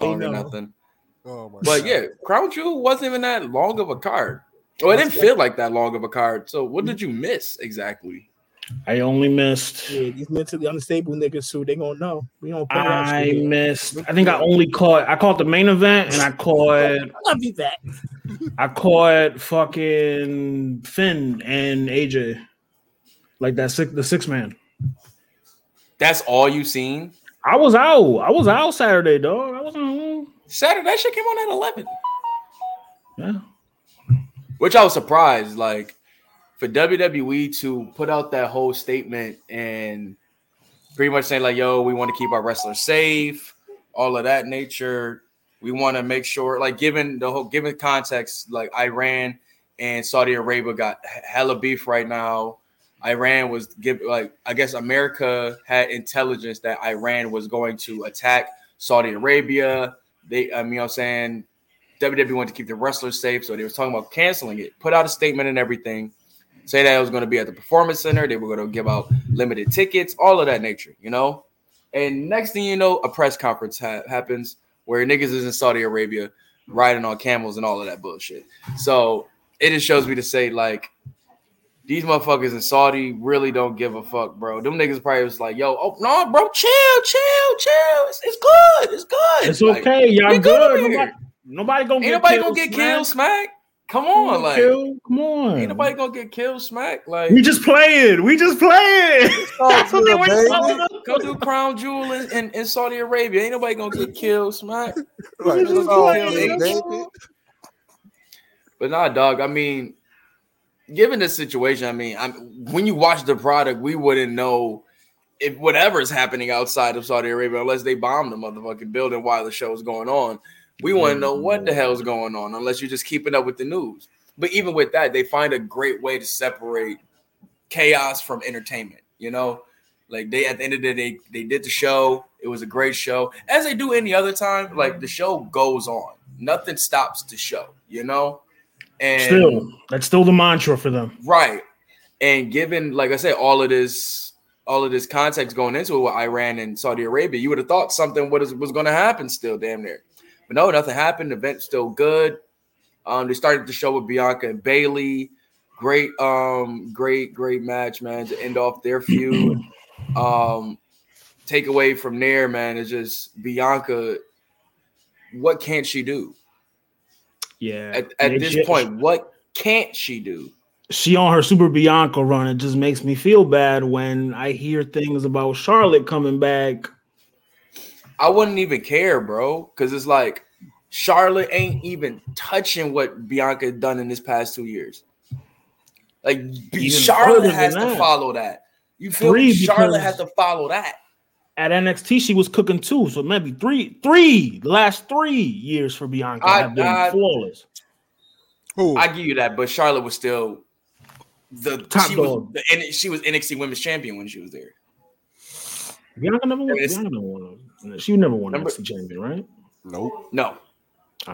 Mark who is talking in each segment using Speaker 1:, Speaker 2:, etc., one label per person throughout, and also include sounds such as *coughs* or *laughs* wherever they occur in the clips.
Speaker 1: long or nothing. Oh my but God. yeah, Crown Jewel wasn't even that long of a card. Oh, it didn't feel like that long of a card. So what did mm-hmm. you miss exactly?
Speaker 2: I only missed.
Speaker 3: Yeah, these mentally unstable niggas, so they gonna know. We don't.
Speaker 2: I missed. I think I only caught. I caught the main event, and I caught. *laughs*
Speaker 3: I'll be back.
Speaker 2: I caught fucking Finn and AJ, like that six, the six man.
Speaker 1: That's all you seen.
Speaker 2: I was out. I was out Saturday, dog. I wasn't home.
Speaker 1: Saturday. That shit came on at eleven. Yeah. Which I was surprised. Like for WWE to put out that whole statement and pretty much saying like, "Yo, we want to keep our wrestlers safe," all of that nature. We want to make sure, like, given the whole given context, like Iran and Saudi Arabia got hella beef right now. Iran was give like I guess America had intelligence that Iran was going to attack Saudi Arabia. They, I mean, I'm saying WWE wanted to keep the wrestlers safe, so they was talking about canceling it. Put out a statement and everything say that it was going to be at the performance center. They were going to give out limited tickets, all of that nature, you know. And next thing you know, a press conference ha- happens where niggas is in Saudi Arabia riding on camels and all of that bullshit. So it just shows me to say like these motherfuckers in Saudi really don't give a fuck, bro. Them niggas probably was like, yo, oh no, bro, chill, chill, chill. It's, it's good, it's good.
Speaker 2: It's okay, y'all good. good nobody, nobody gonna
Speaker 1: Ain't
Speaker 2: get
Speaker 1: nobody gonna get killed, smack. Come on, like
Speaker 2: kill. come on.
Speaker 1: Ain't nobody gonna get killed, smack. Like
Speaker 2: we just playing. We just playing. *laughs* That's what
Speaker 1: they were Go do Crown Jewel in, in, in, Saudi Arabia. Ain't nobody gonna get killed, smack. like, killed, but nah, dog. I mean, given the situation, I mean, I'm when you watch the product, we wouldn't know if whatever's happening outside of Saudi Arabia unless they bomb the motherfucking building while the show is going on. We want to know what the hell's going on, unless you're just keeping up with the news. But even with that, they find a great way to separate chaos from entertainment. You know, like they at the end of the day, they, they did the show. It was a great show, as they do any other time. Like the show goes on. Nothing stops the show. You know,
Speaker 2: and still, that's still the mantra for them,
Speaker 1: right? And given, like I said, all of this, all of this context going into it with Iran and Saudi Arabia, you would have thought something was was going to happen. Still, damn near. But no, nothing happened. The event's still good. Um, they started the show with Bianca and Bayley. Great, um, great, great match, man, to end off their feud. *clears throat* Um, take away from there, man, is just Bianca. What can't she do?
Speaker 2: Yeah.
Speaker 1: At, at this point, what can't she do?
Speaker 2: She on her Super Bianca run. It just makes me feel bad when I hear things about Charlotte coming back
Speaker 1: I wouldn't even care, bro, because it's like Charlotte ain't even touching what Bianca done in this past two years. Like even Charlotte has to follow that. You feel three Charlotte has to follow that.
Speaker 2: At NXT, she was cooking too, so maybe three, three, the last three years for Bianca I, have been I, flawless.
Speaker 1: Who? I give you that, but Charlotte was still the top she dog. Was, the, she was NXT Women's Champion when she was there.
Speaker 2: Bianca never won. Bianca never won. She never won Number, NXT champion, right?
Speaker 1: Nope. No. Uh,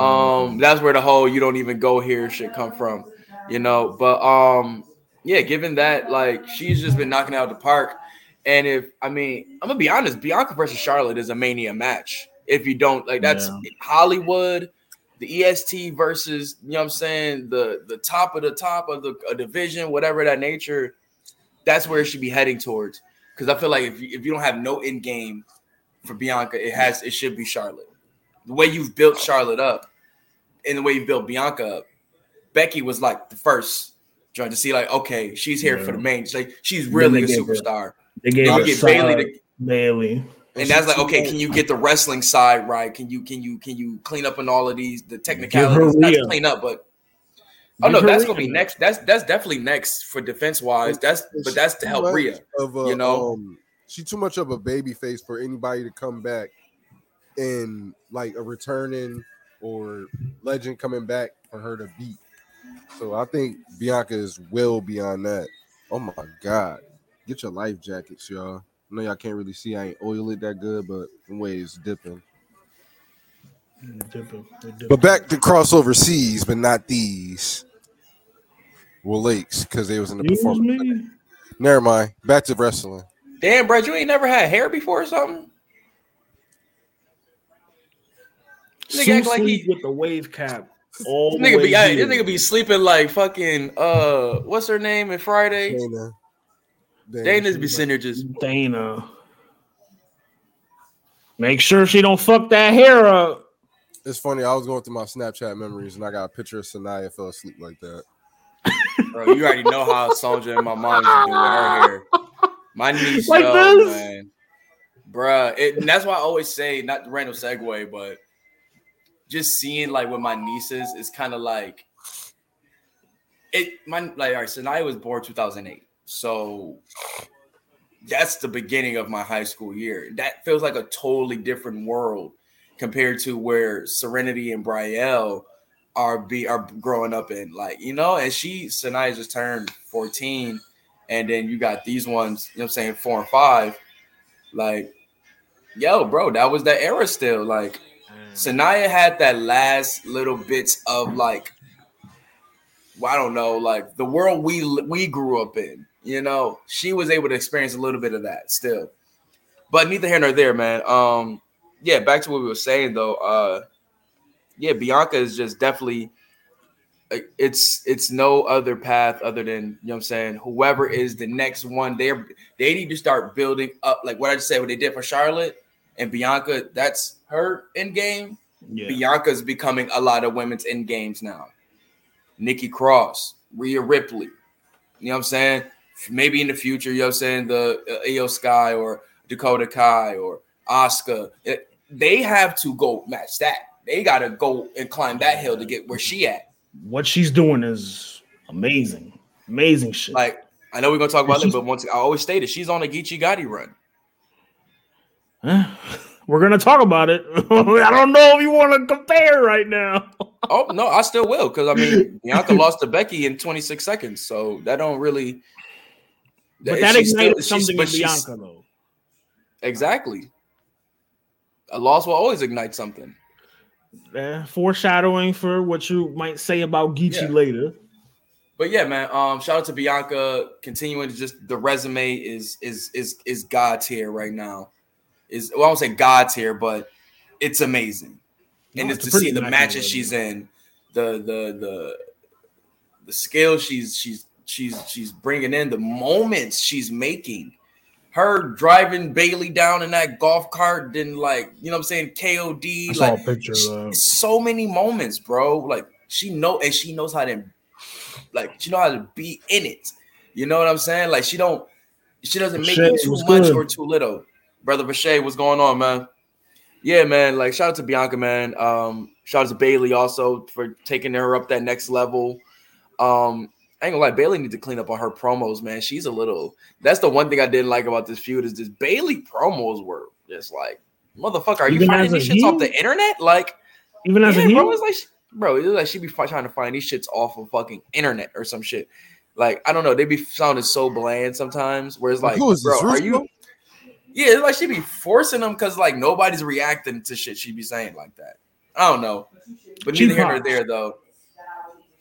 Speaker 1: um, that's where the whole "you don't even go here" shit come from, you know. But um, yeah, given that, like, she's just been knocking out the park. And if I mean, I'm gonna be honest, Bianca versus Charlotte is a mania match. If you don't like, that's yeah. Hollywood, the EST versus you know what I'm saying, the the top of the top of the division, whatever that nature. That's where it should be heading towards. Because I feel like if you, if you don't have no in game for Bianca, it has it should be Charlotte. The way you've built Charlotte up and the way you built Bianca up, Becky was like the first trying to see like, okay, she's here yeah. for the main. like she's really a superstar.
Speaker 2: Her, they gave you get Bayley to Bayley.
Speaker 1: And that's like, okay, can you get the wrestling side right? Can you can you can you clean up on all of these the technicalities? Not clean up, but Oh no, that's gonna be next. That's that's definitely next for defense wise. That's but that's to help Rhea. Of a, you know, um,
Speaker 4: she's too much of a baby face for anybody to come back and like a returning or legend coming back for her to beat. So I think Bianca is well beyond that. Oh my god. Get your life jackets, y'all. I know y'all can't really see I ain't oil it that good, but the way it's dipping. dipping. dipping. But back to crossover seas, but not these. Well, Lakes, because they was in the performance. Never mind. Back to wrestling.
Speaker 1: Damn, bro, you ain't never had hair before or something? Nigga
Speaker 2: Sue
Speaker 1: act like
Speaker 2: sleep
Speaker 1: he-
Speaker 2: with the wave cap. All
Speaker 1: This
Speaker 2: the
Speaker 1: nigga
Speaker 2: way
Speaker 1: be yeah,
Speaker 2: here.
Speaker 1: this nigga be sleeping like fucking uh what's her name in Friday?
Speaker 4: Dana.
Speaker 1: Dana's be sitting there just
Speaker 2: Dana. Make sure she don't fuck that hair up.
Speaker 4: It's funny. I was going through my Snapchat memories and I got a picture of Sanaya fell asleep like that.
Speaker 1: bro, you already know how Sonja and my mom used to do with her hair. My niece,
Speaker 2: Like
Speaker 1: yo,
Speaker 2: this?
Speaker 1: man. Bruh, it, and that's why I always say, not random segue, but just seeing like with my nieces is kind of like it. My like, all right, Sanaya was born 2008, so that's the beginning of my high school year. That feels like a totally different world compared to where Serenity and Brielle are be are growing up in. Like, you know, and she Sanaya just turned 14, and then you got these ones, you know what I'm saying, four and five. Like, yo, bro, that was the era still. Like, mm. Sanaya had that last little bits of like, well, I don't know, like the world we we grew up in. You know, she was able to experience a little bit of that still. But neither here nor there, man. Um, yeah, back to what we were saying though. Uh, yeah, Bianca is just definitely. It's it's no other path other than you know what I'm saying. Whoever is the next one, they're they need to start building up like what I just said. What they did for Charlotte and Bianca, that's her end game.
Speaker 2: Yeah.
Speaker 1: Bianca's becoming a lot of women's end games now. Nikki Cross, Rhea Ripley. You know what I'm saying? Maybe in the future, you know what I'm saying? The uh, Io Sky or Dakota Kai or Asuka. It- they have to go match that. They got to go and climb that hill to get where she at.
Speaker 2: What she's doing is amazing. Amazing shit.
Speaker 1: Like, I know we're going to talk about it, but once I always stated, she's on a Geechee Gotti run.
Speaker 2: Huh? We're gonna talk about it. *laughs* I don't know if you want to compare right now. *laughs*
Speaker 1: Oh, no, I still will because I mean, Bianca *laughs* lost to Becky in 26 seconds. So that don't really.
Speaker 2: But that
Speaker 1: she's still-
Speaker 2: ignited
Speaker 1: she's-
Speaker 2: something in Bianca though.
Speaker 1: Exactly. A loss will always ignite something.
Speaker 2: Eh, foreshadowing for what you might say about Geechee
Speaker 1: Yeah.
Speaker 2: later.
Speaker 1: But yeah, man. Um, shout out to Bianca. Continuing to just the resume is is is is god tier right now. Is well, I won't say god tier, but it's amazing. and it's
Speaker 2: it's
Speaker 1: to see the matches she's in, the the the the skill she's she's she's she's bringing in, the moments she's making. Her driving Bayley down in that golf cart, then like you know what I'm saying, KOD, like
Speaker 2: picture
Speaker 1: she- so many moments, bro. Like she know and she knows how to like she know how to be in it. You know what I'm saying? Like she don't she doesn't make
Speaker 2: Rashay
Speaker 1: it too much
Speaker 2: good.
Speaker 1: or too little. Brother Rashay, what's going on, man? Yeah, man. Like shout out to Bianca, man. Um, shout out to Bayley also for taking her up that next level. Um, I ain't gonna lie, Bayley needs to clean up on her promos, man. She's a little. That's the one thing I didn't like about this feud is this Bayley promos were just like, motherfucker, are you
Speaker 2: Even
Speaker 1: finding
Speaker 2: as a
Speaker 1: these shits off the internet? Like,
Speaker 2: Even as
Speaker 1: yeah,
Speaker 2: a
Speaker 1: bro,
Speaker 2: heel,
Speaker 1: it's like, she- bro, it's like she'd be trying to find these shits off of fucking internet or some shit. Like, I don't know, they be sounding so bland sometimes. Where it's like,
Speaker 4: Who is this,
Speaker 1: bro, are you? Yeah, it's like she'd be forcing them because like nobody's reacting to shit she'd be saying like that. I don't know, but
Speaker 2: Cheap
Speaker 1: neither here nor there though.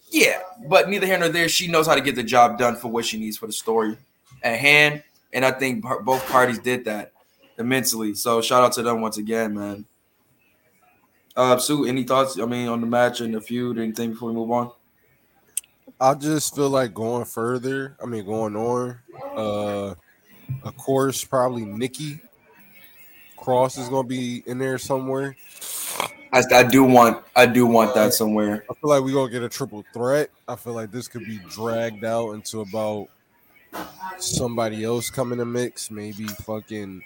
Speaker 1: Yeah, but neither here nor there. She knows how to get the job done for what she needs for the story at hand, and I think both parties did that immensely. So shout out to them once again, man. Uh, Sue, any thoughts? I mean, on the match and the feud, anything before we move on?
Speaker 4: I just feel like going further. I mean, going on. Uh, of course, probably Nikki Cross is gonna be in there somewhere.
Speaker 1: I, I do want, I do want that somewhere.
Speaker 4: I feel like we're gonna get a triple threat. I feel like this could be dragged out into about somebody else coming to mix. Maybe fucking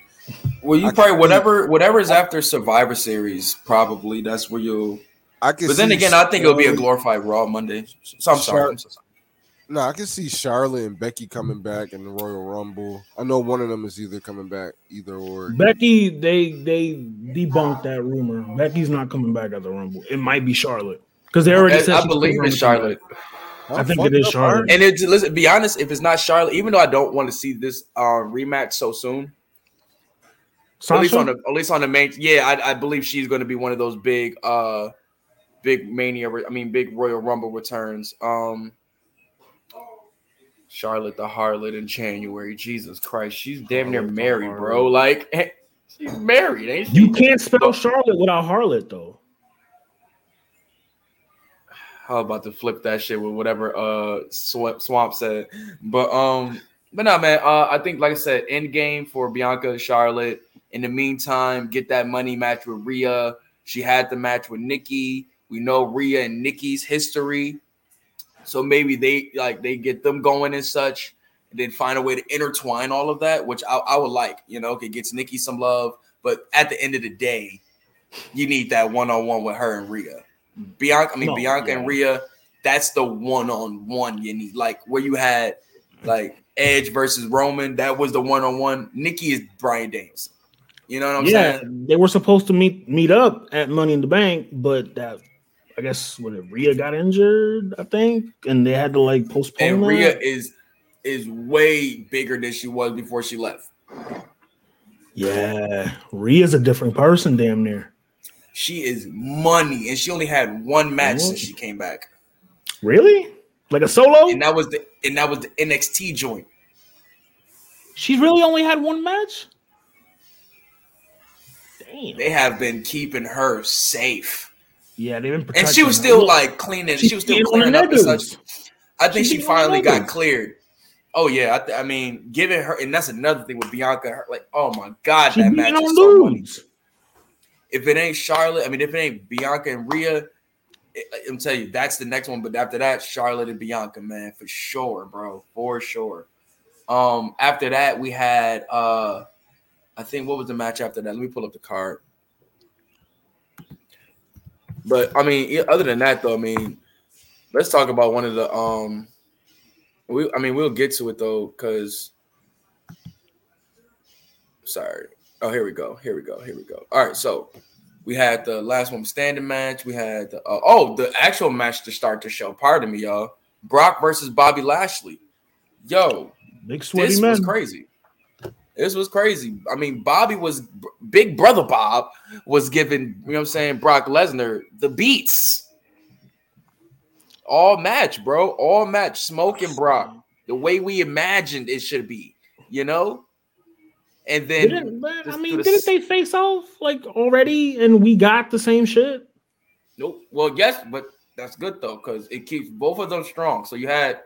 Speaker 1: Well, you
Speaker 4: I
Speaker 1: probably whatever, whatever is after Survivor Series, probably that's where you'll.
Speaker 4: I can.
Speaker 1: But then again, I think it'll be a
Speaker 4: uh,
Speaker 1: glorified Raw Monday. So I'm sorry. So sorry.
Speaker 4: No, I can see Charlotte and Becky coming back in the Royal Rumble. I know one of them is either coming back, either or.
Speaker 2: Becky, they they debunked that rumor. Becky's not coming back at the Rumble. It might be Charlotte because they already
Speaker 1: I,
Speaker 2: said
Speaker 1: I believe
Speaker 2: confirmed
Speaker 1: it's
Speaker 2: to come
Speaker 1: Charlotte.
Speaker 2: back. I think it is Charlotte.
Speaker 1: And it listen, be honest, if it's not Charlotte, even though I don't want to see this uh, rematch so soon, at least on the at least on the main, yeah, I, I believe she's going to be one of those big, uh, big mania. I mean, big Royal Rumble returns. Um, Charlotte the Harlot in January. Jesus Christ, she's damn near
Speaker 2: Charlotte
Speaker 1: married, bro. Like *laughs* she's married, ain't she?
Speaker 2: you can't spell Charlotte without Harlot though.
Speaker 1: How about to flip that shit with whatever uh Swamp, Swamp said, but um, but no, man. Uh, I think like I said, end game for Bianca Charlotte. In the meantime, get that money match with Rhea. She had the match with Nikki. We know Rhea and Nikki's history, so maybe they like they get them going and such, and then find a way to intertwine all of that, which I, I would like. You know, it gets Nikki some love, but at the end of the day, you need that one on one with her and Rhea. Bianca, I mean
Speaker 2: No,
Speaker 1: Bianca and
Speaker 2: yeah.
Speaker 1: Rhea. That's the one on one you need. Like where you had like Edge versus Roman. That was the one on one. Nikki is Bryan Danielson. You know what I'm
Speaker 2: yeah,
Speaker 1: saying?
Speaker 2: they were supposed to meet meet up at Money in the Bank, but that I guess when Rhea got injured, I think, and they had to like postpone.
Speaker 1: And. Rhea is is way bigger than she was before she left.
Speaker 2: yeah, Rhea's a different person, damn near.
Speaker 1: She is money, and she only had one match since she came back,
Speaker 2: Really, like a solo?
Speaker 1: and that was the and that was the NXT joint.
Speaker 2: She's really only had one match. Damn.
Speaker 1: They have been keeping her safe,
Speaker 2: Yeah, they've been.
Speaker 1: and she
Speaker 2: protecting
Speaker 1: was
Speaker 2: her.
Speaker 1: still like cleaning. She, was still
Speaker 2: being on
Speaker 1: clearing
Speaker 2: the
Speaker 1: up and such. I think
Speaker 2: She
Speaker 1: she finally got cleared. Oh yeah, I, th- I mean, giving her, and that's another thing with Bianca. Her, like, oh my god,
Speaker 2: She
Speaker 1: that
Speaker 2: being
Speaker 1: match is so money. If it ain't Charlotte, I mean, if it ain't Bianca and Rhea, it, I'm telling you, that's the next one. But after that, Charlotte and Bianca, man, for sure, bro, for sure. Um, after that, we had, uh I think, what was the match after that? Let me pull up the card. But I mean, other than that, though, I mean, let's talk about one of the um. We, I mean, we'll get to it though, because. Sorry. Oh, here we go. Here we go. Here we go. All right. So we had the last one standing match. We had the uh, oh the actual match to start the show. Pardon me, y'all. Brock versus Bobby Lashley. Yo,
Speaker 2: Big sweaty
Speaker 1: this
Speaker 2: men.
Speaker 1: was crazy. This was crazy. I mean, Bobby was big brother Bob was giving, you know what I'm saying, Brock Lesnar the beats. All match, bro. All match. Smoke and Brock. The way we imagined it should be, you know? And then
Speaker 2: Didn't, but, I mean, didn't they face off like already, and we got the same shit?
Speaker 1: Nope. Well, yes, but that's good though, because it keeps both of them strong. So you had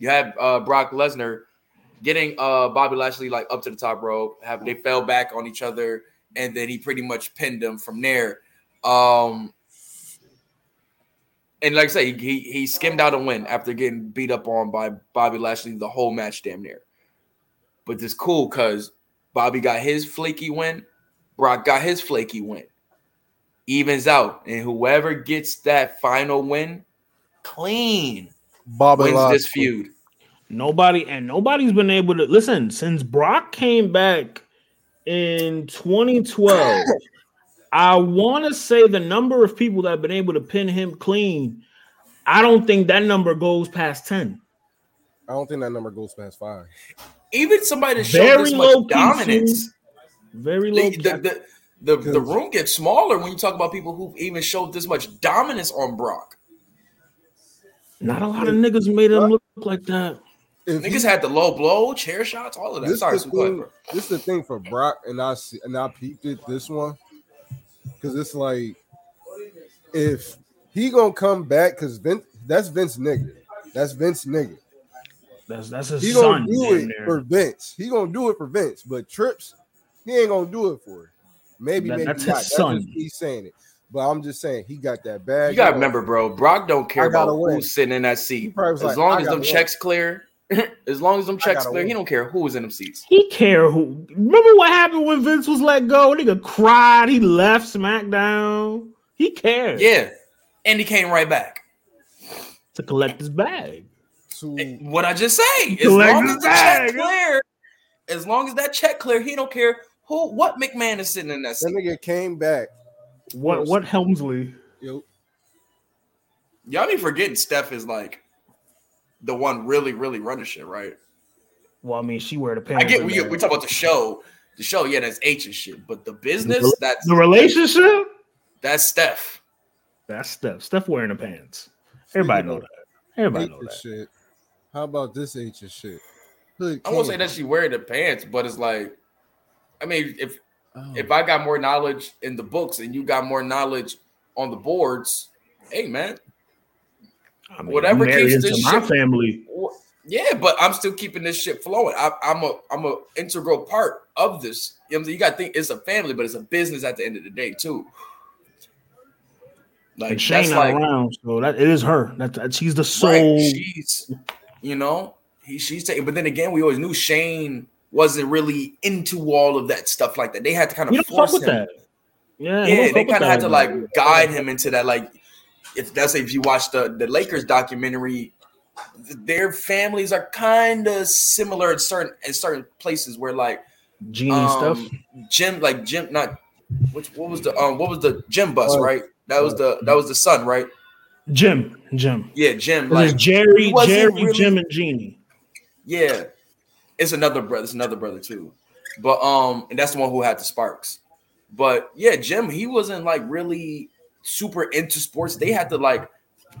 Speaker 1: you had uh Brock Lesnar getting uh Bobby Lashley like up to the top rope. Have they fell back on each other, and then he pretty much pinned them from there. Um and like I say, he he skimmed out a win after getting beat up on by Bobby Lashley the whole match, damn near. But it's cool because Bobby got his flaky win, Brock got his flaky win evens out, and whoever gets that final win clean
Speaker 4: Bobby
Speaker 1: wins
Speaker 4: Lashley.
Speaker 1: this feud.
Speaker 2: Nobody and nobody's been able to listen since Brock came back in 2012. *laughs* I want to say the number of people that have been able to pin him clean. I don't think that number goes past 10.
Speaker 4: I don't think that number goes past five.
Speaker 1: Even somebody that showed this
Speaker 2: low
Speaker 1: much
Speaker 2: key,
Speaker 1: dominance,
Speaker 2: Very low.
Speaker 1: the, the, the, the, the room gets smaller when you talk about people who even showed this much dominance on Brock.
Speaker 2: Not a lot of niggas made him look like that.
Speaker 4: If
Speaker 1: Niggas
Speaker 4: he-
Speaker 1: had the low blow, chair shots, all of that.
Speaker 4: this
Speaker 1: Sorry,
Speaker 4: the
Speaker 1: Sue, ahead,
Speaker 4: thing,
Speaker 1: bro.
Speaker 4: this the thing for Brock, and I see, and I peeped it this one because it's like if he gonna come back because Vince, that's Vince nigga, that's Vince nigga.
Speaker 2: That's that's his
Speaker 4: He
Speaker 2: son.
Speaker 4: gonna do it
Speaker 2: near.
Speaker 4: for Vince. He gonna do it for Vince, but Trips, he ain't gonna do it for. Him. Maybe,
Speaker 2: That-
Speaker 4: maybe
Speaker 2: that's
Speaker 4: not.
Speaker 2: his son.
Speaker 4: just me saying it. But I'm just saying he got that bag.
Speaker 1: You gotta remember, bro. Brock don't care about
Speaker 4: win.
Speaker 1: who's sitting in that seat. As
Speaker 4: like,
Speaker 1: long as them
Speaker 4: win.
Speaker 1: checks clear, as long as them checks
Speaker 4: gotta
Speaker 1: clear, he don't care who's in them seats.
Speaker 2: He care who. Remember what happened when Vince was let go? Nigga cried. He left SmackDown. He cared.
Speaker 1: Yeah, and he came right back.
Speaker 2: to collect his bag.
Speaker 4: To,
Speaker 1: What I just say, as long as the check clear, as long as that check clear, he don't care who, what McMahon is sitting in that
Speaker 4: that
Speaker 1: seat.
Speaker 4: nigga came back.
Speaker 2: What what Helmsley?
Speaker 4: Yo,
Speaker 1: Y'all be forgetting Steph is like the one really, really running shit, right?
Speaker 2: Well, I mean, she wear the pants.
Speaker 1: I
Speaker 2: get
Speaker 1: we we talk about the show, the show, yeah, that's H and shit, but the business, that's
Speaker 2: the relationship.
Speaker 1: that's Steph.
Speaker 2: That's Steph. Steph wearing the pants. Everybody know that. Everybody know that.
Speaker 4: shit. How about this H and shit? Hood
Speaker 1: I won't say that she wearing the pants, but it's like, I mean, if
Speaker 4: Oh.
Speaker 1: if I got more knowledge in the books and you got more knowledge on the boards, hey man,
Speaker 2: I mean,
Speaker 1: Whatever keeps this
Speaker 2: my
Speaker 1: shit-
Speaker 2: family.
Speaker 1: Yeah, but I'm still keeping this shit flowing. I, I'm a I'm a integral part of this. You know what I'm saying? You got to think it's a family, but it's a business at the end of the day too. Like
Speaker 2: And Shane
Speaker 1: like,
Speaker 2: around, so that it is her. That, that she's the
Speaker 1: right, she's you know he she's taking. But then again, we always knew Shane wasn't really into all of that stuff like that. They had to kind of force
Speaker 2: with
Speaker 1: him.
Speaker 2: that. Yeah,
Speaker 1: Yeah, they kind of had to
Speaker 2: like
Speaker 1: guide him into that. Like, if that's if you watch the the Lakers documentary, their families are kind of similar in certain in certain places where like.
Speaker 2: Jeanie
Speaker 1: um,
Speaker 2: stuff.
Speaker 1: Jim, like Jim, not which what was the um what was the Jim Buss
Speaker 4: Right.
Speaker 1: right? That was the that was the son right?
Speaker 2: Jim, Jim.
Speaker 1: Yeah, Jim. Like
Speaker 2: Jerry, Jerry,
Speaker 1: really-
Speaker 2: Jim, and Jeanie.
Speaker 1: yeah, it's another brother. It's another brother too, but um, and that's the one who had the sparks. But yeah, Jim, he wasn't like really super into sports. They had to like, you know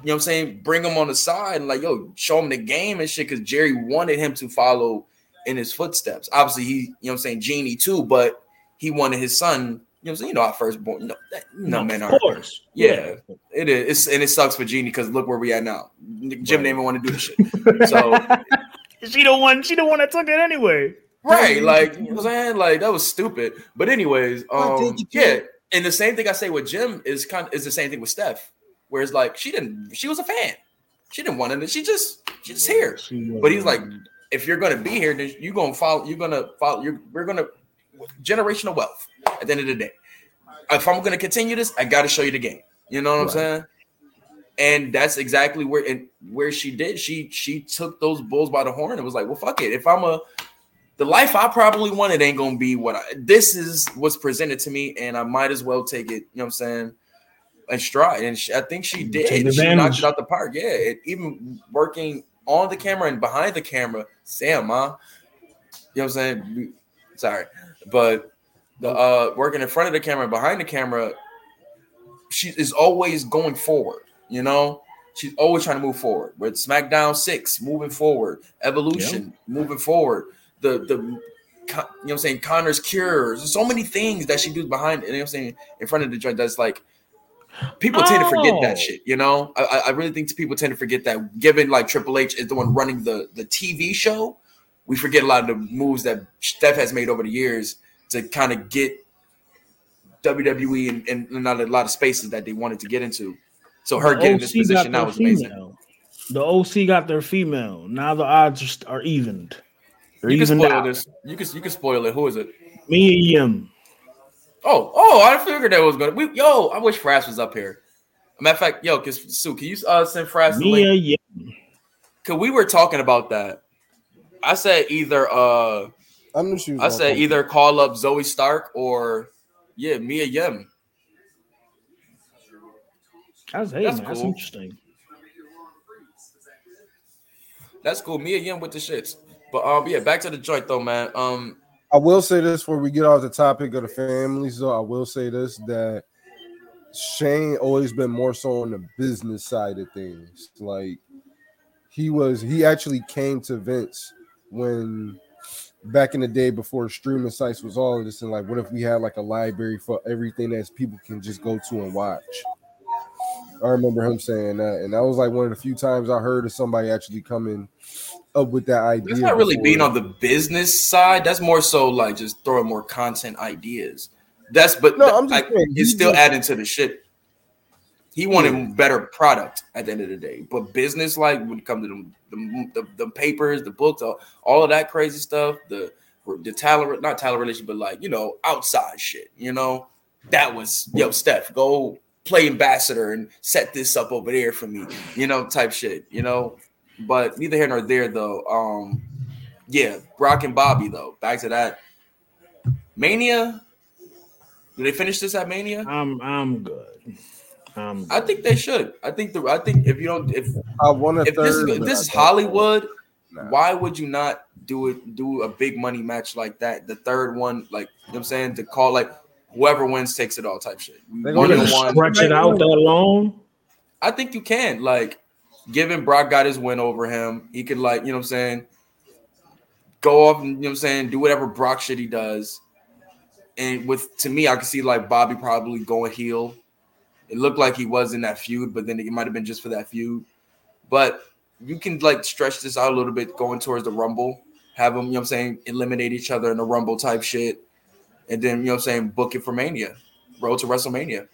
Speaker 1: what I'm saying, bring him on the side and like, yo, show him the game and shit. Cause Jerry wanted him to follow in his footsteps. Obviously, he, you know what I'm saying, Jeanie too, but he wanted his son, you know what I'm saying, you know, our firstborn, you know, that, you know, man,
Speaker 2: of
Speaker 1: our,
Speaker 2: course.
Speaker 1: yeah, it is. It's, and it sucks for Jeanie because look where we at now. Jim
Speaker 2: Right.
Speaker 1: didn't even want to do the shit. *laughs* So
Speaker 2: she don't want. She don't want to took it anyway.
Speaker 1: Right, like you know what I'm saying, like that was stupid. But anyways,
Speaker 4: I
Speaker 1: um,
Speaker 4: think you
Speaker 1: yeah,
Speaker 4: can.
Speaker 1: And the same thing I say with Jim is kind of is the same thing with Steph, where it's like she didn't, she was a fan, she didn't want it, she just she's just here. But he's like, if you're gonna be here, then you're gonna follow, you're gonna follow, you're we're gonna generational wealth at the end of the day. If I'm gonna continue this, I gotta show you the game. You know what I'm saying? And that's exactly where and where she did. She she took those bulls by the horn and was like, well, fuck it. If I'm a the life I probably wanted ain't gonna be what I this is what's presented to me, and I might as well take it, you know what I'm saying, and stride. And she, I think she did. She
Speaker 2: advantage.
Speaker 1: knocked it out the park. Yeah, it, even working on the camera and behind the camera, Sam, huh? You know what I'm saying? Sorry, but the uh working in front of the camera, and behind the camera, she is always going forward. You know, she's always trying to move forward. With SmackDown Six, moving forward, Evolution, moving forward. The the you know what I'm saying Connor's cures. There's so many things that she does behind. You know what I'm saying in front of the joint. That's like people tend to forget
Speaker 2: Oh.
Speaker 1: that shit. You know, I, I- really think people tend to forget that. Given like Triple H is the one running the the TV show, we forget a lot of the moves that Steph has made over the years to kind of get WWE and, in, in a lot of spaces that they wanted to get into. So her
Speaker 2: The
Speaker 1: getting this
Speaker 2: OC got
Speaker 1: position now was amazing.
Speaker 2: The OC got their female. Now the odds are, are evened. They're
Speaker 1: You can spoil
Speaker 2: out.
Speaker 1: this. You can you can spoil it. Who is it?
Speaker 2: Me and Yim.
Speaker 1: Oh, oh, I figured that was gonna. We, yo, I wish Frass was up here. Matter of fact, yo, cause Sue, can you uh, send Frass the link?
Speaker 2: and Yim.
Speaker 1: Cause we were talking about that. I said either uh
Speaker 4: I knew she.
Speaker 1: I said
Speaker 4: come.
Speaker 1: either call up Zoey Stark or yeah, Mia Yim.
Speaker 2: That's hey
Speaker 1: That's
Speaker 2: man, that's
Speaker 1: cool.
Speaker 2: interesting.
Speaker 1: That's cool. Mia Yim with the shits. But um yeah, back to the joint though, man. Um
Speaker 4: I will say this before we get off the topic of the families, though. I will say this that Shane always been more so on the business side of things. Like he was, he actually came to Vince when back in the day before streaming sites was all of this, and like, what if we had like a library for everything that people can just go to and watch? I remember him saying that, and that was like one of the few times I heard of somebody actually coming up with that idea.
Speaker 1: it's not really
Speaker 4: before-
Speaker 1: being on the business side. That's more so like just throwing more content ideas. That's but
Speaker 4: No, I'm just
Speaker 1: like,
Speaker 4: saying,
Speaker 1: he's still
Speaker 4: just-
Speaker 1: adding to the shit. He wanted better product at the end of the day, but business like when it comes to them, the, the, the papers, the books, all, all of that crazy stuff, the the talent, not talent relation, but like you know outside shit. You know that was yo Steph, go play ambassador and set this up over there for me. You know type shit. You know, but neither here nor there though. Um, yeah, Brock and Bobby though. Back to that Mania. Did they finish this at Mania?
Speaker 2: I'm I'm good. I'm
Speaker 1: I think they should. I think the I think if you don't if
Speaker 4: I want a
Speaker 1: if this is
Speaker 4: third.
Speaker 1: if this is Hollywood,
Speaker 4: Nah.
Speaker 1: why would you not do it do a big money match like that? The third one, like you know what I'm saying, to call like whoever wins takes it all type shit.
Speaker 4: They
Speaker 1: One
Speaker 2: You're gonna
Speaker 1: one.
Speaker 2: stretch it out that long.
Speaker 1: I think you can. Like, given Brock got his win over him, he could like, you know what I'm saying, go off and you know what I'm saying, do whatever Brock shit he does. And with to me, I could see like Bobby probably going heel. It looked like he was in that feud, but then it might have been just for that feud. But you can like stretch this out a little bit going towards the Rumble. Have them, you know what I'm saying, eliminate each other in a Rumble type shit. And then, you know what I'm saying, book it for Mania. Road to WrestleMania.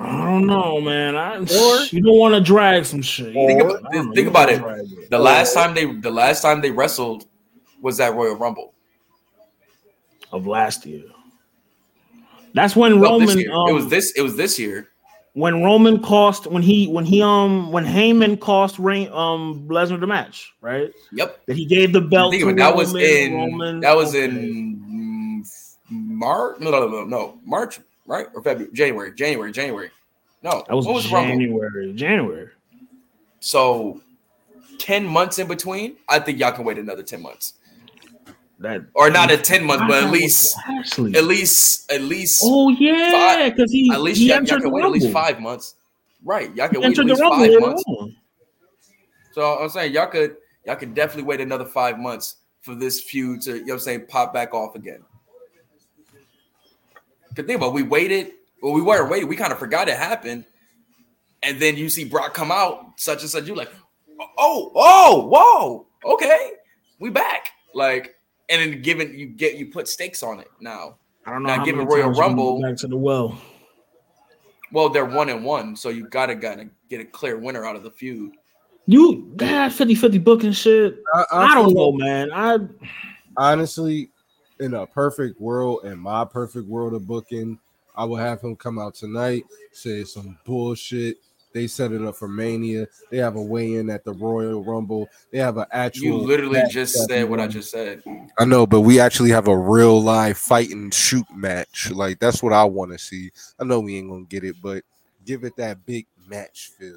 Speaker 2: I don't know, man. I, *laughs* you don't want to drag some shit.
Speaker 1: Think about,
Speaker 2: don't know.
Speaker 1: think about it.
Speaker 2: drag it.
Speaker 1: The last time they the last time they wrestled was that Royal Rumble.
Speaker 2: of last year. That's when
Speaker 1: No,
Speaker 2: Roman. Um,
Speaker 1: it was this. It was this year.
Speaker 2: when Roman cost when he when he um when Heyman cost Rain um Lesnar the match, right?
Speaker 1: Yep.
Speaker 2: That he gave the belt
Speaker 1: Think
Speaker 2: to
Speaker 1: of that was in
Speaker 2: Roman-
Speaker 1: that was
Speaker 2: okay.
Speaker 1: in March. No, no, no, no, March, right? Or February, January, January, January. No,
Speaker 2: that was,
Speaker 1: what was
Speaker 2: January. January.
Speaker 1: So ten months in between. I think y'all can wait another ten months,
Speaker 2: That
Speaker 1: or not a ten months, but at least, at least, at least,
Speaker 2: Oh yeah, because he
Speaker 1: at least
Speaker 2: he
Speaker 1: y'all, y'all
Speaker 2: entered
Speaker 1: can wait at least five months. Right, y'all
Speaker 2: He
Speaker 1: can wait at least five months.
Speaker 2: on.
Speaker 1: So I'm saying y'all could y'all could definitely wait another five months for this feud to you know what I'm saying pop back off again. Cause think about it, we waited, well, we weren't waiting, we kind of forgot it happened. And then you see Brock come out, such and such, you like, oh, oh, whoa, okay, we back. Like, and then given you get you put stakes on it now.
Speaker 2: I don't know.
Speaker 1: Now
Speaker 2: how
Speaker 1: give
Speaker 2: many
Speaker 1: Royal
Speaker 2: times you can go
Speaker 1: Rumble.
Speaker 2: back to the well.
Speaker 1: Well, they're one and one, so you gotta gotta get a clear winner out of the feud.
Speaker 2: You that 50-50 booking shit.
Speaker 4: I,
Speaker 2: I don't know, man. I
Speaker 4: honestly, in a perfect world, in my perfect world of booking, I will have him come out tonight, say some bullshit. They set it up for Mania. They have a weigh-in at the Royal Rumble. They have an actual.
Speaker 1: You literally just said
Speaker 4: we
Speaker 1: what I just said.
Speaker 4: I know, but we actually have a real live fight and shoot match. Like that's what I want to see. I know we ain't gonna get it, but give it that big match feel,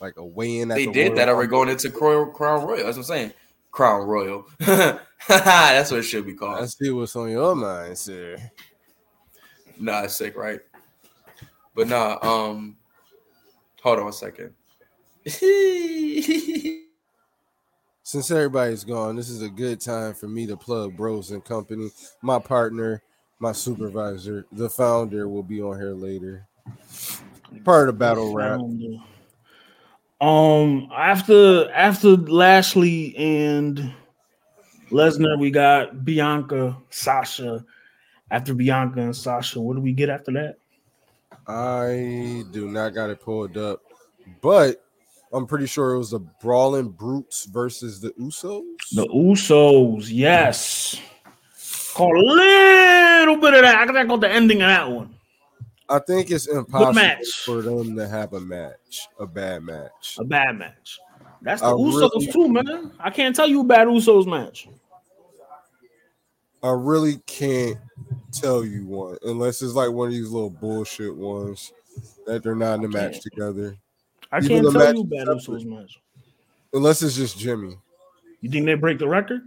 Speaker 4: like a weigh-in. At
Speaker 1: They
Speaker 4: the
Speaker 1: did
Speaker 4: Royal
Speaker 1: that already
Speaker 4: Rumble.
Speaker 1: going into Crown Royal. That's what I'm saying. Crown Royal. *laughs* That's what it should be called.
Speaker 4: I see what's on your mind, sir.
Speaker 1: Nah, it's sick, right? But nah, um, hold on a second. *laughs*
Speaker 4: Since everybody's gone, this is a good time for me to plug Bros and Company. My partner, my supervisor, the founder will be on here later. Part of battle rap.
Speaker 2: Um, after after Lashley and Lesnar, we got Bianca, Sasha. After Bianca and Sasha, what do we get after that?
Speaker 4: I do not got it pulled up, but I'm pretty sure it was the Brawling Brutes versus the Usos.
Speaker 2: The Usos, yes. A little bit of that. I gotta go the ending of that one.
Speaker 4: I think it's impossible for them to have a match, a bad match.
Speaker 2: A bad match. That's the
Speaker 4: I
Speaker 2: Usos
Speaker 4: really-
Speaker 2: too, man. I can't tell you bad Usos match.
Speaker 4: I really can't tell you one unless it's like one of these little bullshit ones that they're not in the match together.
Speaker 2: I
Speaker 4: Even
Speaker 2: can't tell you bad. Usos match.
Speaker 4: Unless it's just Jimmy.
Speaker 2: You think they break the record?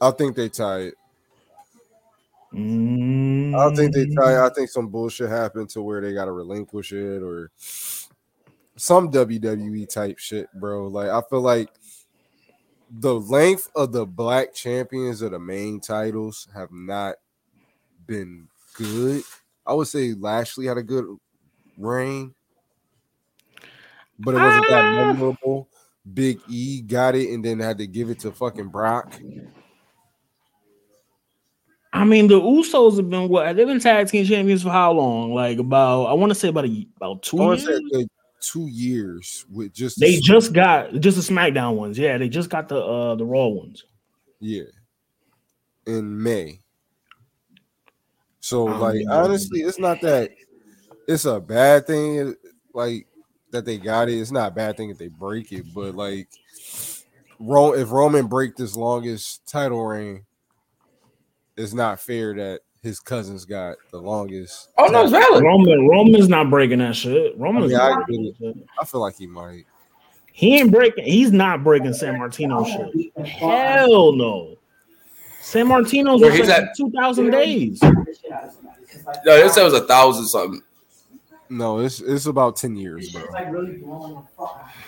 Speaker 4: I think they tie it.
Speaker 2: Mm,
Speaker 4: I don't think they it. I think some bullshit happened to where they gotta relinquish it or some WWE type shit, bro. Like I feel like the length of the black champions of the main titles have not been good. I would say Lashley had a good reign, but it wasn't that
Speaker 2: Ah.
Speaker 4: memorable. Big E got it and then had to give it to fucking Brock.
Speaker 2: I mean, the Usos have been what? They've been tag team champions for how long? Like about, I want to say about a, about two years.
Speaker 4: a two years with just
Speaker 2: They just got just the SmackDown ones. Yeah, they just got the uh the Raw ones.
Speaker 4: Yeah. In May. So like honestly, it's not that it's a bad thing like that they got it. It's not a bad thing if they break it, but like if Roman break this longest title reign, it's not fair that his cousins got the longest.
Speaker 1: Oh no, it's valid.
Speaker 2: Roman Roman's not breaking that shit. Roman's
Speaker 4: I mean, I
Speaker 2: not breaking that shit.
Speaker 4: I feel like he might.
Speaker 2: He ain't breaking. He's not breaking Sammartino shit. Hell no. Sammartino's
Speaker 1: Where
Speaker 2: was
Speaker 1: he's
Speaker 2: like
Speaker 1: at-
Speaker 2: two thousand days.
Speaker 1: No, they said it was a thousand something.
Speaker 4: No, it's it's about 10 years, bro.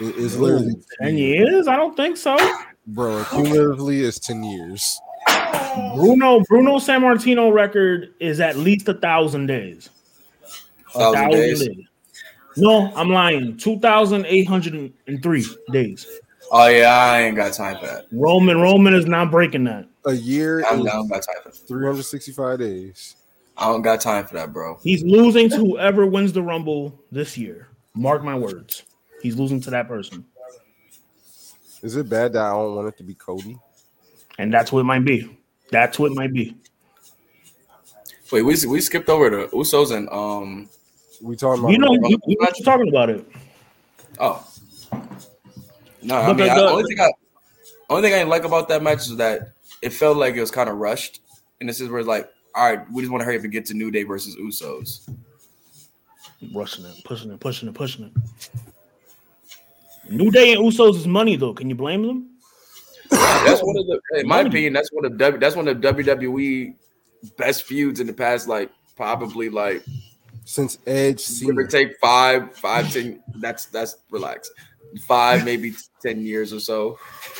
Speaker 4: It's
Speaker 2: Ooh,
Speaker 4: literally
Speaker 2: 10 years? I don't think so.
Speaker 4: Bro, cumulatively it's 10 years.
Speaker 2: Bruno Bruno Sammartino record is at least a thousand days. A
Speaker 1: Thousand days.
Speaker 2: No, I'm lying. 2,803 days.
Speaker 1: Oh yeah, I ain't got time for that.
Speaker 2: Roman Roman is not breaking that.
Speaker 4: A year
Speaker 1: I'm,
Speaker 4: is
Speaker 1: I don't got time for
Speaker 4: 365 days.
Speaker 1: I don't got time for that, bro.
Speaker 2: He's losing to whoever wins the Rumble this year. Mark my words. He's losing to that person.
Speaker 4: Is it bad that I don't want it to be Cody?
Speaker 2: And that's what it might be. That's what it might be.
Speaker 1: Wait, we we skipped over the Usos and um.
Speaker 4: We talking about
Speaker 2: You know,
Speaker 1: Rumble
Speaker 2: you, you were talking about it.
Speaker 1: Oh. No, I
Speaker 2: But
Speaker 1: mean,
Speaker 2: the-
Speaker 1: I,
Speaker 2: the-
Speaker 1: only thing I only thing I didn't like about that match is that it felt like it was kind of rushed, and this is where it's like, all right, we just want to hurry up and get to New Day versus Usos.
Speaker 2: Rushing it, pushing it, pushing it, pushing it. New Day and Usos is money though. Can you blame them?
Speaker 1: That's one of the, in my opinion, that's one of W, that's one of WWE best feuds in the past, like probably like
Speaker 4: since Edge
Speaker 1: give or take five, five, ten. That's that's relax, five maybe ten years or so.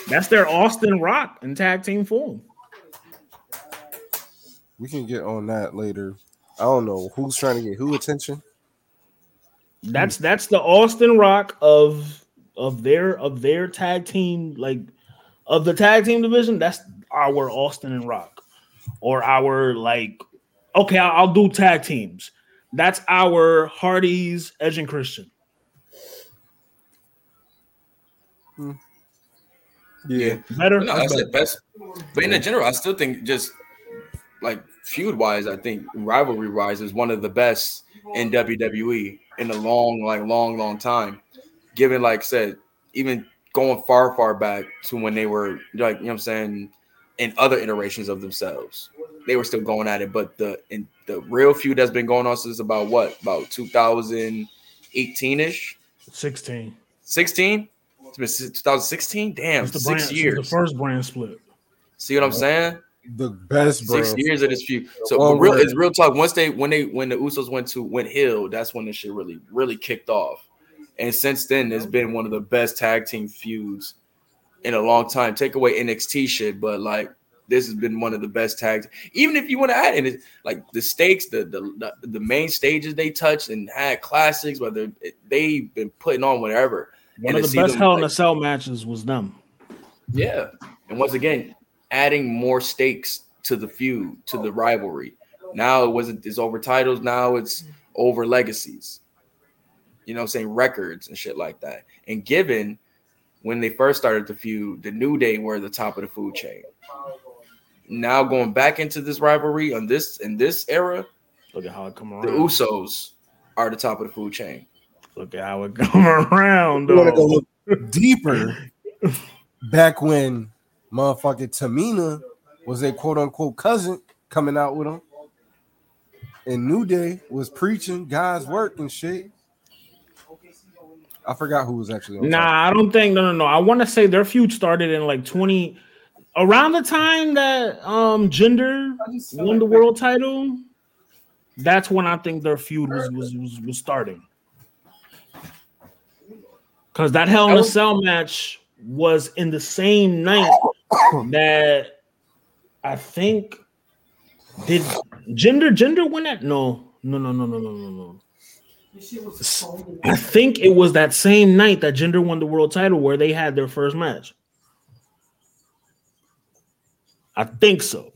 Speaker 2: That's their Austin Rock and tag team form.
Speaker 4: We can get on that later. I don't know who's trying to get who attention.
Speaker 2: That's that's the Austin Rock of of their of their tag team like of the tag team division. That's our Austin and Rock, or our like. Okay, I'll, I'll do tag teams. That's our Hardy's, Edge and Christian. Hmm.
Speaker 1: Yeah.
Speaker 2: Better.
Speaker 1: No,
Speaker 2: That's
Speaker 1: that's
Speaker 2: better.
Speaker 1: the best. But in general, I still think just like feud wise, I think rivalry wise is one of the best in WWE in a long, like long, long time. Given, like I said, even going far, far back to when they were like, you know what I'm saying, in other iterations of themselves. They were still going at it, but the in the real feud that's been going on since about what about 2018 ish,
Speaker 2: 16.
Speaker 1: 16. It's been 2016. Damn,
Speaker 2: It's the
Speaker 1: six
Speaker 2: brand, it's
Speaker 1: years.
Speaker 2: The first brand split.
Speaker 1: See what I'm saying?
Speaker 4: The best, bro.
Speaker 1: Six years of this feud. So real, it's real talk. Once they when they when the Usos went to went heel, that's when this shit really really kicked off. And since then, it's been one of the best tag team feuds in a long time. Take away NXT shit, but like this has been one of the best tags. Even if you want to add in it, like the stakes, the the the, main stages they touched and had classics, whether they've been putting on whatever.
Speaker 2: One
Speaker 1: And
Speaker 2: of the best
Speaker 1: them,
Speaker 2: Hell in
Speaker 1: like-
Speaker 2: a Cell matches was them.
Speaker 1: Yeah. And once again, adding more stakes to the feud, to the rivalry. Now it wasn't it's over titles, now it's over legacies. You know I'm saying? Records and shit like that. And given when they first started the feud, the New Day were the top of the food chain. Now going back into this rivalry on this in this era,
Speaker 2: Look at how it come around. the.
Speaker 1: Usos are the top of the food chain.
Speaker 2: Look at how it come around.
Speaker 4: You want to go look deeper back when motherfucking Tamina was a quote unquote cousin coming out with him. And New Day was preaching God's work and shit. I forgot who was actually on top.
Speaker 2: Nah, I don't think. No, no, no. I want to say their feud started in like twenty, around the time that um Jinder won the world title. That's when I think their feud was was was, was starting. Because that Hell in a Cell match was in the same night *coughs* that I think did Jinder Jinder win that? No, no, no, no, no, no, no, no. I think it was that same night that Jinder won the world title where they had their first match. I think so.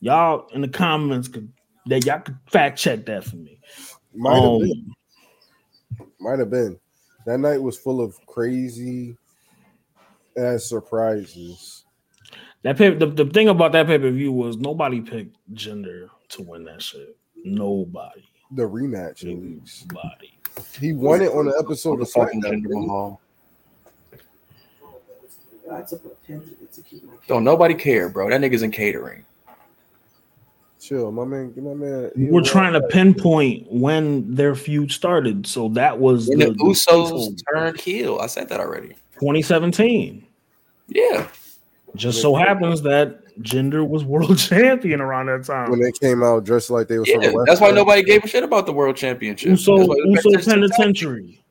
Speaker 2: Y'all in the comments could that y'all could fact check that for me.
Speaker 4: Might have
Speaker 2: Um,
Speaker 4: been. Might have been. That night was full of crazy ass surprises.
Speaker 2: that pay, the, the thing about that pay per view was nobody picked Jinder to win that shit. Nobody,
Speaker 4: The rematch, at least.
Speaker 2: nobody.
Speaker 4: He won it on the episode of
Speaker 1: Fucking
Speaker 4: SmackDown.
Speaker 1: Jinder Mahal.
Speaker 5: It's a potential. It's a keep my
Speaker 1: Don't nobody care, bro. That nigga's in catering.
Speaker 4: Chill, my man. Get my man.
Speaker 2: We're trying to uh, pinpoint when their feud started, so that was
Speaker 1: When
Speaker 2: the,
Speaker 1: the
Speaker 2: the
Speaker 1: Usos turned heel. I said that already.
Speaker 2: 2017.
Speaker 1: Yeah.
Speaker 2: Just so happens that Jinder was world *laughs* champion around that time.
Speaker 4: when they came out dressed like they were from
Speaker 1: Yeah.
Speaker 4: the West
Speaker 1: That's why
Speaker 4: Coast.
Speaker 1: nobody gave a shit about the world championship.
Speaker 2: Uso
Speaker 1: That's why it was
Speaker 2: Uso
Speaker 1: back to the-
Speaker 2: Penitentiary.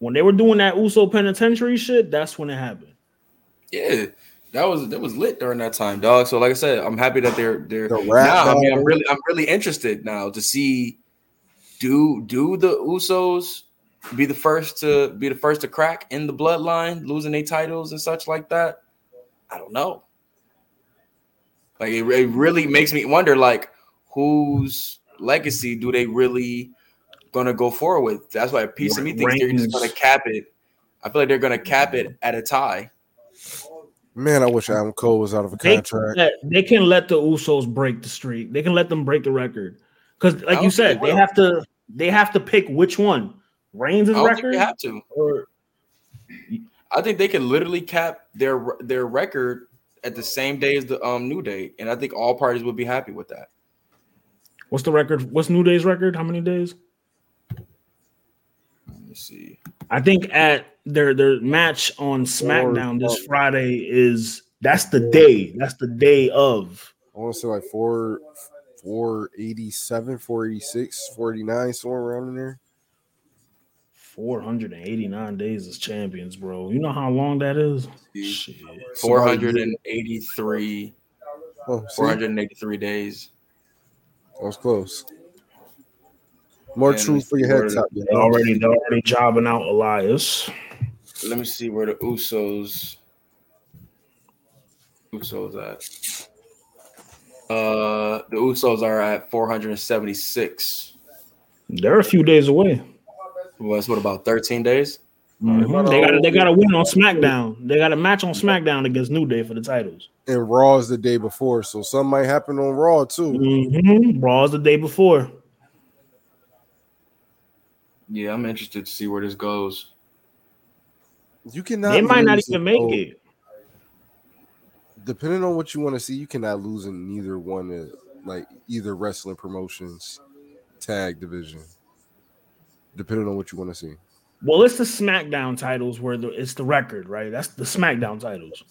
Speaker 2: When they were doing that Uso Penitentiary shit, that's when it happened.
Speaker 1: Yeah. That was that was lit during that time, dog. So like I said, I'm happy that they're they're
Speaker 4: The rap
Speaker 1: now. I mean, I'm really I'm really interested now to see do do the Usos be the first to be the first to crack in the bloodline, losing their titles and such like that? I don't know. Like it, it really makes me wonder, like whose legacy do they really gonna go forward with? That's why a piece of me thinks they're just gonna cap it. I feel like they're gonna cap it at a tie.
Speaker 4: Man, I wish Adam Cole was out of a
Speaker 2: They,
Speaker 4: contract.
Speaker 2: let- they can let the Usos break the streak. They can let them break the record. Because, like you said,
Speaker 1: they
Speaker 2: they have to. They have to pick which one. Reigns'
Speaker 1: I think
Speaker 2: record
Speaker 1: they have to.
Speaker 2: or
Speaker 1: I think they can literally cap their their record at the same day as the um new day, and I think all parties would be happy with that.
Speaker 2: what's the record? What's New Day's record? How many days?
Speaker 1: Let me see.
Speaker 2: I think at their their match on SmackDown this Friday is that's the day. That's the day of.
Speaker 4: I want to say like four, 487, 486, 489, somewhere around in there.
Speaker 2: 489 days as champions, bro. You know how long that is?
Speaker 1: See.
Speaker 2: Shit.
Speaker 1: Four hundred and eighty three.
Speaker 4: Oh, see,
Speaker 1: Four hundred and eighty three days.
Speaker 4: that was close. More
Speaker 1: Yeah,
Speaker 4: truth for your head
Speaker 1: of-
Speaker 4: top. you
Speaker 2: They
Speaker 4: know?
Speaker 2: already they're already jobbing out Elias.
Speaker 1: Let me see where the Usos. Usos at. Uh, the Usos are at four hundred and seventy six.
Speaker 2: They're a few days away.
Speaker 1: Well, that's what about thirteen days?
Speaker 2: Mhm. They got they got to win on SmackDown. They got a match on SmackDown against New Day for the titles.
Speaker 4: And Raw is the day before, so something might happen on Raw too.
Speaker 2: Mm-hmm. Raw's the day before.
Speaker 1: Yeah, I'm interested to see where this goes.
Speaker 4: You cannot.
Speaker 2: they might not even make
Speaker 4: both.
Speaker 2: it.
Speaker 4: Depending on what you want to see, you cannot lose in neither one of like either wrestling promotions tag division. Depending on what you want to see.
Speaker 2: Well, it's the SmackDown titles where the it's the record, right? That's the SmackDown titles.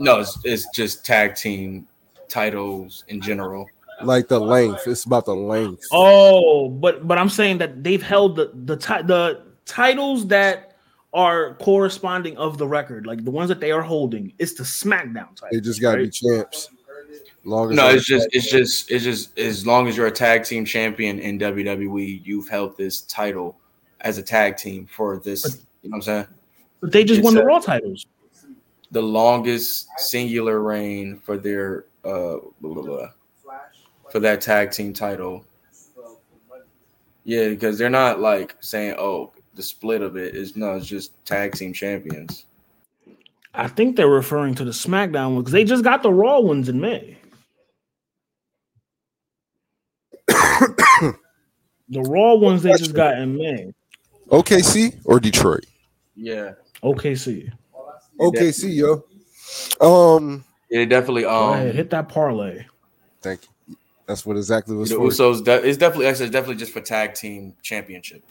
Speaker 1: No, it's, it's just tag team titles in general.
Speaker 4: Like the length, it's about the length.
Speaker 2: Oh, but but I'm saying that they've held the the ti- the titles that are corresponding of the record, like the ones that they are holding. It's the SmackDown titles.
Speaker 4: They just got to be champs. Long as
Speaker 1: No, it's just it's just it's just as long as you're a tag team champion in WWE, you've held this title as a tag team for this. You know what I'm saying?
Speaker 2: But they just
Speaker 1: It's
Speaker 2: won the
Speaker 1: a-
Speaker 2: Raw titles.
Speaker 1: The longest singular reign for their uh blah, blah, blah, for that tag team title. Yeah, because they're not like saying, "Oh, the split of it is no, it's just tag team champions."
Speaker 2: I think they're referring to the SmackDown ones because they just got the Raw ones in May. The Raw ones they just got in May.
Speaker 4: OKC or Detroit.
Speaker 1: Yeah,
Speaker 2: OKC.
Speaker 4: OKC, yo. Um,
Speaker 1: yeah, they definitely.
Speaker 2: Go
Speaker 1: Um,
Speaker 2: ahead, hit that parlay.
Speaker 4: thank you. That's what exactly was
Speaker 1: the
Speaker 4: for.
Speaker 1: Usos. De- it's definitely actually it's definitely just for tag team championship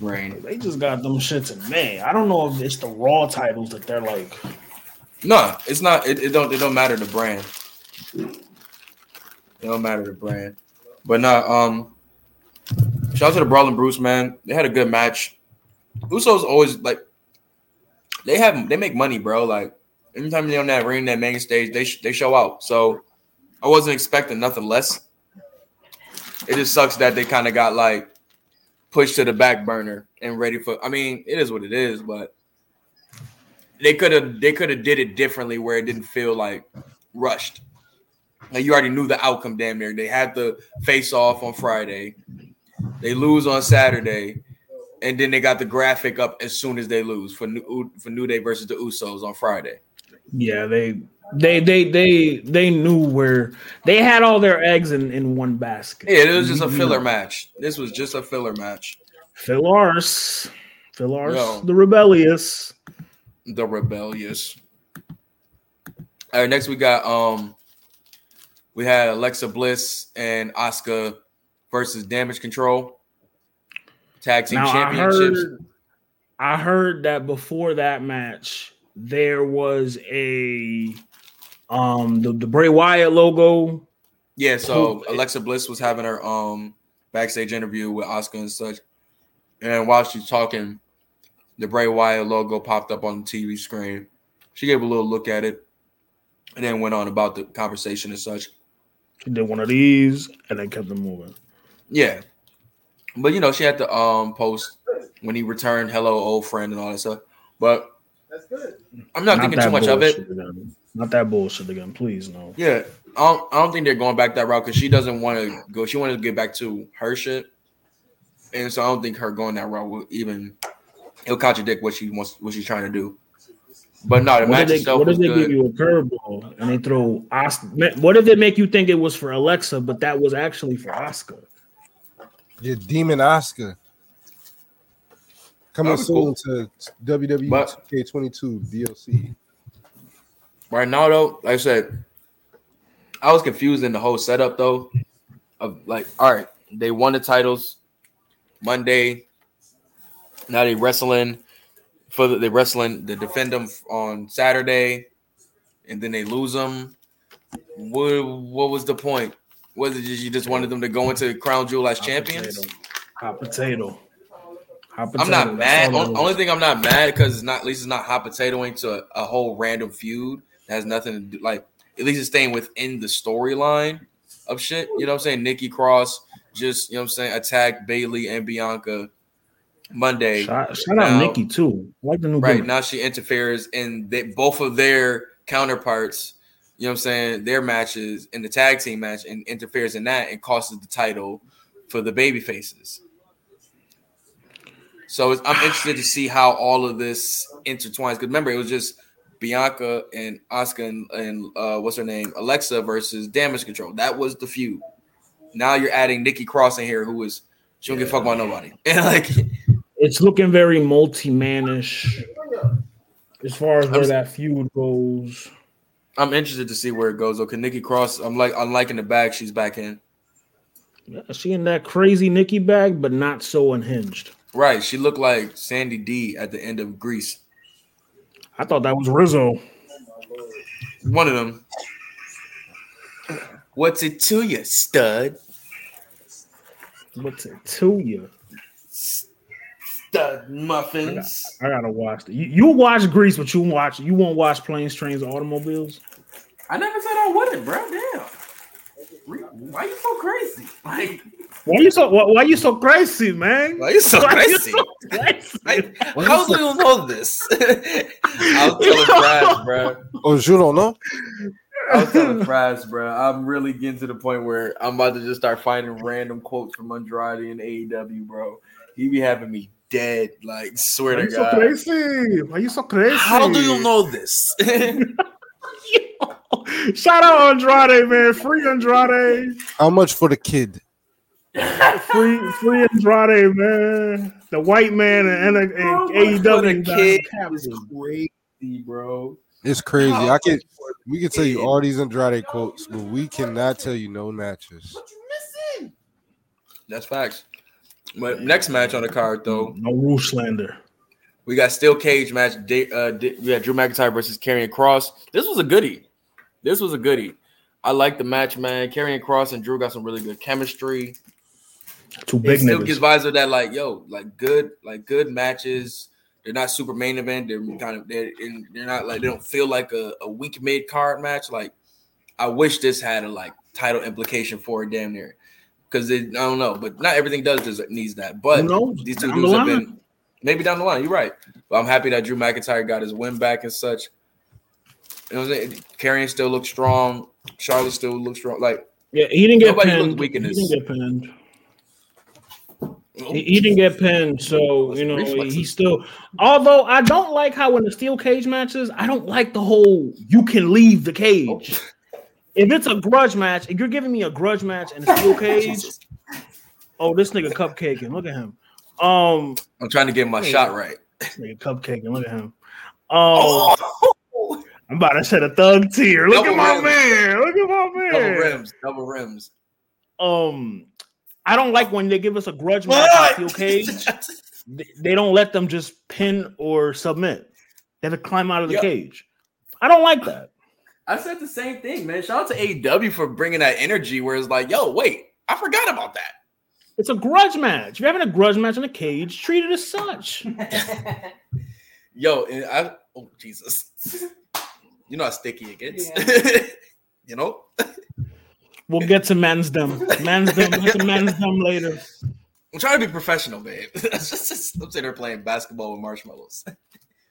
Speaker 1: reign.
Speaker 2: They just got them shits in May. I don't know if it's the Raw titles that they're like.
Speaker 1: No, it's not. It, it don't. It don't matter the brand. It don't matter the brand. But not. Um. Shout out to the Brawling Brutes man. They had a good match. Usos always like. They have. They make money, bro. Like anytime they're on that ring, that main stage, they they show out. So I wasn't expecting nothing less. It just sucks that they kind of got like pushed to the back burner and ready for. I mean, it is what it is, but they could have they could have did it differently where it didn't feel like rushed. Like you already knew the outcome damn near. They had the face off on Friday. They lose on Saturday, and then they got the graphic up as soon as they lose for New for New Day versus the Usos on Friday.
Speaker 2: Yeah, they they they they they knew where they had all their eggs in in one basket.
Speaker 1: Yeah, it was just a filler
Speaker 2: know.
Speaker 1: match. This was just a filler match.
Speaker 2: Phil Ars, Phil
Speaker 1: Yo.
Speaker 2: the rebellious.
Speaker 1: The rebellious. All right, next we got um we had Alexa Bliss and Asuka versus Damage Control. Tag team
Speaker 2: Now I
Speaker 1: championships.
Speaker 2: heard, I heard that before that match there was a um the, the Bray Wyatt logo.
Speaker 1: Yeah, so Alexa Bliss was having her um backstage interview with Oscar and such. And while she's talking, the Bray Wyatt logo popped up on the TV screen. She gave a little look at it and then went on about the conversation and such.
Speaker 2: She did one of these and then kept them moving.
Speaker 1: Yeah. But you know, she had to um post when he returned "Hello, old friend" and all that stuff. But
Speaker 4: That's good.
Speaker 1: I'm not, thinking too much of it.
Speaker 2: Again. Not that bullshit again, please no.
Speaker 1: Yeah, I don't, I don't think they're going back that route because she doesn't want to go. She wanted to get back to her shit, and so I don't think her going that route will even it'll contradict what she wants, what she's trying to do. But no, the
Speaker 2: What
Speaker 1: match
Speaker 2: if they,
Speaker 1: itself
Speaker 2: what
Speaker 1: was
Speaker 2: if they
Speaker 1: good.
Speaker 2: give you a curveball and they throw Oscar? What if they make you think it was for Alexa, but that was actually for Oscar?
Speaker 4: Your demon Oscar. Coming soon to WWE
Speaker 1: But-
Speaker 4: 2K22 DLC.
Speaker 1: Right now, though, like I said, I was confused in the whole setup though. Of like, all right, they won the titles Monday. Now they wrestling for the they wrestling to defend them on Saturday, and then they lose them. What what was the point? Was it just you just wanted them to go into Crown Jewel as champions?
Speaker 2: Hot potato. Hot potato.
Speaker 1: I'm not
Speaker 2: That's
Speaker 1: mad.
Speaker 2: all
Speaker 1: On- Only thing I'm not mad because it's not at least it's not hot potatoing to a, a whole random feud that has nothing to do. Like at least it's staying within the storyline of shit. You know what I'm saying? Nikki Cross just you know what I'm saying attacked Bayley and Bianca Monday.
Speaker 2: Shout, shout out Nikki too. I like the new
Speaker 1: Right
Speaker 2: gimmick.
Speaker 1: now she interferes in they, both of their counterparts. You know what I'm saying? Their matches in the tag team match and interferes in that and costs the title for the baby faces. So it's, I'm interested to see how all of this intertwines. Because remember, it was just Bianca and Oscar and, and uh, what's her name, Alexa versus Damage Control. That was the feud. Now you're adding Nikki Cross in here, who is she don't give a fuck about nobody. *laughs* And like,
Speaker 2: It's looking very multi-manish as far as where that feud goes.
Speaker 1: I'm interested to see where it goes. Okay, Nikki Cross. I'm like, I'm liking the bag she's back in.
Speaker 2: Yeah, she in that crazy Nikki bag, but not so unhinged.
Speaker 1: Right, she looked like Sandy D at the end of Grease.
Speaker 2: I thought that was Rizzo.
Speaker 1: One of them. What's it to you, stud?
Speaker 2: What's it to you?
Speaker 1: Stud muffins.
Speaker 2: I gotta watch it. You, you watch Grease, but you watch you won't watch planes, trains, automobiles.
Speaker 5: I never said I wouldn't, bro. Damn. Why you so crazy? *laughs* Like,
Speaker 2: Why you so why, why you so crazy, man?
Speaker 1: Why you so
Speaker 2: Why you
Speaker 1: crazy?
Speaker 2: so crazy? *laughs*
Speaker 1: I, how do you know this? I was telling Fraz, bro.
Speaker 4: Oh, you don't know?
Speaker 1: I was telling Fraz, bro. I'm really getting to the point where I'm about to just start finding random quotes from Andrade and AEW, bro. He be having me dead. Like, swear
Speaker 2: Why
Speaker 1: to
Speaker 2: you so crazy? Why you so crazy?
Speaker 1: How do you know this? *laughs*
Speaker 2: Shout out Andrade, man. Free Andrade.
Speaker 4: How much for the kid?
Speaker 2: Free free Andrade, man. The white man and, and, and
Speaker 1: How much
Speaker 2: AEW.
Speaker 1: for the
Speaker 2: got
Speaker 1: kid
Speaker 2: captive.
Speaker 1: is crazy, bro.
Speaker 4: It's crazy.
Speaker 1: How
Speaker 4: I can we can tell you all these Andrade quotes, but we cannot tell you no matches. What you missing?
Speaker 1: That's facts. But next match on the card, though,
Speaker 2: No rule slander.
Speaker 1: we got steel cage match. Uh, we got Drew McIntyre versus Karrion Cross. This was a goodie. This was a goodie. I like the match, man. Karrion Cross and Drew got some really good chemistry.
Speaker 2: Two
Speaker 1: It
Speaker 2: big
Speaker 1: still
Speaker 2: niggas.
Speaker 1: gives vibes of that, like yo, like good, like good matches. They're not super main event. They're kind of they're in, they're not like they don't feel like a, a weak mid card match. Like I wish this had a like title implication for it, damn near. Because I don't know, but not everything does does needs that. But these two
Speaker 2: Down the
Speaker 1: dudes have been maybe down the line. You're right. But I'm happy that Drew McIntyre got his win back and such. You know what I'm saying? Karrion still looks strong. Charlotte still looks strong. Like
Speaker 2: Yeah, he didn't get pinned.
Speaker 1: looked weak in
Speaker 2: he didn't get pinned. He, he didn't get pinned, so you know he still. Although I don't like how in the steel cage matches, I don't like the whole you can leave the cage. If it's a grudge match, if you're giving me a grudge match and a steel *laughs* cage, oh this nigga cupcaking. Look at him. Um,
Speaker 1: I'm trying to get my shot right.
Speaker 2: this nigga cupcaking. Look at him. Um,
Speaker 1: Oh,
Speaker 2: I'm about to shed a thug tear. Look
Speaker 1: Double
Speaker 2: at my
Speaker 1: rims.
Speaker 2: man. Look at my man.
Speaker 1: double rims, double rims.
Speaker 2: um I don't like when they give us a grudge match in steel cage. They- They don't let them just pin or submit. They have to climb out of the
Speaker 1: Yep.
Speaker 2: cage. I don't like that.
Speaker 1: I said the same thing, man. Shout out to AEW for bringing that energy where it's like, yo, wait, I forgot about that.
Speaker 2: It's a grudge match. If you're having a grudge match in a cage, treat it as such. *laughs*
Speaker 1: Yo, and I, oh, Jesus. You know how sticky it gets. *laughs* you know?
Speaker 2: We'll get to men's them. Men's them. We'll get to men's them later.
Speaker 1: I'm trying to be professional, babe. *laughs* I'm sitting there playing basketball with marshmallows.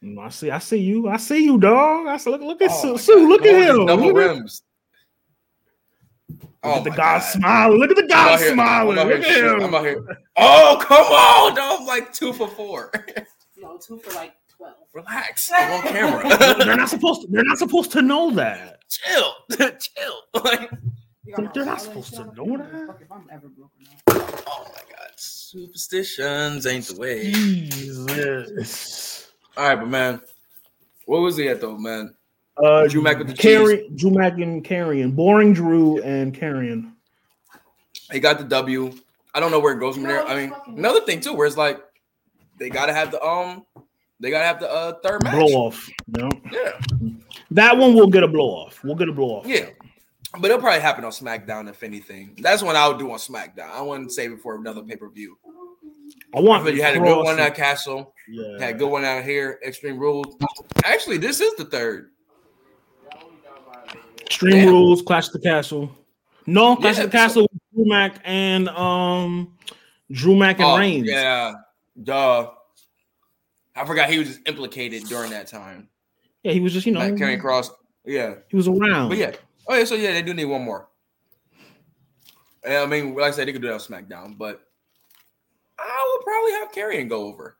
Speaker 2: Mm, I see, I see you, I see you, dog. I see, look, look at
Speaker 1: Oh
Speaker 2: Sue, Sue, look at him.
Speaker 1: Double
Speaker 2: Look
Speaker 1: rims.
Speaker 2: look at the
Speaker 1: my
Speaker 2: guy
Speaker 1: God.
Speaker 2: smiling. Look at the
Speaker 1: I'm
Speaker 2: guy
Speaker 1: out here-
Speaker 2: smiling.
Speaker 1: I'm
Speaker 2: Look
Speaker 1: here
Speaker 2: at him.
Speaker 1: I'm out here. Oh, come on, dog. I'm like two for four.
Speaker 6: No, two for like twelve.
Speaker 1: Relax. I'm on camera. *laughs*
Speaker 2: they're not supposed to. They're not supposed to know that.
Speaker 1: chill. *laughs* chill. Like,
Speaker 6: You got my
Speaker 2: They're not
Speaker 6: wallet
Speaker 2: supposed to
Speaker 6: on it.
Speaker 2: know
Speaker 6: Fuck
Speaker 2: that.
Speaker 6: If I'm ever broken
Speaker 1: oh my god. Superstitions ain't the way.
Speaker 2: Jesus.
Speaker 1: All right, but man. What was he at though, man?
Speaker 2: Uh,
Speaker 1: Drew Mack with the
Speaker 2: Carry, Drew Mack and Karrion. Boring Drew and Karrion.
Speaker 1: He got the W. I don't know where it goes from there. I mean, another thing too, where it's like they gotta have the um, they gotta have the uh third match.
Speaker 2: Blow off. You know?
Speaker 1: Yeah,
Speaker 2: That one will get a blow off. We'll get a blow off.
Speaker 1: yeah. But it'll probably happen on SmackDown if anything. That's what I would do on SmackDown. I wouldn't save it for another pay per view.
Speaker 2: I want.
Speaker 1: But you had a good one at Castle.
Speaker 2: Yeah.
Speaker 1: Had a good one out here. Extreme Rules. Actually, this is the third.
Speaker 2: Extreme
Speaker 1: Damn.
Speaker 2: Rules, Clash of the Castle. No, Clash
Speaker 1: Yeah,
Speaker 2: of the Castle, Drew Mack and um Drew Mack and
Speaker 1: Oh,
Speaker 2: Reigns.
Speaker 1: yeah, duh. I forgot he was just implicated during that time.
Speaker 2: Yeah, he was just, you know,
Speaker 1: Like Karrion Cross. Yeah.
Speaker 2: he was around.
Speaker 1: But yeah. Oh yeah, so yeah, they do need one more. And, I mean, like I said, they could do that on SmackDown, but I would probably have Karrion go over.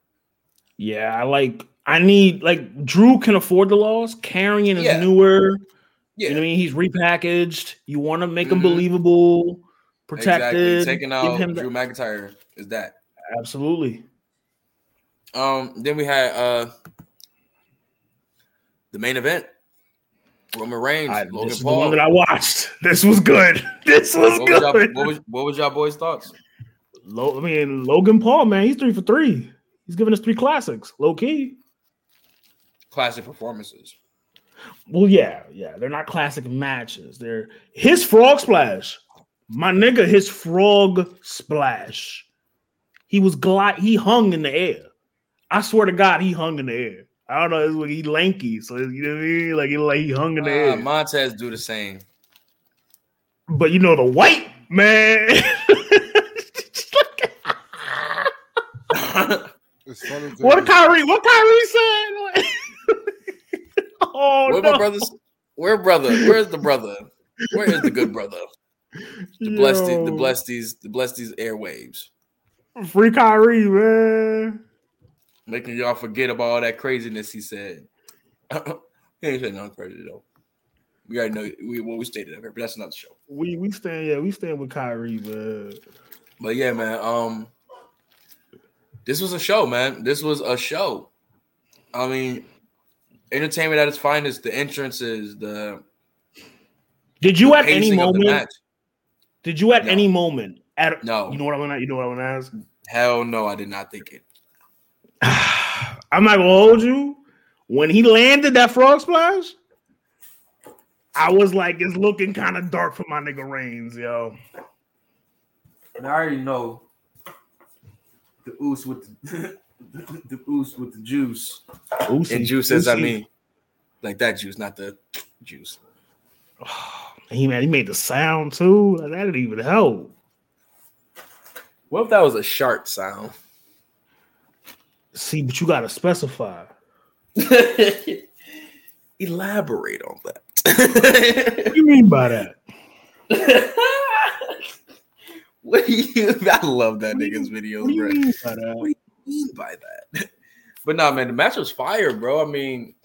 Speaker 2: Yeah, I like I need like Drew can afford the loss. Karrion is
Speaker 1: Yeah.
Speaker 2: newer.
Speaker 1: Yeah,
Speaker 2: You know what I mean? He's repackaged. You want to make him
Speaker 1: Mhm.
Speaker 2: believable, protected.
Speaker 1: exactly. Taking out
Speaker 2: him the-
Speaker 1: Drew McIntyre is that.
Speaker 2: Absolutely.
Speaker 1: Um, then we had uh the main event. Roman Reigns,
Speaker 2: I,
Speaker 1: Logan
Speaker 2: is the
Speaker 1: Paul.
Speaker 2: one that I watched. *laughs* This was good. *laughs* This was
Speaker 1: what, was
Speaker 2: good.
Speaker 1: y'all, what, was, what was y'all boys' thoughts?
Speaker 2: Lo- I mean, Logan Paul, man, he's three for three. He's giving us three classics, low key.
Speaker 1: Classic performances.
Speaker 2: Well, yeah, yeah, they're not classic matches. They're his frog splash, my nigga. His frog splash. He was glide. He hung in the air. I swear to God, he hung in the air. I don't know. It's like he lanky, so you know what I mean. Like he like he hung in the
Speaker 1: Uh,
Speaker 2: air.
Speaker 1: Montez do the same.
Speaker 2: but you know the white man. *laughs*
Speaker 4: It's funny.
Speaker 2: what
Speaker 4: to-
Speaker 2: Kyrie? What Kyrie said? *laughs* oh
Speaker 1: Where
Speaker 2: no!
Speaker 1: my brothers? Where brother? Where's the brother? Where is the good brother? The blessed, the
Speaker 2: Yo.
Speaker 1: bless these, the bless these airwaves,
Speaker 2: Free Kyrie, man.
Speaker 1: making y'all forget about all that craziness he said. *coughs* he ain't said nothing crazy though. We already know we what we stated up here, but that's another show.
Speaker 2: We we stand, yeah, we stand with Kyrie, man.
Speaker 1: But yeah, man. Um, this was a show, man. This was a show. I mean, entertainment at its finest. The entrances, the
Speaker 2: Did you at any
Speaker 1: pacing of the
Speaker 2: moment? Did you at
Speaker 1: No.
Speaker 2: any moment? At
Speaker 1: No.
Speaker 2: you know what I want to you know what I want to ask.
Speaker 1: Hell no, I did not think it. *sighs*
Speaker 2: I'm not gonna hold you. When he landed that frog splash, I was like, it's looking kind of dark for my nigga Reigns, yo.
Speaker 5: And I already know the oos with the, *laughs* the with the juice.
Speaker 1: And juices, I mean, like that juice, not the juice. *sighs*
Speaker 2: he man, he made the sound too. Like, that didn't even help.
Speaker 1: What if that was a shark sound?
Speaker 2: See, but you gotta specify. *laughs*
Speaker 1: Elaborate on that.
Speaker 2: What do you mean by that? *laughs*
Speaker 1: what do you? *laughs* I love that nigga's
Speaker 2: What
Speaker 1: videos,
Speaker 2: do you
Speaker 1: bro.
Speaker 2: mean by that?
Speaker 1: What do you mean by that? *laughs* But no, man, the match was fire, bro. I mean,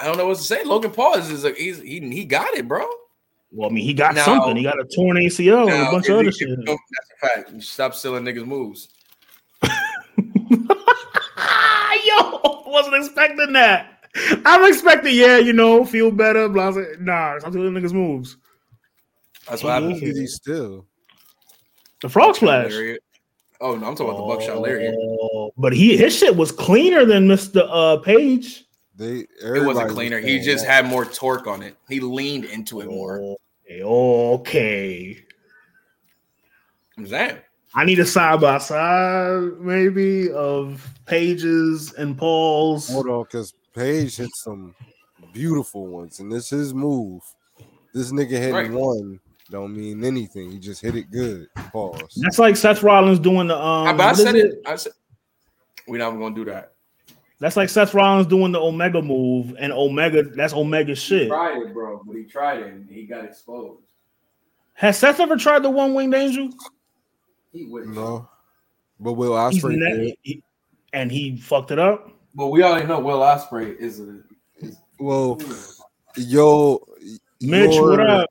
Speaker 1: I don't know what to say. Logan Paul is, is a, he's, he he got it, bro.
Speaker 2: Well, I mean, he got
Speaker 1: Now-
Speaker 2: something. He got a torn ACL and a bunch of other
Speaker 1: you-
Speaker 2: shit.
Speaker 1: if- That's a fact. You stop selling niggas' moves. *laughs*
Speaker 2: Yo, wasn't expecting that. I'm expecting, yeah, you know, feel better. Blah, blah. Nah, stop doing niggas' moves.
Speaker 1: That's what
Speaker 4: Who
Speaker 1: happened.
Speaker 4: did he still?
Speaker 2: The frog splash.
Speaker 1: Oh no, I'm talking about the buckshot lariat.
Speaker 2: Oh, But he his shit was cleaner than Mr. Uh Page.
Speaker 4: They
Speaker 1: It wasn't
Speaker 4: was
Speaker 1: cleaner. He just
Speaker 4: that.
Speaker 1: had more torque on it. He leaned into it more.
Speaker 2: Okay, okay.
Speaker 1: I'm.
Speaker 2: I need a side by side, maybe, of Pages and Paul's.
Speaker 4: Hold on, because Page hit some beautiful ones, and this is his move. This nigga hitting
Speaker 1: Right.
Speaker 4: one don't mean anything. You just hit it good. Pause.
Speaker 2: That's like Seth Rollins doing the um.
Speaker 1: but I said it. I said we're not gonna do that.
Speaker 2: That's like Seth Rollins doing the Omega move, and Omega. That's Omega shit.
Speaker 1: tried it, bro, but he tried it and he got exposed.
Speaker 2: Has Seth ever tried the one winged angel?
Speaker 1: He wouldn't.
Speaker 4: No, but Will
Speaker 2: He's
Speaker 4: Ospreay
Speaker 2: ne-
Speaker 4: did.
Speaker 2: he- and he fucked it up.
Speaker 1: But we already know Will Ospreay is a is,
Speaker 4: Well, yo,
Speaker 2: Mitch,
Speaker 4: your,
Speaker 2: what up?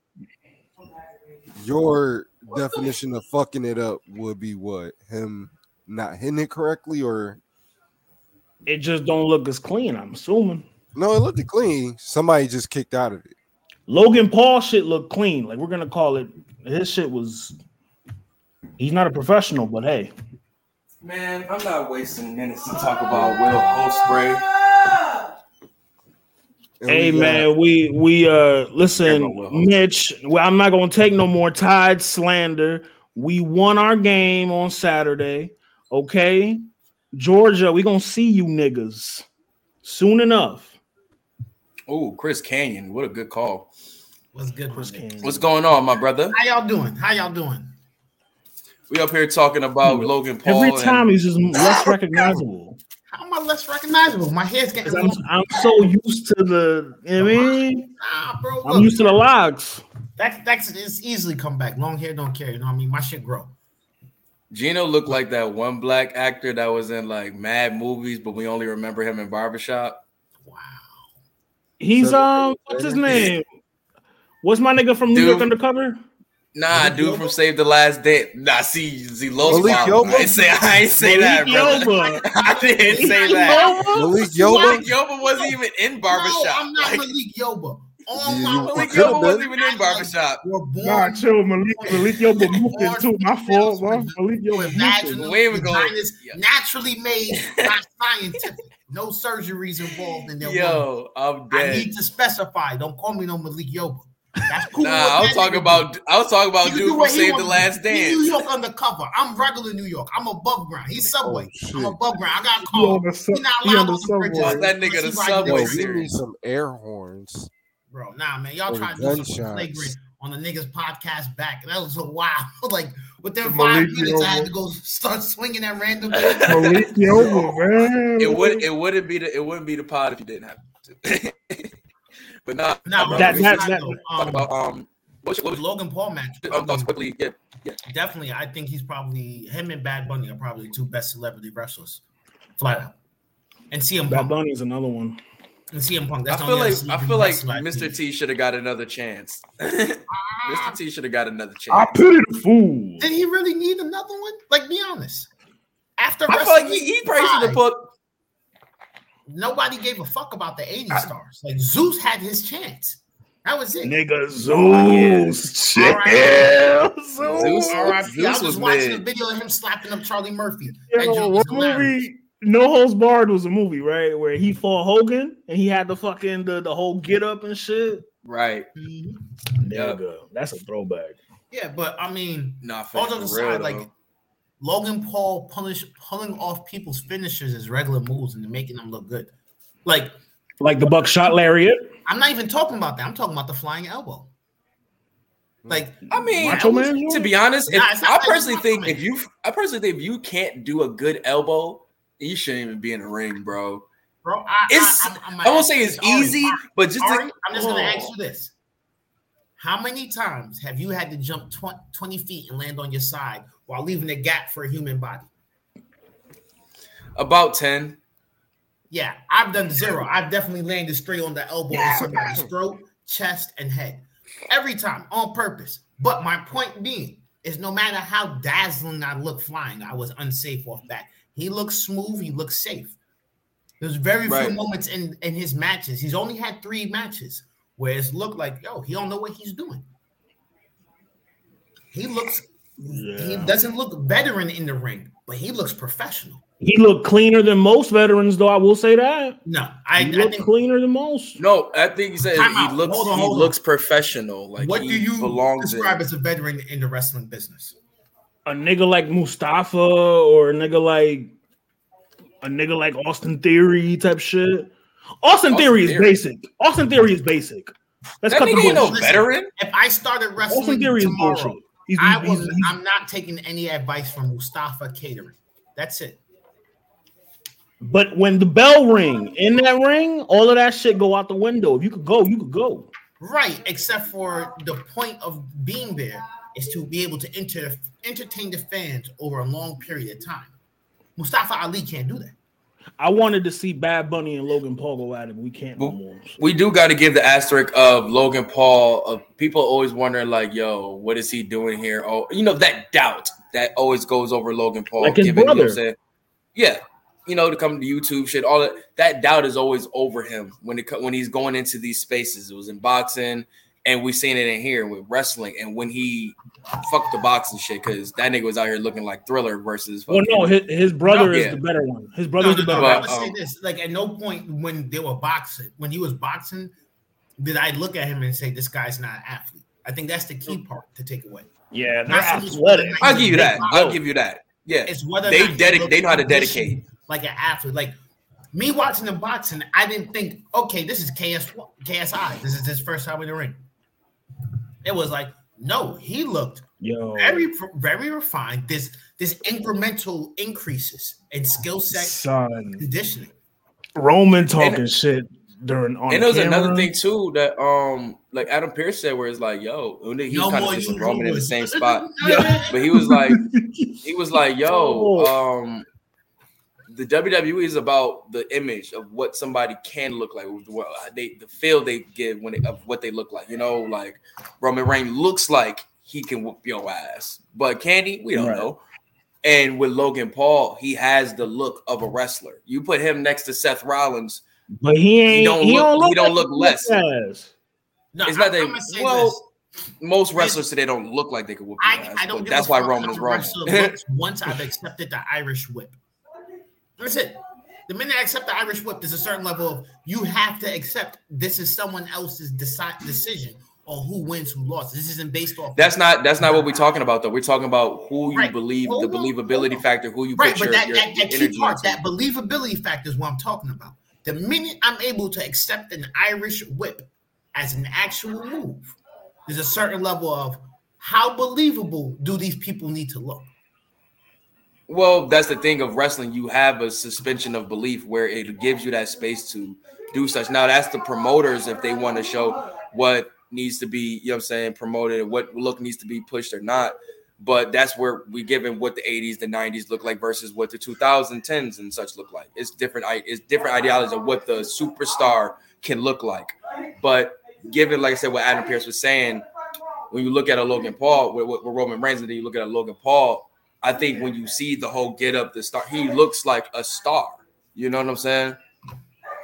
Speaker 4: Your definition of fucking it up would be what? Him not hitting it correctly, or
Speaker 2: It just don't look as clean. I'm assuming
Speaker 4: no? It looked clean. Somebody just kicked out of it.
Speaker 2: Logan Paul shit looked clean. Like we're gonna call it. His shit was. He's not a professional, but hey,
Speaker 1: man. I'm not wasting minutes to talk about Will Ospreay.
Speaker 4: And
Speaker 2: hey
Speaker 4: we got-
Speaker 2: man, we we uh listen,
Speaker 1: Yeah, but Will-
Speaker 2: Mitch. Well, I'm not gonna take no more Tide slander. We won our game on Saturday. Okay, Georgia, we gonna see you niggas soon enough.
Speaker 1: Oh, Chris Canyon, what a good call.
Speaker 7: What's good?
Speaker 2: Chris
Speaker 7: Chris
Speaker 2: Canyon.
Speaker 1: What's going on, my brother?
Speaker 7: How y'all doing? How y'all doing?
Speaker 1: We up here talking about Logan Paul.
Speaker 2: Every
Speaker 1: and-
Speaker 2: time he's just less recognizable.
Speaker 7: How am I less recognizable? My hair's getting.
Speaker 2: I'm. I'm so used to the, you know what I mean,
Speaker 7: Nah, bro.
Speaker 2: I'm used to the locks.
Speaker 7: that, that's it's easily come back. Long hair don't care. You know what I mean? My shit grow.
Speaker 1: Gino looked like that one black actor that was in like mad movies, but we only remember him in Barbershop.
Speaker 7: Wow.
Speaker 2: He's
Speaker 4: So-
Speaker 2: um, what's his name? What's my nigga from New
Speaker 1: Dude.
Speaker 2: York Undercover?
Speaker 1: Nah,
Speaker 7: Malik
Speaker 1: dude
Speaker 7: Yoba?
Speaker 1: from Save the Last Dance. Nah, see, see, Los
Speaker 4: Malik
Speaker 1: Wild.
Speaker 4: Yoba?
Speaker 1: I ain't say, I ain't say that,
Speaker 2: Malik
Speaker 1: brother.
Speaker 2: Yoba. *laughs*
Speaker 1: I didn't say that.
Speaker 4: Malik Yoba.
Speaker 1: Malik Yoba wasn't even in Barbershop.
Speaker 7: No, I'm not
Speaker 1: Like,
Speaker 7: Malik Yoba. *laughs* All
Speaker 4: You-
Speaker 7: my
Speaker 4: you
Speaker 1: Malik Yoba wasn't even in Barbershop.
Speaker 7: Were born
Speaker 2: Nah, chill, Malik. Malik Yoba moved in too. My fault, bro.
Speaker 7: with
Speaker 2: Malik Yoba moved in.
Speaker 1: We ain't going-
Speaker 7: naturally made, *laughs* not scientific. No surgeries involved in their woman.
Speaker 1: Yo, I'm dead.
Speaker 7: I need to specify. Don't call me no Malik Yoba. That's cool.
Speaker 1: Nah, I was talking about I was talking about
Speaker 7: He
Speaker 1: dude
Speaker 7: do
Speaker 1: from
Speaker 7: what he
Speaker 1: Save the. Last
Speaker 7: He New York undercover. I'm regular New York. I'm above ground. He's oh, subway.
Speaker 4: Oh.
Speaker 7: I'm above ground. I got
Speaker 2: He
Speaker 7: called.
Speaker 2: on the
Speaker 7: He not
Speaker 2: he on
Speaker 7: allowed on the bridges.
Speaker 2: subway.
Speaker 1: Fuck that nigga, the subway
Speaker 4: Yo,
Speaker 7: direct.
Speaker 4: we need some air horns.
Speaker 7: Bro, nah, man. Y'all
Speaker 4: Or
Speaker 7: trying to do something
Speaker 4: gunshots.
Speaker 7: flagrant on the niggas podcast back. That was so wild. *laughs* like within five
Speaker 2: Malik
Speaker 7: minutes, I had to go start swinging at random. *laughs*
Speaker 2: Malik Yoba, man.
Speaker 1: It would it wouldn't be the it wouldn't be the pod if you didn't have to. *laughs* but nah,
Speaker 7: Nah,
Speaker 1: I'm
Speaker 7: bro,
Speaker 2: That-
Speaker 7: it's
Speaker 2: that-
Speaker 7: not
Speaker 2: that-
Speaker 7: though.
Speaker 1: talking
Speaker 7: Um,
Speaker 1: about um what's your,
Speaker 7: the
Speaker 1: what's
Speaker 7: Logan Paul match.
Speaker 1: your, um, quickly? Yeah,
Speaker 7: Definitely, I think he's probably him and Bad Bunny are probably two best celebrity wrestlers, flat out. And CM
Speaker 2: Bad
Speaker 7: Punk.
Speaker 2: Bunny's another one.
Speaker 7: And CM Punk.
Speaker 1: I
Speaker 7: That's the
Speaker 1: feel like I feel like Mr. T should have got another chance. *laughs* Mr. T should have got another chance.
Speaker 2: I pity the fool.
Speaker 7: Did he really need another one? Like, be honest. After
Speaker 1: I feel like he, he probably should have put
Speaker 7: nobody gave a fuck about the 80 stars. Like Zeus had his chance. That was it.
Speaker 2: Nigga Zeus. Chill.
Speaker 7: All right.
Speaker 2: Zeus.
Speaker 1: Zeus-
Speaker 7: All right,
Speaker 1: Zeus
Speaker 7: I was
Speaker 1: was
Speaker 7: watching
Speaker 1: mid.
Speaker 7: a video of him slapping up Charlie Murphy. That
Speaker 2: Yo, what movie? No Holds Barred was a movie, right? Where he fought Hogan and he had the fucking the, the whole get up and shit.
Speaker 1: right.
Speaker 7: Mhm.
Speaker 1: Yeah.
Speaker 2: Nigga, that's a throwback.
Speaker 7: Yeah, but I mean,
Speaker 1: Nah,
Speaker 7: all
Speaker 1: for
Speaker 7: jokes aside, like
Speaker 1: though.
Speaker 7: Logan Paul punish pulling off people's finishers as regular moves and making them look good. Like
Speaker 2: Like the buckshot lariat.
Speaker 7: I'm not even talking about that. I'm talking about the flying elbow. Hmm. Like
Speaker 1: I mean,
Speaker 2: Macho Man.
Speaker 1: to be honest, if,
Speaker 7: Nah, not
Speaker 1: I
Speaker 7: like
Speaker 1: personally think if you, I personally think if you can't do a good elbow, you shouldn't even be in the ring, bro.
Speaker 7: bro, I,
Speaker 1: It's-
Speaker 7: I, I'm, I'm
Speaker 1: won't say it's
Speaker 7: Ari,
Speaker 1: easy,
Speaker 7: Ari,
Speaker 1: but just
Speaker 7: Ari,
Speaker 1: to,
Speaker 7: I'm just gonna
Speaker 1: Oh.
Speaker 7: ask you this: How many times have you had to jump tw- 20 feet and land on your side while leaving a gap for a human body?
Speaker 1: about ten.
Speaker 7: Yeah, I've done zero. I've definitely landed straight on the elbow of somebody's throat, chest, and head. Every time on purpose. But my point being is no matter how dazzling I look flying, I was unsafe off that. He looks smooth, he looks safe. There's very
Speaker 1: Right.
Speaker 7: few moments in, in his matches. He's only had three matches where it's looked like, yo, he don't know what he's doing. He looks he doesn't look veteran in the ring, but he looks professional.
Speaker 2: He looked cleaner than most veterans, though. I will say that.
Speaker 7: No, I,
Speaker 2: He
Speaker 7: I think
Speaker 2: cleaner than most.
Speaker 1: No, I think he said
Speaker 7: Time
Speaker 1: he
Speaker 7: out.
Speaker 1: looks
Speaker 7: Hold on,
Speaker 1: he
Speaker 7: on.
Speaker 1: looks professional. Like
Speaker 7: what do you describe
Speaker 1: in.
Speaker 7: as a veteran in the wrestling business?
Speaker 2: A nigga like Mustafa or a nigga like a nigga like Austin Theory type shit. Austin,
Speaker 1: Austin
Speaker 2: Theory is
Speaker 1: Theory.
Speaker 2: basic. Austin Theory is basic. Let's
Speaker 1: That
Speaker 2: cut the
Speaker 1: nigga ain't no veteran.
Speaker 7: If I started wrestling
Speaker 2: Austin
Speaker 7: wrestling
Speaker 2: Theory is bullshit. He's,
Speaker 7: I was.
Speaker 2: he's- he's-
Speaker 7: I'm not taking any advice from Mustafa Catering. That's it.
Speaker 2: but when the bell ring in that ring, all of that shit go out the window. If you could go, you could go.
Speaker 7: Right, except for the point of being there is to be able to enter, entertain the fans over a long period of time. Mustafa Ali can't do that.
Speaker 2: I wanted to see Bad Bunny and Logan Paul go at it, but we can't no
Speaker 1: Well,
Speaker 2: more.
Speaker 1: We do got to give the asterisk of Logan Paul. Of people always wondering, like, "Yo, what is he doing here?" Oh, you know that doubt that always goes over Logan Paul.
Speaker 2: Like his
Speaker 1: given, you know what I'm
Speaker 2: brother.
Speaker 1: saying? yeah, you know, to come to YouTube shit, all that. That doubt is always over him when it when he's going into these spaces. It was in boxing, and we seen it in here with wrestling. And when he fucked the boxing shit, because that nigga was out here looking like Thriller versus.
Speaker 2: Well, no, his, his brother
Speaker 1: No,
Speaker 2: is
Speaker 1: yeah.
Speaker 2: the better one. His
Speaker 7: No,
Speaker 2: brother's
Speaker 7: no,
Speaker 2: the
Speaker 7: no,
Speaker 2: one.
Speaker 7: I would
Speaker 1: But,
Speaker 7: say
Speaker 1: um,
Speaker 7: this: like at no point when they were boxing, when he was boxing, did I look at him and say this guy's not an athlete? I think that's the key part to take away.
Speaker 2: Yeah, they're
Speaker 7: Not
Speaker 2: athletic.
Speaker 7: whether or not
Speaker 1: I'll give you that.
Speaker 7: big
Speaker 1: I'll give you that. Yeah,
Speaker 7: It's whether or
Speaker 1: they
Speaker 7: not he
Speaker 1: dedic-
Speaker 7: looks
Speaker 1: they know how to dedicate.
Speaker 7: like an athlete. Like me watching the boxing, I didn't think, okay, this is KS KSI. This is his first time in the ring. It was like, no, he looked
Speaker 2: Yo,
Speaker 7: very very refined. This this incremental increases in skill set
Speaker 2: son,
Speaker 7: conditioning.
Speaker 2: Roman talking shit during on
Speaker 1: And there was
Speaker 2: camera.
Speaker 1: another thing too that um like Adam Pearce said where it's like, yo, when he was
Speaker 7: No
Speaker 1: kind of
Speaker 7: more
Speaker 1: just Roman in the same *laughs* spot.
Speaker 7: Yeah.
Speaker 1: But he was like, he was like, yo, *laughs* um the WWE is about the image of what somebody can look like, what they the feel they give when they, of what they look like. You know, like Roman Reigns looks like he can whoop your ass, but Candy. We don't
Speaker 2: Right.
Speaker 1: know. And with Logan Paul, he has the look of a wrestler. You put him next to Seth Rollins,
Speaker 2: but he ain't.
Speaker 1: don't
Speaker 2: He
Speaker 1: look-
Speaker 2: don't look.
Speaker 1: he don't
Speaker 2: like
Speaker 1: look
Speaker 2: he
Speaker 1: less.
Speaker 2: has.
Speaker 7: No,
Speaker 1: It's not that- well,
Speaker 7: this.
Speaker 1: most wrestlers today don't look like they could whoop your
Speaker 7: I,
Speaker 1: ass.
Speaker 7: I don't
Speaker 1: but that's why
Speaker 7: fuck
Speaker 1: Roman
Speaker 7: how
Speaker 1: is
Speaker 7: the
Speaker 1: Roman.
Speaker 7: wrestler looks *laughs* once I've accepted the Irish whip. That's it. The minute I accept the Irish whip, there's a certain level of you have to accept this is someone else's decide, decision on who wins, who lost. This isn't based off.
Speaker 1: That's not that's not what we're talking about though. We're talking about who you
Speaker 7: Right.
Speaker 1: believe, the believability factor, who you
Speaker 7: right,
Speaker 1: put
Speaker 7: but
Speaker 1: your,
Speaker 7: that,
Speaker 1: your,
Speaker 7: that, that key part,
Speaker 1: into.
Speaker 7: that believability factor is what I'm talking about. The minute I'm able to accept an Irish whip as an actual move, there's a certain level of how believable do these people need to look.
Speaker 1: Well, that's the thing of wrestling. You have a suspension of belief where it gives you that space to do such. Now, that's the promoters if they want to show what needs to be, you know what I'm saying, promoted, what look needs to be pushed or not. But that's where we given what the 80s, the 90s look like versus what the 2010s and such look like. It's different. It's different ideologies of what the superstar can look like. But given, like I said, what Adam Pearce was saying, when you look at a Logan Paul, with, with Roman Reigns, and then you look at a Logan Paul, I think when you see the whole get up, the star, he looks like a star. You know what I'm saying?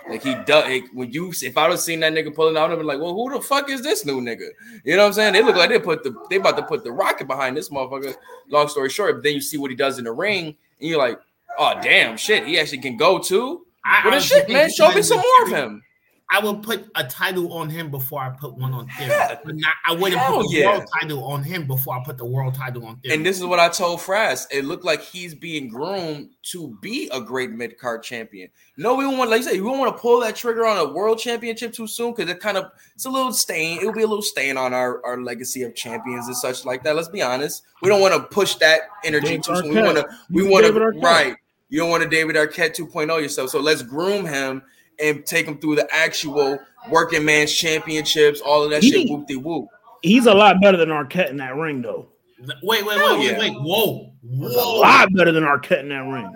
Speaker 1: Like he does. like, when you, if I would have seen that nigga pulling out, I'd be like, well, who the fuck is this new nigga? You know what I'm saying? They look like they put the, they about to put the rocket behind this motherfucker. Long story short, but then you see what he does in the ring, and you're like, oh damn, shit, he actually can go too. Well, then shit, man, show me some more of him.
Speaker 7: I would put a title on him before I put one on Theory.
Speaker 1: Yeah.
Speaker 7: But not, I wouldn't
Speaker 1: Hell
Speaker 7: put the
Speaker 1: yeah.
Speaker 7: world title on him before I put the world title on Theory.
Speaker 1: And this is what I told Fraz. It looked like he's being groomed to be a great mid card champion. No, we don't want, like you said, we don't want to pull that trigger on a world championship too soon because it kind of it's a little stain. It will be a little stain on our, our legacy of champions and such like that. Let's be honest. We don't want to push that energy
Speaker 2: David
Speaker 1: too soon. We want to, we want to, right. You don't want to David Arquette 2.0 yourself. So let's groom him and take him through the actual working man's championships, all of that
Speaker 2: He-
Speaker 1: shit. Whoop de whoop.
Speaker 2: He's a lot better than Arquette in that ring, though.
Speaker 7: wait, wait,
Speaker 1: Hell
Speaker 7: wait, wait,
Speaker 1: yeah.
Speaker 7: wait. Whoa.
Speaker 2: He's a lot better than Arquette in that ring.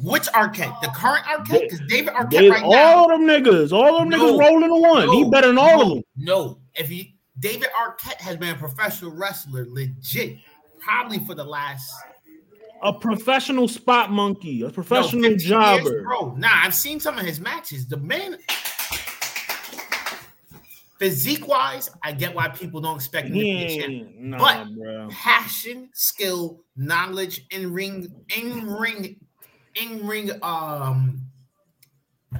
Speaker 7: Which Arquette? The current Arquette? Because David Arquette
Speaker 2: Dave,
Speaker 7: right now.
Speaker 2: all them niggas, all them
Speaker 7: No.
Speaker 2: niggas rolling in one. he better than all of them.
Speaker 7: No. If he David Arquette has been a professional wrestler legit, probably for the last
Speaker 2: A professional spot monkey, a professional
Speaker 7: 15
Speaker 2: jobber.
Speaker 7: Years, bro. Nah, I've seen some of his matches. The man physique wise, I get why people don't expect him to be a champion.
Speaker 2: nah,
Speaker 7: But-
Speaker 2: bro.
Speaker 7: passion, skill, knowledge, in ring, in ring, in ring, um,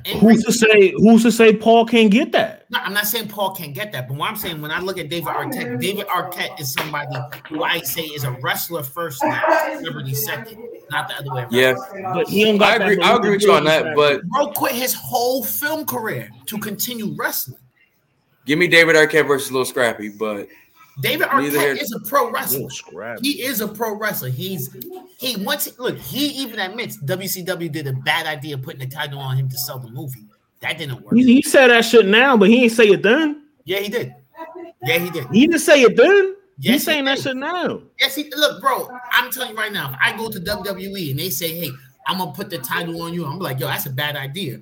Speaker 7: in ring.
Speaker 2: Who's to say? Who's to say Paul can't get that?
Speaker 7: No, I'm not saying Paul can't get that, but what I'm saying when I look at David Arquette, David Arquette is somebody who I say is a wrestler first, now, celebrity second, not the other way around.
Speaker 1: Yeah.
Speaker 2: But he don't got
Speaker 1: I agree. I agree with you on that, but
Speaker 7: Bro quit his whole film career to continue wrestling.
Speaker 1: Give me David Arquette versus Little Scrappy, but
Speaker 7: David
Speaker 1: Neither here-
Speaker 7: Arquette is a pro wrestler.
Speaker 2: Little scrap.
Speaker 7: He is a pro wrestler. He's he once look. He even admits WCW did a bad idea putting the title on him to sell the movie. That didn't work.
Speaker 2: He, he said that shit now, but he ain't say it then.
Speaker 7: Yeah, he did. Yeah, he did.
Speaker 2: He didn't say it then.
Speaker 7: Yes,
Speaker 2: He's saying
Speaker 7: he
Speaker 2: that
Speaker 7: did.
Speaker 2: shit now.
Speaker 7: Yes, he look, bro. I'm telling you right now, if I go to WWE and they say, "Hey, I'm gonna put the title on you," I'm like, "Yo, that's a bad idea."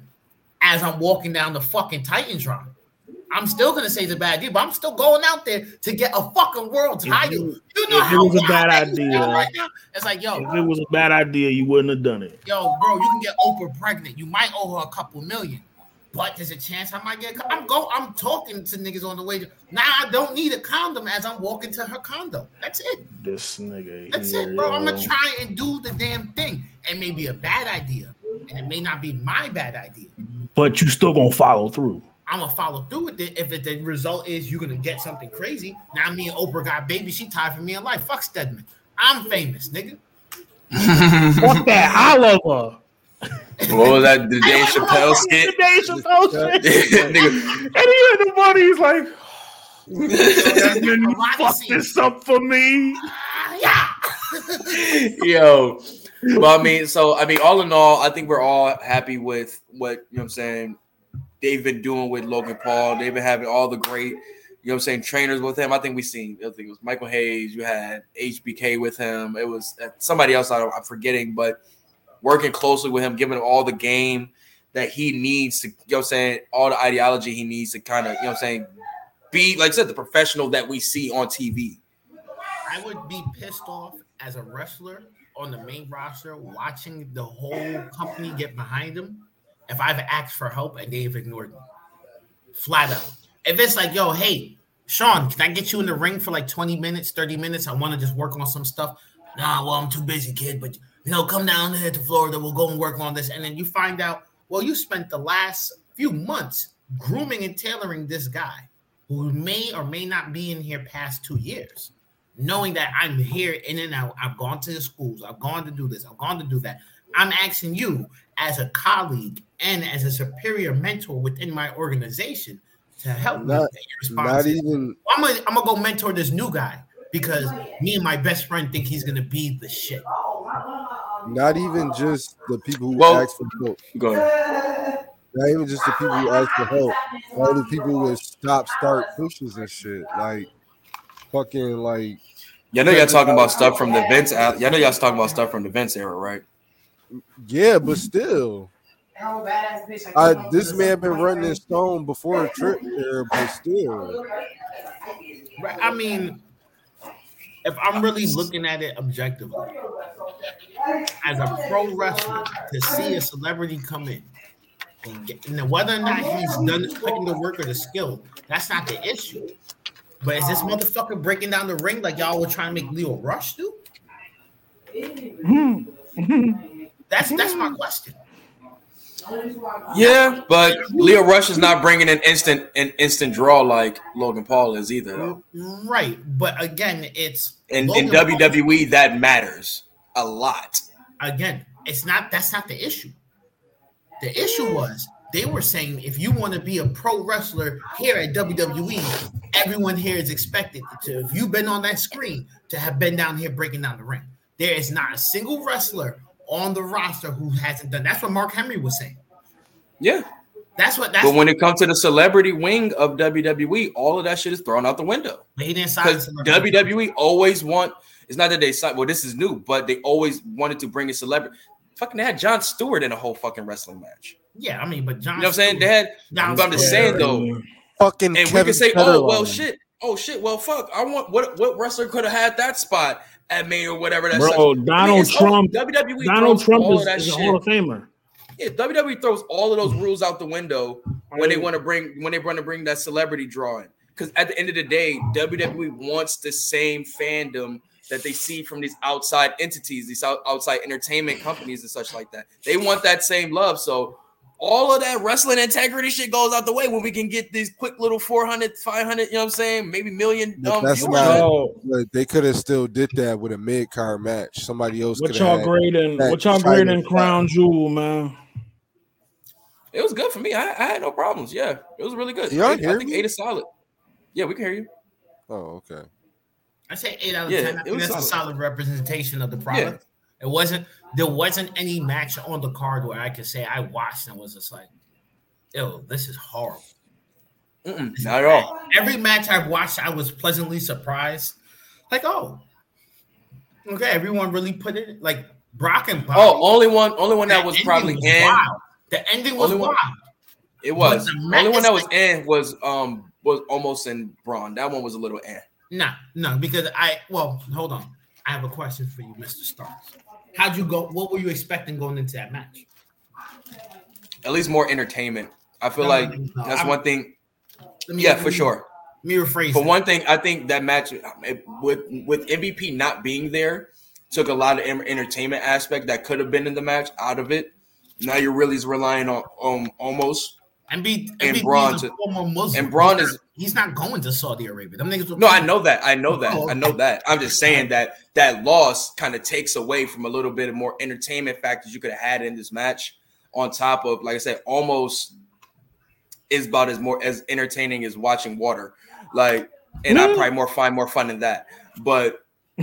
Speaker 7: As I'm walking down the fucking Titantron, I'm still gonna say it's a bad idea, but I'm still going out there to get a fucking world title.
Speaker 2: you-
Speaker 7: You, know
Speaker 2: if it was a bad idea-
Speaker 7: right now? It's like, yo,
Speaker 2: If it was a bad idea, you wouldn't have done it.
Speaker 7: yo, bro, you can get Oprah pregnant. You might owe her a couple million, but there's a chance I might get. I'm go. I'm talking to niggas on the way. Now I don't need a condom as I'm walking to her condo. That's it.
Speaker 2: This nigga.
Speaker 7: That's
Speaker 2: here,
Speaker 7: it, bro. I'm gonna try and do the damn thing. It may be a bad idea, and it may not be my bad idea.
Speaker 2: But you still gonna follow through.
Speaker 7: I'm gonna follow through with it. If it, the result is you're gonna get something crazy, now me and Oprah got baby. She tied for me in life. Fuck Stedman. I'm famous, nigga. *laughs*
Speaker 2: Fuck that. I love her.
Speaker 1: what was that? The Dave Chappelle skit?
Speaker 2: Dave *laughs* Chappelle shit. *laughs*
Speaker 1: Nigga,
Speaker 2: And he had the money. He's like,
Speaker 7: A lot to
Speaker 2: fuck this up for me.
Speaker 7: Ah, yeah.
Speaker 1: Yo, well, I mean, so I mean, all in all, I think we're all happy with what you know. what I'm saying they've been doing with Logan Paul. They've been having all the great, you know, what I'm saying trainers with him. I think we've seen. I think it was Michael Hayes. You had HBK with him. It was uh, somebody else. I I'm forgetting, but working closely with him, giving him all the game that he needs to. You know, what I'm saying all the ideology he needs to kind of, you know, what I'm saying be like I said, the professional that we see on TV.
Speaker 7: I would be pissed off as a wrestler on the main roster watching the whole company get behind him if I've asked for help and they've ignored me. Flat out. If it's like, yo, hey, Sean, can I get you in the ring for like 20 minutes, 30 minutes? I want to just work on some stuff. Nah, well, I'm too busy, kid. But you know, come down here to Florida. We'll go and work on this. And then you find out, well, you spent the last few months grooming and tailoring this guy who may or may not be in here past two years knowing that I'm here in and out. I've gone to the schools. I've gone to do this. I've gone to do that. I'm asking you as a colleague and as a superior mentor within my organization to help me.
Speaker 4: Not-
Speaker 7: with your
Speaker 4: Not even
Speaker 7: I'm gonna I'm gonna go mentor this new guy because me and my best friend think he's gonna be the shit.
Speaker 4: not even just the people who
Speaker 1: Well-
Speaker 4: ask for help.
Speaker 1: Go ahead.
Speaker 4: Not even just the people who ask for help. All the people with stop start pushes and shit. Like fucking like
Speaker 1: Y'all know y'all talking about stuff from the Vince. Y'all know y'all talking about stuff from the Vince era, right?
Speaker 4: yeah, but still. I, this man been running his stone before a trip there, but still.
Speaker 7: I mean, if I'm really looking at it objectively, as a pro wrestler, to see a celebrity come in and, get, and whether or not he's done putting the work or the skill, that's not the issue. But is this motherfucker breaking down the ring like y'all were trying to make Lio Rush do? Hmm. *laughs* That's that's my question.
Speaker 1: Yeah, but Lio Rush is not bringing an instant an instant draw like Logan Paul is either. Though.
Speaker 7: Right, but again, it's
Speaker 1: In, in
Speaker 7: Logan Paul-
Speaker 1: WWE, that matters a lot.
Speaker 7: again, it's not that's not the issue. The issue was they were saying if you want to be a pro wrestler here at WWE, everyone here is expected to, if you've been on that screen, to have been down here breaking down the ring. There is not a single wrestler on the roster who hasn't done. That's what Mark Henry was saying.
Speaker 1: Yeah,
Speaker 7: That's what that's.
Speaker 1: but when it comes to the celebrity wing of WWE, all of that shit is thrown out the window.
Speaker 7: but he didn't sign.
Speaker 1: Because. WWE always want. It's not that they sign. Well, this is new, but they always wanted to bring a celebrity. Fucking, they had Jon Stewart in a whole fucking wrestling match.
Speaker 7: Yeah, I mean, but John.
Speaker 1: You know what I'm saying? They had.
Speaker 7: John
Speaker 1: but I'm just
Speaker 7: Stewart-
Speaker 1: saying though.
Speaker 4: Fucking
Speaker 1: And we can say, oh well, shit, oh shit, well, fuck. I want what what wrestler could have had that spot at me or whatever. That's
Speaker 2: Bro, Donald Trump-
Speaker 1: WWE
Speaker 2: Donald Trump
Speaker 1: all
Speaker 2: is,
Speaker 1: that
Speaker 2: is a. Hall of Famer.
Speaker 1: Yeah, WWE throws all of those rules out the window when they want to bring when they want to bring that celebrity drawing. Because at the end of the day, WWE wants the same fandom that they see from these outside entities, these outside entertainment companies and such like that. They want that same love. So all of that wrestling integrity shit goes out the way when we can get these quick little 400, 500, you know what I'm saying? Maybe million. Um,
Speaker 4: that's
Speaker 1: viewers.
Speaker 4: not- But they could have still did that with a mid card match. Somebody else
Speaker 2: what y'all
Speaker 4: have.
Speaker 2: grading? What y'all
Speaker 4: title
Speaker 2: grading Crown Jewel, man?
Speaker 1: It was good for me. I, I had no problems. Yeah, it was really good.
Speaker 4: Y'all
Speaker 1: Eight- I
Speaker 4: hear
Speaker 1: think
Speaker 4: me?
Speaker 1: eight is solid. Yeah, we can hear you.
Speaker 4: Oh, okay.
Speaker 7: I say eight out of
Speaker 1: Yeah,
Speaker 7: ten. I
Speaker 1: it
Speaker 7: think
Speaker 1: was
Speaker 7: that's a
Speaker 1: solid.
Speaker 7: solid representation of the product. It wasn't there wasn't any match on the card where I could say I watched and was just like, "Ew, this is horrible."
Speaker 1: Mm-mm, not at all.
Speaker 7: Every match I've watched, I was pleasantly surprised. Like, oh, okay, everyone really put it like Brock and Bobby.
Speaker 1: Oh, only one, only one that was probably
Speaker 7: was
Speaker 1: in.
Speaker 7: wild. The ending was
Speaker 1: Only one-
Speaker 7: wild.
Speaker 1: It was
Speaker 7: the
Speaker 1: only one that was in was um was almost in Braun. That one was a little eh.
Speaker 7: No, no, because I well, hold on. I have a question for you, Mr. Starks. How'd you go? What were you expecting going into that match?
Speaker 1: At least more entertainment. I feel
Speaker 7: No,
Speaker 1: like
Speaker 7: no,
Speaker 1: that's
Speaker 7: I'm-
Speaker 1: one thing.
Speaker 7: Me-
Speaker 1: Yeah,
Speaker 7: let
Speaker 1: for
Speaker 7: me-
Speaker 1: sure.
Speaker 7: Let me rephrase.
Speaker 1: For
Speaker 7: it.
Speaker 1: one thing, I think that match it- with with MVP not being there took a lot of entertainment aspect that could have been in the match out of it. Now you're really relying on um Omos.
Speaker 7: And be
Speaker 1: and
Speaker 7: and
Speaker 1: Braun
Speaker 7: Braun
Speaker 1: to-
Speaker 7: former Muslim.
Speaker 1: and Braun is
Speaker 7: he's not going to Saudi Arabia. Them niggas.
Speaker 1: No, I know that. I know that.
Speaker 7: Oh,
Speaker 1: I know that. I'm just saying that that loss kind of takes away from a little bit of more entertainment factors you could have had in this match. On top of, like I said, Omos is about as more as entertaining as watching water. Like, and I probably more find more fun in that. But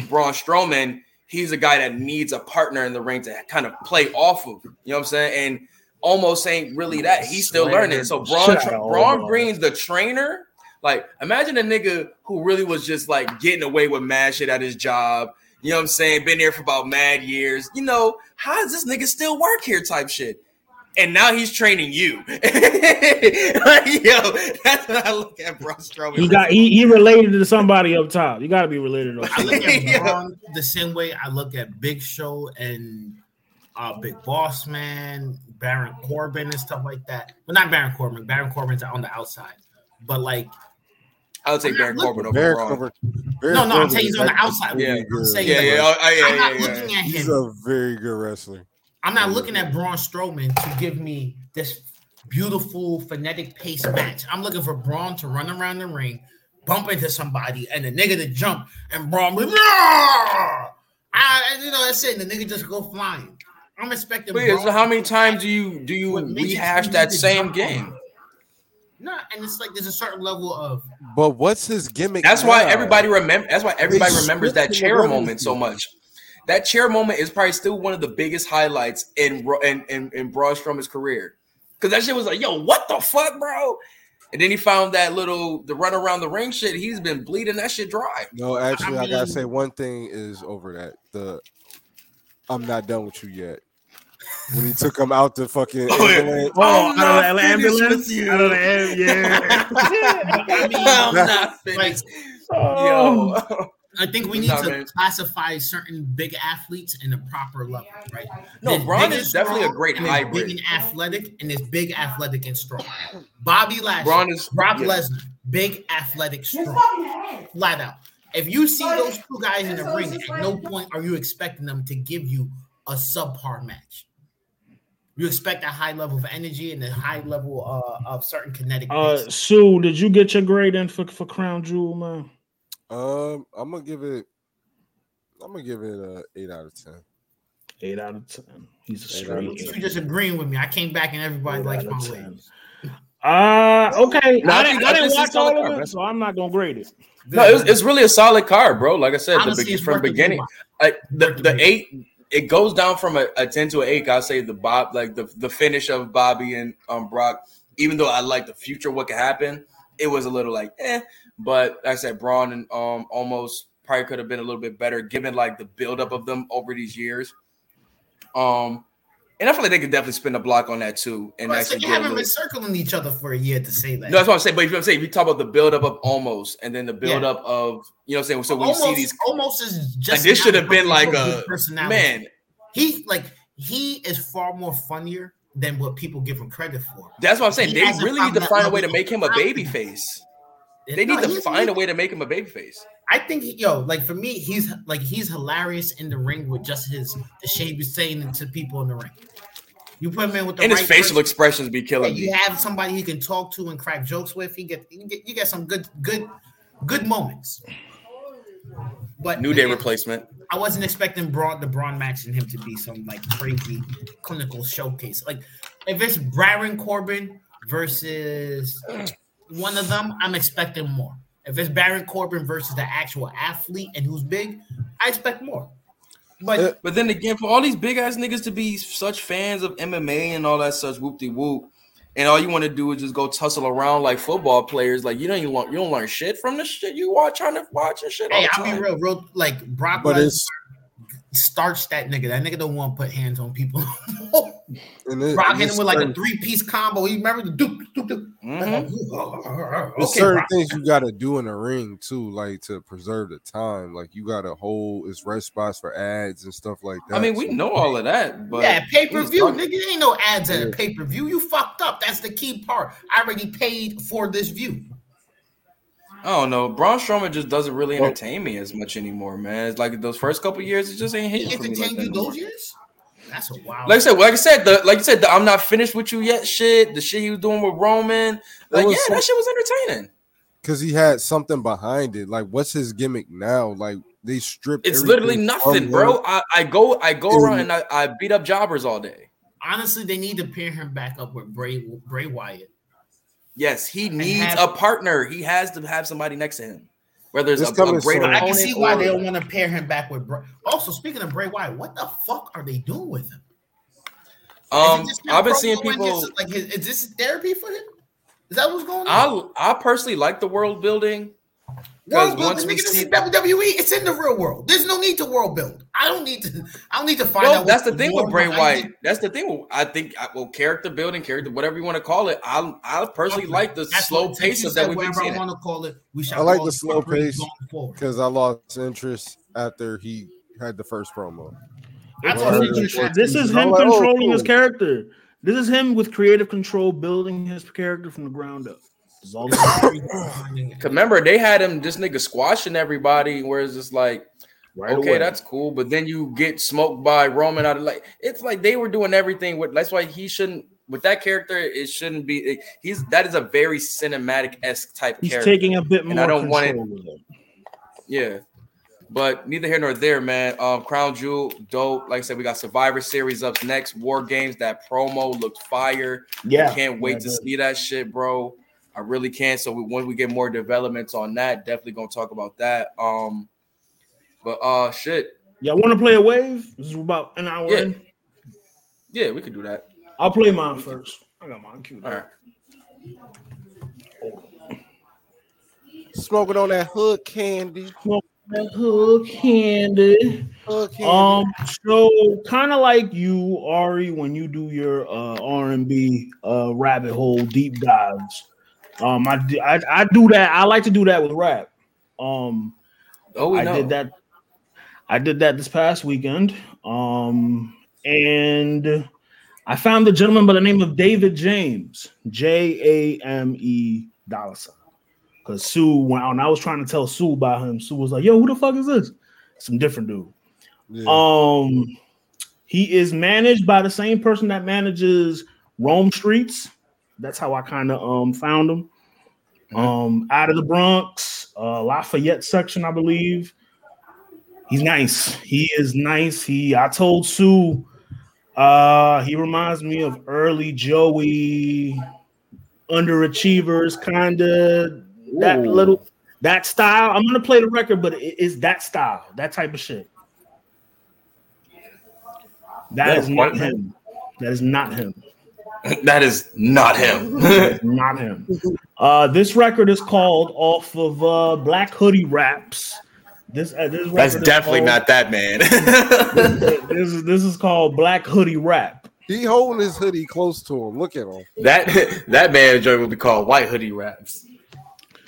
Speaker 1: Braun Strowman, he's a guy that needs a partner in the ring to kind of play off of. You know what I'm saying? And Omos ain't really that. He's still learning. So Braun,
Speaker 2: Shut up,
Speaker 1: Braun
Speaker 2: Braun.
Speaker 1: brings the trainer. Like, imagine a nigga who really was just like getting away with mad shit at his job. You know what I'm saying? Been there for about mad years. You know, how does this nigga still work here? Type shit. And now he's training you. *laughs* like, yo, that's what I look at Braun Strowman.
Speaker 2: He got he, he related to somebody up top. You got to be related. Up
Speaker 7: I look at *laughs* Braun the same way I look at Big Show and uh, Big Boss Man, Baron Corbin, and stuff like that. Well, not Baron Corbin. Baron Corbin's on the outside, but like,
Speaker 1: I would take Baron
Speaker 7: Look-
Speaker 1: Corbin over
Speaker 4: Baron
Speaker 1: Braun.
Speaker 4: Corbin. Baron
Speaker 7: no, no, I'm
Speaker 4: Corbin
Speaker 7: saying he's on the outside.
Speaker 1: Yeah.
Speaker 7: I'm saying,
Speaker 1: Yeah,
Speaker 7: like,
Speaker 1: yeah, oh, oh, yeah,
Speaker 7: I'm not
Speaker 1: yeah, yeah.
Speaker 7: looking at him.
Speaker 4: He's a very good wrestler.
Speaker 7: I'm not looking at Braun Strowman to give me this beautiful phonetic pace match. I'm looking for Braun to run around the ring, bump into somebody, and the nigga to jump, and Braun be, "Nah!" I, you know, that's it. And the nigga just go flying. I'm expecting.
Speaker 1: But yeah, so how many times do you do you rehash that same game?
Speaker 7: on. No, and it's like there's a certain level of
Speaker 4: But what's his gimmick?
Speaker 1: That's why everybody remember. That's why everybody
Speaker 4: They
Speaker 1: remembers that chair moment so much. That chair moment is probably still one of the biggest highlights in Ro- in in, in Braun Strowman's career. Because that shit was like, yo, what the fuck, bro? And then he found that little the run around the ring shit. He's been bleeding that shit dry.
Speaker 4: No, actually, I,
Speaker 7: I
Speaker 4: gotta say one thing is over that. The I'm not done with you yet. When he took him out the fucking
Speaker 1: Oh,
Speaker 4: ambulance,
Speaker 2: Oh,
Speaker 1: I'm
Speaker 2: out of the ambulance.
Speaker 1: with you.
Speaker 2: Out of the am- yeah. *laughs*
Speaker 7: I mean,
Speaker 1: I'm not
Speaker 7: like,
Speaker 1: finished.
Speaker 2: Oh.
Speaker 1: Yo.
Speaker 7: I think we need
Speaker 1: Nah,
Speaker 7: to
Speaker 1: man.
Speaker 7: classify certain big athletes in a proper level, right?
Speaker 1: No,
Speaker 7: There's
Speaker 1: Braun is definitely a great
Speaker 7: and there's
Speaker 1: hybrid.
Speaker 7: Big and athletic, and is big athletic and strong. Bobby Lashley,
Speaker 1: Braun is
Speaker 7: Brock
Speaker 1: yeah.
Speaker 7: Lesnar, big athletic, strong, flat out. If you see those two guys in the ring, at no point are you expecting them to give you a subpar match. You expect a high level of energy and a high level uh, of certain kinetic.
Speaker 2: Uh,
Speaker 7: pace.
Speaker 2: Sue, did you get your grade in for, for Crown Jewel, man?
Speaker 4: um, I'm gonna give it. I'm gonna give it a eight out of ten.
Speaker 2: Eight out of ten. He's a
Speaker 4: Eight
Speaker 2: straight.
Speaker 7: you
Speaker 2: eight.
Speaker 7: just agreeing with me. I came back and everybody
Speaker 2: Eight
Speaker 7: likes my
Speaker 2: of
Speaker 7: way.
Speaker 2: Uh okay.
Speaker 1: No, I
Speaker 2: I, didn't,
Speaker 1: I
Speaker 2: I didn't watch all
Speaker 1: card,
Speaker 2: of
Speaker 1: man.
Speaker 2: it, so I'm not gonna grade it.
Speaker 1: No, it's, it's really a solid card, bro. Like I said, the
Speaker 7: Honestly,
Speaker 1: be- from beginning, like the,
Speaker 7: the
Speaker 1: the
Speaker 7: watch.
Speaker 1: eight, it goes down from a, a ten to an eight. I say the Bob, like the the finish of Bobby and um Brock. Even though I like the future, what could happen, it was a little like eh. But like I said, Braun and um Omos probably could have been a little bit better given like the buildup of them over these years. Um, and I feel like they could definitely spin a block on that too, and
Speaker 7: Well, so
Speaker 1: actually
Speaker 7: you
Speaker 1: get a
Speaker 7: haven't been circling each other for a year to say that.
Speaker 1: no, that's what I'm saying. But if you saying if you talk about the buildup of Omos, and then the buildup of you know what I'm saying. So when
Speaker 7: Omos,
Speaker 1: you see these,
Speaker 7: Omos is just
Speaker 1: like this should have been like a
Speaker 7: personality.
Speaker 1: man.
Speaker 7: He like he is far more funnier than what people give him credit for.
Speaker 1: That's what I'm saying.
Speaker 7: He
Speaker 1: They really need to find a way to make him a baby face. They need
Speaker 7: No,
Speaker 1: to find a way to make him a baby face.
Speaker 7: I think he- yo, like for me, he's like he's hilarious in the ring with just his the shit he was saying to people in the ring. You put him in with the
Speaker 1: And his
Speaker 7: right
Speaker 1: facial
Speaker 7: person,
Speaker 1: expressions be killing
Speaker 7: you have somebody he can talk to and crack jokes with. He get you get, you get some good good good moments. But
Speaker 1: New Day replacement.
Speaker 7: I wasn't expecting Braun the Braun match and him to be some like crazy clinical showcase. Like if it's Baron Corbin versus one of them, I'm expecting more. If it's Baron Corbin versus the actual athlete and who's big, I expect more. But
Speaker 4: Uh,
Speaker 1: But then again, for all these big ass niggas to be such fans of MMA and all that such whoop de whoop, and all you want to do is just go tussle around like football players, like you don't even learn, you don't learn shit from the shit you watch trying to watch and shit. all
Speaker 7: hey,
Speaker 1: the
Speaker 7: I'll be real, real like Brock
Speaker 4: But
Speaker 7: Lesnar
Speaker 4: it's
Speaker 7: starts that nigga. That nigga don't want to put hands on people. *laughs*
Speaker 4: and it,
Speaker 7: Brock
Speaker 4: and
Speaker 7: hit him with like a three piece combo. You remember the duke, duke, duke.
Speaker 1: Mhm.
Speaker 4: There's
Speaker 7: Okay,
Speaker 4: certain
Speaker 7: Brock.
Speaker 4: things you got to do in the ring too, like to preserve the time. Like you got to hold its rest spots for ads and stuff like that.
Speaker 1: I mean, we
Speaker 4: So-
Speaker 1: know all of that, but
Speaker 7: yeah, pay per view,
Speaker 1: he's talking-
Speaker 7: nigga. Ain't no ads at a pay per view. You fucked up. That's the key part. I already paid for this view.
Speaker 1: I don't know. Braun Strowman just doesn't really entertain me as much anymore, man. It's like those first couple years, it just ain't
Speaker 7: He
Speaker 1: hitting for me. Like, that
Speaker 7: you
Speaker 1: no
Speaker 7: those years. That's a wild.
Speaker 1: like I said, like I said, the like I said, the I'm not finished with you yet. Shit, the shit he was doing with Roman, like yeah,
Speaker 4: some-
Speaker 1: that shit was entertaining.
Speaker 4: because he had something behind it. Like, what's his gimmick now? Like they stripped.
Speaker 1: It's literally nothing, bro. I, I go I go
Speaker 4: And-
Speaker 1: around and I, I beat up jobbers all day.
Speaker 7: Honestly, they need to pair him back up with Bray Bray Wyatt.
Speaker 1: Yes, he needs
Speaker 7: have-
Speaker 1: a partner. He has to have somebody next to him. Whether it's
Speaker 4: It's
Speaker 1: a, a great
Speaker 4: soon.
Speaker 7: I can see why
Speaker 1: or-
Speaker 7: they don't want to pair him back with Bray. Also, speaking of Bray Wyatt, what the fuck are they doing with him?
Speaker 1: Um
Speaker 7: it just him
Speaker 1: I've been seeing people
Speaker 7: his- like, is, is this therapy for him? Is that what's going on?
Speaker 1: I I personally like the world building.
Speaker 7: World
Speaker 1: Because
Speaker 7: building,
Speaker 1: once we see
Speaker 7: WWE. It's in the real world. There's no need to world build. I don't need to. I don't need to find
Speaker 1: No,
Speaker 7: out.
Speaker 1: that's the thing with Bray
Speaker 7: behind
Speaker 1: Wyatt.
Speaker 7: it.
Speaker 1: That's the thing. with- I think I- well, character building, character, whatever you want to call it. I I personally like the
Speaker 7: That's
Speaker 1: slow
Speaker 7: what-
Speaker 1: pace of that we've been
Speaker 7: whatever
Speaker 1: seeing.
Speaker 7: I want to call it. We shall
Speaker 4: I like the slow pace because I lost interest after he had the first promo.
Speaker 7: I
Speaker 2: It's
Speaker 7: thought
Speaker 4: Word.
Speaker 7: he just tried-
Speaker 2: This is
Speaker 4: I'm
Speaker 2: him
Speaker 4: like, oh,
Speaker 2: controlling his character. This is him with creative control, building his character from the ground up. This is all this is.
Speaker 1: 'Cause remember, they had him this nigga squashing everybody, whereas it's just like,
Speaker 2: right
Speaker 1: okay,
Speaker 2: away.
Speaker 1: that's cool, but then you get smoked by Roman out of like it's like they were doing everything with. That's why he shouldn't with that character. It shouldn't be. it- he's that is a very cinematic esque type
Speaker 2: He's
Speaker 1: character.
Speaker 2: taking a bit more
Speaker 1: And I don't want it-. Yeah. But neither here nor there, man. Um, Crown Jewel, dope. Like I said, we got Survivor Series up next. War Games, that promo looked fire.
Speaker 2: Yeah,
Speaker 1: Can't wait
Speaker 2: Yeah,
Speaker 1: to see that shit, bro. I really can. So we, when we get more developments on that, definitely gonna talk about that. Um, but uh, shit,
Speaker 2: Y'all want to play a wave? This is about an hour
Speaker 1: Yeah.
Speaker 2: in.
Speaker 1: yeah, we could do that.
Speaker 2: I'll play mine first. I got mine queued.
Speaker 1: All
Speaker 2: up.
Speaker 1: right.
Speaker 4: Smoking on that hood candy.
Speaker 2: Smoking That hook candy.
Speaker 4: Hood candy.
Speaker 2: Um, so kind of like you, Ari, when you do your uh R and B uh rabbit hole deep dives. Um, I, do- I I do that. I like to do that with rap. Um,
Speaker 1: Oh, we
Speaker 2: I
Speaker 1: know.
Speaker 2: did that. I did that this past weekend. Um, and I found a gentleman by the name of David James, J A M E dollar sign. Because Sue, when I, when I was trying to tell Sue about him, Sue was like, "Yo, who the fuck is this?" Some different dude.
Speaker 4: Yeah.
Speaker 2: Um, he is managed by the same person that manages Rome Streetz. That's how I kind of um found him. Um, out of the Bronx, uh, Lafayette section, I believe. He's nice. He is nice. He, I told Sue, uh, he reminds me of early Joey, underachievers, kind of that
Speaker 1: Ooh.
Speaker 2: little that style. I'm gonna play the record, but it is that style, that type of shit.
Speaker 1: That
Speaker 2: that is
Speaker 1: is
Speaker 2: not him. That is not him. *laughs*
Speaker 1: that is not him. *laughs*
Speaker 2: not him. Uh, this record is called off of uh, Black Hoodie Raps. This uh, this
Speaker 1: That's definitely
Speaker 2: called-
Speaker 1: not that man. *laughs*
Speaker 2: This is this is called Black Hoodie Rap.
Speaker 4: he holding his hoodie close to him. Look at him.
Speaker 1: that that man joint would be called White Hoodie Raps.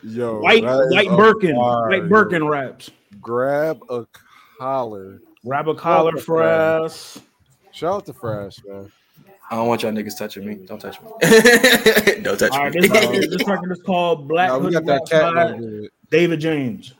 Speaker 4: Yo,
Speaker 2: White
Speaker 4: that is
Speaker 2: White
Speaker 4: a
Speaker 2: Birkin,
Speaker 4: bar,
Speaker 2: White
Speaker 4: yo.
Speaker 2: Birkin raps.
Speaker 4: Grab a collar.
Speaker 2: Grab a collar
Speaker 4: Fuck
Speaker 2: for
Speaker 4: that. Shout out to Fresh, man.
Speaker 1: I don't want y'all niggas touching me. Don't touch me. *laughs* Don't touch
Speaker 2: All right,
Speaker 1: me.
Speaker 2: this record, this record is called Black
Speaker 4: Nah, we
Speaker 2: Hoodie
Speaker 4: got that
Speaker 2: Raps
Speaker 4: cat
Speaker 2: by
Speaker 4: that.
Speaker 2: David James.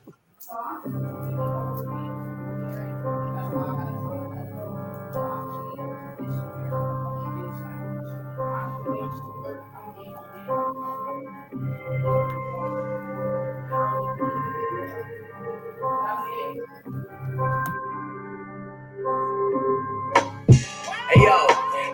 Speaker 8: Hey yo,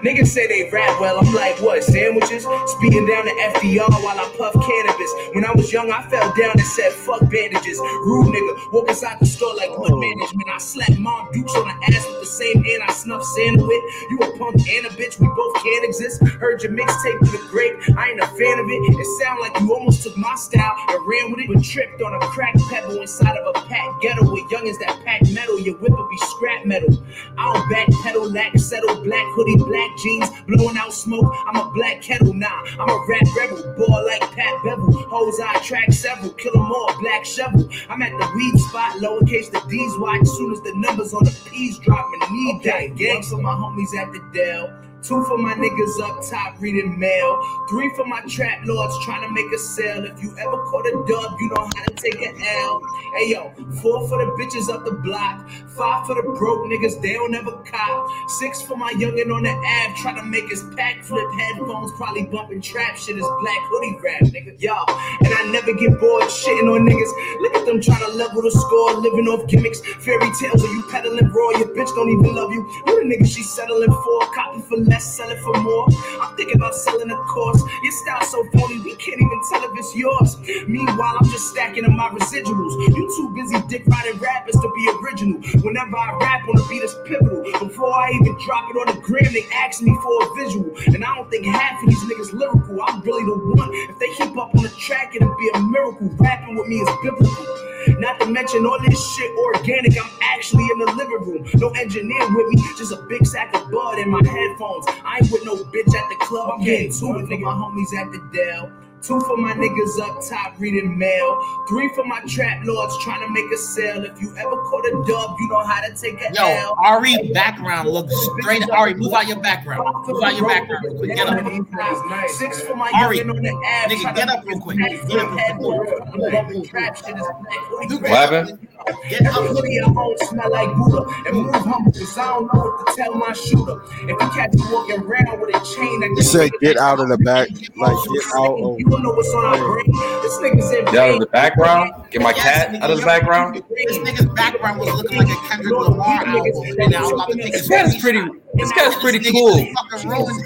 Speaker 8: Niggas say they rap well, I'm like, what, sandwiches? Speeding down the FDR while I puff cannabis. When I was young, I fell down and said, fuck bandages. Rude nigga, walk inside the store like good oh. management. I slapped mom dukes on the ass with the same hand I snuffed Santa with. You a punk and a bitch, we both can't exist. Heard your mixtape with a grape, I ain't a fan of it. It sound like you almost took my style and ran with it, but tripped on a crack pebble inside of a pack ghetto with youngins that pack metal. Your whip will be scrap metal. I don't backpedal, lack settle, black hoodie, black jeans, blowing out smoke. I'm a black kettle, nah. I'm a rap rebel, ball like Pat Bevel. Hoes I attract several, kill 'em all, black shovel. I'm at the weed spot, lowercase the D's watch. Soon as the numbers on the P's drop, and need that. Gang So my homies at the Dell. Two for my niggas up top reading mail. Three for my trap lords trying to make a sale. If you ever caught a dub, you know how to take an L. Hey yo, four for the bitches up the block. Five for the broke niggas, they don't ever cop. Six for my youngin' on the app trying to make his pack flip headphones, probably bumping trap shit. Is black hoodie rap, nigga. Y'all, and I never get bored shitting on niggas. Look at them trying to level the score, living off gimmicks, fairy tales. Are you peddling raw? Your bitch don't even love you. You the nigga she settling for, copy for less, sell it for more. I'm thinking about selling a course. Your style's so phony, we can't even tell if it's yours. Meanwhile, I'm just stacking up my residuals. You too busy dick riding rappers to be original. Whenever I rap on a beat, it's pivotal. Before I even drop it on the gram, they ask me for a visual. And I don't think half of these niggas lyrical. I'm really the one. If they keep up on the track, it'll be a miracle. Rapping with me is biblical. Not to mention all this shit organic. I'm actually in the living room. No engineer with me, just a big sack of bud in my headphones. I ain't with no bitch at the club. I'm getting to it, nigga. My homies at the Dell. Two for my niggas up top reading mail. Three for my trap lords trying to make a sale. If you ever caught a dub, you know how to take a
Speaker 7: Yo,
Speaker 8: L.
Speaker 7: Ari background looks straight. Ari, move out your background. Move out your background real quick. Get up.
Speaker 8: Six for my
Speaker 7: Ari,
Speaker 8: on the app.
Speaker 7: nigga, get up real quick. Get up real quick.
Speaker 8: I'm bumping trap shit is black hoodie
Speaker 7: You
Speaker 8: rap.
Speaker 1: What happened?
Speaker 7: Get up.
Speaker 8: Everybody at home smell like Buddha and move humble because I don't know what to tell my shooter. If you catch me walking around with a chain that
Speaker 4: He said, "Get out of the back, like get out of."
Speaker 8: You don't know what's on our brain. This nigga's in
Speaker 1: Get out of the background. Get my cat out of the background.
Speaker 7: This nigga's background was looking like a Kendrick Lamar album, and now I'm about to take a
Speaker 1: This cat is pretty. This cat is pretty cool.
Speaker 7: Fucking ruined.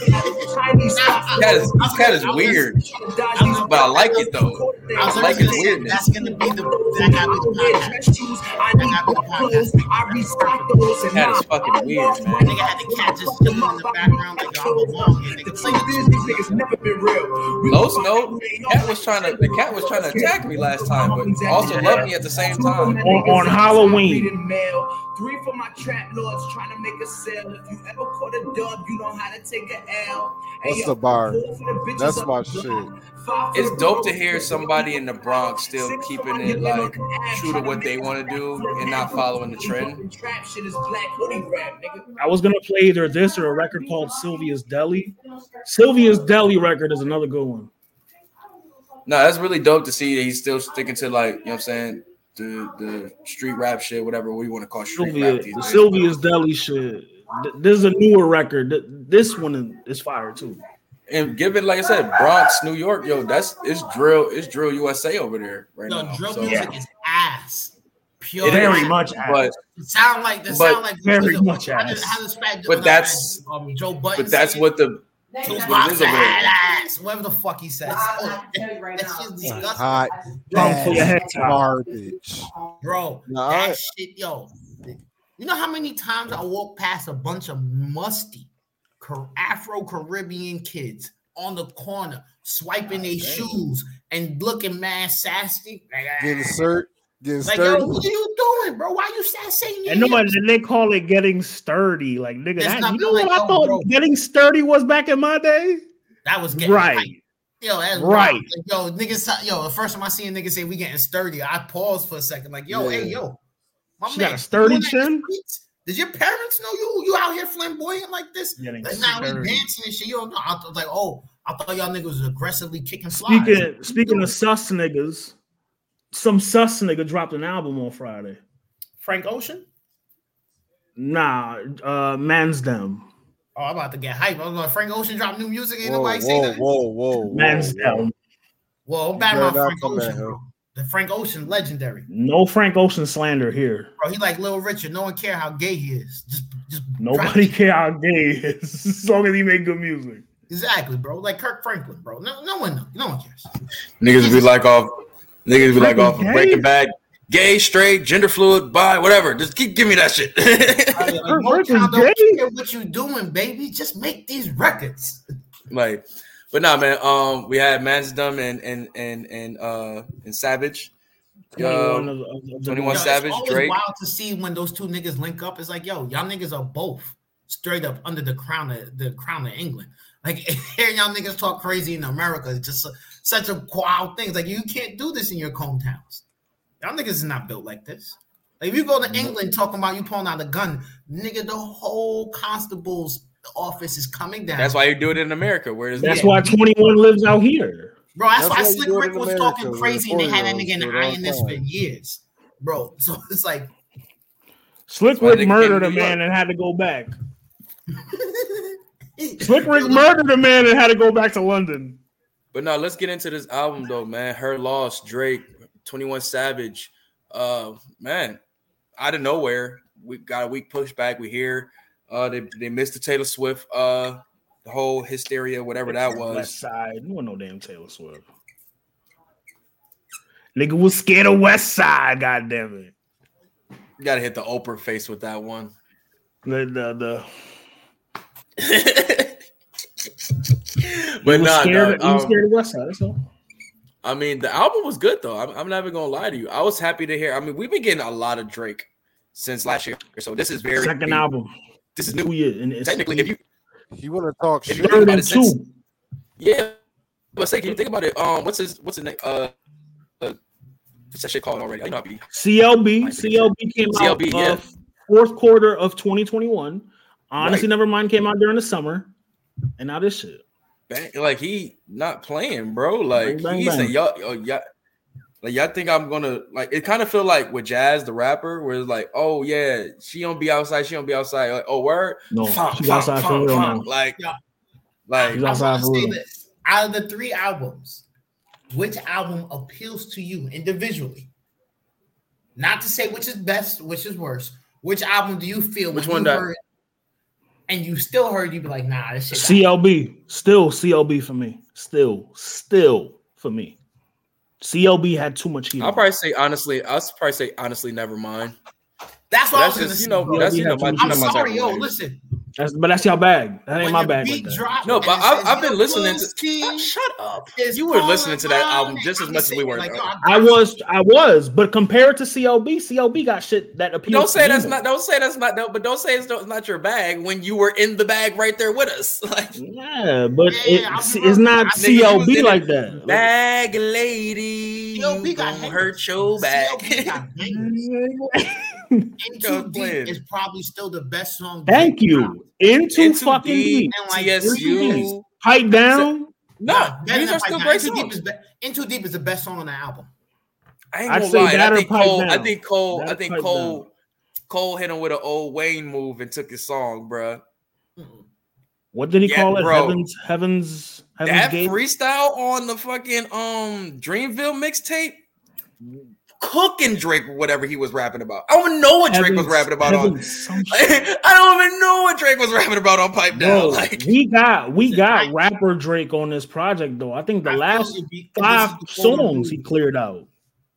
Speaker 1: Cat is this cat is weird, but I like it though.
Speaker 7: I
Speaker 1: like
Speaker 7: gonna
Speaker 1: his weirdness.
Speaker 7: That's gonna be the that got the podcast.
Speaker 8: I need. I restock those and
Speaker 1: Cat is fucking weird,
Speaker 8: lost
Speaker 1: man.
Speaker 8: my
Speaker 7: Nigga had the cat just chilling in the background like yo, I belong here. Nigga, play
Speaker 8: The
Speaker 7: the
Speaker 8: truth is, these niggas never been real. We
Speaker 1: Los
Speaker 8: fuck
Speaker 1: note. Cat was trying to. The cat was trying to attack me last time, but also love me at the same time.
Speaker 2: On- on Halloween.
Speaker 8: Reading. Three for my trap lords trying to make a sale. If you ever caught a dub, you know how to take a L. Hey,
Speaker 4: What's
Speaker 8: yo,
Speaker 4: the bar?
Speaker 8: the
Speaker 4: That's my shit.
Speaker 8: block.
Speaker 1: It's dope to hear somebody in the Bronx still keeping it like
Speaker 8: on the app,
Speaker 1: true to what they want to do and not following the trend.
Speaker 8: Trap shit is black hoodie rap, nigga.
Speaker 2: I was gonna play either this or a record called Sylvia's Deli. Sylvia's Deli record is another good one.
Speaker 1: No, that's really dope to see that he's still sticking to like you know what I'm saying the the street rap shit, whatever we want to call street
Speaker 2: Sylvia,
Speaker 1: rap
Speaker 2: the
Speaker 1: days.
Speaker 2: Sylvia's Deli shit. This is a newer record. This one is fire too.
Speaker 1: And given like I said, Bronx, New York, yo, that's it's drill, it's drill USA over there right
Speaker 7: No,
Speaker 1: now.
Speaker 7: drill
Speaker 1: So,
Speaker 7: music is ass. Pure
Speaker 1: It
Speaker 2: Very
Speaker 7: ass.
Speaker 2: much,
Speaker 1: but
Speaker 7: It sound like the sound like
Speaker 2: Very
Speaker 7: listen,
Speaker 2: much
Speaker 7: how does-
Speaker 2: ass.
Speaker 7: how does
Speaker 1: But that's-
Speaker 7: um, Joe Budden
Speaker 1: but that's what the
Speaker 7: Two
Speaker 1: what
Speaker 7: box
Speaker 1: it is
Speaker 7: of
Speaker 1: over there.
Speaker 7: head ass, whatever the fuck he says.
Speaker 6: I'll
Speaker 7: Oh,
Speaker 6: right
Speaker 7: that shit's disgusting,
Speaker 4: Hot
Speaker 2: Tongue full of head
Speaker 4: ass
Speaker 2: top.
Speaker 4: garbage.
Speaker 7: bro.
Speaker 4: Nah,
Speaker 7: that
Speaker 4: I-
Speaker 7: shit, yo. You know how many times I walk past a bunch of musty Afro Caribbean kids on the corner swiping ah, their shoes and looking mad sassy? Like,
Speaker 4: Getting cert, getting
Speaker 7: like yo, what are you doing, bro? Why you sassing?
Speaker 2: And no, and they call it getting sturdy. Like nigga, that, you know
Speaker 7: like,
Speaker 2: what I thought
Speaker 7: bro.
Speaker 2: getting sturdy was back in my day.
Speaker 7: That was getting
Speaker 2: Right.
Speaker 7: hype. Yo, that's
Speaker 2: Right.
Speaker 7: right. Yo, niggas, yo, the first time I see a nigga say we getting sturdy, I paused for a second, like, yo, hey, yo, my
Speaker 2: She got
Speaker 7: man,
Speaker 2: a sturdy
Speaker 7: you in the
Speaker 2: chin?
Speaker 7: Did your parents know you? You out here flamboyant like this?
Speaker 2: Getting
Speaker 7: Like, now we dancing and shit. You don't know. I was like, oh, I thought y'all niggas was aggressively kicking slides.
Speaker 2: Speaking speaking of sus niggas, some sus nigga dropped an album on Friday.
Speaker 7: Frank Ocean.
Speaker 2: Nah, uh Man's Them.
Speaker 7: Oh, I'm about to get hype. I was like, Frank Ocean dropped new music. Ain't
Speaker 4: Whoa,
Speaker 7: nobody say
Speaker 4: whoa,
Speaker 7: nothing.
Speaker 4: whoa, whoa, whoa, *laughs*
Speaker 2: Man's
Speaker 4: whoa.
Speaker 2: Them.
Speaker 7: Well, I'm bad about Frank Ocean, bro. The Frank Ocean legendary.
Speaker 2: No Frank Ocean slander here.
Speaker 7: Bro, he like Little Richard. No one care how gay he is. Just Just
Speaker 2: Nobody care how gay he is *laughs* as long as he make good music.
Speaker 7: Exactly, bro. Like Kirk Franklin, bro. No, no one, no one cares.
Speaker 1: Niggas be like off. Niggas be like
Speaker 2: Freaking
Speaker 1: off of
Speaker 2: gay?
Speaker 1: Breaking Bad. Gay, straight, gender fluid, bi, whatever. Just keep give me that shit.
Speaker 7: Like,
Speaker 2: Kirk
Speaker 7: Motown don't
Speaker 2: gay?
Speaker 7: care what you doing, baby. Just make these records.
Speaker 1: like, but nah, man. Um, we had Mansdom and and and and uh and Savage.
Speaker 2: 21
Speaker 1: Yo,
Speaker 2: of- of- of the-
Speaker 1: 21
Speaker 7: Yo,
Speaker 1: Savage,
Speaker 7: it's always
Speaker 1: Drake.
Speaker 7: wild to see when those two niggas link up. It's like, yo, y'all niggas are both straight up under the crown of the crown of England. Like *laughs* hearing y'all niggas talk crazy in America is just su- such a wild thing. It's like you can't do this in your hometowns. Y'all niggas is not built like this. Like if you go to England talking about you pulling out a gun, nigga, the whole constable's office is coming down.
Speaker 1: That's why you do it in America. Where is
Speaker 2: That's
Speaker 7: Yeah.
Speaker 2: why 21 lives out here.
Speaker 7: Bro, that's,
Speaker 4: That's
Speaker 7: why
Speaker 4: why
Speaker 7: Slick Rick was
Speaker 4: America,
Speaker 7: talking crazy and they had that nigga in
Speaker 4: do
Speaker 7: the
Speaker 4: it all
Speaker 7: INS
Speaker 4: the
Speaker 7: for years. Bro, *laughs* so it's like
Speaker 2: Slick Rick murdered a man and had to go back. *laughs* Slick Rick murdered a man and had to go back to London.
Speaker 1: But now let's get into this album though, man. Her loss, Drake, 21 Savage. Uh man, out of nowhere, we got a week pushback. We hear uh they, they missed the Taylor Swift, uh the whole hysteria, whatever that was. West.
Speaker 2: Side. You want no damn Taylor Swift. Nigga was scared of West Side, god damn it.
Speaker 1: You gotta hit the Oprah face with that one.
Speaker 2: The, the, the, *laughs* *laughs*
Speaker 1: but
Speaker 2: he was
Speaker 1: nah,
Speaker 2: scared,
Speaker 1: nah, um,
Speaker 2: scared of West Side. That's all.
Speaker 1: I mean, the album was good though. I'm, I'm never gonna lie to you. I was happy to hear. I mean, we've been getting a lot of Drake since last year, so this is very
Speaker 2: Second album.
Speaker 1: This is new.
Speaker 2: years. And it's
Speaker 1: Technically, if you
Speaker 4: You want to talk
Speaker 1: If you-
Speaker 2: third
Speaker 1: about
Speaker 2: and
Speaker 1: it since-
Speaker 2: two.
Speaker 1: Yeah, but say, can you think about it? Um, what's his what's his name? Uh, uh what's that shit called already? I know I be
Speaker 2: CLB.
Speaker 1: Might be
Speaker 2: CLB out
Speaker 1: CLB, yeah.
Speaker 2: uh, fourth quarter of 2021. Honestly,
Speaker 1: Right.
Speaker 2: Nevermind came out during the summer. And now this shit.
Speaker 1: Bang, like he not playing, bro. Like
Speaker 2: Bang, bang,
Speaker 1: he's
Speaker 2: bang.
Speaker 1: saying, y'all, y'all, y'all, like y'all think I'm gonna like it. Kind of feel like with Jazz the rapper, where it's like, oh yeah, she don't be outside, she don't be outside. Like, oh word,
Speaker 2: No,
Speaker 1: Funk,
Speaker 2: she's
Speaker 1: funk,
Speaker 2: outside for
Speaker 1: funk,
Speaker 2: real
Speaker 1: funk.
Speaker 2: now.
Speaker 1: Like,
Speaker 7: Yeah.
Speaker 1: like
Speaker 2: He's
Speaker 7: I
Speaker 2: outside
Speaker 7: want to
Speaker 2: for
Speaker 7: say
Speaker 2: real.
Speaker 7: this: out of the three albums, which album appeals to you individually? Not to say which is best, which is worse. Which album do you feel
Speaker 1: Which
Speaker 7: when
Speaker 1: one
Speaker 7: you
Speaker 1: that-
Speaker 7: heard and you still heard you be like, nah, this shit. got-
Speaker 2: CLB. Still CLB for me. Still, still for me. CLB had too much heat.
Speaker 1: I'll probably say honestly, I'll probably say honestly, never mind.
Speaker 7: That's what
Speaker 1: That's
Speaker 7: I was
Speaker 1: just you
Speaker 7: gonna
Speaker 1: know,
Speaker 7: say, bro.
Speaker 1: that's you know, my,
Speaker 2: I'm
Speaker 1: you
Speaker 7: I'm
Speaker 1: know my
Speaker 7: sorry,
Speaker 1: type
Speaker 7: yo.
Speaker 1: of.
Speaker 7: Listen,
Speaker 2: That's, but that's your bag. That ain't
Speaker 7: when
Speaker 2: my bag.
Speaker 7: beat
Speaker 2: Like that.
Speaker 7: drop
Speaker 1: No, but I,
Speaker 7: says,
Speaker 1: I've been listening to.
Speaker 7: pussy
Speaker 1: Shut up. You were listening to that album just as much as we were.
Speaker 7: like, yo,
Speaker 2: I was, I was, but compared to CLB, CLB got shit that appeals.
Speaker 1: Don't say
Speaker 2: to
Speaker 1: that's
Speaker 2: me.
Speaker 1: not. Don't say that's not. But don't say it's not, not your bag when you were in the bag right there with us. *laughs* Like
Speaker 2: Yeah, but
Speaker 7: Yeah,
Speaker 2: it's,
Speaker 7: I'm-
Speaker 2: it's not
Speaker 1: Nigga, you was
Speaker 2: CLB like that.
Speaker 1: Bag lady,
Speaker 7: CLB
Speaker 1: you
Speaker 7: got
Speaker 1: gon'
Speaker 7: hangers.
Speaker 1: hurt your back. *laughs* *laughs*
Speaker 7: CLB got bangers. Into
Speaker 1: playing.
Speaker 7: Deep is probably still the best song.
Speaker 2: Thank you. Into,
Speaker 1: Into
Speaker 2: fucking
Speaker 1: deep,
Speaker 2: deep.
Speaker 7: And like
Speaker 1: TSU.
Speaker 2: Pipe down.
Speaker 1: No,
Speaker 7: Nah,
Speaker 1: these are still great
Speaker 7: Down. Into Deep
Speaker 1: songs.
Speaker 7: is be- Into Deep is the best song on the album.
Speaker 1: I ain't
Speaker 2: I'd say
Speaker 1: lie.
Speaker 2: that
Speaker 1: I think Cole. I think Cole.
Speaker 2: That
Speaker 1: I think
Speaker 2: Pipe
Speaker 1: Cole. Cole hit him with an old Wayne move and took his song, bruh.
Speaker 2: What did he
Speaker 1: Yeah,
Speaker 2: call it?
Speaker 1: bro.
Speaker 2: Heavens, heavens, heavens
Speaker 1: That
Speaker 2: gate.
Speaker 1: freestyle on the fucking um Dreamville mixtape, cooking Drake whatever he was rapping about. I don't even know what Drake was rapping about on.
Speaker 2: heavens, *laughs* some shit.
Speaker 1: I don't even know what Drake was rapping about on Pipe Down.
Speaker 2: Bro,
Speaker 1: Like,
Speaker 2: we got we *laughs* got
Speaker 7: I-
Speaker 2: rapper Drake on this project though. I think the
Speaker 7: I
Speaker 2: last
Speaker 7: you, B- 'cause
Speaker 2: five
Speaker 7: the
Speaker 2: songs he cleared out.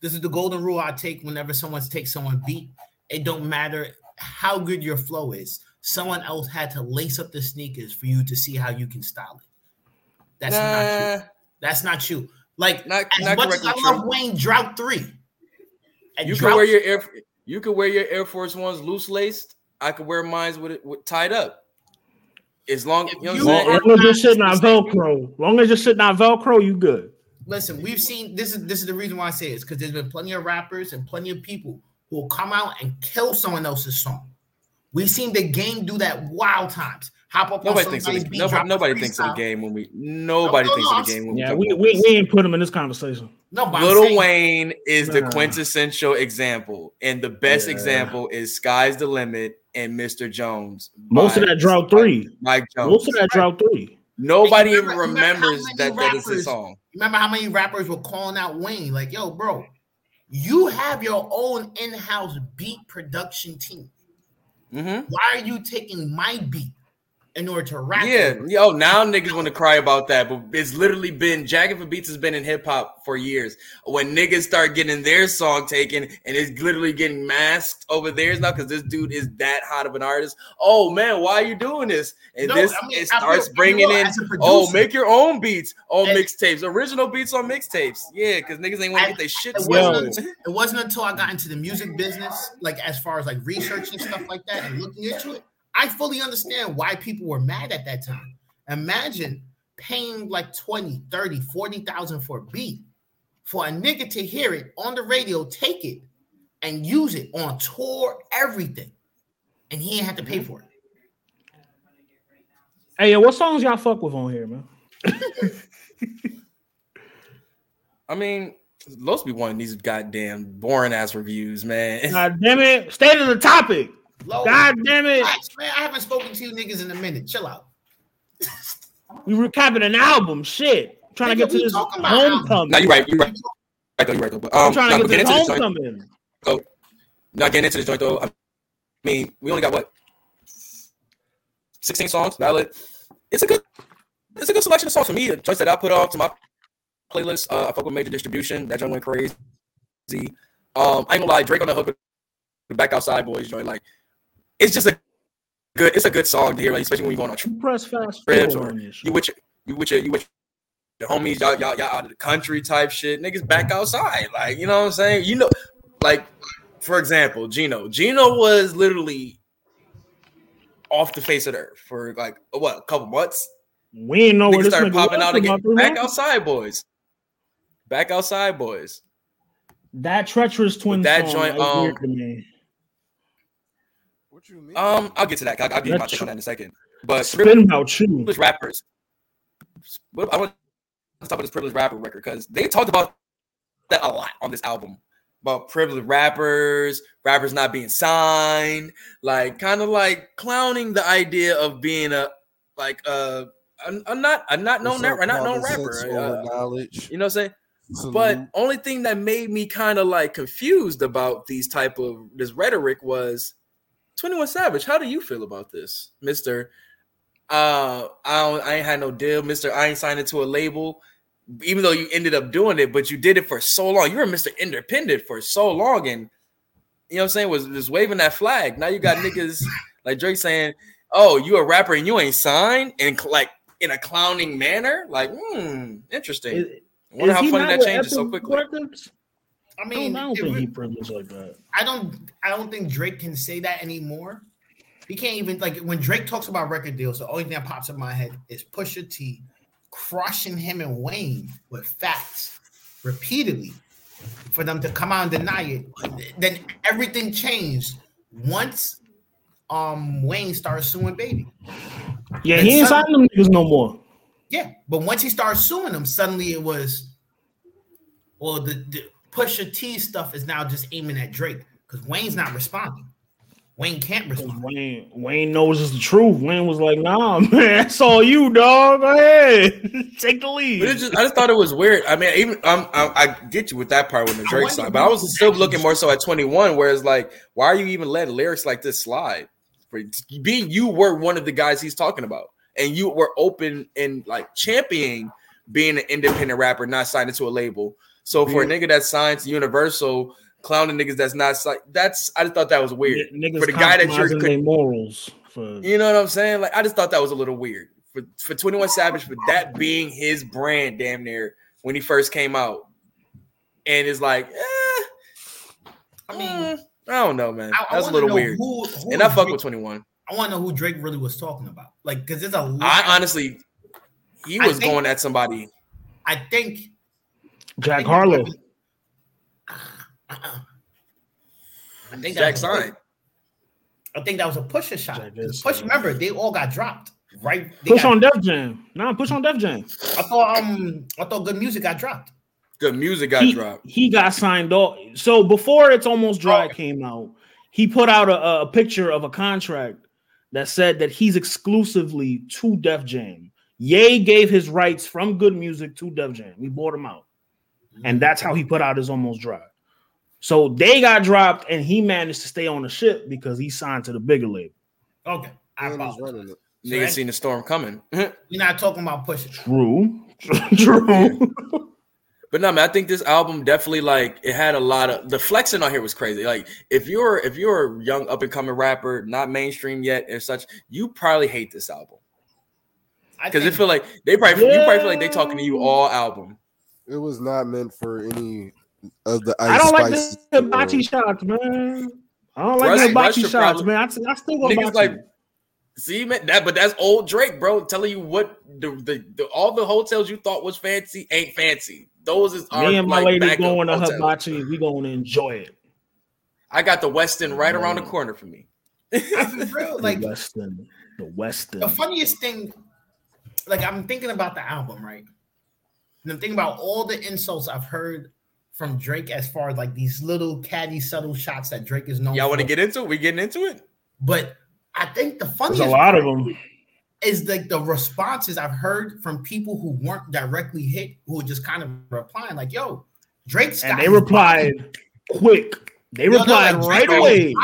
Speaker 7: This is the golden rule I take whenever someone takes someone beat. It don't matter how good your flow is. Someone else had to lace up the sneakers for you to see how you can style it. That's not you. That's not you. Like
Speaker 1: not
Speaker 7: as
Speaker 1: not
Speaker 7: much as I love
Speaker 1: true.
Speaker 7: Wayne Drought Three. And
Speaker 1: You can wear your air. You can wear your Air Force Ones loose laced. I could wear mine with it with, tied up. As long
Speaker 7: If
Speaker 1: you know
Speaker 7: you
Speaker 1: what I'm
Speaker 2: Long,
Speaker 1: saying.
Speaker 2: long as your shit not Velcro, long as your shit not Velcro, you good.
Speaker 7: listen, we've seen this is this is the reason why I say this because there's been plenty of rappers and plenty of people who will come out and kill someone else's song. We've seen the game do that wild times. Hop up
Speaker 1: Nobody
Speaker 7: on
Speaker 1: thinks of the,
Speaker 7: beat,
Speaker 1: nobody, nobody thinks of the game when we nobody
Speaker 7: No, no,
Speaker 1: thinks
Speaker 7: no,
Speaker 1: of the game when we
Speaker 2: Yeah,
Speaker 1: talk
Speaker 2: we,
Speaker 1: about
Speaker 2: we, we ain't put him in this conversation.
Speaker 7: No,
Speaker 1: Little
Speaker 7: saying-
Speaker 1: Wayne is the quintessential example, and the best
Speaker 2: Yeah.
Speaker 1: example is "Sky's the Limit" and "Mr. Jones."
Speaker 2: Most of that drought three.
Speaker 1: Mike Jones.
Speaker 2: Most of that drought three.
Speaker 1: Nobody
Speaker 7: And
Speaker 1: even
Speaker 7: you remember- you remember
Speaker 1: remembers
Speaker 7: many
Speaker 1: that that is the
Speaker 7: rappers-
Speaker 1: song.
Speaker 7: Remember how many rappers were calling out Wayne? Like, yo, bro, you have your own in-house beat production team.
Speaker 1: Mhm.
Speaker 7: Why are you taking my beat in order to rap?
Speaker 1: Yeah,
Speaker 7: over
Speaker 1: yo, now niggas want to cry about that, but it's literally been Jacking for Beats has been in hip hop for years. When niggas start getting their song taken and it's literally getting masked over theirs now because this dude is that hot of an artist. Oh man, why are you doing this? And
Speaker 7: No,
Speaker 1: this
Speaker 7: I mean,
Speaker 1: it starts
Speaker 7: feel-
Speaker 1: bringing
Speaker 7: you know,
Speaker 1: in, oh, make your own beats oh,
Speaker 7: on
Speaker 1: mixtapes, original beats on mixtapes. Yeah, because niggas ain't want to get their shit.
Speaker 7: It wasn't, until, it wasn't until I got into the music business, like as far as like researching stuff like that and looking into it, I fully understand why people were mad at that time. Imagine paying like 20, 30, 40,000 for a beat for a nigga to hear it on the radio, take it and use it on tour, everything. And he ain't have to pay mm-hmm. for it.
Speaker 2: Hey, yo, what songs y'all fuck with on here, man? *laughs*
Speaker 1: I mean, Los be wanting these goddamn boring ass reviews, man.
Speaker 2: God damn it. Stay to the topic.
Speaker 7: Low,
Speaker 2: God damn it.
Speaker 7: relax, man. I haven't spoken to you niggas in a minute. Chill out. *laughs*
Speaker 2: We recapping an album. Shit. trying to get to this
Speaker 7: about
Speaker 2: homecoming.
Speaker 1: No, you're right. You're right. Right though, you're right though. But um,
Speaker 2: I'm trying to
Speaker 1: but
Speaker 2: get to
Speaker 1: getting
Speaker 2: this
Speaker 1: into this joint,
Speaker 2: homecoming.
Speaker 1: not getting into this joint though. I mean, we only got what 16 songs. Valid. It's a good. It's a good selection of songs for me. The joints that I put on to my playlist. Uh, I fuck with Major Distribution. That joint went crazy. Um, I ain't gonna lie. Drake on the hook with the Back Outside Boys joint. Like, it's just a good. It's a good song to hear, like, especially when you're going on trips.
Speaker 2: Press fast forward
Speaker 1: or
Speaker 2: on this shit.
Speaker 1: you with your, you with your, you with your homies, y'all, y'all, y'all out of the country type shit. Niggas back outside, like you know what I'm saying. You know, like for example, Gino. Gino was literally off the face of the earth for like what a couple months.
Speaker 2: We didn't know
Speaker 1: Niggas started popping out again. Back outside, boys. Back outside, boys.
Speaker 2: That treacherous twin
Speaker 1: that
Speaker 2: song
Speaker 1: joint, um,
Speaker 2: weird to me.
Speaker 4: What you mean?
Speaker 1: Um, I'll get to that. I'll, I'll give you my
Speaker 2: That's
Speaker 1: take on that in a second. But
Speaker 2: Spin about you.
Speaker 1: privileged rappers. What- I want to talk about this privileged rapper record because they talked about that a lot on this album about privileged rappers, rappers not being signed, like kind of like clowning the idea of being a like a a, a not a not known
Speaker 4: What's up,
Speaker 1: rapper, not known rapper.
Speaker 4: sense
Speaker 1: uh,
Speaker 4: knowledge.
Speaker 1: you know what I'm saying?
Speaker 4: Salute.
Speaker 1: But only thing that made me kind of like confused about these type of this rhetoric was 21 Savage. How do you feel about this, Mister? Uh, I don't, I ain't had no deal, Mister. I ain't signed into a label, even though you ended up doing it, but you did it for so long. You were Mister Independent for so long, and you know what I'm saying was just waving that flag. Now you got niggas *laughs* like Drake saying, "Oh, you a rapper and you ain't signed," and like in a clowning manner. Like, hmm, interesting.
Speaker 2: Is,
Speaker 1: I wonder how funny that changes so quickly.
Speaker 2: Records?
Speaker 7: I
Speaker 2: I
Speaker 7: mean,
Speaker 2: don't, I don't think he privileged like that.
Speaker 7: I don't I don't think Drake can say that anymore. He can't even like when Drake talks about record deals, the only thing that pops in my head is Pusha T crushing him and Wayne with facts repeatedly for them to come out and deny it. Then everything changed once um Wayne started suing Baby.
Speaker 2: Yeah,
Speaker 7: And
Speaker 2: he ain't signing them niggas no more.
Speaker 7: Yeah, but once he started suing them, suddenly it was well the, the Pusha T stuff is now just aiming at Drake because Wayne's not responding. Wayne can't
Speaker 2: 'Cause
Speaker 7: respond.
Speaker 2: Wayne, Wayne knows it's the truth. Wayne was like, "Nah, *laughs* man, that's all you, dog. Go ahead, *laughs* take the lead."
Speaker 1: But just, I just thought it was weird. I mean, even um, I, I get you with that part with the Drake
Speaker 7: wonder
Speaker 1: side, but I was still looking more so at 21, where it's like, why are you even letting lyrics like this slide? For being you were one of the guys he's talking about, and you were open and like championing being an independent rapper, not signed into a label. So for a nigga that signed to Universal, clowning niggas that's not signed, that's I just thought that was weird.
Speaker 2: N-
Speaker 1: For the guy that you're
Speaker 2: compromising morals for
Speaker 1: You know what I'm saying? Like I just thought that was a little weird for for 21 Savage for that being his brand, damn near when he first came out, and it's like, eh,
Speaker 7: I mean,
Speaker 1: mm, I don't know, man.
Speaker 7: I, I
Speaker 1: That's a little weird.
Speaker 7: Who, who
Speaker 1: and I fuck
Speaker 7: Drake-
Speaker 1: with 21.
Speaker 7: I want to know who Drake really was talking about. Like, because there's a lot.
Speaker 1: I honestly, he was
Speaker 7: think-
Speaker 1: going at somebody.
Speaker 7: I think
Speaker 2: Jack Harlow.
Speaker 7: Uh-uh. I think
Speaker 1: Jack
Speaker 7: that
Speaker 1: signed.
Speaker 7: I think that was a Pusha shot. Push. Remember, they all got dropped. Right? They
Speaker 2: Push
Speaker 7: got-
Speaker 2: on Def Jam. Nah, push on Def Jam.
Speaker 7: I thought um I thought good music got dropped.
Speaker 1: Good music got
Speaker 2: he,
Speaker 1: dropped.
Speaker 2: he got signed off. So before it's almost dry
Speaker 7: Oh.
Speaker 2: came out, he put out a, a picture of a contract that said that he's exclusively to Def Jam. Ye gave his rights from Good Music to Def Jam. We bought him out, and that's how he put out his almost dry. So they got dropped, and he managed to stay on the ship because he signed to the bigger label.
Speaker 7: Okay, I
Speaker 4: And
Speaker 7: apologize.
Speaker 4: running it.
Speaker 1: Niggas
Speaker 7: that-
Speaker 1: seen the storm coming. *laughs*
Speaker 7: We're not talking about pushing.
Speaker 2: True, *laughs* true.
Speaker 1: But no, man, I think this album definitely like it had a lot of the flexing on here was crazy. Like if you're if you're a young up and coming rapper, not mainstream yet and such, you probably hate this album
Speaker 7: I
Speaker 1: because it
Speaker 7: think-
Speaker 1: feel like they probably you probably feel like they talking to you all album.
Speaker 4: It was not meant for any of the. Ice
Speaker 2: I don't like
Speaker 4: Spices
Speaker 2: the
Speaker 4: the world.
Speaker 2: hibachi shots, man. I don't like
Speaker 1: Russ-
Speaker 2: the hibachi shots,
Speaker 1: probably-
Speaker 2: man. I, I still go
Speaker 1: Niggas
Speaker 2: hibachi.
Speaker 1: like see man that, but that's old Drake, bro, telling you what the, the, the all the hotels you thought was fancy ain't fancy. Those is our
Speaker 2: Me and my
Speaker 1: like,
Speaker 2: lady going to
Speaker 1: hotels.
Speaker 2: hibachi. We going to enjoy it.
Speaker 1: I got the Westin oh, right around the corner for me.
Speaker 7: Real, like
Speaker 2: the Westin, the Westin.
Speaker 7: the funniest thing, like I'm thinking about the album, right? And I'm thinking about all the insults I've heard from Drake as far as like these little caddy subtle shots that Drake is known
Speaker 1: Y'all want to get into it? We getting into it?
Speaker 7: But I think the
Speaker 2: There's
Speaker 7: funniest
Speaker 2: a lot of them.
Speaker 7: is like the responses I've heard from people who weren't directly hit, who were just kind of replying, like, yo, Drake's
Speaker 2: And
Speaker 7: got
Speaker 2: they replied
Speaker 7: body.
Speaker 2: quick. They
Speaker 7: Yo, they're
Speaker 2: replied
Speaker 7: like,
Speaker 2: right away.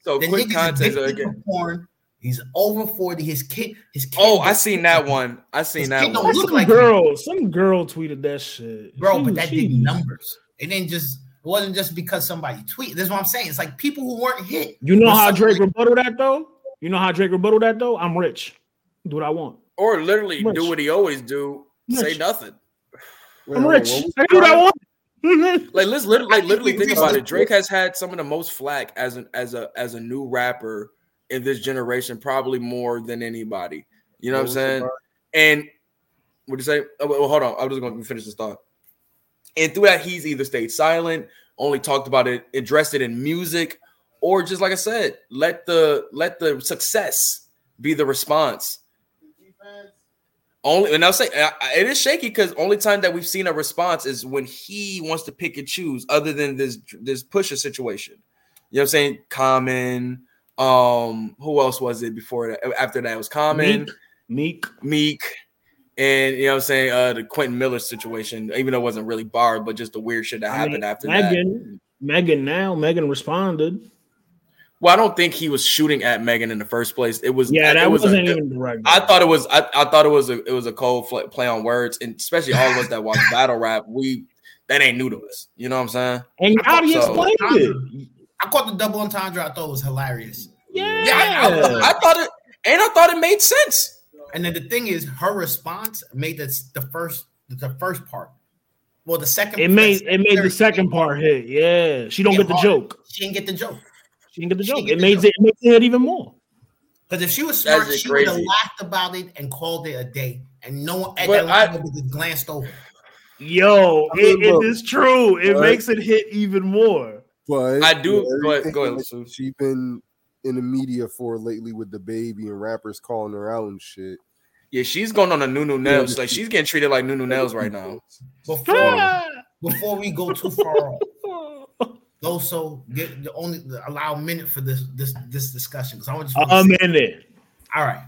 Speaker 1: So
Speaker 7: The
Speaker 1: quick
Speaker 7: nigga's
Speaker 1: context again.
Speaker 7: Uh, porn. He's over 40. His kid, his kid.
Speaker 1: Oh, I seen that one. I seen that
Speaker 7: kid don't
Speaker 1: one.
Speaker 7: look
Speaker 2: Some
Speaker 7: like
Speaker 2: girl, some girl tweeted that shit.
Speaker 7: bro,
Speaker 2: She-
Speaker 7: but that
Speaker 2: she-
Speaker 7: did numbers. It didn't just it wasn't just because somebody tweeted. That's what I'm saying. It's like people who weren't hit.
Speaker 2: You know how
Speaker 7: some-
Speaker 2: Drake rebutted that though? You know how Drake rebutted that though? I'm rich. Do what I want.
Speaker 1: Or literally do what he always do. Say
Speaker 2: Rich.
Speaker 1: nothing.
Speaker 2: I'm rich. I do what I want. *laughs*
Speaker 1: Like let's literally, like literally think about it. Drake has had some of the most flack as an as a as a new rapper in this generation, probably more than anybody. You know what, I'm saying? And what do you say? Oh, well, hold on. I'm just going to finish this thought. And through that, he's either stayed silent, only talked about it, addressed it in music, or just like I said, let the let the success be the response. Only, and I'll say it is shaky because only time that we've seen a response is when he wants to pick and choose, other than this this Pusha situation. You know what I'm saying? Common. Um, who else was it before that? After that, it was Common.
Speaker 2: Meek.
Speaker 1: Meek, and you know what I'm saying, uh the Quentin Miller situation, even though it wasn't really barred, but just the weird shit that
Speaker 2: I
Speaker 1: happened
Speaker 2: mean,
Speaker 1: after that.
Speaker 2: Megan. Megan now. Megan responded.
Speaker 1: Well, I don't think he was shooting at Megan in the first place. It was
Speaker 2: Yeah,
Speaker 1: it
Speaker 2: that
Speaker 1: was a-
Speaker 2: wasn't even direct.
Speaker 1: I thought it was I, I thought it was a it was a cold fl- play on words, and especially all of us that watch *laughs* battle rap, we that ain't new to us. You know what I'm saying?
Speaker 2: and
Speaker 7: I
Speaker 2: Gotti
Speaker 1: thought so.
Speaker 2: explained it.
Speaker 7: I caught the double entendre. I thought it was hilarious.
Speaker 2: Yeah.
Speaker 1: I, I thought it and I thought it made sense.
Speaker 7: And then the thing is, her response made this the first the first part. Well, the second
Speaker 2: it made it made the second part hit. Yeah. She don't get the
Speaker 7: hard.
Speaker 2: joke.
Speaker 7: She didn't get the joke.
Speaker 2: She didn't get the joke.
Speaker 7: get
Speaker 2: It
Speaker 7: the
Speaker 2: makes
Speaker 7: joke.
Speaker 2: it, it makes it hit even more.
Speaker 7: Because if she was
Speaker 1: That's
Speaker 7: smart,
Speaker 1: just
Speaker 7: she would have laughed about it and called it a day, and no one at
Speaker 1: But
Speaker 7: that
Speaker 1: I-
Speaker 7: would have just glanced over.
Speaker 2: Yo,
Speaker 4: I mean,
Speaker 2: it, it
Speaker 4: look,
Speaker 2: is true. It
Speaker 4: right?
Speaker 2: makes it hit even more.
Speaker 4: But
Speaker 1: I do-
Speaker 4: with
Speaker 1: go ahead-
Speaker 4: everything
Speaker 1: go ahead,
Speaker 4: that
Speaker 1: Sue.
Speaker 4: She been in the media for lately with the baby and rappers calling her out and shit.
Speaker 1: Yeah, she's going on a Nunu Nails.
Speaker 4: Yeah.
Speaker 1: Like she's getting treated like Nunu Nails right now.
Speaker 7: Before before we go too far off, also *laughs* get the only allow a minute for this this this discussion because I want to
Speaker 2: A
Speaker 7: say,
Speaker 2: minute.
Speaker 7: all right.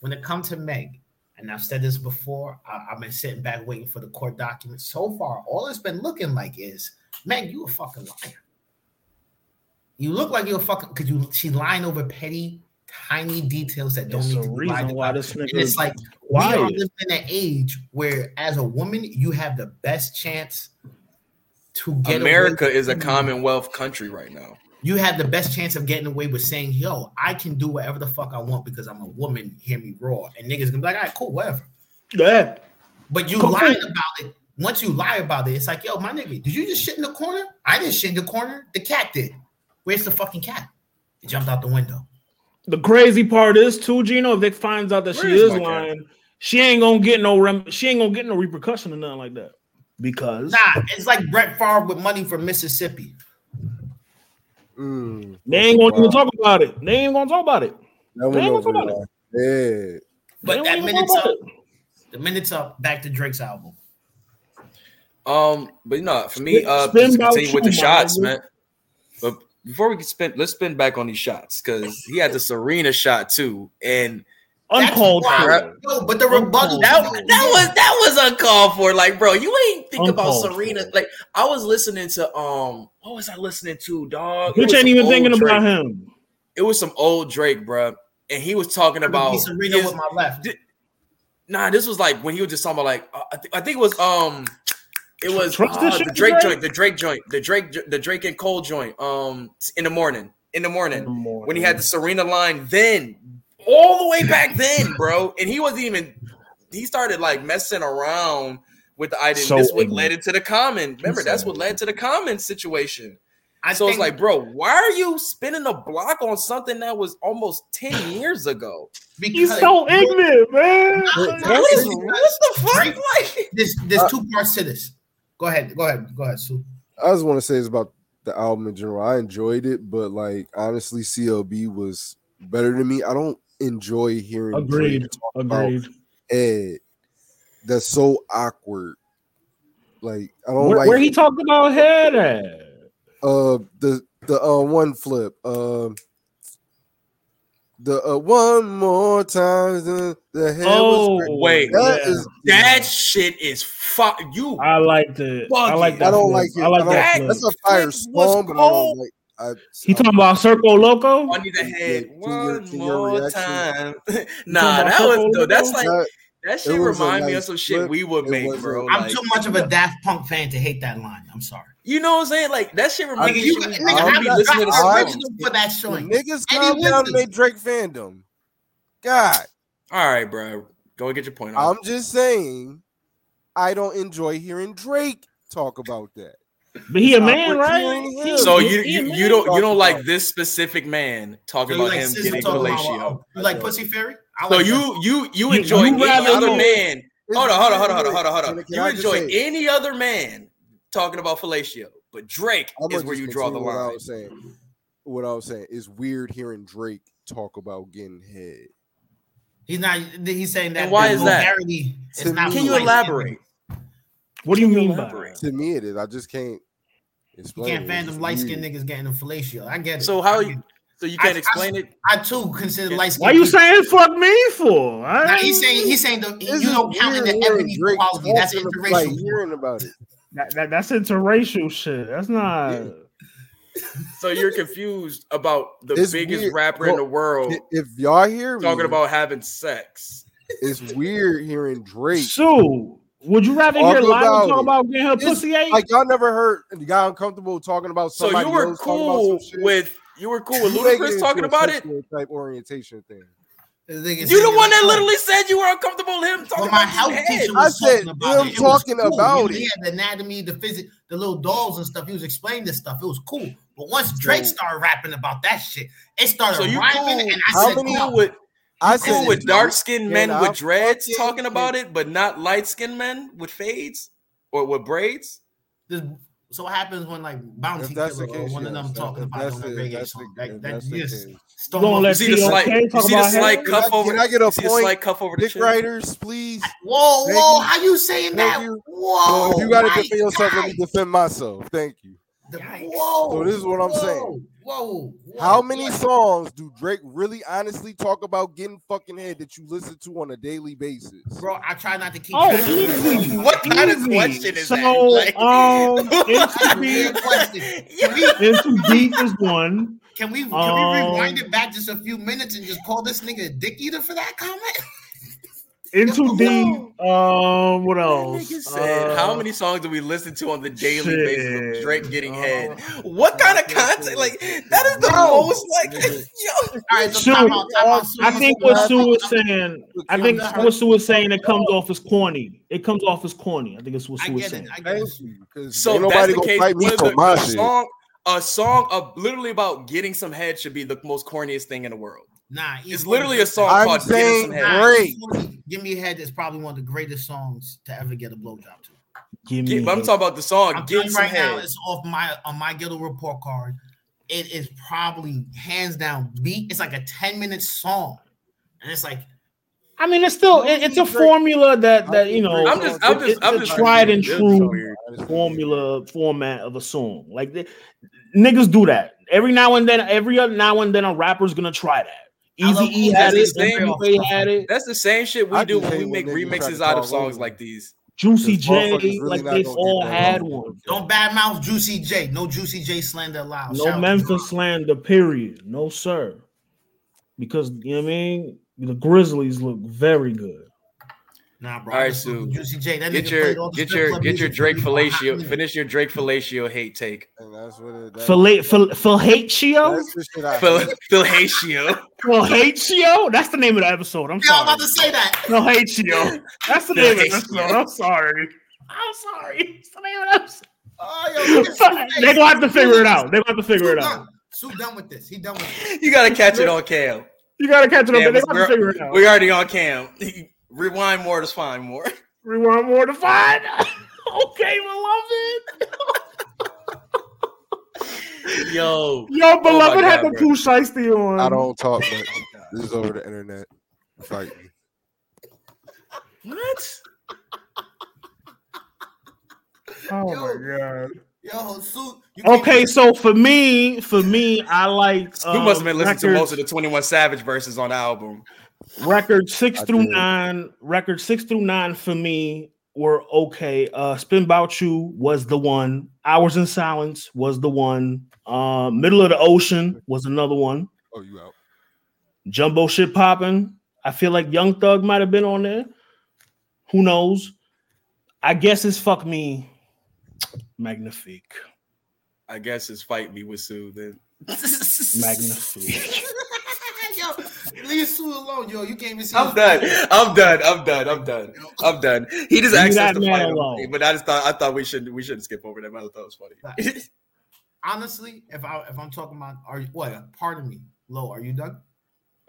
Speaker 7: When it comes to Meg, and I've said this before, I, I've been sitting back waiting for the court documents. So far, all it's been looking like is Meg, you a fucking liar. You look like you're fucking because you she's lying over petty, tiny details that don't
Speaker 2: There's
Speaker 7: need
Speaker 2: a
Speaker 7: to be
Speaker 2: reason
Speaker 7: lied
Speaker 2: why
Speaker 7: about.
Speaker 2: this
Speaker 7: And it's
Speaker 2: is
Speaker 7: like we are
Speaker 2: quiet.
Speaker 7: living in an age where, as a woman, you have the best chance to get
Speaker 1: America
Speaker 7: with
Speaker 1: is a commonwealth country right now.
Speaker 7: You have the best chance of getting away with saying, "Yo, I can do whatever the fuck I want because I'm a woman." Hear me raw, and niggas gonna be like, "All right, cool, whatever."
Speaker 2: Yeah.
Speaker 7: But you
Speaker 2: Cool.
Speaker 7: lying about it. Once you lie about it, it's like, "Yo, my nigga, did you just shit in the corner? I didn't shit in the corner. The cat did. Where's the fucking cat? It jumped out the window."
Speaker 2: The crazy part is too, Gino. If Vic finds out that
Speaker 1: Where
Speaker 2: she
Speaker 1: is
Speaker 2: is
Speaker 1: my cat?
Speaker 2: lying, she ain't gonna get no rem- she ain't gonna get no repercussion or nothing like that. Because
Speaker 7: Nah, it's like Brett Favre with money from Mississippi.
Speaker 4: Mm,
Speaker 2: they ain't gonna
Speaker 4: Wow.
Speaker 2: even talk about it. They ain't gonna talk about it.
Speaker 4: that
Speaker 2: They ain't gonna talk about it.
Speaker 4: my head.
Speaker 7: But that
Speaker 2: ain't
Speaker 7: minute's up. The minute's up. Back to Drake's album.
Speaker 1: Um, but you know, for me, uh, just continue with the shots,
Speaker 2: nigga.
Speaker 1: man. But before we can spin, let's spin back on these shots because he had the Serena shot too, and
Speaker 2: Uncalled for.
Speaker 7: No, but the rebuttal.
Speaker 1: That, that was that was uncalled for. Like, bro, you ain't think about Serena.
Speaker 2: for.
Speaker 1: Like, I was listening to um, what was I listening to, dog? It
Speaker 2: Bitch ain't even thinking
Speaker 1: Drake.
Speaker 2: about him.
Speaker 1: It was some old Drake, bro, and he was talking about
Speaker 7: Serena
Speaker 1: his-
Speaker 7: with my left.
Speaker 1: Nah, this was like when he was just talking about like uh, I, think I think it was um, it was uh,
Speaker 2: shit
Speaker 1: the Drake
Speaker 2: Drake?
Speaker 1: joint, the Drake joint, the Drake, the Drake and Cole joint. Um, in the morning, in the morning, when he had the Serena line, then all the way back then, *laughs* bro, and he wasn't even. He started like messing around with the idea.
Speaker 2: So
Speaker 1: this what
Speaker 2: ignorant.
Speaker 1: led into the common. Remember,
Speaker 2: He's
Speaker 1: that's what led to the common situation.
Speaker 7: I
Speaker 1: so it's
Speaker 7: think-
Speaker 1: like, bro, why are you spinning the block on something that was almost ten years ago?
Speaker 2: Because He's so ignorant, man.
Speaker 1: What is- what the fuck?
Speaker 7: Drake-
Speaker 1: Like,
Speaker 7: There's there's two parts to this. Go ahead, go ahead, go ahead, Sue.
Speaker 4: I just want to say it's about the album in general. I enjoyed it, but like honestly, CLB was better than me. I don't enjoy hearing
Speaker 2: Agreed.
Speaker 4: Drake talk about
Speaker 2: Agreed.
Speaker 4: Ed. That's so awkward. Like I don't
Speaker 2: Where,
Speaker 4: like
Speaker 2: where he talked about head at?
Speaker 4: uh the the uh one flip um the uh, one more time the, the head
Speaker 2: Oh,
Speaker 4: was
Speaker 1: wait,
Speaker 4: That
Speaker 2: yeah.
Speaker 4: is-
Speaker 1: that shit is fuck you.
Speaker 2: I like it. I like that.
Speaker 4: I don't like it.
Speaker 2: I like
Speaker 4: I don't-
Speaker 2: that. flip.
Speaker 4: that's a fire
Speaker 1: Flip was
Speaker 4: song, but I don't like. I,
Speaker 2: He talking about Circo Loco?
Speaker 1: Under the head
Speaker 4: Yeah, to your-
Speaker 1: one
Speaker 4: your
Speaker 1: more time. *laughs* nah, that was
Speaker 2: Circle
Speaker 1: no, that's like
Speaker 4: that-
Speaker 1: that shit
Speaker 4: it was
Speaker 1: remind me of some shit
Speaker 4: flip.
Speaker 1: we would
Speaker 4: It
Speaker 1: make, bro.
Speaker 7: I'm
Speaker 1: Like,
Speaker 7: too much of a Daft Punk fan to hate that line. I'm sorry.
Speaker 1: you know what I'm saying? Like that shit reminds me
Speaker 7: you,
Speaker 1: of shit we-
Speaker 7: nigga, I'm not
Speaker 1: listening to
Speaker 7: the
Speaker 4: I-
Speaker 1: songs.
Speaker 7: original for that
Speaker 4: the
Speaker 7: showing.
Speaker 4: niggas
Speaker 7: Eddie
Speaker 4: calm down
Speaker 7: Winston.
Speaker 4: and they Drake fandom. God,
Speaker 1: All right, bro. Go and get your point.
Speaker 4: I'm just saying, I don't enjoy hearing Drake talk about that.
Speaker 2: But he a man, right?
Speaker 4: him.
Speaker 1: So
Speaker 2: He-
Speaker 1: you you, you don't you don't like this specific man talking
Speaker 7: So
Speaker 1: about
Speaker 7: like
Speaker 1: him getting
Speaker 7: talking
Speaker 1: fellatio.
Speaker 7: oh, uh, you like Pussy Fairy? I
Speaker 1: So
Speaker 7: like
Speaker 1: you you you
Speaker 2: You-
Speaker 1: enjoy
Speaker 2: you
Speaker 1: any other
Speaker 2: know-
Speaker 1: man? Hold on, hold on, hold on, hold on, hold on, hold on. You enjoy
Speaker 4: say-
Speaker 1: any other man talking about fellatio, but Drake is where you draw the
Speaker 4: continue What I was saying, what I was saying is weird hearing Drake talk about getting head.
Speaker 7: He's not. He's saying that.
Speaker 1: And why is that?
Speaker 7: vulgarity is not
Speaker 4: me-
Speaker 1: Can you elaborate?
Speaker 2: What do you mean by
Speaker 1: elaborate?
Speaker 2: that?
Speaker 4: To me, it is. I just can't
Speaker 7: You
Speaker 4: explain.
Speaker 7: can't
Speaker 4: it.
Speaker 7: fan
Speaker 4: It's
Speaker 7: them
Speaker 4: just
Speaker 7: light skinned niggas getting a fellatio. I get it.
Speaker 1: So how
Speaker 7: I
Speaker 1: you-
Speaker 7: get it.
Speaker 1: So you can't
Speaker 7: I-
Speaker 1: explain it?
Speaker 7: I too consider light skinned.
Speaker 2: Why you saying fuck me for? I-
Speaker 7: Nah, he's saying he's saying the, you
Speaker 4: just
Speaker 7: don't count in the
Speaker 4: hearing
Speaker 7: ebony
Speaker 4: Drake
Speaker 7: quality. That's interracial.
Speaker 4: Like hearing about it.
Speaker 2: that, that- that's interracial shit. That's not.
Speaker 1: So you're confused about the
Speaker 4: It's
Speaker 1: biggest
Speaker 4: weird.
Speaker 1: rapper in the world
Speaker 4: If y'all hear me,
Speaker 1: talking about having sex.
Speaker 4: it's weird hearing Drake.
Speaker 2: So would you rather hear
Speaker 4: Talk
Speaker 2: Lila
Speaker 4: about
Speaker 2: talk about getting her
Speaker 4: It's
Speaker 2: pussy ate?
Speaker 4: Like y'all never heard and got uncomfortable talking about
Speaker 1: So
Speaker 4: somebody
Speaker 1: you were
Speaker 4: else talking about
Speaker 1: cool
Speaker 4: some shit?
Speaker 1: with you were cool *laughs* with
Speaker 4: You make
Speaker 1: Ludacris talking about it.
Speaker 4: sexual type orientation thing.
Speaker 1: You the one that literally said you were uncomfortable with him
Speaker 7: Well,
Speaker 1: talking
Speaker 7: my
Speaker 1: about
Speaker 7: health
Speaker 1: getting
Speaker 7: teacher
Speaker 1: head.
Speaker 4: I
Speaker 7: was
Speaker 4: said
Speaker 7: talking about
Speaker 4: him
Speaker 7: it. It
Speaker 4: talking
Speaker 7: cool.
Speaker 4: about
Speaker 7: He
Speaker 4: it.
Speaker 7: had the anatomy, the physics, the little dolls and stuff. He was explaining this stuff. It was cool. But once Drake
Speaker 4: So-
Speaker 7: started rapping about that shit, it started
Speaker 1: So you
Speaker 7: rhyming,
Speaker 1: cool?
Speaker 7: and I
Speaker 4: How
Speaker 7: said,
Speaker 4: many
Speaker 1: cool with
Speaker 4: I
Speaker 1: cool
Speaker 4: said
Speaker 1: with dark skinned men
Speaker 4: Can
Speaker 1: with dreads talking about it, but not light skinned men with fades or with braids.
Speaker 7: This- so what happens when like Bounty
Speaker 4: If that's
Speaker 7: Killer
Speaker 4: the
Speaker 7: or
Speaker 4: case,
Speaker 7: one of them
Speaker 4: yes,
Speaker 7: talking
Speaker 4: if
Speaker 7: about
Speaker 4: that's
Speaker 7: it on a
Speaker 4: the-
Speaker 7: reggae
Speaker 4: that's the-
Speaker 7: song? Like that,
Speaker 4: that's
Speaker 7: you just
Speaker 4: case.
Speaker 7: stone
Speaker 2: You let
Speaker 1: You see the
Speaker 2: T.O.K.
Speaker 1: slight, you see the slight
Speaker 2: head?
Speaker 1: cuff
Speaker 4: Can
Speaker 1: over.
Speaker 4: can I get a
Speaker 1: the
Speaker 4: point?
Speaker 1: slight cuff over the
Speaker 4: Dick
Speaker 1: chin.
Speaker 4: writers, please.
Speaker 7: Whoa,
Speaker 4: Thank
Speaker 7: whoa!
Speaker 4: you.
Speaker 7: How you saying
Speaker 4: Thank
Speaker 7: that?
Speaker 4: you.
Speaker 7: Whoa!
Speaker 4: Well, if you gotta defend yourself, let me defend myself. Thank you.
Speaker 7: The- Whoa!
Speaker 4: So this is what I'm
Speaker 7: whoa,
Speaker 4: saying.
Speaker 7: Whoa! whoa
Speaker 4: How many
Speaker 7: what?
Speaker 4: songs do Drake really honestly talk about getting fucking head that you listen to on a daily basis?
Speaker 7: Bro, I try not to keep.
Speaker 2: Oh,
Speaker 7: track.
Speaker 2: easy. *laughs*
Speaker 1: What kind of question is
Speaker 2: so,
Speaker 1: that? *laughs* Like-
Speaker 2: um,
Speaker 7: That's a
Speaker 2: into
Speaker 7: weird
Speaker 2: deep,
Speaker 7: question. Can we *laughs*
Speaker 2: into deep is one.
Speaker 7: can we can
Speaker 2: Um,
Speaker 7: we rewind it back just a few minutes and just call this nigga a dick eater for that comment?
Speaker 2: Into deep. Um, what else?
Speaker 1: Said,
Speaker 2: Uh,
Speaker 1: how many songs do we listen to on the daily
Speaker 2: shit.
Speaker 1: basis of Drake getting
Speaker 2: Uh,
Speaker 1: head? What kind of content? Like that is the
Speaker 7: Bro.
Speaker 1: most like *laughs* yo.
Speaker 7: All right, so
Speaker 2: Sue,
Speaker 7: time out, time out.
Speaker 2: I think what Sue was saying. I think what Sue was saying. It comes off as corny. It comes off as corny. I think it's what Sue was saying.
Speaker 7: it. I get it.
Speaker 4: Thank you. Because
Speaker 1: So that's
Speaker 4: nobody
Speaker 1: the
Speaker 4: gonna
Speaker 1: case.
Speaker 4: fight me for
Speaker 1: the-
Speaker 4: my
Speaker 1: a
Speaker 4: shit.
Speaker 1: song, a song of literally about getting some head should be the most corniest thing in the world.
Speaker 7: Nah,
Speaker 1: It's literally a song
Speaker 4: I'm
Speaker 1: called "Getting
Speaker 4: saying
Speaker 1: Some Head."
Speaker 4: Great.
Speaker 7: Give Me a Head is probably one of the greatest songs to ever get a blowjob to.
Speaker 2: Give me.
Speaker 1: but I'm
Speaker 2: a-
Speaker 1: talking about the song
Speaker 7: I'm telling
Speaker 1: "Getting
Speaker 7: you
Speaker 1: Some
Speaker 7: right now, it's off my on my ghetto report card. It is probably hands down beat. It's like a 10 minute song. And it's like
Speaker 2: I mean, it's still it, it's a formula that that you know.
Speaker 1: I'm just- I'm
Speaker 2: it-
Speaker 1: just- I'm just
Speaker 2: tried and true formula format of a song. Like the, niggas do that every now and then. Every other now and then, a rapper's gonna try that.
Speaker 7: I
Speaker 2: Easy E had
Speaker 1: That's
Speaker 2: it.
Speaker 1: the same-
Speaker 2: had it.
Speaker 1: That's the same shit we
Speaker 4: I
Speaker 1: do when we make
Speaker 4: when
Speaker 1: remixes out of songs like these.
Speaker 2: Juicy J,
Speaker 4: really
Speaker 2: like they
Speaker 4: gonna
Speaker 2: all had
Speaker 4: wrong.
Speaker 2: one.
Speaker 7: Don't badmouth Juicy J. No Juicy J slander allowed.
Speaker 2: No
Speaker 7: Shout out to
Speaker 2: Memphis slander, period. No, sir. Because you know what I mean, the Grizzlies look very good.
Speaker 7: Nah, bro.
Speaker 1: All right, Sue.
Speaker 7: Juicy J. That
Speaker 1: Get
Speaker 7: nigga
Speaker 1: your
Speaker 7: played all the
Speaker 1: get your get your Drake
Speaker 7: for me for a hot
Speaker 1: fellatio. Finish your Drake fellatio hate take.
Speaker 4: And that's what it. That,
Speaker 2: Phil Phil Phil Hatio?
Speaker 4: that's the
Speaker 1: Phil
Speaker 4: hate.
Speaker 1: Phil Hatio.
Speaker 2: Phil *laughs* Hatio? That's the name of the episode. I'm
Speaker 7: Yeah, I'm about to say that.
Speaker 2: Phil Hatio. That's the
Speaker 1: Phil
Speaker 2: name of the episode. I'm sorry. I'm sorry. It's the name of the episode.
Speaker 7: Oh, yo, look at Sue face.
Speaker 2: They're gonna have to figure it out. They're gonna have to figure it out.
Speaker 7: Sue done with this. He done with this.
Speaker 1: You gotta catch it on cam.
Speaker 2: You gotta catch it up.
Speaker 1: Yeah,
Speaker 2: They're gonna have to
Speaker 1: we're,
Speaker 2: figure it out.
Speaker 1: we're already on cam. *laughs* Rewind more to find more. *laughs*
Speaker 2: Rewind more to find. *laughs* okay, beloved. *laughs*
Speaker 1: Yo,
Speaker 2: Yo, beloved
Speaker 1: Oh
Speaker 2: had
Speaker 1: God,
Speaker 2: the
Speaker 1: bro.
Speaker 2: poo shiesty on.
Speaker 4: I don't talk much. This is over the internet. Fight me.
Speaker 1: what?
Speaker 2: Oh
Speaker 7: Yo.
Speaker 2: my god.
Speaker 7: Yo, Sue. You
Speaker 2: Okay, so for me, for me, I like.
Speaker 1: Who must have been
Speaker 2: um,
Speaker 1: listening to most of the Twenty One Savage verses on the album?
Speaker 2: Record six
Speaker 4: I
Speaker 2: through
Speaker 4: did.
Speaker 2: nine. Record six through nine for me were okay. Uh, Spin About You was the one. Hours in Silence was the one. Uh, Middle of the Ocean was another one.
Speaker 4: Oh, you out?
Speaker 2: Jumbo shit popping. I feel like Young Thug might have been on there. Who knows? I guess it's fuck me. Magnifique.
Speaker 1: I guess it's fight me with Sue then.
Speaker 2: Magnifique. *laughs*
Speaker 7: yo, *laughs* leave Sue alone, yo. You can't even see.
Speaker 1: I'm done. I'm done. I'm done. I'm done. I'm done. He just
Speaker 2: Leave
Speaker 1: asked us
Speaker 2: that
Speaker 1: to
Speaker 2: man
Speaker 1: fight
Speaker 2: alone.
Speaker 1: but I just thought I thought we should we shouldn't skip over that. I thought it was funny.
Speaker 7: Honestly, if I if I'm talking about, are you what? Pardon me, low. Are you done?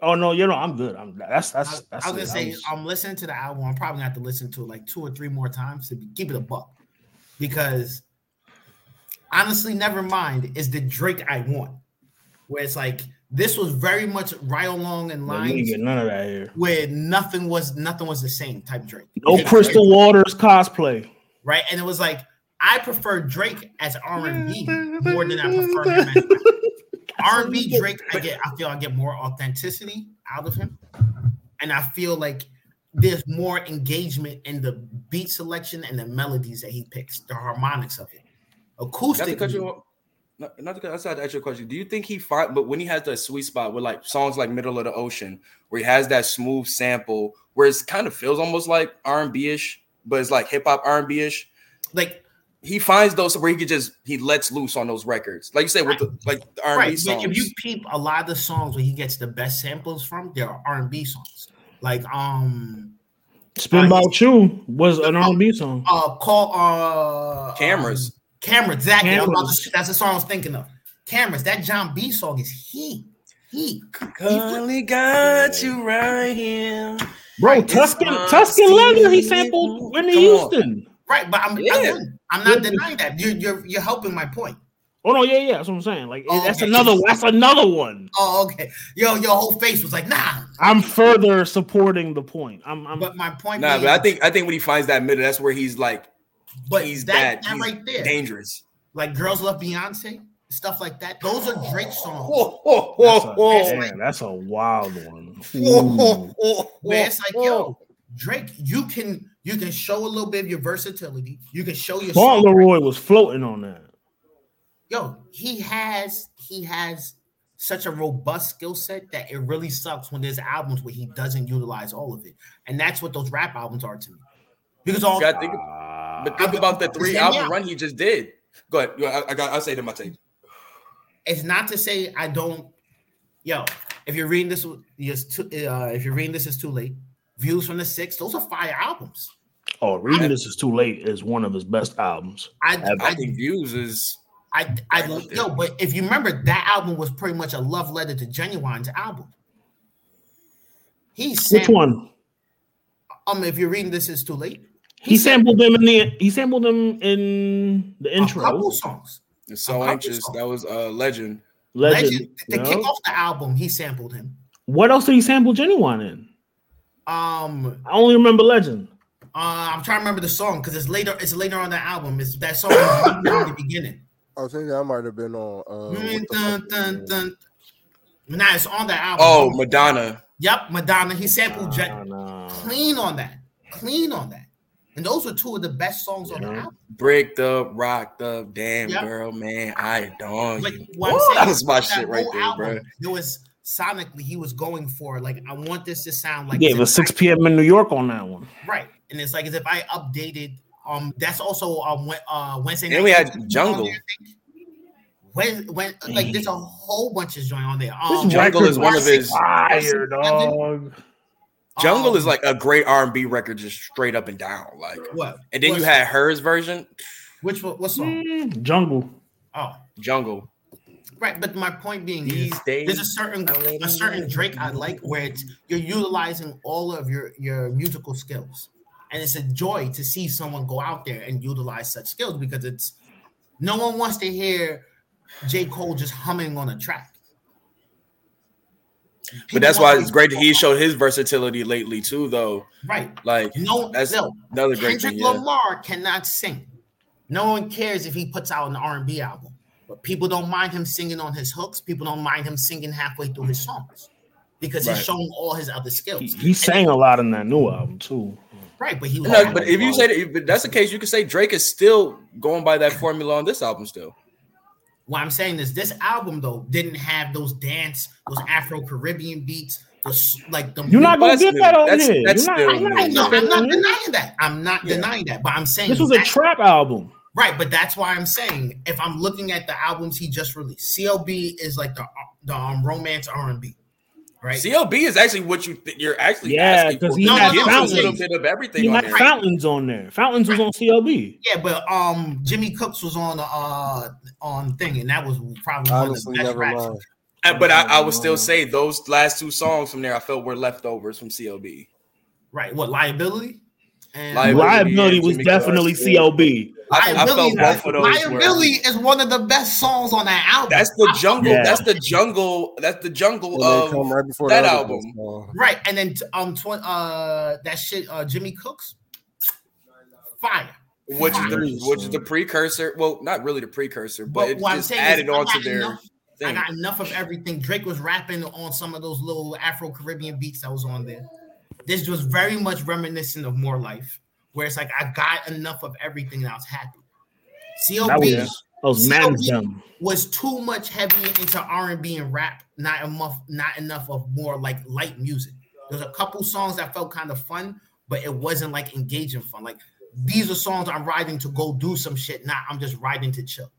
Speaker 2: Oh no, you know I'm good. I'm that's
Speaker 7: I,
Speaker 2: that's that's
Speaker 7: I was
Speaker 2: it.
Speaker 7: gonna say
Speaker 2: was-
Speaker 7: I'm listening to the album. I'm probably gonna have to listen to it like two or three more times to be, keep it a buck, because honestly, never mind is the Drake I want, where it's like this was very much right along in
Speaker 2: Yeah, we
Speaker 7: line
Speaker 2: didn't get none of that here.
Speaker 7: where nothing was nothing was the same type Drake.
Speaker 2: No Crystal Waters cosplay.
Speaker 7: right? And it was like I prefer Drake as R and B more than I prefer him as *laughs* R and B. Drake, I get, I feel I get more authenticity out of him, and I feel like there's more engagement in the beat selection and the melodies that he picks, the harmonics of it.
Speaker 1: Not to
Speaker 7: Acoustic,
Speaker 1: cut you off. Not, not to cut, that's not to ask you a question. Do you think he find, but when he has that sweet spot with like songs like Middle of the Ocean, where he has that smooth sample, where it kind of feels almost like R and B ish, but it's like hip hop R and B ish.
Speaker 7: like
Speaker 1: He finds those where he could just he lets loose on those records, like you said with the like the R and B songs.
Speaker 7: But if you peep a lot of the songs where he gets the best samples from, they are R and B songs. Like um,
Speaker 2: Spin About You was an R&B song.
Speaker 7: uh, call uh,
Speaker 1: Cameras.
Speaker 7: um, Cameras, exactly. I about to- that's the song I was thinking of. Cameras. That Jon B song is heat. Heat.
Speaker 1: Only got you right here.
Speaker 2: Bro,
Speaker 7: Right,
Speaker 2: Tuscan Tuscan
Speaker 1: my
Speaker 2: Leather, he
Speaker 1: secret.
Speaker 2: sampled Whitney Houston.
Speaker 7: Right, but I'm,
Speaker 1: Yeah.
Speaker 7: I'm, I'm not denying that. You're, you're you're helping my point.
Speaker 2: Oh no, yeah, yeah, that's what I'm saying. Like
Speaker 7: Oh,
Speaker 2: that's
Speaker 7: okay.
Speaker 2: another that's another one.
Speaker 7: Oh, okay. Yo, your whole face was like, nah.
Speaker 2: I'm further supporting the point. I'm, I'm
Speaker 7: But my point
Speaker 1: Nah,
Speaker 7: being,
Speaker 1: but I think I think when he finds that middle, that's where he's like
Speaker 7: but
Speaker 1: he's
Speaker 7: that,
Speaker 1: that,
Speaker 7: that
Speaker 1: he's
Speaker 7: right there,
Speaker 1: dangerous.
Speaker 7: like Girls Love Beyonce, stuff like that. Those are Drake songs.
Speaker 1: Whoa, whoa,
Speaker 2: that's, a,
Speaker 1: whoa.
Speaker 2: man, that's a wild one.
Speaker 1: Whoa,
Speaker 2: Ooh.
Speaker 1: whoa, whoa,
Speaker 7: Where it's like,
Speaker 1: whoa.
Speaker 7: yo, Drake, you can you can show a little bit of your versatility. You can show your
Speaker 2: Vaughn
Speaker 7: song.
Speaker 2: Leroy was floating on that.
Speaker 7: yo, he has he has such a robust skill set that it really sucks when there's albums where he doesn't utilize all of it, and that's what those rap albums are to me. Because all
Speaker 1: You gotta think. But think about the three
Speaker 7: Yeah.
Speaker 1: album run he just did. Go ahead. I, I got. I'll say to my tape.
Speaker 7: it's not to say I don't. Yo, if you're reading this, it's too, uh, if you're reading this, it's too late. Views from the Six, those are fire albums.
Speaker 2: Oh, reading this is too late is one of his best albums.
Speaker 7: I,
Speaker 1: I
Speaker 7: I,
Speaker 1: think views is
Speaker 7: I, I, yo, but if you remember, that album was pretty much a love letter to Ginuwine's album. He
Speaker 2: Which one?
Speaker 7: um, if you're reading this, it's too late.
Speaker 2: He sampled them in the he sampled them in the
Speaker 7: A couple
Speaker 2: intro.
Speaker 7: songs.
Speaker 1: is so
Speaker 7: couple
Speaker 1: anxious.
Speaker 7: songs.
Speaker 1: That was a uh, legend.
Speaker 2: Legend.
Speaker 7: Legend. To
Speaker 2: you
Speaker 7: kick off the album, he sampled him.
Speaker 2: What else did he sample Ginuwine in?
Speaker 7: Um,
Speaker 2: I only remember Legend.
Speaker 7: uh, I'm trying to remember the song because it's later. It's later on the album. It's that song in the beginning. *coughs*
Speaker 4: I think that might have been on. Uh, what
Speaker 7: Dun, dun, dun. Nah, it's on that album.
Speaker 1: Oh, Madonna.
Speaker 7: Yep, Madonna. He sampled Jet
Speaker 2: Nah, nah.
Speaker 7: clean on that. Clean on that. And those were two of the best songs on the album.
Speaker 1: Bricked up, rocked up. Damn,
Speaker 7: Yep.
Speaker 1: girl, man, I adore
Speaker 7: Like
Speaker 1: you.
Speaker 7: what I'm saying,
Speaker 1: that was my
Speaker 7: that
Speaker 1: shit right there,
Speaker 7: album,
Speaker 1: bro.
Speaker 7: It was sonically he was going for like I want this to sound like
Speaker 2: He gave
Speaker 7: as
Speaker 2: us
Speaker 7: if
Speaker 2: 6 p.m. in New York on that one.
Speaker 7: Right, and it's like as if I updated. Um, that's also um uh Wednesday.
Speaker 1: And
Speaker 7: Night
Speaker 1: we had Jungle.
Speaker 7: there, When when like there's a whole bunch of joint on there. Um,
Speaker 1: Jungle is one of his-
Speaker 2: fire, dog.
Speaker 1: Jungle
Speaker 7: um,
Speaker 1: is like a great R and B record, just straight up and down. Like,
Speaker 7: what?
Speaker 1: and then you
Speaker 7: What's-
Speaker 1: had hers version,
Speaker 7: which one- what song?
Speaker 2: Mm, Jungle.
Speaker 7: Oh,
Speaker 1: Jungle.
Speaker 7: right. But my point being
Speaker 1: These
Speaker 7: is
Speaker 1: days,
Speaker 7: there's a certain a certain Drake I like where it's you're utilizing all of your your musical skills, and it's a joy to see someone go out there and utilize such skills because it's no one wants to hear J Cole just humming on a track.
Speaker 1: But that's why it's great that he showed his versatility lately too, though.
Speaker 7: right.
Speaker 1: Like
Speaker 7: No,
Speaker 1: that's
Speaker 7: no.
Speaker 1: another great
Speaker 7: Kendrick
Speaker 1: thing. Yeah.
Speaker 7: Lamar cannot sing. No one cares if he puts out an R&B album, but people don't mind him singing on his hooks. People don't mind him singing halfway through his songs because
Speaker 1: Right.
Speaker 7: he's showing all his other skills.
Speaker 2: He, he sang a lot in that new album too.
Speaker 7: right, but he was
Speaker 1: No, but if you say that, if that's the case, you could say Drake is still going by that formula on this album still.
Speaker 7: What I'm saying is this album though didn't have those dance, those Afro Caribbean beats, those like the
Speaker 2: You're not gonna get that on
Speaker 1: That's-
Speaker 2: here.
Speaker 1: that's
Speaker 2: You're not,
Speaker 1: still
Speaker 2: you're not
Speaker 1: new.
Speaker 7: I know,
Speaker 2: gonna
Speaker 7: I'm not denying that. I'm not
Speaker 1: Yeah.
Speaker 7: denying that, but I'm saying
Speaker 2: This was a trap album.
Speaker 7: Right, but that's why I'm saying if I'm looking at the albums he just released, CLB is like the the um, romance R and B, right?
Speaker 1: CLB is actually what you th- you're actually
Speaker 2: Yeah,
Speaker 1: asking
Speaker 2: 'cause
Speaker 1: for.
Speaker 2: he
Speaker 1: He
Speaker 7: had
Speaker 1: gives a little bit of everything
Speaker 2: He
Speaker 1: on
Speaker 2: had
Speaker 1: there.
Speaker 2: Fountains on there. Fountains was on CLB.
Speaker 7: yeah, but um, Jimmy Cooks was on uh on thing, and that was probably
Speaker 4: Honestly,
Speaker 7: one of the best raps.
Speaker 4: mind.
Speaker 1: Uh, But I, I would still say those last two songs from there I felt were leftovers from CLB.
Speaker 7: Right, what liability? And
Speaker 1: Liability.
Speaker 2: Liability was definitely
Speaker 1: Cooks, yeah.
Speaker 2: CLB.
Speaker 1: I, I felt
Speaker 7: Liability,
Speaker 1: both of those were.
Speaker 7: Liability is one of the best songs on that album.
Speaker 1: That's the jungle.
Speaker 2: Yeah.
Speaker 1: That's the jungle. That's the jungle
Speaker 4: And come
Speaker 1: of
Speaker 4: right before
Speaker 1: that
Speaker 4: the other
Speaker 1: album.
Speaker 4: uh,
Speaker 7: right, and then um, tw- uh, that shit, uh, Jimmy Cooks, fire.
Speaker 1: which is the which is the precursor. Well, not really the precursor, but,
Speaker 7: But
Speaker 1: it
Speaker 7: what I'm
Speaker 1: just
Speaker 7: saying
Speaker 1: added
Speaker 7: I
Speaker 1: on to
Speaker 7: got
Speaker 1: their
Speaker 7: enough- I got enough of everything. Drake was rapping on some of those little Afro Caribbean beats that was on there. This was very much reminiscent of More Life, where it's like I got enough of everything and I was happy.
Speaker 2: That was
Speaker 7: CLB was too much heavy into R and B and rap, not enough, not enough of more like light music. There's a couple songs that felt kind of fun, but it wasn't like engaging fun. Like these are songs I'm riding to go do some shit, not I'm just riding to chill.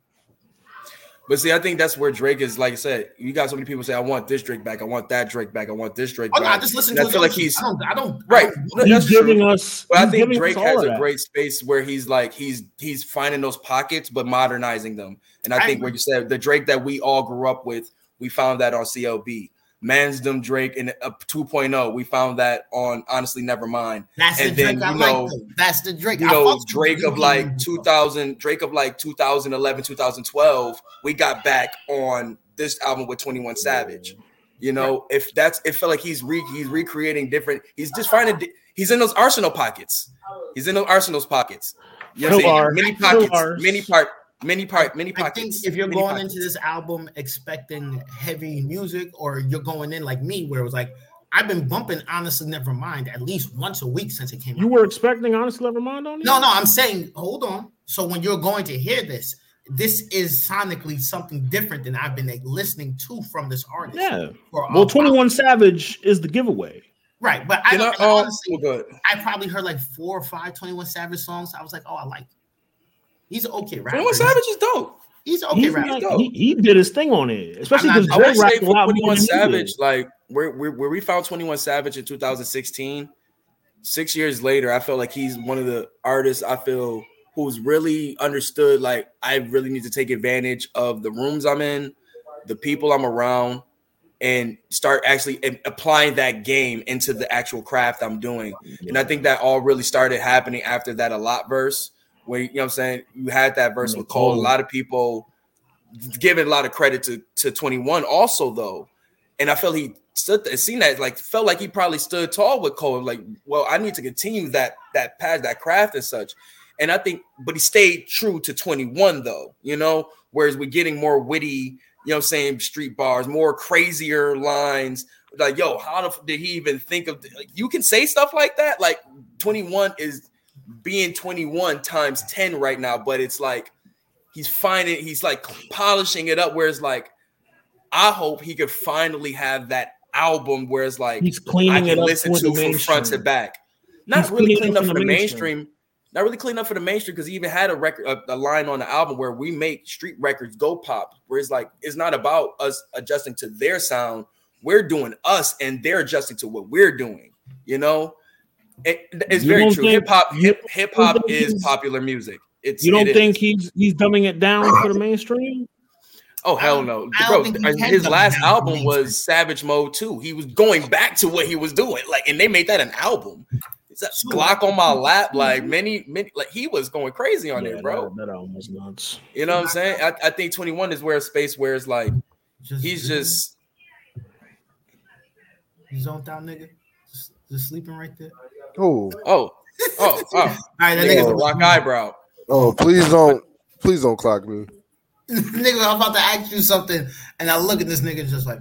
Speaker 1: But see, I think that's where Drake is. Like I said, you got so many people say, "I want this Drake back. I want that Drake back. I want this Drake
Speaker 7: Oh no, I
Speaker 1: back."
Speaker 7: just listen
Speaker 1: And
Speaker 7: to.
Speaker 1: I
Speaker 7: his
Speaker 1: feel like he's
Speaker 7: I don't. I don't.
Speaker 1: right.
Speaker 7: I don't-
Speaker 1: No,
Speaker 2: He's
Speaker 1: that's
Speaker 2: giving
Speaker 1: true.
Speaker 2: us.
Speaker 1: But I think Drake has a
Speaker 2: that.
Speaker 1: great space where he's like he's he's finding those pockets but modernizing them. And I,
Speaker 7: I
Speaker 1: think
Speaker 7: agree.
Speaker 1: what you said, the Drake that we all grew up with, we found that on CLB. Mansdom Drake in a 2.0, we found that on Honestly Nevermind.
Speaker 7: That's
Speaker 1: And
Speaker 7: the
Speaker 1: then,
Speaker 7: Drake I like.
Speaker 1: know,
Speaker 7: though. That's the Drake.
Speaker 1: You know, Drake of like 2000, Drake of like 2011, 2012. We got back on this album with 21 Savage. You know, if that's it felt like he's re he's recreating different. He's just finding he's in those arsenal pockets. He's in those arsenals pockets. You know what I'm saying?
Speaker 2: Pillars.
Speaker 1: Many pockets,
Speaker 2: Pillars.
Speaker 1: many part, many part, many parts.
Speaker 7: I think if you're
Speaker 1: many
Speaker 7: going
Speaker 1: pockets.
Speaker 7: into this album expecting heavy music, or you're going in like me, where it was like I've been bumping honestly never mind at least once a week since it came
Speaker 2: You
Speaker 7: out.
Speaker 2: You were expecting honestly never mind on it?
Speaker 7: No, no, I'm saying hold on. So when you're going to hear this, this is sonically something different than I've been like, listening to from this artist.
Speaker 2: Yeah. Well, 21 Savage is the giveaway.
Speaker 7: Right, but I
Speaker 1: you know,
Speaker 7: don't uh,
Speaker 1: oh,
Speaker 7: honestly. I probably heard like four or five 21 Savage songs. I was like, oh, I like. It. He's an okay rapper.
Speaker 1: 21 Savage is dope.
Speaker 7: He's an okay
Speaker 2: He's
Speaker 7: rapper.
Speaker 2: like- he, he did his thing on it, especially because
Speaker 7: not-
Speaker 1: I would
Speaker 2: Drake
Speaker 1: say
Speaker 2: rapped a
Speaker 1: for
Speaker 2: lot more
Speaker 1: 21
Speaker 2: than he
Speaker 1: Savage,
Speaker 2: did.
Speaker 1: like where, where where we found 21 Savage in 2016, six years later, I felt like he's one of the artists I feel who's really understood. Like I really need to take advantage of the rooms I'm in, the people I'm around, and start actually applying that game into the actual craft I'm doing. And I think that all really started happening after that a lot verse, where you know what I'm saying you had that verse with Cole. A lot of people giving a lot of credit to to 21 also though and i felt he stood it seemed that like felt like he probably stood tall with cole like well i need to continue that that path that craft and such and i think but he stayed true to 21 though you know whereas we're getting more witty you know, what I'm saying street bars, more crazier lines. Like, yo, how did he even think of? Like, you can say stuff like that. Like, 21 is being 21 times 10 right now, but it's like he's finding, he's like polishing it up. Whereas, like, I hope he could finally have that album where it's like
Speaker 2: He's
Speaker 1: I
Speaker 2: cleaning it
Speaker 1: can
Speaker 2: up
Speaker 1: listen to from front to back. Not
Speaker 2: He's
Speaker 1: really
Speaker 2: cleaning
Speaker 1: cleaning
Speaker 2: up for the
Speaker 1: the
Speaker 2: mainstream.
Speaker 1: mainstream. Not really cleaning up for the mainstream because he even had a record, a, a line on the album where we make street records go pop. Where it's like it's not about us adjusting to their sound. We're doing us, and they're adjusting to what we're doing. You know, It- it's
Speaker 2: You
Speaker 1: very true. Hip hop, hip hip hop is popular music. It's
Speaker 2: You don't
Speaker 1: it
Speaker 2: think
Speaker 1: is.
Speaker 2: he's he's dumbing it down for the mainstream?
Speaker 1: Oh hell no, bro!
Speaker 7: think he
Speaker 1: th-
Speaker 7: can
Speaker 1: His last album was Savage Mode 2. He was going back to what he was doing, like, and they made that an album. It's that
Speaker 7: So-
Speaker 1: Glock on my lap, *laughs* like many, many, like he was going crazy on
Speaker 2: Yeah,
Speaker 1: there, bro.
Speaker 2: That, that album was nuts.
Speaker 1: You know what I'm saying? I, I think 21 is where a space where it's like
Speaker 7: Just,
Speaker 1: he's just
Speaker 7: you zoned out, nigga. Just, just sleeping right there.
Speaker 4: Oh,
Speaker 1: oh, oh, oh, *laughs*
Speaker 7: All right, that
Speaker 1: nigga's
Speaker 7: nigga's
Speaker 1: a black eyebrow.
Speaker 4: oh, please don't, please don't clock me. *laughs*
Speaker 7: nigga, I'm about to ask you something, and I look at this nigga just like,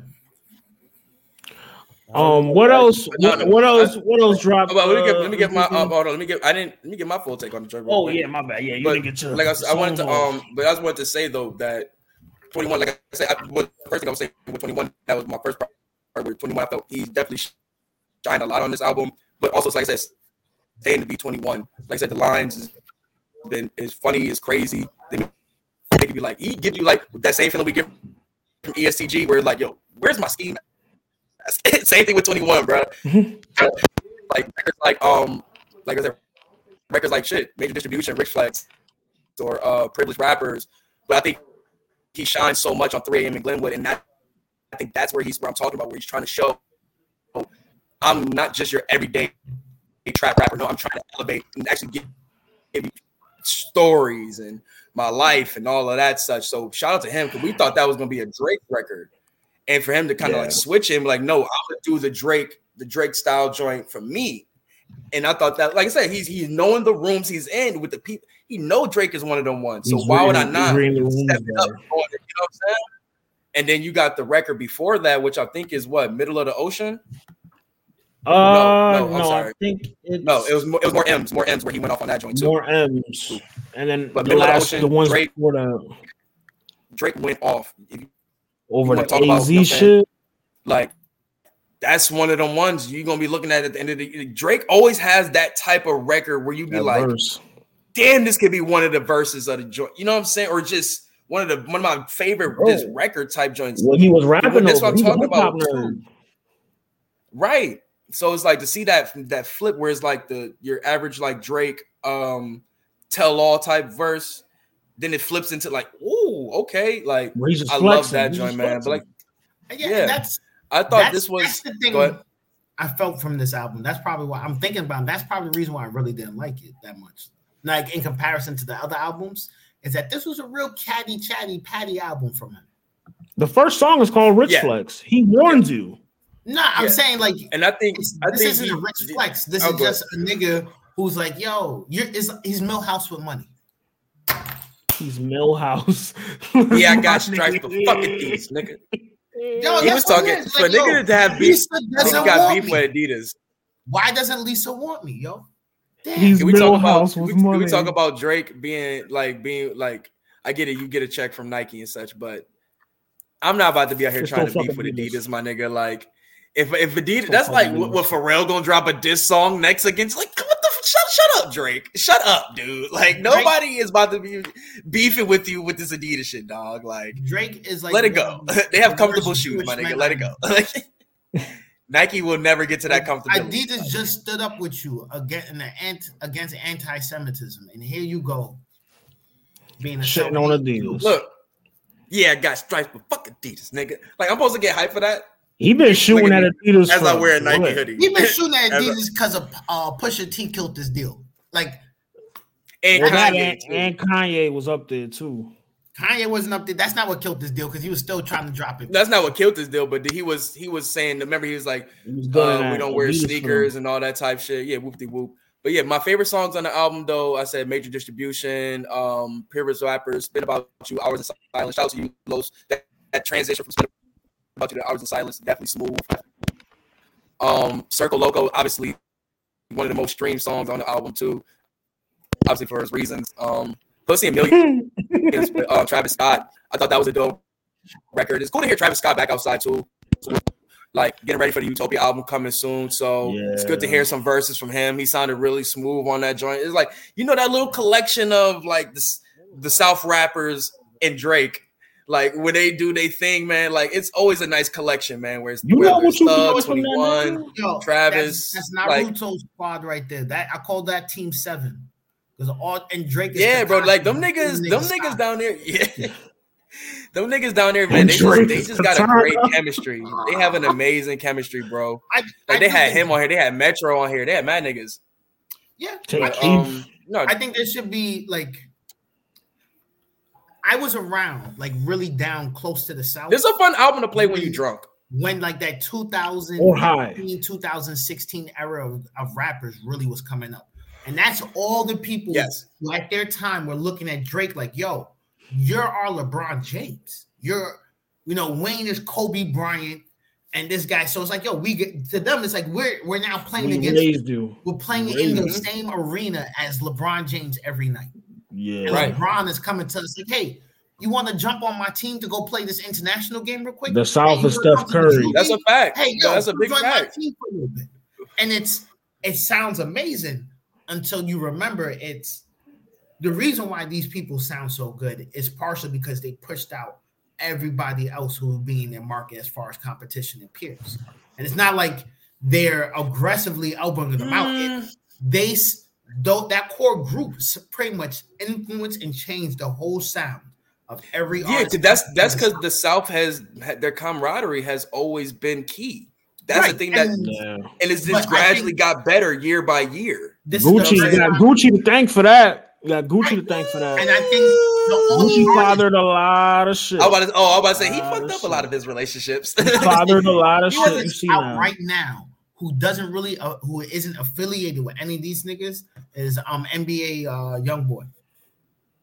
Speaker 2: Um, what else?
Speaker 1: No,
Speaker 2: What,
Speaker 1: no,
Speaker 2: what
Speaker 1: I-
Speaker 2: what else dropped?
Speaker 1: But let me get
Speaker 2: uh,
Speaker 1: let me get my uh,
Speaker 2: weekend?
Speaker 1: hold on, let me get I didn't let me get my full take on the joint.
Speaker 2: Oh
Speaker 1: quick.
Speaker 2: yeah, my bad. Yeah, you
Speaker 1: but
Speaker 2: didn't get your
Speaker 1: like I, I wanted to um, but I just wanted to say though that 21, like I said, I, what, first thing I was saying with 21, that was my first part where 21. I felt he definitely shined a lot on this album, but also like I said, staying to be 21. Like I said, the lines is been is funny, is crazy. They you be like, he give you like that same feeling we get from ESCG, where like, yo, where's my scheme? *laughs* Same thing with 21, bro. *laughs* like records like um, like I said, records like shit, major distribution, Rich Flex, or uh privileged rappers. But I think he shines so much on 3 a.m. in Glenwood, and that I think that's where he's where I'm talking about, where he's trying to show I'm not just your everyday trap rapper. No, I'm trying to elevate and actually give, give stories and my life and all of that such. So shout out to him because we thought that was gonna be a Drake record, and for him to kind of
Speaker 2: Yeah.
Speaker 1: like switch him, like, no, I'm gonna do the Drake, the Drake style joint for me. And I thought that, like I said, he's he's knowing the rooms he's in with the people. He know Drake is one of them ones. So
Speaker 2: He's
Speaker 1: why would I not step it up?
Speaker 2: better.
Speaker 1: You know what I'm saying? And then you got the record before that, which I think is what middle of the ocean.
Speaker 2: Uh,
Speaker 1: no,
Speaker 2: no,
Speaker 1: I'm
Speaker 2: I
Speaker 1: sorry.
Speaker 2: think it's
Speaker 1: No, it was more, it was more M's, more M's where he went off on that joint too.
Speaker 2: more M's, and then
Speaker 1: But
Speaker 2: the
Speaker 1: the
Speaker 2: last,
Speaker 1: Ocean,
Speaker 2: the ones
Speaker 1: Drake-
Speaker 2: before the
Speaker 1: Drake went off. You-
Speaker 2: over the
Speaker 1: about,
Speaker 2: AZ
Speaker 1: you know
Speaker 2: shit.
Speaker 1: like that's one of them ones you're gonna be looking at at the end of the Drake always has that type of record where you be
Speaker 2: That
Speaker 1: like,
Speaker 2: verse.
Speaker 1: damn, this could be one of the verses of the joint. You know what I'm saying? Or just one of the one of my favorite
Speaker 2: Bro.
Speaker 1: just record type joints.
Speaker 2: What he was rapping
Speaker 1: that's
Speaker 2: over.
Speaker 1: what I'm talking about. Right. So it's like to see that that flip where it's like the your average like Drake um tell all type verse, then it flips into like, oh, okay, like
Speaker 2: Where he's just
Speaker 1: I love that
Speaker 2: He's
Speaker 1: joint,
Speaker 2: just
Speaker 1: man. But like
Speaker 7: yeah,
Speaker 1: Yeah.
Speaker 7: that's
Speaker 1: I thought
Speaker 7: that's,
Speaker 1: this was
Speaker 7: that's the thing
Speaker 1: go ahead.
Speaker 7: I felt from this album. That's probably why I'm thinking about. That's probably the reason why I really didn't like it that much. Like in comparison to the other albums, is that this was a real catty, chatty, patty album from him.
Speaker 2: The first song is called Rich
Speaker 1: Yeah.
Speaker 2: Flex. He warned you.
Speaker 7: No, I'm
Speaker 1: Yeah.
Speaker 7: saying like
Speaker 1: and I think
Speaker 7: it's-
Speaker 1: I
Speaker 7: this
Speaker 1: think
Speaker 7: isn't
Speaker 1: he-
Speaker 7: a rich flex. This
Speaker 1: Oh,
Speaker 7: is
Speaker 1: go
Speaker 7: just a nigga who's like, yo, you're is he's Milhouse with money.
Speaker 2: He's Milhouse. *laughs*
Speaker 1: Yeah, I got *laughs* stripes for fucking these, nigga.
Speaker 7: Yo,
Speaker 1: He was talking
Speaker 7: it is.
Speaker 1: for a
Speaker 7: Like, yo,
Speaker 1: nigga to have beef. He got
Speaker 7: want
Speaker 1: beef
Speaker 7: me.
Speaker 1: with Adidas.
Speaker 7: Why doesn't Lisa want me, yo? Damn.
Speaker 2: He's
Speaker 1: Can we talk about
Speaker 2: Milhouse
Speaker 1: can
Speaker 2: with
Speaker 1: we, can we talk about Drake being like being like I get it, you get a check from Nike and such, but I'm not about to be out here
Speaker 2: Just
Speaker 1: trying to beef
Speaker 2: fuck
Speaker 1: with
Speaker 2: Adidas.
Speaker 1: Adidas, my nigga. Like if if Adidas, that's like
Speaker 2: Adidas.
Speaker 1: what, what Pharrell gonna drop a diss song next against like what the shut shut up Drake. Shut up dude. Like nobody is about to be beefing with you with this Adidas shit dog. Like
Speaker 7: Drake is like
Speaker 1: let it go. *laughs* They have comfortable shoes my
Speaker 7: Jewish
Speaker 1: nigga.
Speaker 7: man.
Speaker 1: Let it go. *laughs* Nike will never get to that comfortable
Speaker 7: Adidas just stood up with you against ant against anti-Semitism, and here you go, being a
Speaker 2: Shitting on Adidas.
Speaker 1: Look, yeah, I got stripes, but fuck Adidas, nigga. Like I'm supposed to get hype for that
Speaker 2: He been shooting
Speaker 1: at
Speaker 2: at Adidas
Speaker 1: as I
Speaker 2: for
Speaker 1: wear a Nike
Speaker 2: what?
Speaker 1: hoodie.
Speaker 7: He been shooting at *laughs*
Speaker 1: a-
Speaker 7: Adidas because of uh, Pusha T killed this deal. Like
Speaker 1: and
Speaker 2: Well,
Speaker 1: Kanye
Speaker 2: and, and Kanye was up there too.
Speaker 7: Kanye wasn't up there. That's not what killed this deal because he was still trying to drop it.
Speaker 1: That's not what killed this deal, but he was he was saying. Remember, he was like,
Speaker 2: He was
Speaker 1: uh, "We don't wear
Speaker 2: Adidas
Speaker 1: sneakers and all that type shit." Yeah, whoop de whoop. But yeah, my favorite songs on the album, though, I said Major Distribution, um, Pyrrhus Rappers, Spin About You, Hours in Silence. Shout out to you, Los. That, that transition from Spin About You to Hours in Silence definitely smooth. Um, Circo Loco, obviously one of the most streamed songs on the album too. Obviously for his reasons. Um, Pussy and Million is *laughs* with, uh, Travis Scott. I thought that was a dope record. It's cool to hear Travis Scott back outside too. So, like getting ready for the Utopia album coming soon. So it's good to hear some verses from him. He sounded really smooth on that joint. It's like you know that little collection of like the the South rappers and Drake. Like when they do their thing, man. Like it's always a nice collection, man. Where it's
Speaker 2: You know
Speaker 1: whether
Speaker 2: what you
Speaker 1: Thug,
Speaker 2: get
Speaker 1: 21.
Speaker 7: Yo,
Speaker 1: Travis,
Speaker 7: That's, that's
Speaker 1: like-
Speaker 7: Naruto's squad right there. That I call that Team Seven because all and Drake. Is
Speaker 1: Yeah, bro. Like them
Speaker 7: Kakashi.
Speaker 1: niggas, them
Speaker 7: side.
Speaker 1: niggas down there. *laughs* Yeah. Them niggas down there, man,
Speaker 2: And
Speaker 1: they
Speaker 2: Drake
Speaker 1: just, they just got a
Speaker 2: Katana.
Speaker 1: great chemistry. They have an amazing chemistry, bro.
Speaker 7: I,
Speaker 1: Like
Speaker 7: I
Speaker 1: they had him on here, they had Metro on here, they had mad niggas.
Speaker 7: Yeah,
Speaker 2: Take
Speaker 1: But, um, no,
Speaker 7: I think there should be like. I was around, like really down close to the south.
Speaker 1: this is a fun album to play when you're drunk.
Speaker 7: when like that 2000 2016 era of, of rappers really was coming up and that's all the people
Speaker 1: Yes.
Speaker 7: who at their time were looking at drake like yo you're our lebron james you're you know wayne is kobe bryant and this guy so it's like yo we get to them it's like we're we're now playing
Speaker 2: We
Speaker 7: against
Speaker 2: you.
Speaker 7: we're playing in the same arena as lebron james every night
Speaker 2: Yeah.
Speaker 7: and
Speaker 1: Right.
Speaker 7: lebron is coming to us like hey you want to jump on my team to go play this international game real quick?
Speaker 2: The South
Speaker 7: Hey,
Speaker 2: is Steph
Speaker 7: come to the
Speaker 2: Curry.
Speaker 1: That's a fact.
Speaker 7: hey, yo,
Speaker 1: That's a big
Speaker 7: join my
Speaker 1: fact.
Speaker 7: team for a little bit. And it's it sounds amazing until you remember it's the reason why these people sound so good is partially because they pushed out everybody else who would be in their market as far as competition and peers. And it's not like they're aggressively elbowing them out.
Speaker 1: Mm.
Speaker 7: It, they s- though that core group pretty much influenced and changed the whole sound of every
Speaker 1: Yeah,
Speaker 7: artist.
Speaker 1: 'cause that's that's because the South has had their camaraderie has always been key. That's
Speaker 7: Right,
Speaker 1: the thing that
Speaker 7: and-
Speaker 2: Yeah.
Speaker 1: and it's just gradually got better year by year.
Speaker 7: this
Speaker 2: Gucci
Speaker 7: first
Speaker 2: got Gucci to thank for that. You got Gucci to thank for that.
Speaker 7: And I think the
Speaker 2: Gucci fathered a lot of shit.
Speaker 1: I was about to, oh, I was about to say he fucked up
Speaker 2: shit.
Speaker 1: a lot of his relationships.
Speaker 2: He fathered a lot of *laughs*
Speaker 7: He
Speaker 2: shit. You
Speaker 7: was
Speaker 2: see
Speaker 7: out
Speaker 2: now.
Speaker 7: right now who doesn't really uh, who isn't affiliated with any of these niggas is um NBA uh young boy.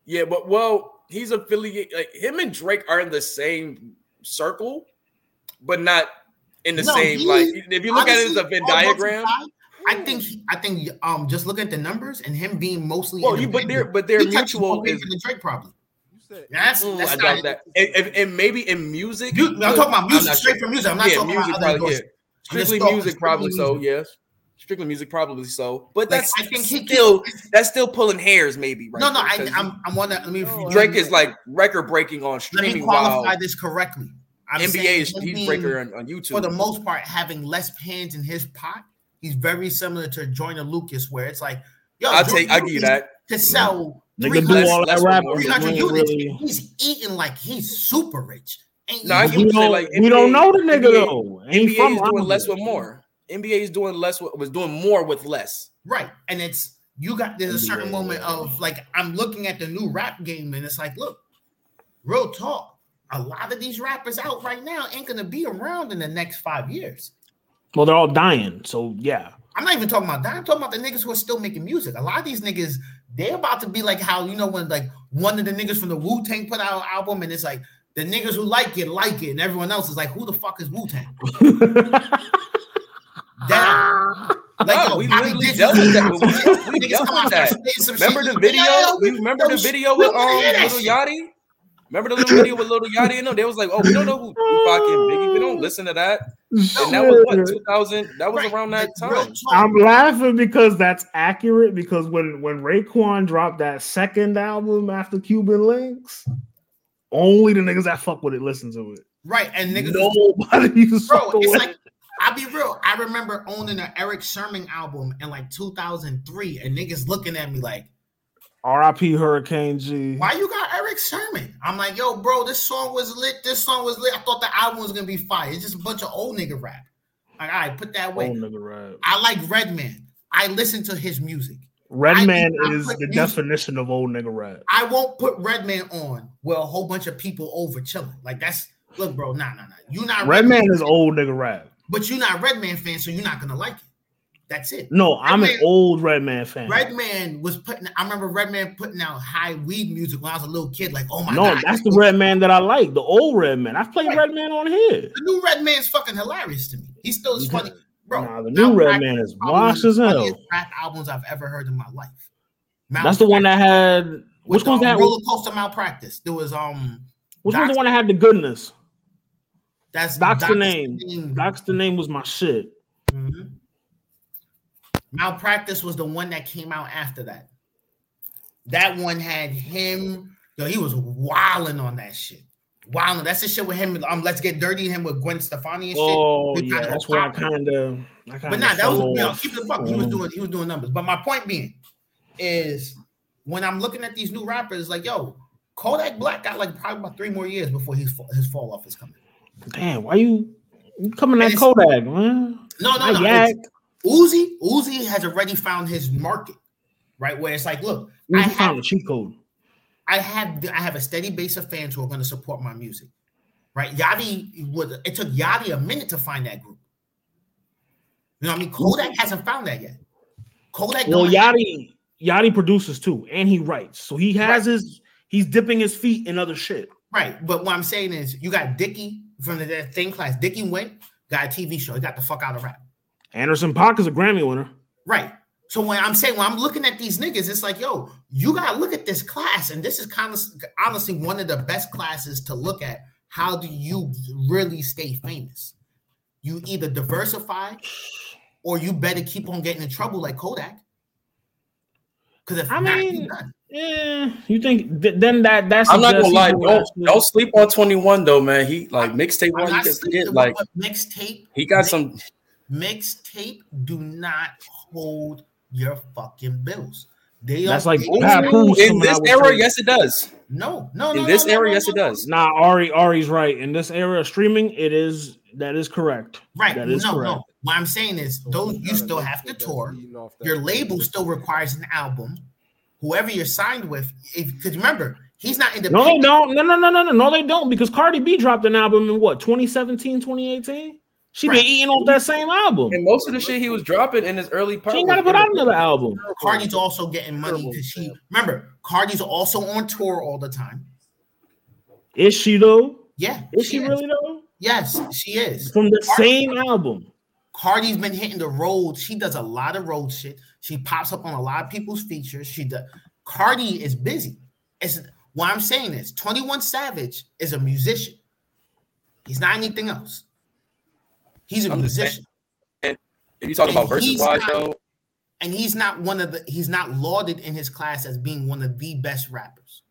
Speaker 1: Yeah, but well, he's affiliated. Like him and Drake are in the same circle, but not in the
Speaker 7: No,
Speaker 1: same.
Speaker 7: he-
Speaker 1: Like if you look at it as a Venn diagram.
Speaker 7: I think I think um just look at the numbers and him being mostly
Speaker 1: Well, you but
Speaker 7: independent,
Speaker 1: their but their
Speaker 7: he touches
Speaker 1: mutual
Speaker 7: more paper
Speaker 1: is.
Speaker 7: than Drake probably.
Speaker 4: You said
Speaker 7: That's, that's
Speaker 1: I
Speaker 7: not
Speaker 1: doubt that. And, and- and maybe in music,
Speaker 7: You, I'm talking about music, straight
Speaker 1: sure.
Speaker 7: from music. I'm not
Speaker 1: yeah,
Speaker 7: talking
Speaker 1: music
Speaker 7: about other
Speaker 1: probably. Yeah.
Speaker 7: Endorsements. I'm just
Speaker 1: Strictly
Speaker 7: talking
Speaker 1: music,
Speaker 7: strictly
Speaker 1: probably so. Yes, strictly music, probably so. But
Speaker 7: Like,
Speaker 1: that's
Speaker 7: I think he
Speaker 1: still
Speaker 7: can-
Speaker 1: that's still pulling hairs, maybe. Right
Speaker 7: no, no,
Speaker 1: there,
Speaker 7: I,
Speaker 1: 'cause
Speaker 7: I'm I want to let me
Speaker 1: Drake is like record breaking on streaming.
Speaker 7: let me qualify
Speaker 1: While
Speaker 7: this correctly. I'm
Speaker 1: NBA is
Speaker 7: him
Speaker 1: he's breaker on, on YouTube.
Speaker 7: for the most part, having less pans in his pot, he's very similar to Joyner Lucas, where it's like, yo,
Speaker 1: I'll
Speaker 7: Joyner
Speaker 1: take. I'll give you that.
Speaker 7: To sell
Speaker 2: Nigga do
Speaker 7: 300
Speaker 2: all that
Speaker 1: Less- less
Speaker 2: rap.
Speaker 7: 300
Speaker 2: we
Speaker 7: units,
Speaker 2: really-
Speaker 7: he's eating like he's super rich. Ain't
Speaker 1: No, I
Speaker 7: you-
Speaker 1: get
Speaker 2: we
Speaker 1: what
Speaker 2: don't,
Speaker 1: like,
Speaker 2: we don't know the nigga
Speaker 1: NBA
Speaker 2: though. Ain't
Speaker 1: NBA
Speaker 2: from
Speaker 1: is doing
Speaker 2: around
Speaker 1: less with more. NBA is doing less with was doing more with less.
Speaker 7: right, and it's you got there's a certain
Speaker 2: NBA,
Speaker 7: moment of like I'm looking at the new rap game, and it's like, look, real talk. A lot of these rappers out right now ain't gonna be around in the next five years.
Speaker 2: Well, they're all dying. So yeah.
Speaker 7: I'm not even talking about that. I'm talking about the niggas who are still making music. A lot of these niggas, they're about to be like how you know when like one of the niggas from the Wu Tang put out an album and it's like the niggas who like it like it, and everyone else is like, who the fuck is Wu Tang? That *laughs* like
Speaker 1: No,
Speaker 7: yo,
Speaker 1: we
Speaker 7: Bobby
Speaker 1: literally
Speaker 7: Dixon-
Speaker 1: dealt with that. We
Speaker 7: Niggas
Speaker 1: dealt with that.
Speaker 7: there saying some
Speaker 1: Remember
Speaker 7: shit,
Speaker 1: the video? You remember the video with um Little
Speaker 7: shit.
Speaker 1: Yachty? Remember the little video with Little Yachty and them? They was like, oh, we don't know who Tupac and Biggie. We don't listen to that. And that was what 2000. That was
Speaker 7: Right,
Speaker 1: around that time.
Speaker 2: I'm laughing because that's accurate. Because when when Raekwon dropped that second album after Cuban Links, only the niggas that fuck with it listen to it.
Speaker 7: right, and niggas
Speaker 2: Nobody to
Speaker 7: bro, it's like. I'll be real. I remember owning an Erick Sermon album in like 2003, and niggas looking at me like,
Speaker 2: R.I.P. Hurricane G.
Speaker 7: "Why you got Erick Sermon? I'm like, "Yo, bro, this song was lit. This song was lit. I thought the album was gonna be fire. It's just a bunch of old nigga rap. Like, all right, put that
Speaker 2: Oh,
Speaker 7: away.
Speaker 2: nigga, right.
Speaker 7: I like Redman. I listen to his music.
Speaker 2: Redman is the
Speaker 7: music-
Speaker 2: definition of old nigga rap.
Speaker 7: I won't put Redman on where a whole bunch of people over chilling. Like that's look, bro. Nah, nah, nah. You not
Speaker 2: Redman is old nigga rap.
Speaker 7: but you're not Redman fan, so you're not gonna like it. That's it.
Speaker 2: No, I'm an old Redman fan.
Speaker 7: Redman was putting. I remember Redman putting out high weed music when I was a little kid. Like, oh my
Speaker 2: no,
Speaker 7: god,
Speaker 2: that's the Redman that I like, the old Redman. I've played
Speaker 7: Right.
Speaker 2: Redman on here.
Speaker 7: The new Redman's fucking hilarious to me. He's still as funny, bro.
Speaker 2: Nah, the new
Speaker 7: Malpractice
Speaker 2: Redman is washed as
Speaker 7: the
Speaker 2: hell.
Speaker 7: Rap albums I've ever heard in my life.
Speaker 2: That's the one that had. Which one's
Speaker 7: the
Speaker 2: that?
Speaker 7: roller coaster malpractice? There was um.
Speaker 2: Which one's the one that had the goodness?
Speaker 7: That's
Speaker 2: Dox the
Speaker 7: Dox
Speaker 2: name. Dox the name was my shit.
Speaker 7: Mhm. Malpractice was the one that came out after that. That one had him. Yo, he was wilding on that shit. Wilding. That's the shit with him. Um, let's get dirty. Him with Gwen Stefani and shit.
Speaker 2: Oh yeah,
Speaker 7: kinda
Speaker 2: that's where I kind of.
Speaker 7: But nah, that was you know, keep the fuck. He was doing he was doing numbers. But my point being is when I'm looking at these new rappers, like yo, Kodak Black got like probably about three more years before his his fall off is coming.
Speaker 2: Damn, why you, you coming at
Speaker 7: And
Speaker 2: Kodak, man?
Speaker 7: No, no, no. Uzi, Uzi has already found his market, right? Where it's like, look, I
Speaker 2: You
Speaker 7: have,
Speaker 2: found a cheat code.
Speaker 7: I have, I have a steady base of fans who are going to support my music, right? Was, it took Yachty a minute to find that group. You know what I mean? Kodak hasn't found that yet. Kodak,
Speaker 2: Well, Yachty, Yachty produces too, and he writes, so he has his. He's dipping his feet in other shit.
Speaker 7: right? But what I'm saying is, you got Dicky from the that thing class. Dicky went, got a TV show. He got the fuck out of rap.
Speaker 2: Anderson Paak is a Grammy winner.
Speaker 7: Right. So when I'm saying when I'm looking at these niggas, it's like, yo, you gotta look at this class, and this is kind of honestly one of the best classes to look at. How do you really stay famous? You either diversify, or you better keep on getting in trouble like Kodak. Because if
Speaker 2: I
Speaker 7: not,
Speaker 2: mean,
Speaker 7: you done.
Speaker 2: Yeah, you think th- then that that's
Speaker 1: I'm not gonna lie. Don't, don't sleep on 21 though, man. He like mixtape
Speaker 7: I'm
Speaker 1: one. You
Speaker 7: not
Speaker 1: can like
Speaker 7: mixtape.
Speaker 1: he got some.
Speaker 7: Mixtape do not hold your fucking bills. They
Speaker 2: That's like
Speaker 7: they don't-
Speaker 2: Papoose
Speaker 1: In this era,
Speaker 2: Drake.
Speaker 1: yes, it does.
Speaker 7: No, no,
Speaker 1: In
Speaker 7: no.
Speaker 1: this
Speaker 7: no, no,
Speaker 1: era,
Speaker 7: no,
Speaker 1: yes,
Speaker 7: no,
Speaker 1: it does.
Speaker 2: Nah, Ari Ari's right. In this era of streaming, it is that is correct.
Speaker 7: Right.
Speaker 2: That is
Speaker 7: no,
Speaker 2: correct.
Speaker 7: no. What I'm saying is those you still have to tour. Your label still requires an album. Whoever you're signed with, because remember, he's not
Speaker 2: No, they
Speaker 7: independent.
Speaker 2: don't. No, no, no, no, no, no, they don't. Because Cardi B dropped an album in what 2017, 2018. She
Speaker 7: Right.
Speaker 2: been eating off that same album.
Speaker 1: And most of the shit he was dropping in his early part.
Speaker 2: She ain't got to put out another album.
Speaker 7: Cardi's also getting money because she remember Cardi's also on tour all the time.
Speaker 2: Is she though?
Speaker 7: Yeah,
Speaker 2: Is she really though?
Speaker 7: Yes, she is.
Speaker 2: From the
Speaker 7: Cardi-
Speaker 2: same album.
Speaker 7: Cardi's been hitting the road. She does a lot of road shit. She pops up on a lot of people's features. She does. Cardi is busy. It's why I'm saying this. 21 Savage is a musician. He's not anything else. He's a
Speaker 1: I'm
Speaker 7: musician.
Speaker 1: If you talk
Speaker 7: And
Speaker 1: about versus wise though,
Speaker 7: and he's not one of the he's not lauded in his class as being one of the best rappers.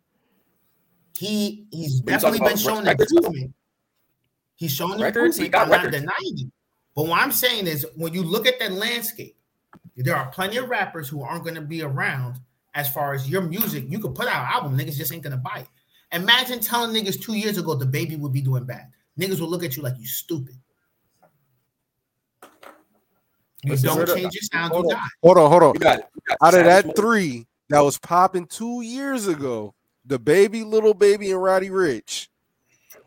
Speaker 7: He he's
Speaker 1: When
Speaker 7: definitely been showing
Speaker 1: records,
Speaker 7: improvement. He's showing
Speaker 1: Records, he
Speaker 7: improvement.
Speaker 1: got
Speaker 7: I'm not denying it. But what I'm saying is when you look at that landscape, there are plenty of rappers who aren't going to be around as far as your music. You could put out an album, niggas just ain't gonna buy it. Imagine telling niggas two years ago DaBaby would be doing bad. Niggas will look at you like you stupid. You don't change your sound,
Speaker 4: Hold
Speaker 7: you
Speaker 4: on,
Speaker 7: die.
Speaker 4: hold on, hold on.
Speaker 1: you got it. You got
Speaker 4: Out of
Speaker 1: Savage
Speaker 4: that three that was popping two years ago, DaBaby, little baby, and Roddy Ricch,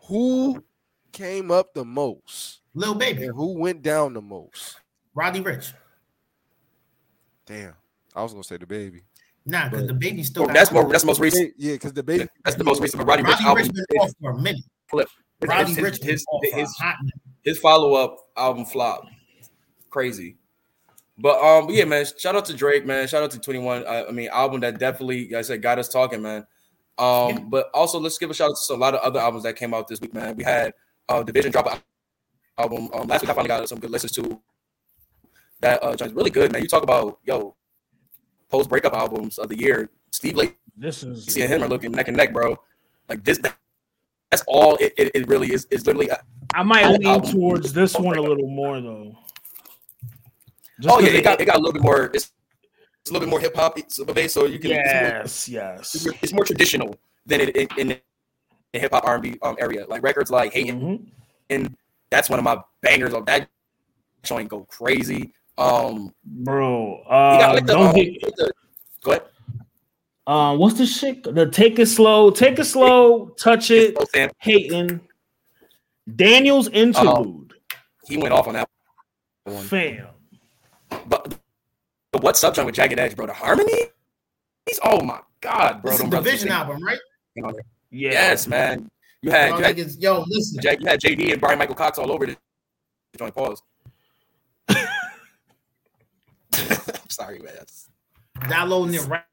Speaker 4: who came up the most
Speaker 7: Little baby,
Speaker 4: and who went down the most?
Speaker 7: Roddy Ricch.
Speaker 4: Damn, I was gonna say DaBaby.
Speaker 7: Nah, because DaBaby still.
Speaker 1: Oh, that's more. That's the most recent.
Speaker 4: Yeah, because DaBaby.
Speaker 1: That's the most recent. But Roddy Ricch
Speaker 7: Roddy
Speaker 1: album.
Speaker 7: Rich been off for a minute.
Speaker 1: flip.
Speaker 7: Roddy
Speaker 1: his,
Speaker 7: Rich been
Speaker 1: his,
Speaker 7: off for a
Speaker 1: his, his follow up album flop. Crazy. But um, yeah, man. Shout out to Drake, man. Shout out to Twenty One. I, I mean, album that definitely, like I said, got us talking, man. Um,
Speaker 7: Yeah.
Speaker 1: but also let's give a shout out to a lot of other albums that came out this week, man. We had uh Division drop a album um, last week. I finally got some good listens to. That uh, joint's really good, man. You talk about yo post breakup albums of the year. Steve Lacy
Speaker 2: This is
Speaker 1: and him are looking neck and neck, bro. Like this, that's all it, it, it really is. Is literally
Speaker 2: I might lean
Speaker 1: album.
Speaker 2: towards this one a little more though. Just
Speaker 1: oh yeah, it got it got a little bit more. It's, it's a little bit more hip hop based, so you can.
Speaker 2: yes, yes.
Speaker 1: It's, more, it's more traditional than it in, in the hip hop R and B um, area. Like records like Hating,
Speaker 2: Mhm.
Speaker 1: and that's one of my bangers. Of that joint go crazy. Um,
Speaker 2: Bro, uh,
Speaker 1: the,
Speaker 2: don't
Speaker 1: um,
Speaker 2: get,
Speaker 1: the go ahead.
Speaker 2: uh, what's the shit? The take it slow, take it slow, touch it,
Speaker 1: Oh,
Speaker 2: hating. Daniel's interlude,
Speaker 1: he went off on that one.
Speaker 2: fam.
Speaker 1: But what's up joint with Jagged Edge, bro? The harmony. He's oh my god, bro.
Speaker 7: This is
Speaker 1: them
Speaker 7: a
Speaker 1: brothers
Speaker 7: Division
Speaker 1: think-
Speaker 7: album, right?
Speaker 2: Yeah.
Speaker 1: Yes, man. You had,
Speaker 7: Y'all
Speaker 1: had,
Speaker 7: niggas, yo, listen.
Speaker 1: Jack- you had JD and Bryan-Michael Cox all over the joint. Pause. I'm *laughs* sorry, man. That's-
Speaker 7: downloading it right.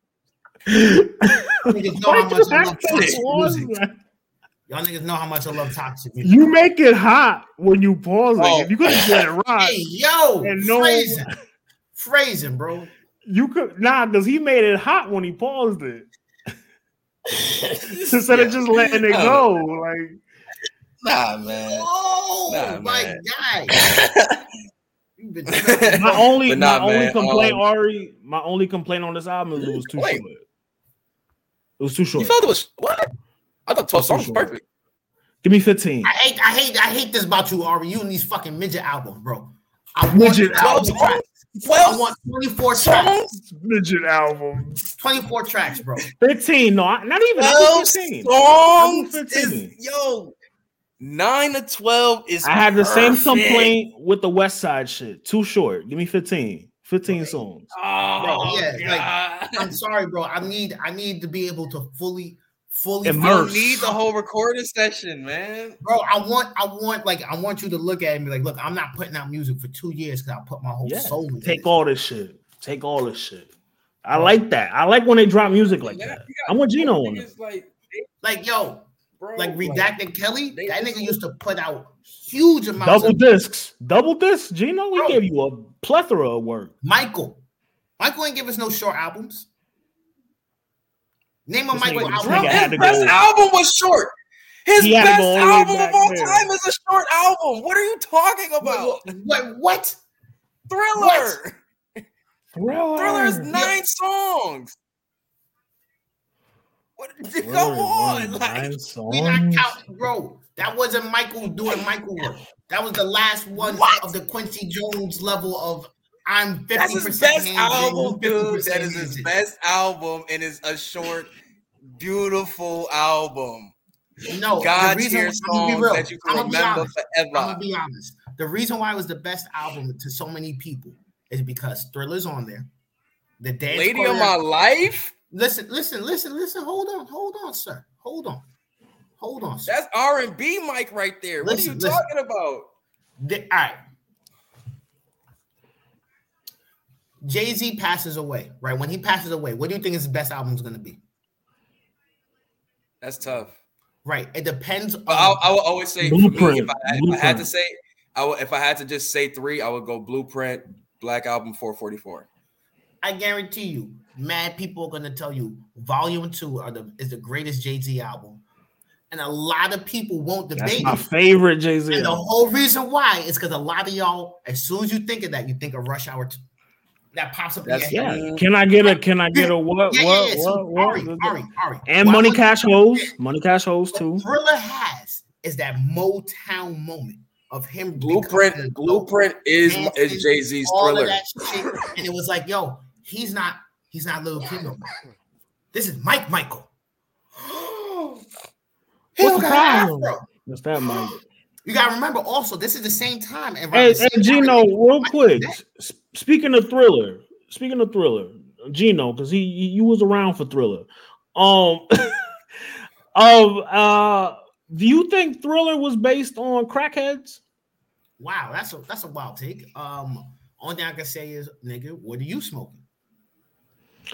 Speaker 7: *laughs* niggas know how much I love toxic
Speaker 2: Pause,
Speaker 7: music. Y'all niggas know how much I love toxic music.
Speaker 2: You make it hot when you pause it.
Speaker 1: Oh.
Speaker 2: If you could just let it *laughs* rock,
Speaker 7: Hey, yo,
Speaker 2: And no-
Speaker 7: Phrasing, bro.
Speaker 2: You could nah, because he made it hot when he paused it. *laughs* Instead yeah. of just letting it go, like
Speaker 1: nah, man.
Speaker 7: Oh
Speaker 1: nah,
Speaker 7: my
Speaker 1: man.
Speaker 7: god. *laughs*
Speaker 2: my only,
Speaker 1: nah,
Speaker 2: my only complaint,
Speaker 1: um,
Speaker 2: Ari. My only complaint on this album is it was too
Speaker 1: wait.
Speaker 2: short. It was too short.
Speaker 1: You thought it was what? I thought twelve songs was perfect.
Speaker 2: Give me fifteen.
Speaker 7: I hate, I hate, I hate this about you, Ari. You and these fucking midget albums, bro. I
Speaker 2: midget albums.
Speaker 7: 12 I want 24 tracks.
Speaker 2: Midget album.
Speaker 7: 24 tracks, bro.
Speaker 2: 15, no, not even
Speaker 1: 12
Speaker 2: 15.
Speaker 1: songs.
Speaker 2: 15.
Speaker 1: Is, yo, 9 to 12 is.
Speaker 2: I have the same complaint with the West Side shit. Too short. Give me 15. 15 songs.
Speaker 1: Oh,
Speaker 7: bro, yeah,
Speaker 1: oh, like,
Speaker 7: I'm sorry, bro. I need I need to be able to fully fully
Speaker 1: you don't need the whole recording session, man.
Speaker 7: Bro, I want, I want, like, I want you to look at me like, look, I'm not putting out music for two years because I put my whole
Speaker 2: Yeah.
Speaker 7: soul in
Speaker 2: Take
Speaker 7: it.
Speaker 2: all this shit. Take all this shit. I like that. I like when they drop music like
Speaker 1: Yeah,
Speaker 2: that.
Speaker 1: got
Speaker 2: I'm with Gino on it.
Speaker 1: Like,
Speaker 7: Like, yo,
Speaker 1: bro,
Speaker 7: like redacted Kelly, that
Speaker 1: just-
Speaker 7: nigga used to put out huge amounts
Speaker 2: Double
Speaker 7: of
Speaker 2: discs. Double discs. Gino, we
Speaker 7: Bro.
Speaker 2: gave you a plethora of work.
Speaker 7: Michael. Michael ain't give us no short albums. Name a Michael
Speaker 2: nigga-
Speaker 7: album.
Speaker 2: this
Speaker 1: Bro,
Speaker 2: nigga
Speaker 1: his best album was short. His
Speaker 2: He had to
Speaker 1: best
Speaker 2: go all the way
Speaker 1: album of all
Speaker 2: there.
Speaker 1: time is a short album. What are you talking about?
Speaker 7: What? What? what?
Speaker 1: Thriller.
Speaker 2: Thriller.
Speaker 1: Thriller is nine songs. What? *laughs*
Speaker 2: Thriller
Speaker 1: Come on, like,
Speaker 7: We not
Speaker 2: songs.
Speaker 7: counting, bro. That wasn't Michael doing Michael work. That was the last one
Speaker 1: What?
Speaker 7: of the Quincy Jones level of I'm 50%
Speaker 1: that's his best album, dude.
Speaker 7: 50%
Speaker 1: That is his best album, and it's a short, beautiful album.
Speaker 7: No,
Speaker 1: God
Speaker 7: the reason
Speaker 1: tier
Speaker 7: I'm gonna be
Speaker 1: songs
Speaker 7: real.
Speaker 1: that you
Speaker 7: I'm
Speaker 1: can
Speaker 7: be
Speaker 1: remember
Speaker 7: honest. I'm gonna be honest. The reason why it was the best album to so many people is because Thriller's on there. The dance
Speaker 1: Lady of my life.
Speaker 7: Listen, listen, listen, listen. Hold on, hold on, sir. Hold on, hold on. Sir.
Speaker 1: That's R and B, Mike, right there. What are you
Speaker 7: listen.
Speaker 1: talking about?
Speaker 7: The- all right. Jay Z passes away, right? When he passes away, what do you think his best album is going to be?
Speaker 1: That's tough.
Speaker 7: Right. It depends on.
Speaker 1: I, I would always say, for me, if, I, if I had to say, I would, if I had to just say three, I would go Blueprint, Black Album, 444.
Speaker 7: I guarantee you, mad people are going to tell you Volume Two are the is the greatest Jay Z album, and a lot of people won't debate.
Speaker 2: That's
Speaker 7: debate
Speaker 2: my favorite Jay Z.
Speaker 7: And the whole reason why is because a lot of y'all, as soon as you think of that, you think of Rush Hour. Two. That pops up.
Speaker 1: That's-
Speaker 7: your head.
Speaker 2: Yeah. Can I get a? Can I get a what?
Speaker 7: Yeah, yeah,
Speaker 2: what?
Speaker 7: yeah. So,
Speaker 2: what?
Speaker 7: Ari,
Speaker 2: what?
Speaker 7: Ari, Ari.
Speaker 2: And
Speaker 7: Why
Speaker 2: Money Cash Hoes. Money Cash Hoes too.
Speaker 7: Thriller has is that Motown moment of him. becoming an
Speaker 1: Blueprint, Blueprint is is Jay Z's thriller.
Speaker 7: and it was like, yo, he's not, he's not little kid no more. This is Mike Michael. *gasps* He
Speaker 2: What's
Speaker 7: don't
Speaker 2: the problem? What's that, Mike?
Speaker 7: You gotta remember also, this is the same time. And
Speaker 2: Hey, hey, Gino, real quick. S- Speaking of Thriller, speaking of Thriller, Gino, because he, he you was around for Thriller. Um, *laughs* um, uh, do you think Thriller was based on crackheads?
Speaker 7: Wow, that's a that's a wild take. Um, only thing I can say is, nigga, what are you smoking?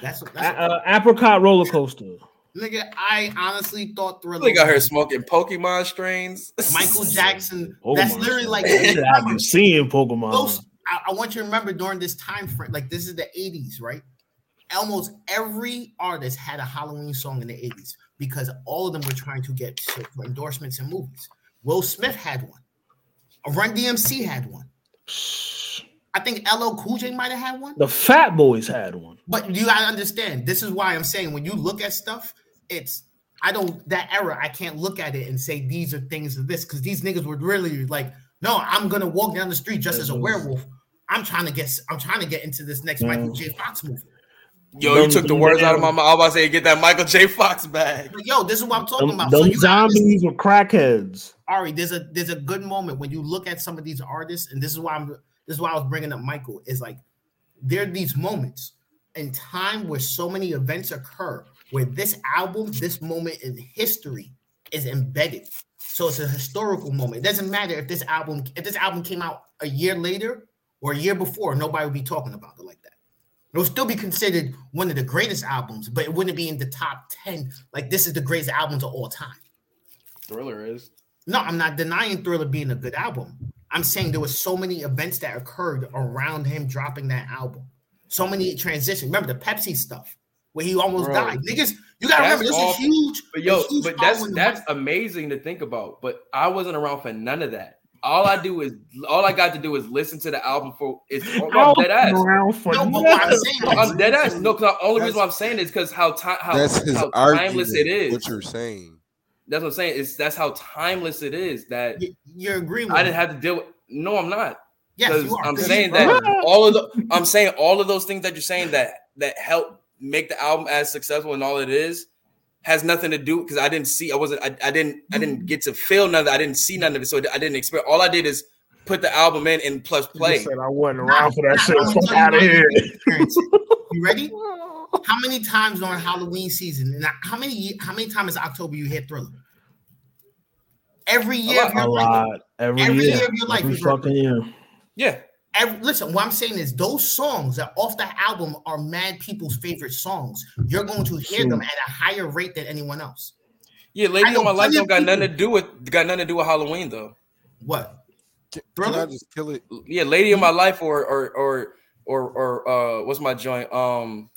Speaker 7: That's a,
Speaker 2: A-
Speaker 7: that's a,
Speaker 2: uh, apricot roller coaster.
Speaker 7: nigga. I honestly thought Thriller.
Speaker 1: think I heard smoking Pokemon strains.
Speaker 7: Michael Jackson.
Speaker 2: Pokemon.
Speaker 7: That's literally like
Speaker 2: I've been *laughs* seeing Pokemon.
Speaker 7: those. I, I want you to remember during this time frame, like this is the 80s, right? Almost every artist had a Halloween song in the 80s because all of them were trying to get endorsements in movies. Will Smith had one. Run DMC had one. I think LL Cool J might have had one.
Speaker 2: The Fat Boys had one.
Speaker 7: But you gotta understand, this is why I'm saying when you look at stuff, it's I don't that era, I can't look at it and say these are things of this because these niggas were really like, no, I'm gonna walk down the street just as a werewolf. I'm trying to get I'm trying to get into this next Michael J. Fox movie.
Speaker 1: Yo, you took the words out of my mouth. I was about to say, get that Michael J. Fox bag.
Speaker 7: But yo, this is what I'm talking
Speaker 2: Them,
Speaker 7: about.
Speaker 2: them
Speaker 7: So you
Speaker 2: zombies were crackheads.
Speaker 7: Ari, there's a there's a good moment when you look at some of these artists, and this is why I'm this is why I was bringing up Michael. Is like there are these moments in time where so many events occur where this album, this moment in history is embedded. So it's a historical moment. It doesn't matter if this album, if this album came out a year later or a year before, nobody would be talking about it like that. It would still be considered one of the greatest albums, but it wouldn't be in the top 10. Like this is the greatest albums of all time.
Speaker 1: Thriller is.
Speaker 7: No, I'm not denying Thriller being a good album. I'm saying there was so many events that occurred around him dropping that album. So many transitions. Remember the Pepsi stuff where he almost
Speaker 1: Bro,
Speaker 7: died. Niggas, you gotta remember this is huge.
Speaker 1: But yo,
Speaker 7: huge
Speaker 1: but that's that's amazing to think about. But I wasn't around for none of that. All I do is all I got to do is listen to the album for it's
Speaker 2: I *laughs*
Speaker 1: I'm dead ass.
Speaker 2: for
Speaker 7: No, but I'm saying
Speaker 1: I'm dead ass. No, because the only
Speaker 4: That's-
Speaker 1: reason why I'm saying is because how time how,
Speaker 4: That's
Speaker 1: how
Speaker 4: argument.
Speaker 1: timeless it is.
Speaker 4: What you're saying?
Speaker 1: That's what I'm saying. It's that's how timeless it is that
Speaker 7: You- You're agreeing with
Speaker 1: I didn't have to deal with. No, I'm not.
Speaker 7: Yes, you are.
Speaker 1: I'm
Speaker 7: 'cause
Speaker 1: saying that all of the I'm saying all of those things that you're saying that that help make the album as successful and all it is has nothing to do because I didn't see I wasn't I, I didn't I didn't mm-hmm. get to feel nothing. I didn't see none of it. So I didn't experience all I did is put the album in and plus
Speaker 2: You
Speaker 1: play.
Speaker 2: said I wasn't around for that shit. Fuck out of here.
Speaker 7: You ready? *laughs* How many times during Halloween season? And how many how many times in October you hear Thriller? Every year of
Speaker 1: lot.
Speaker 2: A
Speaker 7: your life.
Speaker 2: lot. Every,
Speaker 7: Every
Speaker 2: year.
Speaker 7: year of your life
Speaker 2: Every
Speaker 7: you
Speaker 2: fucking year.
Speaker 1: Yeah.
Speaker 7: Every, listen, what I'm saying is those songs that off the album are mad people's favorite songs. You're going to hear them at a higher rate than anyone else.
Speaker 1: Yeah, Lady
Speaker 7: know
Speaker 1: on My Life don't
Speaker 7: of
Speaker 1: got nothing to do with got nothing to do with Halloween though.
Speaker 7: What?
Speaker 4: Can, can I just kill it?
Speaker 1: Yeah, Lady in My Life or or or or or uh what's my joint? Um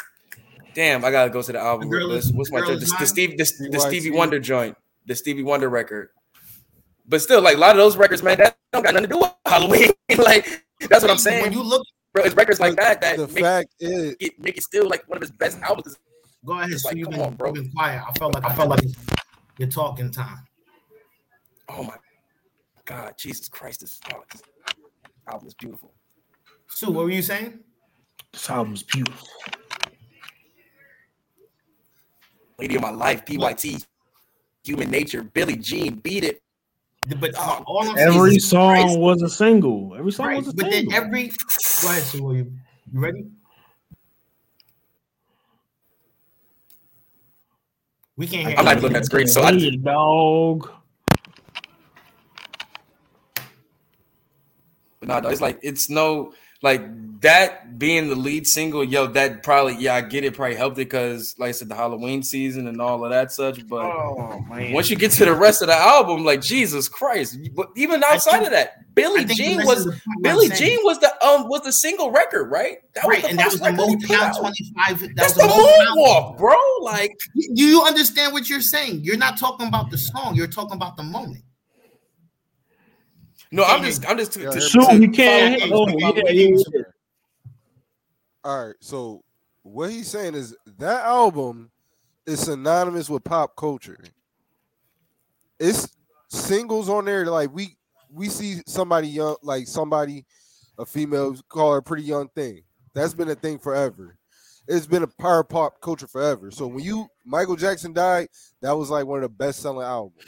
Speaker 1: damn, I gotta go to the album
Speaker 7: The Girl
Speaker 1: list.
Speaker 7: Is-
Speaker 1: What's
Speaker 7: The
Speaker 1: my
Speaker 7: Girl
Speaker 1: joint? The, the Steve the, the Stevie Wonder joint, the Stevie Wonder record. But still, like a lot of those records, man, that don't got nothing to do with Halloween. *laughs* like that's what I'm saying.
Speaker 7: When you look,
Speaker 1: bro, it's records like that that
Speaker 4: the
Speaker 1: make
Speaker 4: fact is,
Speaker 1: it make it still like one of his best albums.
Speaker 7: go ahead.
Speaker 1: It's
Speaker 7: So
Speaker 1: like,
Speaker 7: you've
Speaker 1: come
Speaker 7: been,
Speaker 1: on, bro.
Speaker 7: you've been quiet. I felt like I felt like you're talking time.
Speaker 1: Oh my God, Jesus Christ, this, oh, this album is beautiful.
Speaker 7: Sue, what were you saying?
Speaker 2: This album's beautiful.
Speaker 1: Lady of My Life, PYT, Human Nature, Billie Jean, Beat It.
Speaker 7: But uh, all I'm
Speaker 2: Every
Speaker 7: is-
Speaker 2: song was a single. Every song
Speaker 7: Right,
Speaker 2: was a
Speaker 7: but
Speaker 2: single.
Speaker 7: But then every go ahead, Sue. You, you ready? We can't hear.
Speaker 1: I'm not looking at screen, so I
Speaker 2: Hey, dog.
Speaker 1: Nah, no, it's like it's no like that being the lead single. Yo, that probably yeah, I get it. Probably helped it because, like I said, the Halloween season and all of that such. But
Speaker 2: Oh man.
Speaker 1: once you get to the rest of the album, like Jesus Christ, but even outside
Speaker 7: think-
Speaker 1: of that, Billie Jean was
Speaker 7: message is the point I'm
Speaker 1: Billie. Jean was the um was the single record, right? That
Speaker 7: right,
Speaker 1: the
Speaker 7: and that was the
Speaker 1: record he
Speaker 7: most
Speaker 1: put
Speaker 7: count
Speaker 1: out.
Speaker 7: 25. That
Speaker 1: That's
Speaker 7: was
Speaker 1: the
Speaker 7: the
Speaker 1: moonwalk, bro. Like
Speaker 7: Do you understand what you're saying? You're not talking about the song, you're talking about the moment.
Speaker 1: No, I'm just I'm just to,
Speaker 4: Yeah,
Speaker 1: to-
Speaker 2: Shoot,
Speaker 1: to
Speaker 2: you can't.
Speaker 1: follow-
Speaker 2: Oh, yeah, yeah, yeah.
Speaker 4: all right. So what he's saying is that album is synonymous with pop culture. It's singles on there. Like we we see somebody young, like somebody, a female call her a pretty young thing. That's been a thing forever. It's been a part of pop culture forever. So when you Michael Jackson died, that was like one of the best selling albums.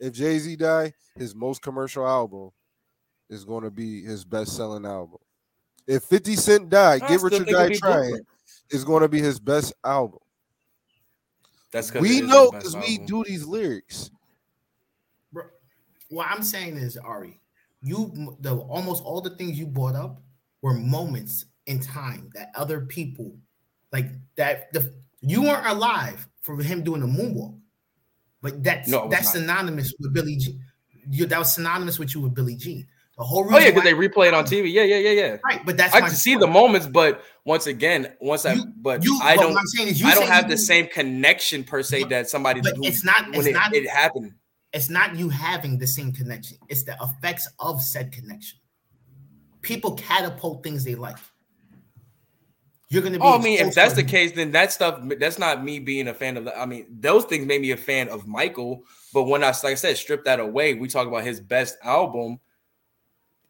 Speaker 4: If Jay Z died, his most commercial album is going to be his best selling album. If 50 Cent died,
Speaker 1: I
Speaker 4: Get
Speaker 1: still
Speaker 4: Rich or Die
Speaker 1: be
Speaker 4: Trying is going to be his best album.
Speaker 1: That's 'cause it
Speaker 4: We know because we do these lyrics.
Speaker 7: Bro, what I'm saying is, Ari, you the almost all the things you brought up were moments in time that other people like that the you weren't alive for him doing a moonwalk, but that's
Speaker 1: No,
Speaker 7: that's
Speaker 1: not.
Speaker 7: synonymous with Billy G. You, that was synonymous with you with Billie Jean. The whole reason
Speaker 1: Oh yeah, because they replay it on TV. Yeah, yeah, yeah, yeah.
Speaker 7: right, but that's
Speaker 1: I can see
Speaker 7: point.
Speaker 1: the moments, but once again, once I
Speaker 7: You-
Speaker 1: but
Speaker 7: you-
Speaker 1: I don't
Speaker 7: what I'm saying is you
Speaker 1: I don't have the
Speaker 7: do-
Speaker 1: same connection per se
Speaker 7: But-
Speaker 1: that somebody
Speaker 7: but
Speaker 1: who-
Speaker 7: it's not-
Speaker 1: when
Speaker 7: it's
Speaker 1: it,
Speaker 7: not-
Speaker 1: it happened.
Speaker 7: it's not you having the same connection, it's the effects of said connection. People catapult things they like. You're gonna be
Speaker 1: Oh, I mean, if that's the case, then that stuff that's not me being a fan of the. I mean, those things made me a fan of Michael. But when I like I said, strip that away, we talk about his best album.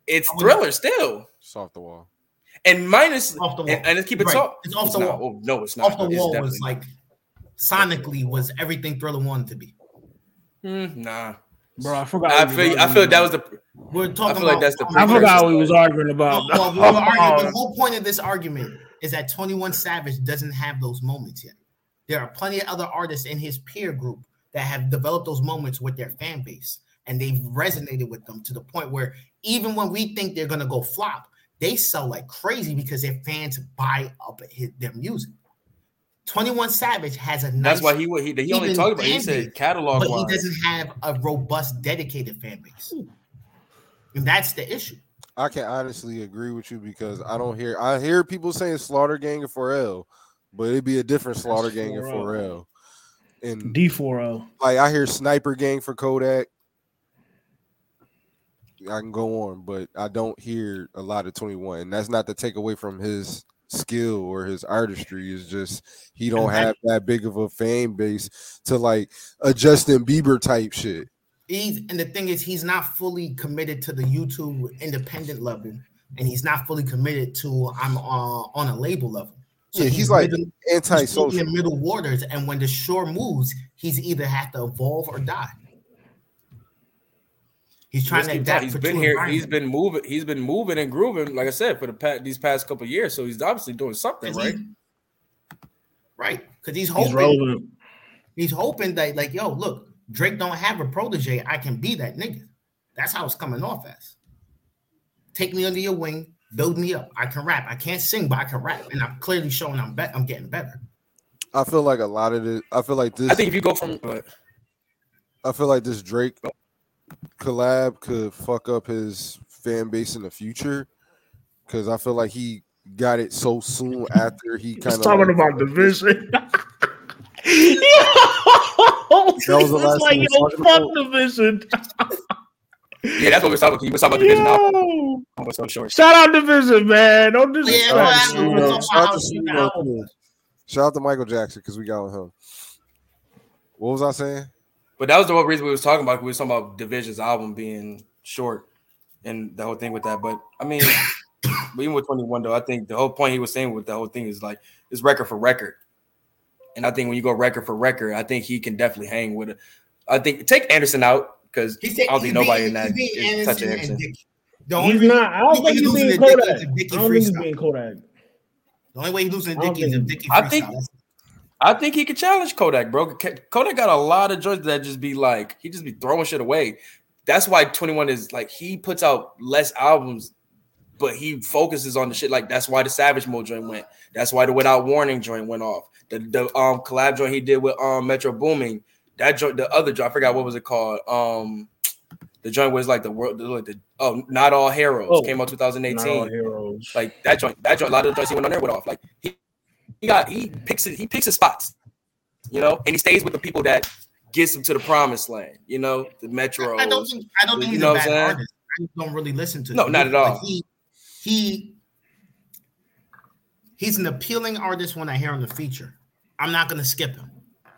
Speaker 1: It's
Speaker 7: I would-
Speaker 1: Thriller still,
Speaker 4: It's off the wall.
Speaker 1: and minus
Speaker 7: Off the wall.
Speaker 1: and, and let's keep it
Speaker 7: Right.
Speaker 1: talk.
Speaker 7: It's off the
Speaker 1: not.
Speaker 7: wall.
Speaker 1: Oh, no, it's not.
Speaker 7: off the
Speaker 1: It's
Speaker 7: wall was like sonically was everything Thriller wanted to be.
Speaker 1: not. Hmm, nah.
Speaker 2: Bro, I forgot.
Speaker 1: I feel I feel that was the
Speaker 7: We're talking
Speaker 1: feel like that's the
Speaker 2: I forgot what we was arguing about.
Speaker 7: Well, we were *laughs* arguing- the whole point of this argument is that 21 Savage doesn't have those moments yet. There are plenty of other artists in his peer group that have developed those moments with their fan base, and they've resonated with them to the point where even when we think they're gonna go flop, they sell like crazy because their fans buy up his, their music. 21 Savage has a nice
Speaker 1: that's why he would he, he only talked about he
Speaker 7: fan
Speaker 1: said catalog
Speaker 7: but he doesn't have a robust, dedicated fan base. And that's the issue.
Speaker 4: I can honestly agree with you because I don't hear I hear people saying Slaughter Gang and 4L, but it'd be a different Slaughter Gang and
Speaker 2: 4L.
Speaker 4: 4L. And
Speaker 2: D4L.
Speaker 4: like I hear Sniper Gang for Kodak. I can go on, but I don't hear a lot of 21. And that's not to take away from his skill or his artistry. It's just he don't have that big of a fan base to like a Justin Bieber type shit.
Speaker 7: He's and the thing is, he's not fully committed to the YouTube independent level, and he's not fully committed to I'm uh, on a label level.
Speaker 4: Yeah, he's like
Speaker 7: middle-
Speaker 4: anti-social.
Speaker 7: in middle waters, and when the shore moves, he's either have to evolve or die. He's trying
Speaker 1: Let's
Speaker 7: to
Speaker 1: keep
Speaker 7: adapt
Speaker 1: talking.
Speaker 7: for
Speaker 1: He's been here. He's been moving. He's been moving and grooving, like I said, for the past these past couple of years. So he's obviously doing something right?
Speaker 7: he- right, because he's
Speaker 2: He's
Speaker 7: hoping
Speaker 2: relevant.
Speaker 7: he's hoping that like, yo, look, Drake don't have a protege. I can be that nigga. That's how it's coming off as. Take me under your wing, build me up. I can rap. I can't sing, but I can rap, and I'm clearly showing I'm bet I'm getting better.
Speaker 4: I feel like a lot of it. I feel like this.
Speaker 1: I think if you go from but
Speaker 4: I feel like this Drake collab could fuck up his fan base in the future because I feel like he got it so soon after he kind
Speaker 2: He's
Speaker 4: of
Speaker 2: talking about dvsn. *laughs*
Speaker 4: That was the
Speaker 2: It's
Speaker 4: last
Speaker 2: like,
Speaker 4: thing we
Speaker 2: yo,
Speaker 4: was talking
Speaker 2: dvsn.
Speaker 1: yeah, that's what we're talking about. We were talking about the vision album.
Speaker 2: Yo.
Speaker 1: What's so short?
Speaker 2: Shout out dvsn, man. Don't oh, disrespect.
Speaker 7: Yeah,
Speaker 4: Shout out to
Speaker 7: well,
Speaker 2: me.
Speaker 7: I-
Speaker 4: Shout out to
Speaker 7: Suno.
Speaker 4: Suno. Shout out to Michael Jackson because we got with him. What was I saying?
Speaker 1: But that was the whole reason we was talking about. We was talking about dvsn's album being short and the whole thing with that. But I mean, *laughs* but even with 21 though, I think the whole point he was saying with the whole thing is like it's record for record. And I think when you go record for record, I think he can definitely hang with it. I think take Anderson out because I
Speaker 7: He's
Speaker 1: don't think nobody in that
Speaker 7: he's
Speaker 1: touching
Speaker 7: Anderson and Dick. The only
Speaker 2: He's
Speaker 7: reason-
Speaker 2: not. I don't think he's
Speaker 7: losing
Speaker 2: being Kodak.
Speaker 7: is
Speaker 2: I
Speaker 7: Dicky
Speaker 2: don't think he's
Speaker 7: freestyle.
Speaker 2: being Kodak.
Speaker 7: The only way he's losing to Dicky is if
Speaker 2: think-
Speaker 7: Dicky
Speaker 1: I
Speaker 7: freestyle.
Speaker 1: think- I think he could challenge Kodak, bro. Kodak got a lot of joints that just be like he just be throwing shit away. That's why 21 is like he puts out less albums, but he focuses on the shit. Like that's why the Savage Mode joint went. That's why the Without Warning joint went off. The the um collab joint he did with um Metro Boomin. That joint, the other joint, I forgot what was it called. Um, the joint was like the world, the, like the oh, not all heroes
Speaker 2: Oh,
Speaker 1: came out
Speaker 2: Not all
Speaker 1: 2018.
Speaker 2: heroes.
Speaker 1: Like that joint, that joint, a lot of the joints he went on there with off. Like he, he got he picks it, he picks his spots, you know, and he stays with the people that gets him to the promised land, you know, the Metro.
Speaker 7: I don't think I don't think
Speaker 1: You
Speaker 7: he's
Speaker 1: know
Speaker 7: a
Speaker 1: what I'm
Speaker 7: bad
Speaker 1: saying?
Speaker 7: artist. I just don't really listen to.
Speaker 1: No,
Speaker 7: him.
Speaker 1: not at
Speaker 7: Like,
Speaker 1: all.
Speaker 7: he he he's an appealing artist when I hear him the feature. I'm not gonna skip him.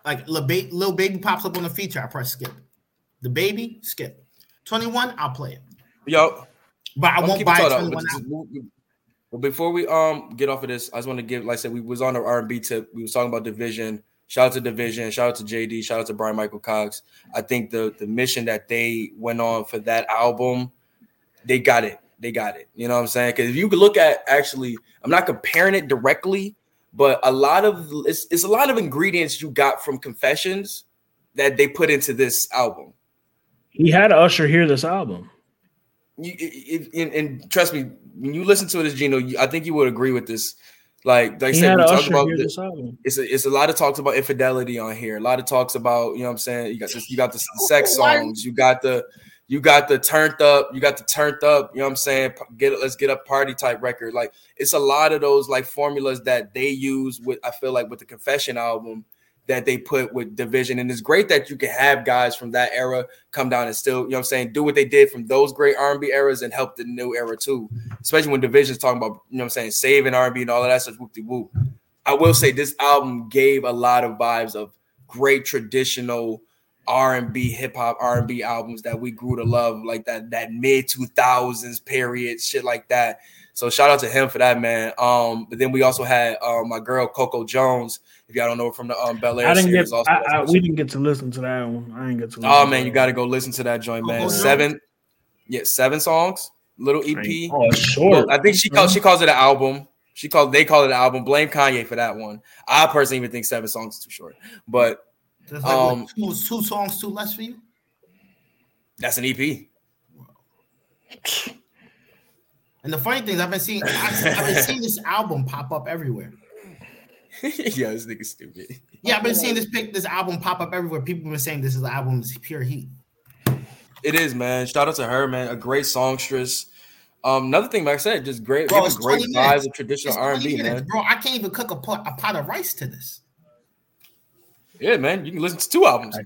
Speaker 7: Like Lil, ba- Lil Baby pops up on the feature, I press skip. The baby, skip. 21, I'll play it.
Speaker 1: Yo,
Speaker 7: But I won't
Speaker 1: buy it
Speaker 7: buy
Speaker 1: tall, though,
Speaker 7: 21 out.
Speaker 1: just before we um get off of this, I just want to give, like I said, we was on the R and B tip. We was talking about dvsn. Shout out to dvsn. Shout out to JD. Shout out to Bryan-Michael Cox. I think the the mission that they went on for that album, they got it. They got it. You know what I'm saying? Because if you look at actually, I'm not comparing it directly, but a lot of it's, it's a lot of ingredients you got from Confessions that they put into this album.
Speaker 2: He had Usher hear this album.
Speaker 1: you, it, it, and, and trust me, when you listen to it as Gino, you, I think you would agree with this. Like, like I said, we talk about
Speaker 2: hear this
Speaker 1: it's a, it's a lot of talks about infidelity on here. A lot of talks about you know what I'm saying. You got this, you got the, the sex songs. You got the you got the turned up. You got the turned up. You know what I'm saying. Get it. Let's get a party type record. Like it's a lot of those like formulas that they use with. I feel like with the Confession album that they put with dvsn, and it's great that you can have guys from that era come down and still you know what I'm saying do what they did from those great R&B eras and help the new era too. Especially when dvsn's talking about you know what I'm saying saving R&B and all of that stuff. Whoop de whoop. I will say this album gave a lot of vibes of great traditional R&B hip hop R&B albums that we grew to love like that that mid 2000s period shit like that. So shout out to him for that man. Um but then we also had um, my girl Coco Jones. If y'all don't know from the um Bel Air series,
Speaker 2: get.
Speaker 1: also
Speaker 2: I, I, we didn't get to listen to that one. I didn't get to. Listen
Speaker 1: Oh man, you got to go listen to that joint, man.
Speaker 7: Oh.
Speaker 1: Seven, yeah, seven songs, little EP.
Speaker 2: Oh, short.
Speaker 1: I think she calls she calls it an album. She called they call it an album. Blame Kanye for that one. I personally even think seven songs is too short, but
Speaker 7: There's like what,
Speaker 1: Um,
Speaker 7: two, two songs too less for you.
Speaker 1: that's an EP. *laughs*
Speaker 7: And the funny thing is, I've been seeing I've been *laughs* seeing this album pop up everywhere. *laughs*
Speaker 1: yeah, this nigga's stupid.
Speaker 7: Yeah, I've been seeing this pic, this album pop up everywhere. People have been saying this is the album is pure heat.
Speaker 1: It is, man. Shout out to her, man. A great songstress. Um, another thing, like I said, just great,
Speaker 7: Bro, it's
Speaker 1: great vibes of traditional R and B, man.
Speaker 7: bro. I can't even cook a pot, a pot of rice to this.
Speaker 1: Yeah, man. You can listen to two albums.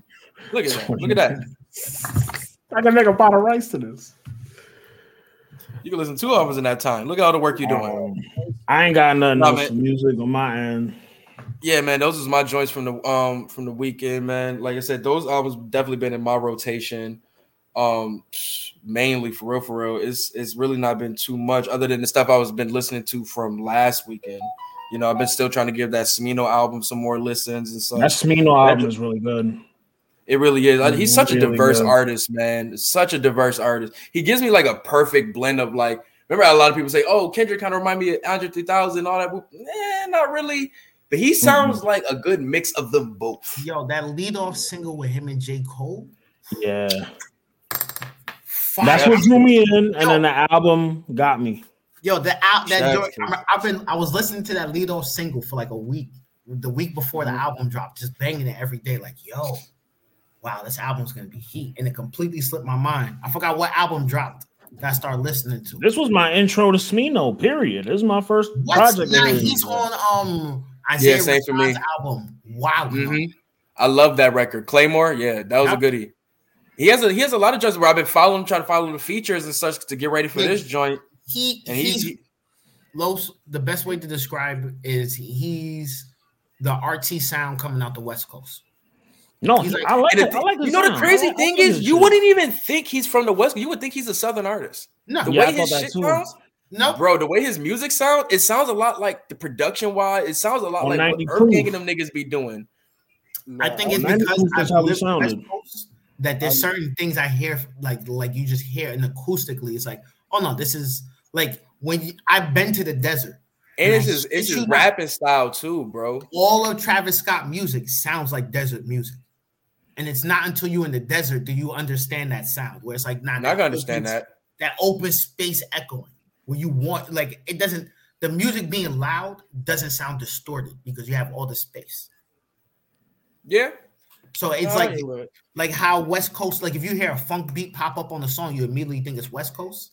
Speaker 1: Look at that. Look at that.
Speaker 2: I can make a pot of rice to this.
Speaker 1: You can listen to two albums in that time. Look at all the work you're doing.
Speaker 2: Um, I ain't got nothing
Speaker 1: Nah,
Speaker 2: else music on my end.
Speaker 1: Yeah, man, those was my joints from the um from the weekend, man. Like I said, those albums definitely been in my rotation. Um, mainly for real, for real. It's it's really not been too much other than the stuff I was been listening to from last weekend. You know, I've been still trying to give that Smino album some more listens and stuff.
Speaker 2: That Smino album is really good.
Speaker 1: It really is. Uh, He's such a diverse
Speaker 2: good.
Speaker 1: artist, man. Such a diverse artist. He gives me like a perfect blend of like. Remember, a lot of people say, "Oh, Kendrick kind of remind me of Andre 3000 all that." Eh, not really. But he sounds like a good mix of them both.
Speaker 7: Yo, that lead off single with him and J. Cole.
Speaker 2: Yeah,
Speaker 7: Fire.
Speaker 2: that's what drew me in, and
Speaker 7: Yo.
Speaker 2: then the album got me.
Speaker 7: Yo, the out that
Speaker 1: Shout out
Speaker 7: joint-
Speaker 1: to-
Speaker 7: I'm- I've been I was listening to that lead off single for like a week, the week before
Speaker 1: Mm-hmm.
Speaker 7: the album dropped, just banging it every day. Like, yo, wow, this album's gonna be heat, and it completely slipped my mind. I forgot what album dropped that I started listening to.
Speaker 2: This was my intro to Smino. Period. This is my first
Speaker 7: What's
Speaker 2: project.
Speaker 7: nah,
Speaker 2: I really-
Speaker 7: he's on um Isaiah
Speaker 1: Yeah, same for me.
Speaker 7: Album. Wow,
Speaker 1: Mhm. I love that record. Claymore, yeah, that was a
Speaker 7: Yep.
Speaker 1: goodie. He has a he has a lot of joints where I've been following, trying to follow the features and such to get ready for
Speaker 7: Yeah.
Speaker 1: this joint.
Speaker 7: He
Speaker 1: And
Speaker 7: he's
Speaker 1: he's
Speaker 7: Los. The best way to describe is he's the RT sound coming out the West Coast.
Speaker 2: No,
Speaker 7: He's like-
Speaker 2: I like it.
Speaker 1: the
Speaker 2: I like
Speaker 1: thi-
Speaker 2: the
Speaker 1: you know the crazy
Speaker 2: I like- I
Speaker 1: thing is, you
Speaker 2: shit.
Speaker 1: wouldn't even think he's from the West. You would think he's a Southern artist.
Speaker 7: No,
Speaker 1: The
Speaker 2: Yeah, I
Speaker 1: way his shit
Speaker 2: too.
Speaker 1: sounds,
Speaker 7: no,
Speaker 1: bro, the way his music sounds, it sounds a lot like the production wise. It sounds a lot
Speaker 2: On
Speaker 1: like
Speaker 2: 90
Speaker 1: what Earth Gang and them niggas be doing.
Speaker 7: I think it's because
Speaker 2: 90
Speaker 7: I've
Speaker 2: how he
Speaker 7: lived West. Coast that there's certain things I hear like like you just hear and acoustically it's like oh no this is like when you, I've been to the desert
Speaker 1: And
Speaker 7: And
Speaker 1: it's
Speaker 7: I shit
Speaker 1: it's
Speaker 7: you not.
Speaker 1: rapping style too, bro.
Speaker 7: all of Travis Scott music sounds like desert music and it's not until you're in the desert do you understand that sound where it's like not
Speaker 1: And I can understand that.
Speaker 7: that open space echoing where you want like it doesn't the music being loud doesn't sound distorted because you have all the space
Speaker 1: Yeah,
Speaker 7: so it's like
Speaker 1: ain't with it.
Speaker 7: like how West Coast, like if you hear a funk beat pop up on the song, you immediately think it's West Coast.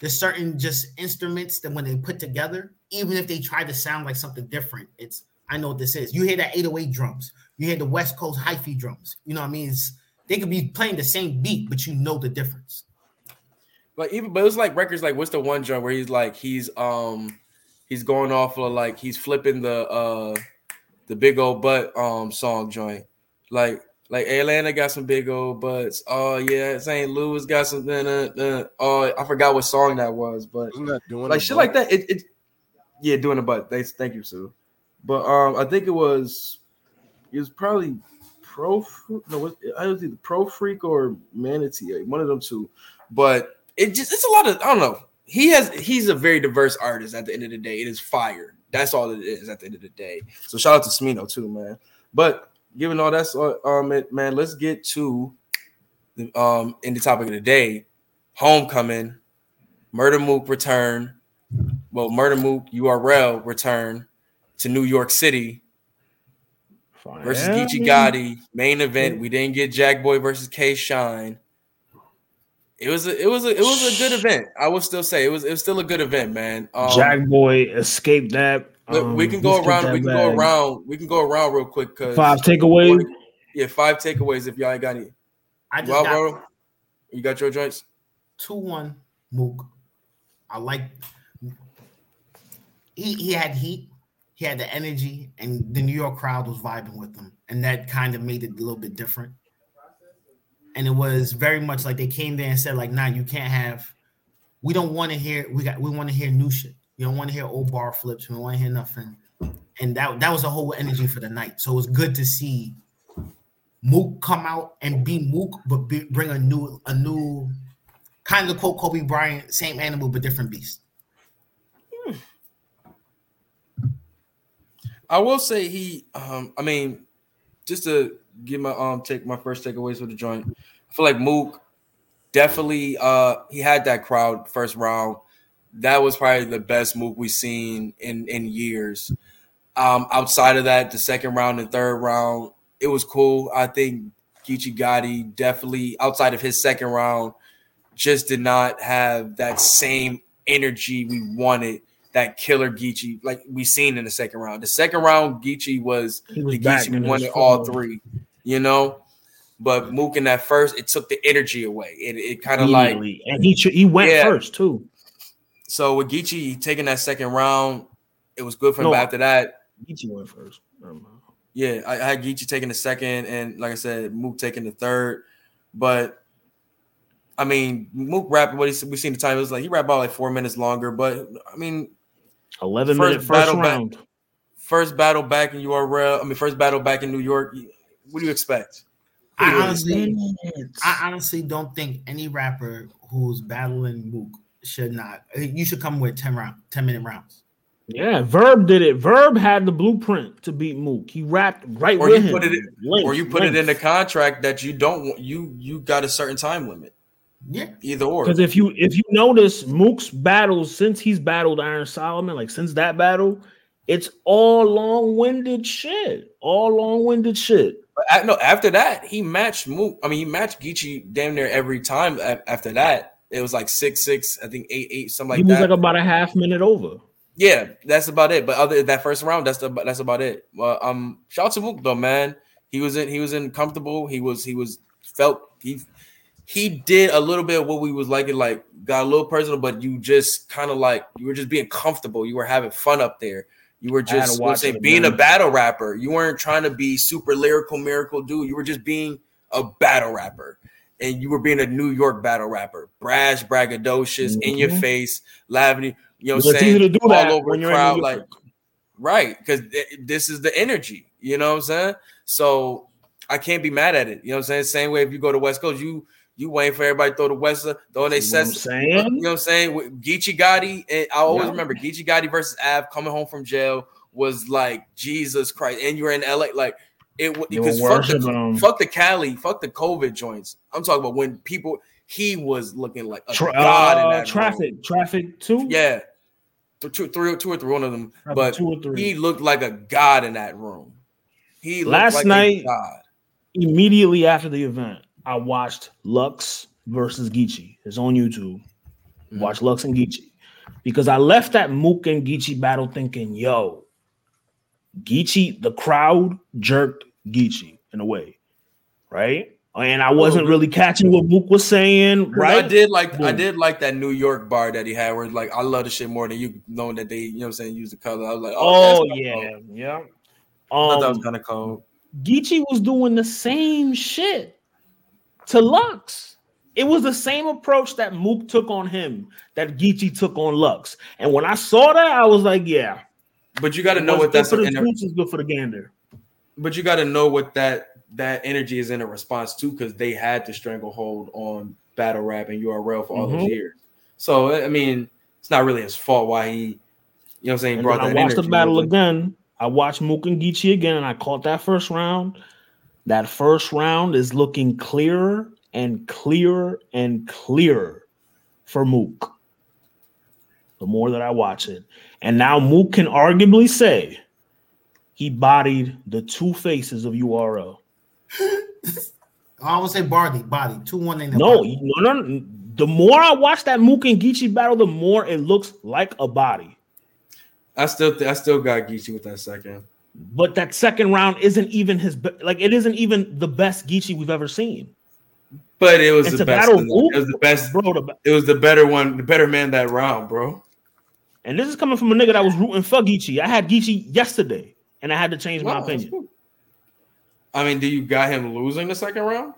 Speaker 7: There's certain just instruments that when they put together, even if they try to sound like something different, it's I know what this is. You hear that 808 drums, you hear the West Coast hyphy drums. You know what I mean? It's, they could be playing the same beat, but you know the difference.
Speaker 1: But even but it's like records like what's the one drum where he's like he's um he's going off of like he's flipping the uh the big old butt um song joint. Like like Atlanta got some big old butts. Oh yeah, St. Louis got some uh, uh, oh I forgot what song that was, but like shit
Speaker 4: butt?
Speaker 1: like that. It, it yeah, doing the butt. Thanks, thank you, Sue. But um, I think it was it was probably pro. No, what- I was either pro freak or manatee, one of them two. But it just it's a lot of I don't know. He has he's a very diverse artist. At the end of the day, it is fire. That's all it is. At the end of the day, so shout out to Smino too, man. But given all that, so, um, it- man, let's get to the um in the topic of the day, homecoming, Murda Mook return. Well, Murda Mook URL return to New York City versus
Speaker 2: Yeah.
Speaker 1: Geechee Gotti main event. We didn't get Jack Boy versus K Shine. It was a it was a it was a good event. I would still say it was it was still a good event, man. Um,
Speaker 2: Jack Boy escaped that.
Speaker 1: Look, we
Speaker 2: um,
Speaker 1: can go around. We can go around. We can go around real quick because
Speaker 2: Five takeaways.
Speaker 1: Yeah, five takeaways. If y'all ain't got any,
Speaker 7: I just
Speaker 1: well,
Speaker 7: got
Speaker 1: bro, you got your joints.
Speaker 7: two one Mook. I like he he had heat, he had the energy, and the New York crowd was vibing with him, and that kind of made it a little bit different. And it was very much like they came there and said, like, nah, you can't have. We don't want to hear. We got. We want to hear new shit. You don't want to hear old bar flips. We don't want to hear nothing. and that that was the whole energy for the night. So it was good to see Mook come out and be Mook, but be, bring a new a new kind of quote Kobe Bryant, same animal but different beast.
Speaker 1: I will say he. Um, I mean, just to give my um take my first takeaways for the joint. I feel like Mook definitely. Uh, he had that crowd first round. That was probably the best move we've seen in in years. Um, outside of that, the second round and third round, it was cool. I think Geechee Gotti definitely outside of his second round just did not have that same energy we wanted. That killer Geechee, like we seen in the second round. The second round, Geechee was,
Speaker 2: was
Speaker 1: the Geechee we wanted all three, you know. But Mook in that first, it took the energy away. It, it kind of like
Speaker 2: and he he went
Speaker 1: Yeah.
Speaker 2: first too.
Speaker 1: So with Geechee taking that second round, it was good for him.
Speaker 2: No.
Speaker 1: After that,
Speaker 2: Geechee went first. Never.
Speaker 1: Yeah, I, I had Geechee taking the second, and like I said, Mook taking the third. But I mean, Mook rapped what he we seen the time. It was like he rapped about like four minutes longer. But I mean,
Speaker 2: Eleven
Speaker 1: First
Speaker 2: minute first
Speaker 1: battle back-
Speaker 2: round.
Speaker 1: first battle back in URL. I mean, first battle back in New York. What do you expect? Do you
Speaker 7: I honestly,
Speaker 2: Minutes.
Speaker 7: I honestly don't think any rapper who's battling Mook should not. You should come with ten round, ten minute rounds.
Speaker 2: Yeah, Verb did it. Verb had the blueprint to beat Mook. He rapped right
Speaker 1: Or
Speaker 2: with
Speaker 1: you
Speaker 2: him.
Speaker 1: put it in-
Speaker 2: Length,
Speaker 1: or you put it in the contract that you don't want. You you got a certain time limit.
Speaker 7: Yeah,
Speaker 1: Either or.
Speaker 2: Because if you if you notice Mook's battles since he's battled Iron Solomon, like since that battle, it's all long-winded shit. All long-winded shit.
Speaker 1: But a- no, after that, he matched Mook. I mean, he matched Geechee damn near every time. After that, it was like six six. I think eight eight something like that.
Speaker 2: he was
Speaker 1: that.
Speaker 2: like about a half minute over.
Speaker 1: Yeah, that's about it. But other that first round, that's the that's about it. Well, um, shout out to Mook though, man. He was in he was in comfortable. He was he was felt he he did a little bit of what we was liking, like got a little personal, but you just kind of like you were just being comfortable. You were having fun up there. You were
Speaker 2: I had to
Speaker 1: just say,
Speaker 2: it
Speaker 1: being a battle rapper. You weren't trying to be super lyrical miracle dude. You were just being a battle rapper. And you were being a New York battle rapper, brash, braggadocious, in your
Speaker 2: Mhm.
Speaker 1: face, laughing. You know, what I'm
Speaker 2: it's
Speaker 1: saying
Speaker 2: easy to do
Speaker 1: all over
Speaker 2: when
Speaker 1: the
Speaker 2: you're in New
Speaker 1: crowd, like right, because this is the energy. You know what I'm saying? So I can't be mad at it. You know what I'm saying? Same way if you go to West Coast, you you waiting for everybody to throw the West, throwing they sets. You know what I'm saying? With Geechee Gotti, and I always
Speaker 2: Yeah.
Speaker 1: remember Geechee Gotti versus Av coming home from jail was like Jesus Christ, and you're in LA, like it because fuck the, fuck the Cali, fuck the COVID joints. I'm talking about when people he was looking like a
Speaker 2: Tra-
Speaker 1: god in
Speaker 2: uh,
Speaker 1: that room.
Speaker 2: traffic, traffic two.
Speaker 1: Yeah, two, three, two or three, one of them.
Speaker 2: Traffic
Speaker 1: But
Speaker 2: two or three.
Speaker 1: he looked like a god in that room. He looked
Speaker 2: Last
Speaker 1: like a
Speaker 2: night-. Immediately after the event, I watched Lux versus Geechee. It's on YouTube.
Speaker 1: Mhm.
Speaker 2: Watch Lux and Geechee because I left that Mook and Geechee battle thinking, yo, Geechee, the crowd jerked Geechee in a way, right? And I wasn't really catching what Mook was saying,
Speaker 1: Right. I did like I did like that New York bar that he had where it's like I love the shit more than you knowing that they, you know what I'm saying, use the color. I was like, oh,
Speaker 2: Oh yeah,
Speaker 1: cold.
Speaker 2: yeah.
Speaker 1: I thought that was
Speaker 2: Um,
Speaker 1: kind of cold.
Speaker 2: Geechee was doing the same shit to Lux. It was the same approach that Mook took on him that Geechee took on Lux. And when I saw that, I was like, yeah.
Speaker 1: But you got to know what that's
Speaker 2: for the
Speaker 1: in a-
Speaker 2: goose is good for the gander.
Speaker 1: But you got to know what that that energy is in a response to because they had the stranglehold on battle rap and URL for all those
Speaker 2: Mhm.
Speaker 1: years. So I mean, it's not really his fault why he, you know, what I'm saying,
Speaker 2: And
Speaker 1: brought
Speaker 2: I watched the battle again. I watched Mook and Geechee again, and I caught that first round. That first round is looking clearer and clearer and clearer for Mook. The more that I watch it, and now Mook can arguably say he bodied the two faces of URL.
Speaker 7: I would say body, body, two one in the
Speaker 2: No,
Speaker 7: body.
Speaker 2: no, no, no. The more I watch that Mook and Geechee battle, the more it looks like a body.
Speaker 1: I still th- I still got Geechee with that second.
Speaker 2: But that second round isn't even his be- like it isn't even the best Geechee we've ever seen.
Speaker 1: But it was
Speaker 2: It's
Speaker 1: the best.
Speaker 2: battle
Speaker 1: in
Speaker 2: of
Speaker 1: that-
Speaker 2: Mook,
Speaker 1: It was the best.
Speaker 2: bro. The,
Speaker 1: It was the better one, the better man that round, bro.
Speaker 2: and this is coming from a nigga that was rooting for Geechee. I had Geechee yesterday, and I had to change my
Speaker 1: Wow,
Speaker 2: opinion.
Speaker 1: cool. I mean, do you got him losing the second round?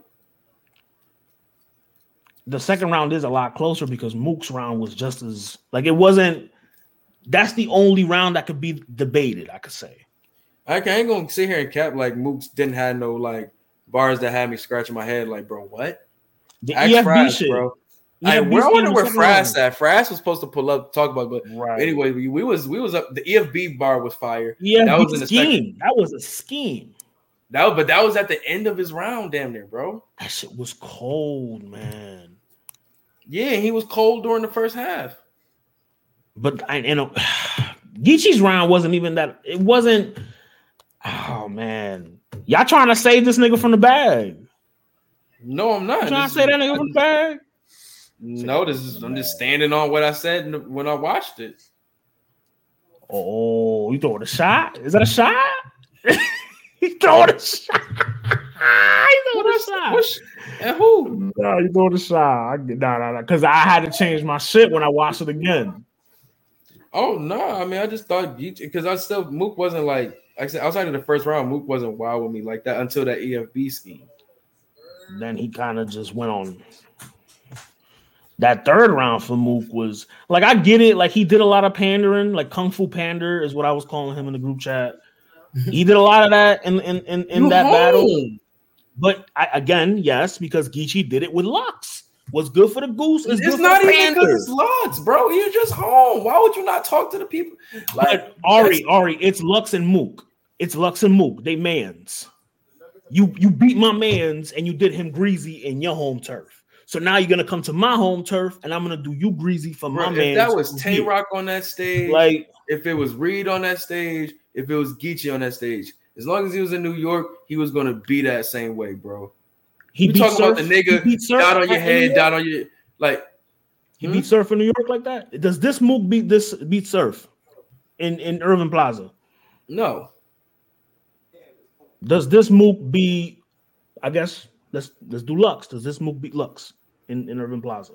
Speaker 2: The second round is a lot closer because Mook's round was just as like it wasn't. That's the only round that could be debated. I could say
Speaker 1: I can't ain't gonna sit here and cap like Mooks didn't have no like bars that had me scratching my head. Like, bro, what?
Speaker 2: The
Speaker 1: Ask
Speaker 2: EFB
Speaker 1: Frass,
Speaker 2: shit.
Speaker 1: bro. I, where, I
Speaker 2: scheme
Speaker 1: wonder where Frass at. Frass was supposed to pull up talk about, but
Speaker 2: Right.
Speaker 1: anyway, we, we was we was up. The EFB bar was fire.
Speaker 2: Yeah,
Speaker 1: that was in the second.
Speaker 2: scheme. That was a scheme.
Speaker 1: That but that was at the end of his round, damn near, bro.
Speaker 2: That shit was cold, man.
Speaker 1: Yeah, he was cold during the first half.
Speaker 2: But I you know *sighs* Geechee's round wasn't even that it wasn't oh man. Y'all trying to save this nigga from the bag.
Speaker 1: No, I'm not.
Speaker 2: You trying
Speaker 1: This
Speaker 2: to
Speaker 1: is-
Speaker 2: that nigga from the bag?
Speaker 1: No, this is I'm just standing on what I said when I watched it.
Speaker 2: Oh, you throwing a shot? Is that a shot? *laughs* he throwing a shot. *laughs* he throwing a shot.
Speaker 1: Which- and who?
Speaker 2: No, you throwing a shot. I get no, no, no. Because I had to change my shit when I watched it again.
Speaker 1: Oh no, I mean I just thought because I still Mook wasn't like like I said outside of the first round, Mook wasn't wild with me like that until that EFB scheme.
Speaker 2: Then he kind of just went on. That third round for Mook was like I get it, like he did a lot of pandering, like kung fu pander is what I was calling him in the group chat. *laughs* He did a lot of that in in in, in
Speaker 1: You
Speaker 2: that battle. But I, again, yes, because Geechee did it with Lux. What's good for the goose is
Speaker 1: It's
Speaker 2: good
Speaker 1: not
Speaker 2: for
Speaker 1: even because it's Lux, bro. You're just home. Why would you not talk to the people? Like
Speaker 2: But Ari, Ari, it's Lux and Mook. It's Lux and Mook. They mans. You you beat my mans and you did him greasy in your home turf. So now you're gonna come to my home turf and I'm gonna do you greasy for
Speaker 1: bro,
Speaker 2: my
Speaker 1: if
Speaker 2: man.
Speaker 1: that was Tay Rock on that stage,
Speaker 2: Like
Speaker 1: if it was Reed on that stage, if it was Geechee on that stage, as long as he was in New York, he was gonna be that same way, bro.
Speaker 2: he
Speaker 1: talking about the nigga
Speaker 2: Surf
Speaker 1: Dot on your head, dot on your like.
Speaker 2: He
Speaker 1: Hmm?
Speaker 2: beat Surf in New York like that. Does this Mook beat this beat Surf in in Irving Plaza?
Speaker 1: No,
Speaker 2: Does this Mook be, I guess let's let's do Lux. Does this Mook beat Lux in in Irving Plaza?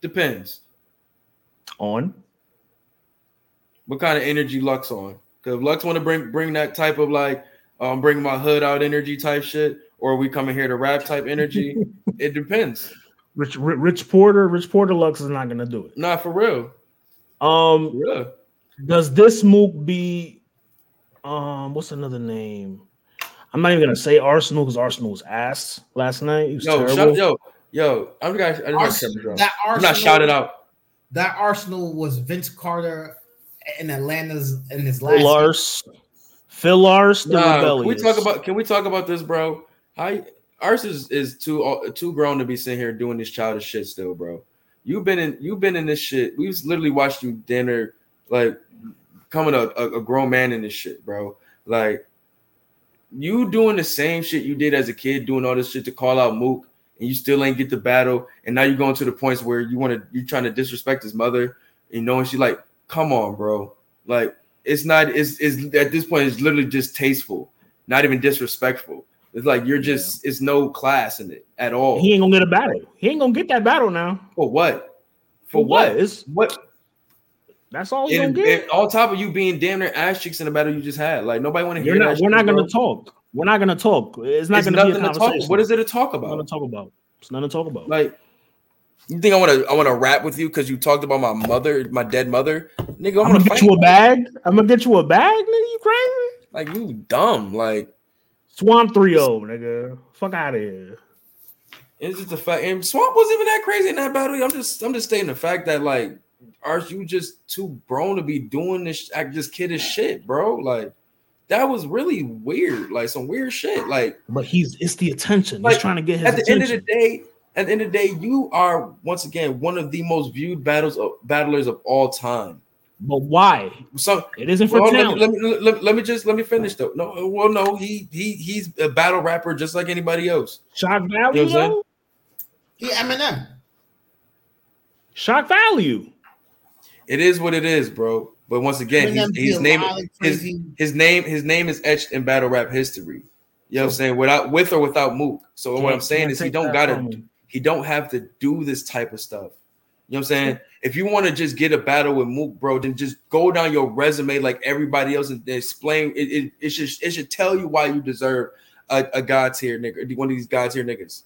Speaker 1: depends
Speaker 2: On
Speaker 1: what kind of energy Lux on. Because Lux want to bring bring that type of like um bring my hood out energy type shit, or we coming here to rap type energy, *laughs* it depends.
Speaker 2: Rich Rich Rich Porter. Rich Porter Lux is not gonna do it.
Speaker 1: Not for real.
Speaker 2: Um,
Speaker 1: For real.
Speaker 2: does this Mook be um what's another name? I'm not even gonna say Arsonal because Arsonal was ass last night. It was
Speaker 1: Yo,
Speaker 2: terrible.
Speaker 1: shout, yo, yo, I'm the guy. I just want
Speaker 7: Arsonal-
Speaker 1: to drop. I'm not shouting out.
Speaker 7: That Arsonal was Vince Carter in Atlanta's in his last.
Speaker 2: Phil Lars, Phil Lars, the
Speaker 1: Nah, can
Speaker 2: rebellious.
Speaker 1: we talk about? Can we talk about this, bro? How ours is is too uh, too grown to be sitting here doing this childish shit still, bro. You've been in you've been in this shit. We've literally watched you dinner like coming a, a, a grown man in this shit, bro. Like you doing the same shit you did as a kid, doing all this shit to call out Mook, and you still ain't get the battle, and now you're going to the points where you want to you're trying to disrespect his mother, you know, and she's like, come on, bro. Like it's not it's, it's at this point it's literally just tasteful, not even disrespectful. It's like you're just it's no class in it at all.
Speaker 2: He ain't gonna get a battle. He ain't gonna get that battle now.
Speaker 1: For what? For what?
Speaker 2: It's,
Speaker 1: What?
Speaker 2: That's all
Speaker 1: And,
Speaker 2: gonna get.
Speaker 1: on top of you being damn near ass cheeks in the battle you just had, like nobody want to hear
Speaker 2: You're
Speaker 1: that.
Speaker 2: not. We're not gonna talk. We're not gonna talk. It's not
Speaker 1: It's
Speaker 2: gonna be a
Speaker 1: nothing to talk.
Speaker 2: conversation.
Speaker 1: What is it to talk
Speaker 2: nothing
Speaker 1: about?
Speaker 2: to talk about. It's nothing to talk about.
Speaker 1: Like, you think I want to? I want to rap with you because you talked about my mother, my dead mother, nigga. I'm,
Speaker 2: I'm
Speaker 1: gonna,
Speaker 2: get you a bag. I'm gonna get you a bag, nigga. You crazy?
Speaker 1: Like you dumb. Like
Speaker 2: Swamp 3 0, nigga. Fuck out of here.
Speaker 1: it's just the fact. And Swamp wasn't even that crazy in that battle. I'm just, I'm just stating the fact that like, are you just too grown to be doing this, act just kiddish shit, bro? Like, that was really weird. Like some weird shit. Like
Speaker 2: But he's it's the attention.
Speaker 1: Like,
Speaker 2: he's trying to get his
Speaker 1: at the
Speaker 2: attention.
Speaker 1: end of the day, at the end of the day, you are once again one of the most viewed battles of battlers of all time.
Speaker 2: but why?
Speaker 1: So
Speaker 2: It isn't for
Speaker 1: well, let, me,
Speaker 2: talent.
Speaker 1: let, me, let, me- let me just let me finish though. No, well, no, he he he's a battle rapper just like anybody else.
Speaker 2: Shock value,
Speaker 1: You know what I'm saying?
Speaker 2: though?
Speaker 7: He Eminem.
Speaker 2: Shock value.
Speaker 1: It is what it is, bro. But once again,
Speaker 7: Eminem
Speaker 1: he's, his name his, his name his name is etched in battle rap history. You know what I'm saying? Without with or without Mook. So what I'm saying is he don't gotta he don't have to do this type of stuff. You know what I'm saying? If you want to just get a battle with Mook, bro, then just go down your resume like everybody else and explain it. It, it should it should tell you why you deserve a, a god tier nigga, one of these god tier niggas.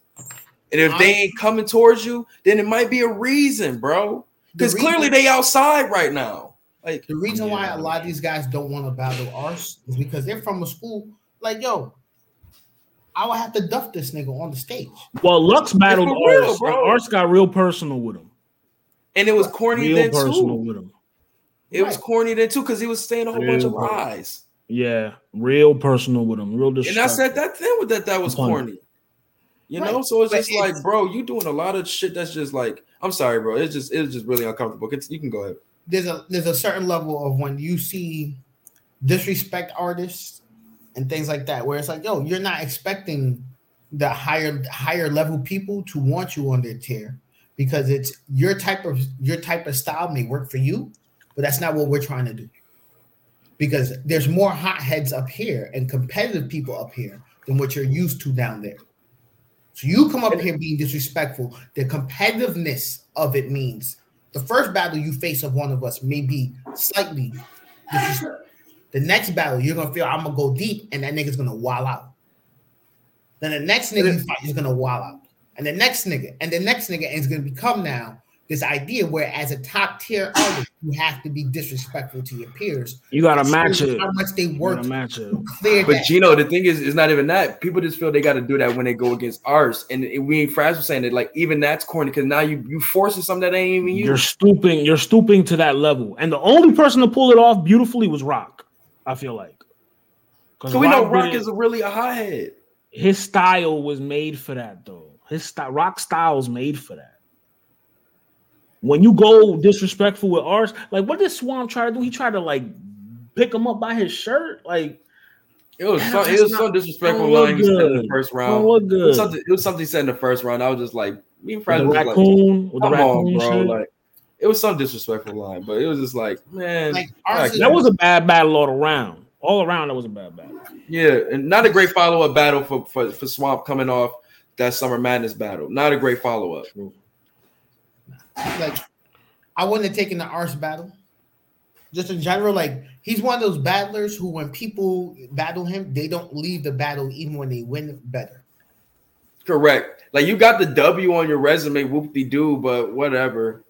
Speaker 1: And if they ain't coming towards you, then it might be a reason, bro. Because
Speaker 7: The
Speaker 1: clearly they outside right now. Like
Speaker 7: The reason why a lot of these guys don't want to battle ours is because they're from a school like, yo, I would have to duff this nigga on the stage.
Speaker 2: Well, Lux battled
Speaker 1: for real,
Speaker 2: Ars.
Speaker 1: bro.
Speaker 2: Ars got real personal with him.
Speaker 1: and it was corny
Speaker 2: Real
Speaker 1: then
Speaker 2: personal
Speaker 1: too.
Speaker 2: with him.
Speaker 1: It was corny then too because he was saying a whole bunch of
Speaker 2: Real
Speaker 1: lies.
Speaker 2: Yeah, real personal with him. Real
Speaker 1: And I said that thing with that that was corny. You
Speaker 7: Right.
Speaker 1: know, so it's
Speaker 7: But
Speaker 1: just
Speaker 7: it's-
Speaker 1: like, bro, you doing a lot of shit that's just like, I'm sorry, bro. It's just it's just really uncomfortable. Cont- You can go ahead.
Speaker 7: There's a there's a certain level of when you see disrespect artists and things like that, where it's like, yo, you're not expecting the higher higher level people to want you on their tier because it's your type of your type of style may work for you, but that's not what we're trying to do. Because there's more hotheads up here and competitive people up here than what you're used to down there. So you come up here being disrespectful. The competitiveness of it means the first battle you face of one of us may be slightly disrespectful. The next battle, you're gonna feel I'm gonna go deep, and that nigga's gonna wall out. Then the next nigga you fight is gonna wall out, and the next nigga, and the next nigga, and it's gonna become now this idea where, as a top tier artist, you have to be disrespectful to your peers.
Speaker 2: you got to match
Speaker 7: shows
Speaker 2: it.
Speaker 7: How much they
Speaker 2: You
Speaker 7: work
Speaker 2: gotta match it.
Speaker 7: clear
Speaker 1: But
Speaker 7: that.
Speaker 1: Gino, the thing is, it's not even that. People just feel they got to do that when they go against ours, and it- we Fraz was saying that like even that's corny because now you you forcing something that ain't even you.
Speaker 2: You're stooping. You're stooping to that level, and the only person to pull it off beautifully was Rock. I feel like.
Speaker 1: So we know Rock
Speaker 2: it-
Speaker 1: is a really a hothead.
Speaker 2: his style was made for that though. His style, rock style's made for that. When you go disrespectful with ours, like what did Swamp try to do? He tried to like pick him up by his shirt, like
Speaker 1: It was
Speaker 2: Yeah,
Speaker 1: some, it was
Speaker 2: not-
Speaker 1: some disrespectful
Speaker 2: look
Speaker 1: line he said in the first round.
Speaker 2: look
Speaker 1: It was, something, it was something he said in the first round. I was just like, me and
Speaker 2: With
Speaker 1: Fraz
Speaker 2: the
Speaker 1: was like,
Speaker 2: raccoon, with the
Speaker 1: come
Speaker 2: raccoon
Speaker 1: on, bro.
Speaker 2: shit.
Speaker 1: Like it was some disrespectful line, but it was just like, man,
Speaker 7: Like
Speaker 1: I
Speaker 2: that was a bad battle all around. All around, that was a bad battle.
Speaker 1: yeah, and not a great follow up battle for, for for Swamp coming off that Summer Madness battle. Not a great follow up.
Speaker 7: Like I wouldn't have taken the arse battle. Just in general, like he's one of those battlers who, when people battle him, they don't leave the battle even when they win better.
Speaker 1: Correct. Like you got the W on your resume, whoop de doo, but whatever.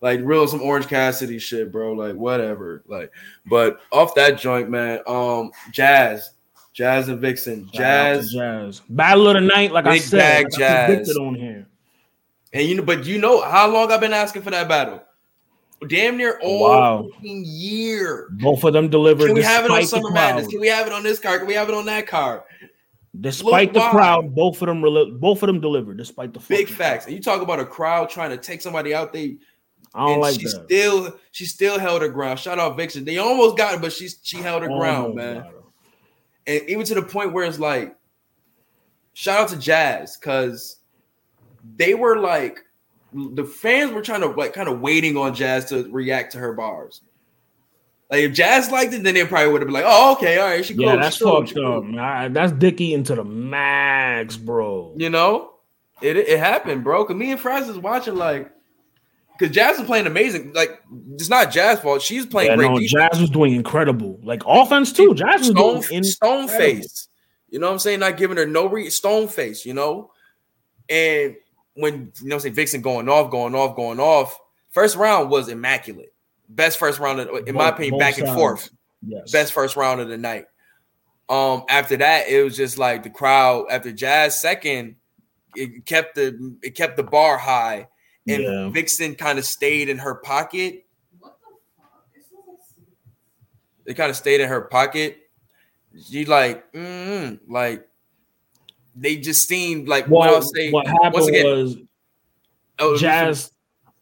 Speaker 1: Like real some Orange Cassidy shit, bro. Like whatever. Like, but off that joint, man. Um, Jazz, Jazz and Vixen,
Speaker 2: Shout out to
Speaker 1: Jazz,
Speaker 2: Jazz. Battle of the night, like I said,
Speaker 1: bag
Speaker 2: like I
Speaker 1: Jazz.
Speaker 2: predicted on here.
Speaker 1: And you know, but you know how long I've been asking for that battle. Damn near all
Speaker 2: Wow.
Speaker 1: year.
Speaker 2: Both of them delivered.
Speaker 1: Can we have it on Summer Madness? Can we have it on this card? Can we have it on that card?
Speaker 2: Despite
Speaker 1: Look
Speaker 2: the crowd, both of them both of them delivered. Despite the
Speaker 1: Big facts.
Speaker 2: crowd.
Speaker 1: And you talk about a crowd trying to take somebody out, they
Speaker 2: I don't
Speaker 1: and
Speaker 2: like
Speaker 1: she
Speaker 2: that.
Speaker 1: still she still held her ground. Shout out Vixen. They almost got it, but she she held her oh
Speaker 2: ground,
Speaker 1: man. And even to the point where it's like, shout out to Jazz because they were like the fans were trying to like kind of waiting on Jazz to react to her bars. Like if Jazz liked it, then they probably would have been like, "Oh, okay, all right, she cool."
Speaker 2: Yeah, that's fucked
Speaker 1: she cool."
Speaker 2: up. man. I- That's Dicky into the max, bro.
Speaker 1: You know, it it happened, bro. Cause me and Francis was watching like, cause Jazz was playing amazing. Like it's not Jazz fault. She's playing
Speaker 2: Yeah,
Speaker 1: great
Speaker 2: no. Jazz was doing incredible. Like offense too. Jazz was
Speaker 1: stone,
Speaker 2: doing
Speaker 1: stone
Speaker 2: incredible.
Speaker 1: face. You know what I'm saying? Not giving her no re- stone face, you know? And when you know say Vixen going off, going off, going off, first round was immaculate. Best first round of, in my opinion,
Speaker 2: both
Speaker 1: back and forth.
Speaker 2: Yes.
Speaker 1: Best first round of the night. Um, after that, it was just like the crowd after Jazz second, it kept the it kept the bar high, and
Speaker 2: Yeah.
Speaker 1: Vixen kind of stayed in her pocket.
Speaker 6: What the fuck? This is like
Speaker 1: It kind of stayed in her pocket. She like, mm, like they just seemed like what
Speaker 2: Well,
Speaker 1: I'll say.
Speaker 2: what happened
Speaker 1: once again,
Speaker 2: was
Speaker 1: oh, let me
Speaker 2: Jazz.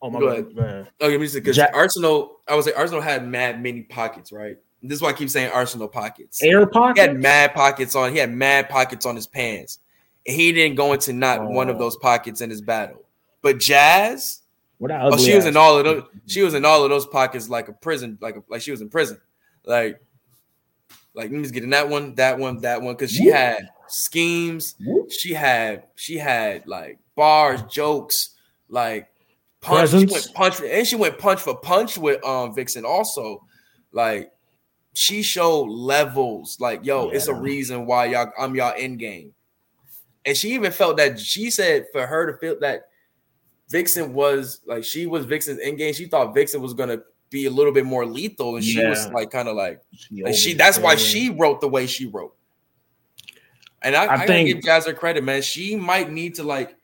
Speaker 2: Oh my
Speaker 1: Go
Speaker 2: god.
Speaker 1: ahead.
Speaker 2: man.
Speaker 1: Okay, because
Speaker 2: Ja-
Speaker 1: Arsonal, I would say Arsonal had mad many pockets, right? This is why I keep saying Arsonal pockets.
Speaker 2: Air
Speaker 1: pockets.
Speaker 2: He
Speaker 1: had mad pockets on. He had mad pockets on his pants, and he didn't go into not one of
Speaker 2: Oh.
Speaker 1: those pockets in his battle. But Jazz,
Speaker 2: What that
Speaker 1: oh,
Speaker 2: ugly
Speaker 1: she was in all of those. She was in all of those pockets like a prison, like a, like she was in prison, like like let me just getting that one, that one, that one, because she
Speaker 2: Whoop.
Speaker 1: had schemes. She had she had like bars, jokes, like punch. She went punch, and she went punch for punch with um Vixen also. Like she showed levels. Like yo, it's a reason why y'all I'm y'all in game. And she even felt that she said for her to feel that Vixen was like she was Vixen's in game. She thought Vixen was gonna be a little bit more lethal, and she was like kind of like,
Speaker 2: She
Speaker 1: like she. That's why she wrote the way she wrote. And I,
Speaker 2: I
Speaker 1: I, gotta
Speaker 2: think-
Speaker 1: give Jazz her credit, man. She might need to like,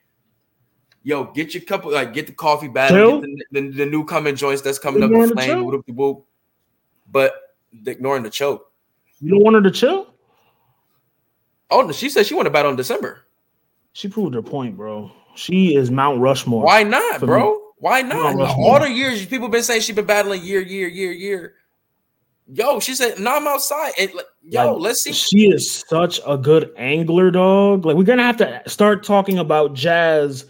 Speaker 1: yo, get your couple, like, get the coffee battle, the, the, the new coming joints that's coming up, the flame, whoop, whoop, but ignoring the choke.
Speaker 2: You don't want her to chill?
Speaker 1: Oh, she said she want to battle in December.
Speaker 2: She proved her point, bro. She is Mount Rushmore.
Speaker 1: Why not, bro? Why not? All the years people been saying she been battling year, year, year, year. Yo, she said, "No, I'm outside." And like, yo,
Speaker 2: Like,
Speaker 1: let's see.
Speaker 2: She is such a good angler, dog. Like we're gonna have to start talking about Jazz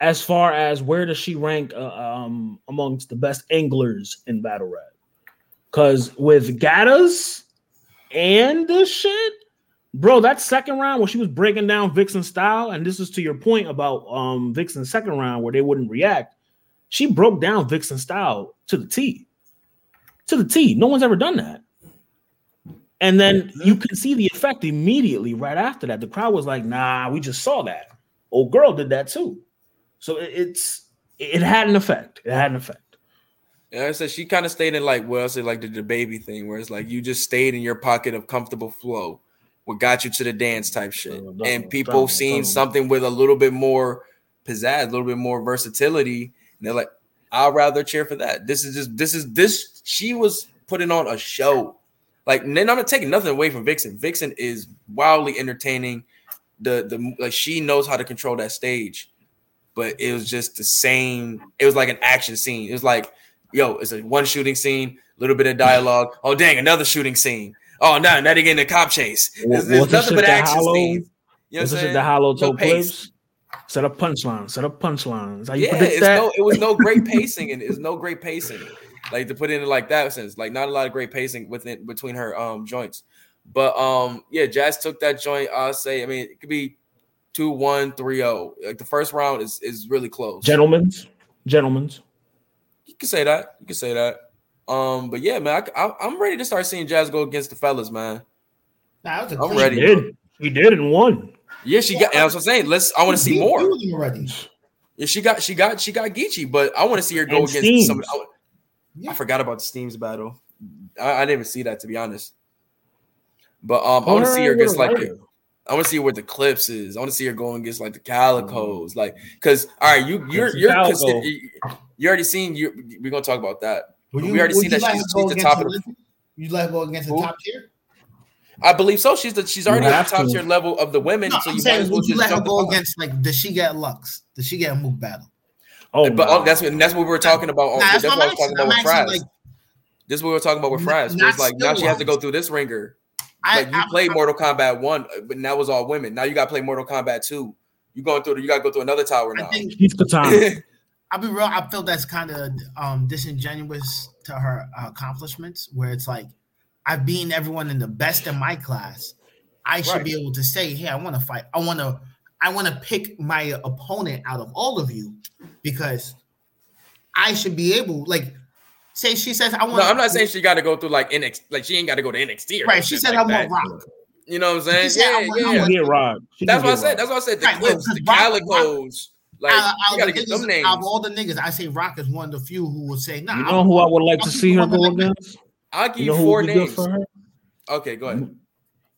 Speaker 2: as far as where does she rank uh, um amongst the best anglers in battle rap? Because with Gatas and this shit, bro, that second round where she was breaking down Vixen style, and this is to your point about um Vixen's second round where they wouldn't react. She broke down Vixen style to the T. To the T. No one's ever done that. And then you can see the effect immediately right after that. The crowd was like, nah, we just saw that. Old girl did that too. So it's it had an effect. It had an effect.
Speaker 1: Yeah, I said she kind of stayed in like well, I said like the, the baby thing, where it's like you just stayed in your pocket of comfortable flow, what got you to the dance type shit,
Speaker 2: Oh,
Speaker 1: and people
Speaker 2: definitely.
Speaker 1: something with a little bit more pizzazz, a little bit more versatility, and they're like, I'd rather cheer for that. This is just this is this. She was putting on a show. Like, and I'm not taking nothing away from Vixen. Vixen is wildly entertaining. The the like she knows how to control that stage, but it was just the same. It was like an action scene. It was like, yo, it's a one shooting scene, a little bit of dialogue. Oh dang, another shooting scene. Oh no, now they're getting a cop chase. There's, there's nothing but action
Speaker 2: Hollow-
Speaker 1: scenes. You know what I'm
Speaker 2: the
Speaker 1: saying?
Speaker 2: that Hollow
Speaker 1: No pace.
Speaker 2: Set up punchlines. Set up punchlines. How you
Speaker 1: Yeah,
Speaker 2: predict that?
Speaker 1: no, it was no great pacing, and it's no great pacing. Like to put it in like that sense, like not a lot of great pacing within between her um joints. But um, yeah, Jazz took that joint. I'll say, I mean, it could be two, one, three, oh. Like the first round is is really close.
Speaker 2: Gentlemen's. Gentlemen's.
Speaker 1: You can say that. You can say that. Um, but yeah, man, I, I, I'm ready to start seeing Jazz go against the fellas, man.
Speaker 7: Nah, that was a
Speaker 1: I'm
Speaker 7: clean-
Speaker 2: He
Speaker 1: ready.
Speaker 2: did. He did and won.
Speaker 1: Yeah, she got. That's what I'm saying. Let's. I want to see more.
Speaker 7: he was already.
Speaker 1: Yeah, she got. She got. She got Geechee, but I want to see her go
Speaker 2: And
Speaker 1: against
Speaker 2: Steams.
Speaker 1: some. I, I forgot about the Steams battle. I, I didn't even see that to be honest. But um, I want to see her against like. the- I want to see where the clips is. I want to see her going against like the calicos, like because all right, you you're
Speaker 2: Clips and
Speaker 1: you're
Speaker 2: Calico.
Speaker 1: consider, you, you already seen you. We're gonna talk about that.
Speaker 7: Would
Speaker 1: We already
Speaker 7: would
Speaker 1: seen
Speaker 7: you
Speaker 1: that
Speaker 7: let
Speaker 1: she's-
Speaker 7: her
Speaker 1: she's the
Speaker 7: against
Speaker 1: top of the-
Speaker 7: You let her go against the
Speaker 1: Who?
Speaker 7: top tier?
Speaker 1: I believe so. She's the she's already
Speaker 2: You
Speaker 1: at the top
Speaker 2: to.
Speaker 1: tier level of the women.
Speaker 7: No,
Speaker 1: so
Speaker 7: I'm
Speaker 1: you might
Speaker 7: saying,
Speaker 1: as well
Speaker 7: would you
Speaker 1: just
Speaker 7: let her
Speaker 1: jump
Speaker 7: go against like? Does she get Lux? Does she get a move battle?
Speaker 2: Oh,
Speaker 1: But
Speaker 2: nah.
Speaker 1: oh, that's what that's what we were talking about.
Speaker 7: Nah,
Speaker 1: on-
Speaker 7: that's
Speaker 1: that's
Speaker 7: what
Speaker 1: what I was talking about with
Speaker 7: I'm
Speaker 1: Fraz.
Speaker 7: asking, like-
Speaker 1: this is what we were talking about with
Speaker 7: N-
Speaker 1: Fraz. Where
Speaker 7: not
Speaker 1: it's like now she has to go through this ringer.
Speaker 7: I,
Speaker 1: Like you
Speaker 7: I,
Speaker 1: played Mortal Kombat one, but that was all women. Now you got to play Mortal Kombat two. You going through? You got to go through another tower now.
Speaker 7: I
Speaker 1: now.
Speaker 7: think
Speaker 2: He's Katana. *laughs*
Speaker 7: I'll be real. I feel that's kind of um, disingenuous to her uh, accomplishments, where it's like I've beaten everyone in the best in my class. I should
Speaker 1: Right.
Speaker 7: be able to say, "Hey, I want to fight. I want to. I want to pick my opponent out of all of you because I should be able." Like, say she says, "I want."
Speaker 1: no, I'm not saying she got to go through like NXT. Like she ain't got to go to NXT. Or
Speaker 7: Right. She
Speaker 1: shit
Speaker 7: said,
Speaker 1: like
Speaker 7: "I
Speaker 1: that.
Speaker 7: want Rock."
Speaker 1: You know what I'm saying?
Speaker 7: She said, I
Speaker 1: Yeah,
Speaker 7: want- I
Speaker 1: yeah.
Speaker 2: She
Speaker 7: want-
Speaker 2: can get robbed. She
Speaker 1: That's what I said.
Speaker 2: robbed.
Speaker 1: That's what I said. The
Speaker 7: Right, no,
Speaker 1: clips, the
Speaker 7: 'cause Rock-
Speaker 1: calicos. Like
Speaker 7: out,
Speaker 1: you
Speaker 7: out
Speaker 1: got to
Speaker 7: of the
Speaker 1: get them
Speaker 7: niggas-
Speaker 1: names.
Speaker 7: out of all the niggas, I say Rock is one of the few who will say, "Nah."
Speaker 2: You
Speaker 7: I
Speaker 2: know who I would like to
Speaker 7: I'll
Speaker 2: see her go
Speaker 7: on
Speaker 2: against?
Speaker 1: I'll give
Speaker 2: You
Speaker 1: you,
Speaker 2: know who
Speaker 1: four
Speaker 2: would
Speaker 1: names.
Speaker 2: for her?
Speaker 1: Okay, go ahead.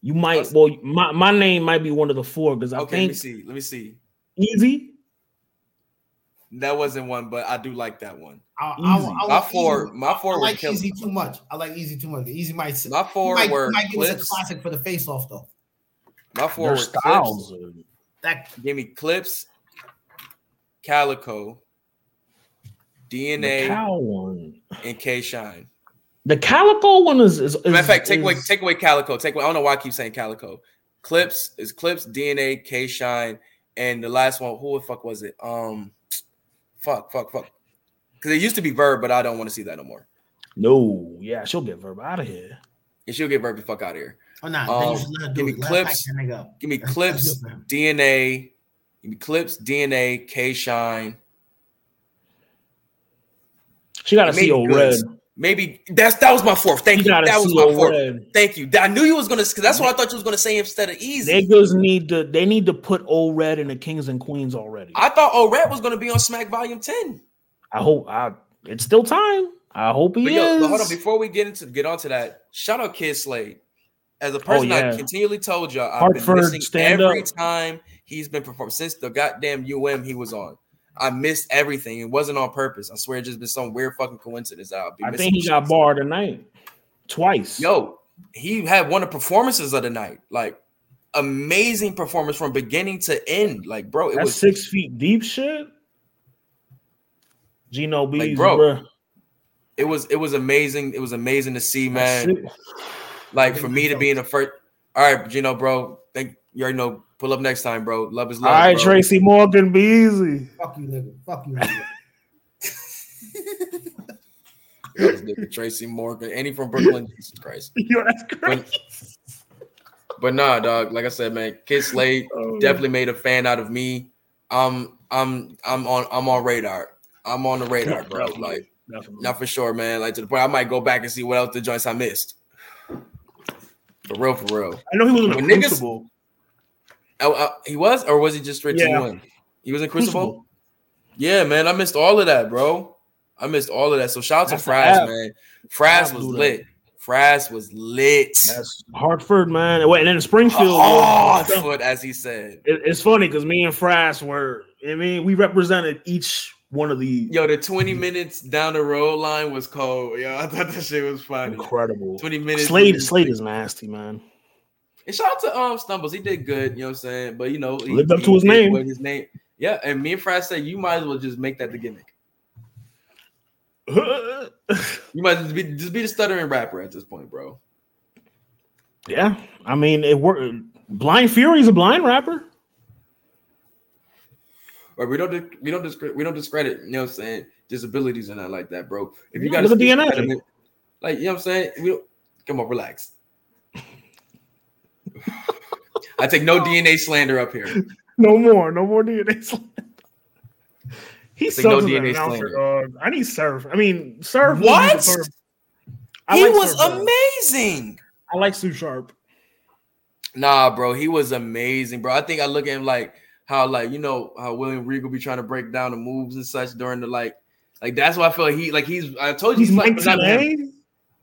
Speaker 2: You might. Well, my, my name might be one of the four because I
Speaker 1: Okay, let me
Speaker 2: think
Speaker 1: see. Let me see.
Speaker 2: easy.
Speaker 1: That wasn't one, but I do like that one.
Speaker 7: I,
Speaker 2: Easy.
Speaker 7: I, I,
Speaker 1: My
Speaker 7: like
Speaker 1: four,
Speaker 7: Easy.
Speaker 1: my four
Speaker 7: I
Speaker 1: were
Speaker 7: like
Speaker 1: killing.
Speaker 7: Easy too much. I like Easy too much. Easy might
Speaker 1: My four
Speaker 7: might,
Speaker 1: were
Speaker 7: might give us a
Speaker 1: clips.
Speaker 7: classic for the face off though.
Speaker 1: My four
Speaker 2: Their
Speaker 1: were
Speaker 2: styles. are-
Speaker 7: That
Speaker 1: Give me clips, calico,
Speaker 2: The
Speaker 1: DNA,
Speaker 2: cow one.
Speaker 1: and K Shine.
Speaker 2: The calico one is. is, is
Speaker 1: Matter of fact, take away take away calico. Take away. I don't know why I keep saying calico. Clips is clips, DNA, K Shine, and the last one. Who the fuck was it? Um, fuck, fuck, fuck. Because it used to be Verb, but I don't want to see that no more.
Speaker 2: No, yeah, she'll get Verb out of here.
Speaker 1: And she'll get Verb the fuck out of here.
Speaker 7: oh nah, then
Speaker 1: Um,
Speaker 7: you should let her
Speaker 1: give me
Speaker 7: it.
Speaker 1: Clips.
Speaker 7: pack that nigga up.
Speaker 1: Give me
Speaker 7: That's-
Speaker 1: clips,
Speaker 7: good.
Speaker 1: DNA. Give me clips, DNA, K Shine.
Speaker 2: She got to see old red.
Speaker 1: Maybe that's that was my fourth. Thank
Speaker 2: You
Speaker 1: you. That was my fourth.
Speaker 2: red.
Speaker 1: Thank you. I knew you was gonna that's what I thought you was gonna say instead of easy.
Speaker 2: Niggas need to. They need to put old red in the kings and queens already. I,
Speaker 1: thought old Red was gonna be on Smack Volume 10.
Speaker 2: I hope. I it's still time. I hope he
Speaker 1: But
Speaker 2: is.
Speaker 1: yo, but hold on, before we get into get onto that, shout out Kid Slade. As a person
Speaker 2: Oh, yeah.
Speaker 1: I continually told y'all, I've
Speaker 2: Hartford,
Speaker 1: been missing every
Speaker 2: up.
Speaker 1: time he's been performing since the goddamn UM he was on. I missed everything. It wasn't on purpose. I swear, it just been some weird fucking coincidence. that I'll be
Speaker 2: I think he got barred tonight, twice.
Speaker 1: Yo, he had one of the performances of the night. Like amazing performance from beginning to end. Like, bro, it
Speaker 2: that
Speaker 1: was
Speaker 2: six feet deep shit. Gino B's,
Speaker 1: bro,
Speaker 2: bruh.
Speaker 1: it was it was amazing. It was amazing to see, man. Like for me to be in the first. All right, Gino, bro. Think you already know. Pull up next time, bro. Love is
Speaker 2: All
Speaker 1: love.
Speaker 2: right,
Speaker 1: bro.
Speaker 2: Tracy Morgan, be easy.
Speaker 7: Fuck you, nigga. Fuck you, nigga. *laughs*
Speaker 1: Tracy Morgan, and he from Brooklyn. Jesus Christ. *laughs*
Speaker 2: Yo, that's crazy.
Speaker 1: But nah, dog. Like I said, man, Kid Slade *laughs*
Speaker 2: Oh,
Speaker 1: definitely made a fan out of me. Um, I'm I'm on I'm on radar. I'm on the radar, bro.
Speaker 2: Definitely.
Speaker 1: Like
Speaker 2: Definitely.
Speaker 1: not for sure, man. Like to the point I might go back and see what else the joints I missed. For real, for real.
Speaker 2: I know he was in
Speaker 1: When
Speaker 2: the
Speaker 1: niggas-
Speaker 2: Crucible.
Speaker 1: Oh, uh, he was, or was he just straight
Speaker 2: Yeah.
Speaker 1: to win? He was in Crucible. *laughs*
Speaker 2: Crucible.
Speaker 1: Yeah, man. I missed all of that, bro. I missed all of that. So shout out
Speaker 2: That's
Speaker 1: to
Speaker 2: the
Speaker 1: Fraz, man. Fraz was lit. Fraz was lit.
Speaker 2: That's Hartford, man. Wait, and then Springfield.
Speaker 1: Oh,
Speaker 2: yo,
Speaker 1: foot, as he said.
Speaker 2: it- it's funny because me and Fraz were. I mean, we represented each one of the
Speaker 1: Yo, the 20 minutes down the road line was cold. Yo, *laughs* I thought that shit was funny.
Speaker 2: incredible.
Speaker 1: 20 minutes.
Speaker 2: Slade, Slade is nasty, man.
Speaker 1: And shout out to um Stumbles. He did good, you know what I'm saying? But you know, he
Speaker 2: Lived up to his name.
Speaker 1: His name. Yeah, and me and Fraz said you might as well just make that the gimmick. *laughs* You might just be just be the stuttering rapper at this point, bro.
Speaker 2: yeah, I mean, it worked. Blind Fury's a blind rapper.
Speaker 1: But we don't we don't discredit we don't discredit, you know what I'm saying, disabilities and that like that, bro. If you
Speaker 2: Yeah,
Speaker 1: got
Speaker 2: look at DNA.
Speaker 1: like you know what I'm saying, we don't come on, relax. I take no *laughs* DNA slander up here.
Speaker 2: No more, no more DNA *laughs* slander. He
Speaker 1: I no
Speaker 2: sucks an
Speaker 1: DNA
Speaker 2: announcer,
Speaker 1: slander.
Speaker 2: dog. I need Surf. I mean, Surf.
Speaker 1: What?
Speaker 2: the
Speaker 1: he
Speaker 2: like
Speaker 1: was
Speaker 2: Surf better.
Speaker 1: amazing.
Speaker 2: I like Sue Sharp.
Speaker 1: Nah, bro, he was amazing, bro. I think I look at him like how, like you know, how William Regal be trying to break down the moves and such during the like, like that's why I feel like he, like he's. I told you,
Speaker 2: He's
Speaker 1: like,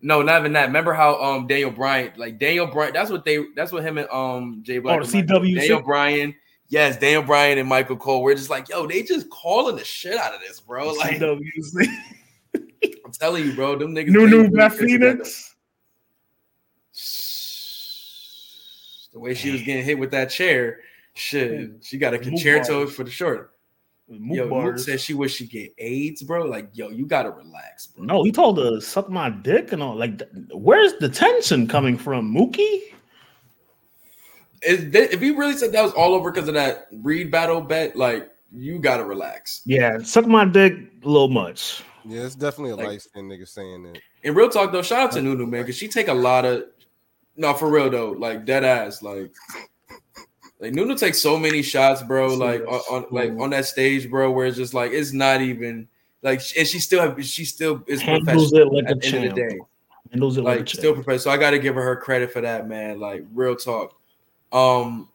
Speaker 2: Mike
Speaker 1: not even him.
Speaker 2: Tenay.
Speaker 1: no, not even that. Remember how um Daniel Bryan, like Daniel Bryan, that's what they, that's what him and um Jay Black,
Speaker 2: Oh, the CW
Speaker 1: Daniel? Bryan, yes, Daniel Bryan and Michael Cole. We're just like, yo, they just calling the shit out of this, bro. Like
Speaker 2: CWC.
Speaker 1: I'm telling you, bro, them niggas.
Speaker 2: New New Beth. Phoenix.
Speaker 1: The way she was getting hit with that chair, shit, she got a concerto for the short.
Speaker 2: Mook
Speaker 1: Yo, Mook
Speaker 2: bars.
Speaker 1: said she wish she get AIDS, bro. Like, yo, you gotta relax, bro.
Speaker 2: No, he told her suck my dick and all. Like, where's the tension coming from, Mookie?
Speaker 1: Is that- if he really said that was all over because of that Reed battle bet, like, you gotta relax.
Speaker 2: Yeah, suck my dick a little much.
Speaker 4: Yeah, it's definitely a
Speaker 1: Like-
Speaker 4: light skinned nigga saying that.
Speaker 1: In real talk though, shout out to Nunu man, because she take a lot of no for real though, like dead ass, like like Nunu takes so many shots, bro. Like on, on like on that stage, bro, where it's just like it's not even like, and she still have she still is
Speaker 2: Handles
Speaker 1: professional
Speaker 2: it like a
Speaker 1: at the end of the day.
Speaker 2: Handles it like,
Speaker 1: like still
Speaker 2: champ.
Speaker 1: professional. So I got to give her her credit for that, man. Like real talk. Um,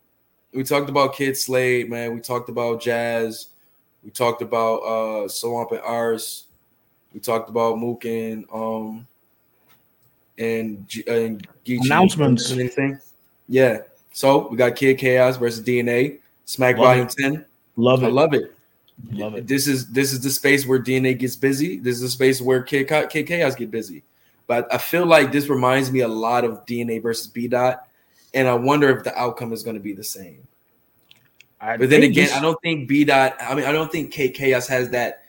Speaker 1: we talked about Kid Slade, man. We talked about Jazz. We talked about uh Swamp and Ars. We talked about Mook and um and G- and Geechee.
Speaker 2: Announcements.
Speaker 1: Anything? Yeah. So we got Kid Chaos versus DNA. Smack
Speaker 2: Love
Speaker 1: Volume Ten.
Speaker 2: Love
Speaker 1: I
Speaker 2: it.
Speaker 1: love it.
Speaker 2: Love it.
Speaker 1: This is this is the space where DNA gets busy. This is the space where Kid, Kid Chaos get busy. But I feel like this reminds me a lot of DNA versus B Dot, and I wonder if the outcome is going to be the same.
Speaker 2: I
Speaker 1: But then again, I don't think B Dot. I mean, I don't think K Chaos has that.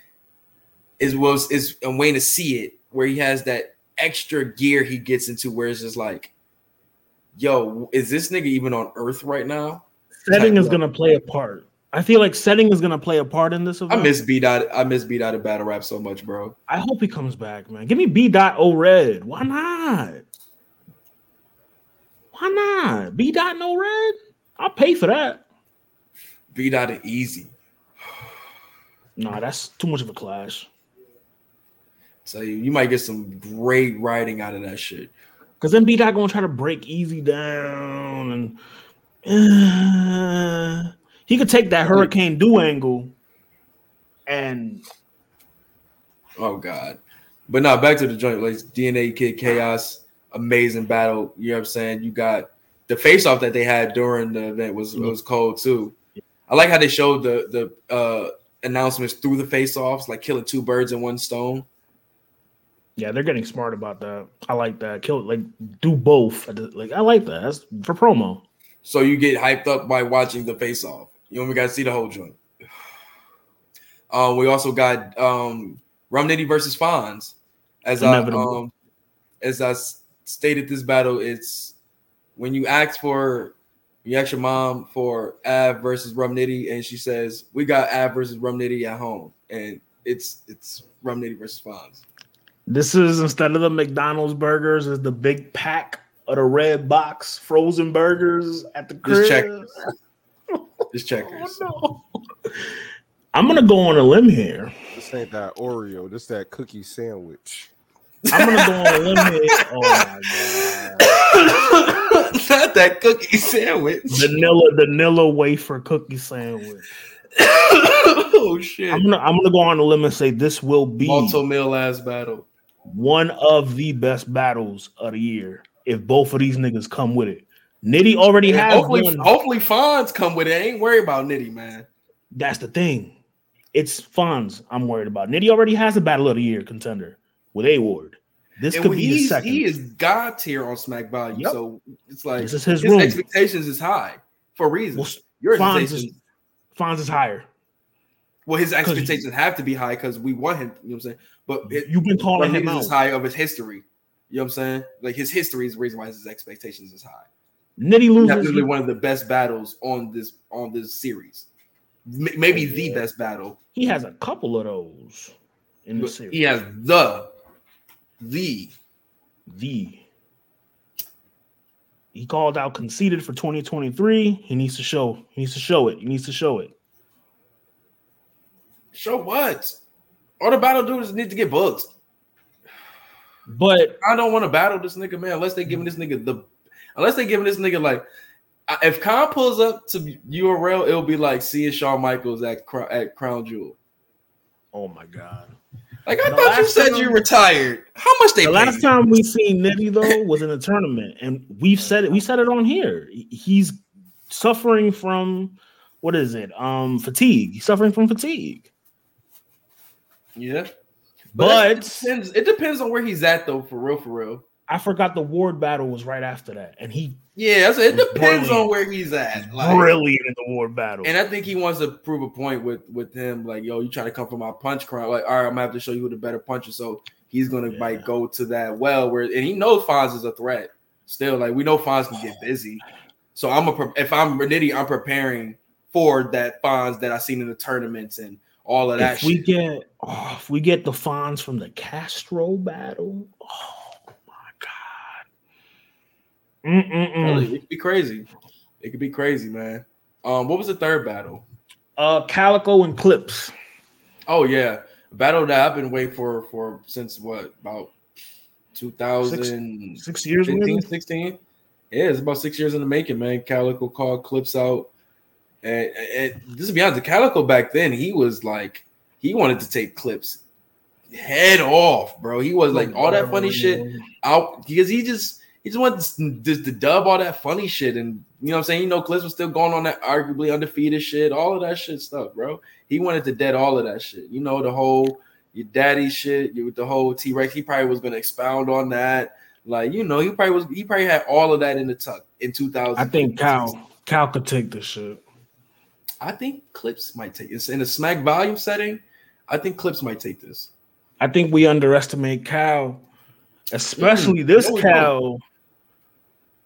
Speaker 1: Is was is I'm waiting to see it where he has that extra gear he gets into where it's just like, yo, is this nigga even on Earth right now?
Speaker 2: setting is going to play a part. I feel like setting is going to play a part in this Event.
Speaker 1: I miss B Dot. I miss B Dot in battle rap so much, bro.
Speaker 2: I hope he comes back, man. Give me B dot O red. Why not? Why not? B dot no red. I'll pay for that.
Speaker 1: B Dot easy. *sighs*
Speaker 2: Nah, that's too much of a clash.
Speaker 1: So you, you might get some great writing out of that shit.
Speaker 2: Cause then B dot gonna try to break easy down and uh, *sighs* he could take that hurricane do angle and
Speaker 1: Oh God. But now back to the joint, like DNA Kid Chaos, amazing battle. You know what I'm saying? You got the face off that they had during the event was was cold too. I like how they showed the the uh announcements through the face offs, like killing two birds in one stone.
Speaker 2: Yeah, they're getting smart about that. I like that. Kill like do both. Like I like that. That's for promo.
Speaker 1: So you get hyped up by watching the face off. You only got to see the whole joint. *sighs* Um, we also got um Rum Nitty versus Fonz. As I um as I stated this battle, it's when you ask for you ask your mom for Av versus Rum Nitty, and she says, We got Av versus Rum Nitty at home. And it's it's Rum Nitty versus Fonz.
Speaker 2: This is instead of the McDonald's burgers, is the big pack of the red box frozen burgers at the crib. *laughs*
Speaker 1: Just checkers. Just checkers.
Speaker 2: Oh, no. *laughs* I'm gonna go on a limb here.
Speaker 4: This ain't that Oreo. This that cookie sandwich.
Speaker 2: I'm gonna go on a limb here. *laughs* Oh my god.
Speaker 1: Not that cookie sandwich.
Speaker 2: Vanilla vanilla wafer cookie sandwich.
Speaker 1: oh shit.
Speaker 2: I'm gonna I'm gonna go on a limb and say this will be
Speaker 1: Multi mill ass battle.
Speaker 2: One of the best battles of the year if both of these niggas come with it. Nitty already has
Speaker 1: hopefully,
Speaker 2: one.
Speaker 1: hopefully Fonz come with it. I ain't worried about Nitty, man.
Speaker 2: That's the thing. It's Fonz I'm worried about. Nitty already has a battle of the year contender with A Ward. This
Speaker 1: And
Speaker 2: could be the second.
Speaker 1: he is God tier on Smack Volume,
Speaker 2: Yep.
Speaker 1: so it's like
Speaker 2: This is his room.
Speaker 1: expectations is high for reasons.
Speaker 2: Well,
Speaker 1: Your
Speaker 2: Fonz is Fonz is higher.
Speaker 1: Well, his expectations have to be high because we want him. You know what I'm saying? But it,
Speaker 2: You've been calling him out.
Speaker 1: high of his history. You know what I'm saying? Like his history is the reason why his expectations is high.
Speaker 2: Nitty
Speaker 1: That's
Speaker 2: loses.
Speaker 1: literally one of the best battles on this on this series. M- Maybe oh, the
Speaker 2: Yeah.
Speaker 1: best battle.
Speaker 2: He has a couple of those in the series.
Speaker 1: he has the the
Speaker 2: the he called out conceded for 2023. He needs to show. He needs to show it. He needs to show it.
Speaker 1: Show what? All the battle dudes need to get booked.
Speaker 2: But
Speaker 1: I don't want to battle this nigga, man, unless they giving this nigga the unless they giving this nigga like if Khan pulls up to URL, it'll be like seeing Shawn Michaels at at Crown Jewel.
Speaker 2: oh my god.
Speaker 1: Like I
Speaker 2: The
Speaker 1: thought you said
Speaker 2: time-
Speaker 1: you retired. How much they
Speaker 2: The last
Speaker 1: you?
Speaker 2: time we seen Nitty though was in a tournament, and we've said it. We said it on here. He's suffering from what is it? Um, fatigue. He's suffering from fatigue.
Speaker 1: Yeah,
Speaker 2: But
Speaker 1: it depends. It depends on where he's at though. For real, for real.
Speaker 2: I forgot the Ward battle was right after that, and he
Speaker 1: Yeah, said it depends on where he's at. Like,
Speaker 2: brilliant in the Ward battle.
Speaker 1: And I think he wants to prove a point with with him, like, yo, you trying to come from my punch crowd. Like, all right, I'm gonna have to show you who the better puncher. So he's gonna
Speaker 2: Yeah.
Speaker 1: like go to that well where and he knows Fonz is a threat. Still, like we know Fonz can get busy. So I'm a if I'm Rum Nitty, I'm preparing for that Fonz that I seen in the tournaments and all of that
Speaker 2: if we
Speaker 1: shit.
Speaker 2: get oh, if we get the Fonz from the Castro battle, oh my god. Mm-mm-mm.
Speaker 1: It could be crazy. It could be crazy, man. Um, what was the third battle?
Speaker 2: Uh Calico and Clips.
Speaker 1: Oh yeah, a battle that I've been waiting for for since what about 2000
Speaker 2: Six years
Speaker 1: 15, 16. Yeah, it's about six years in the making, man. Calico called clips out. And, and just to the Calico back then, he was like, he wanted to take clips head off, bro. He was like all that funny shit out because he just he just wanted to, just to dub all that funny shit. And you know what I'm saying? You know, Clips was still going on that arguably undefeated shit, all of that shit stuff, bro. He wanted to dead all of that shit. You know, the whole your daddy shit, you with the whole T-Rex, he probably was gonna expound on that. Like, you know, he probably was he probably had all of that in the tuck in 2000.
Speaker 2: I think Cal Cal could take the shit.
Speaker 1: I think Clips might take this in a smack volume setting. I think Clips might take this.
Speaker 2: I think we underestimate Cal, especially
Speaker 1: Mm,
Speaker 2: this
Speaker 1: no,
Speaker 2: Cal.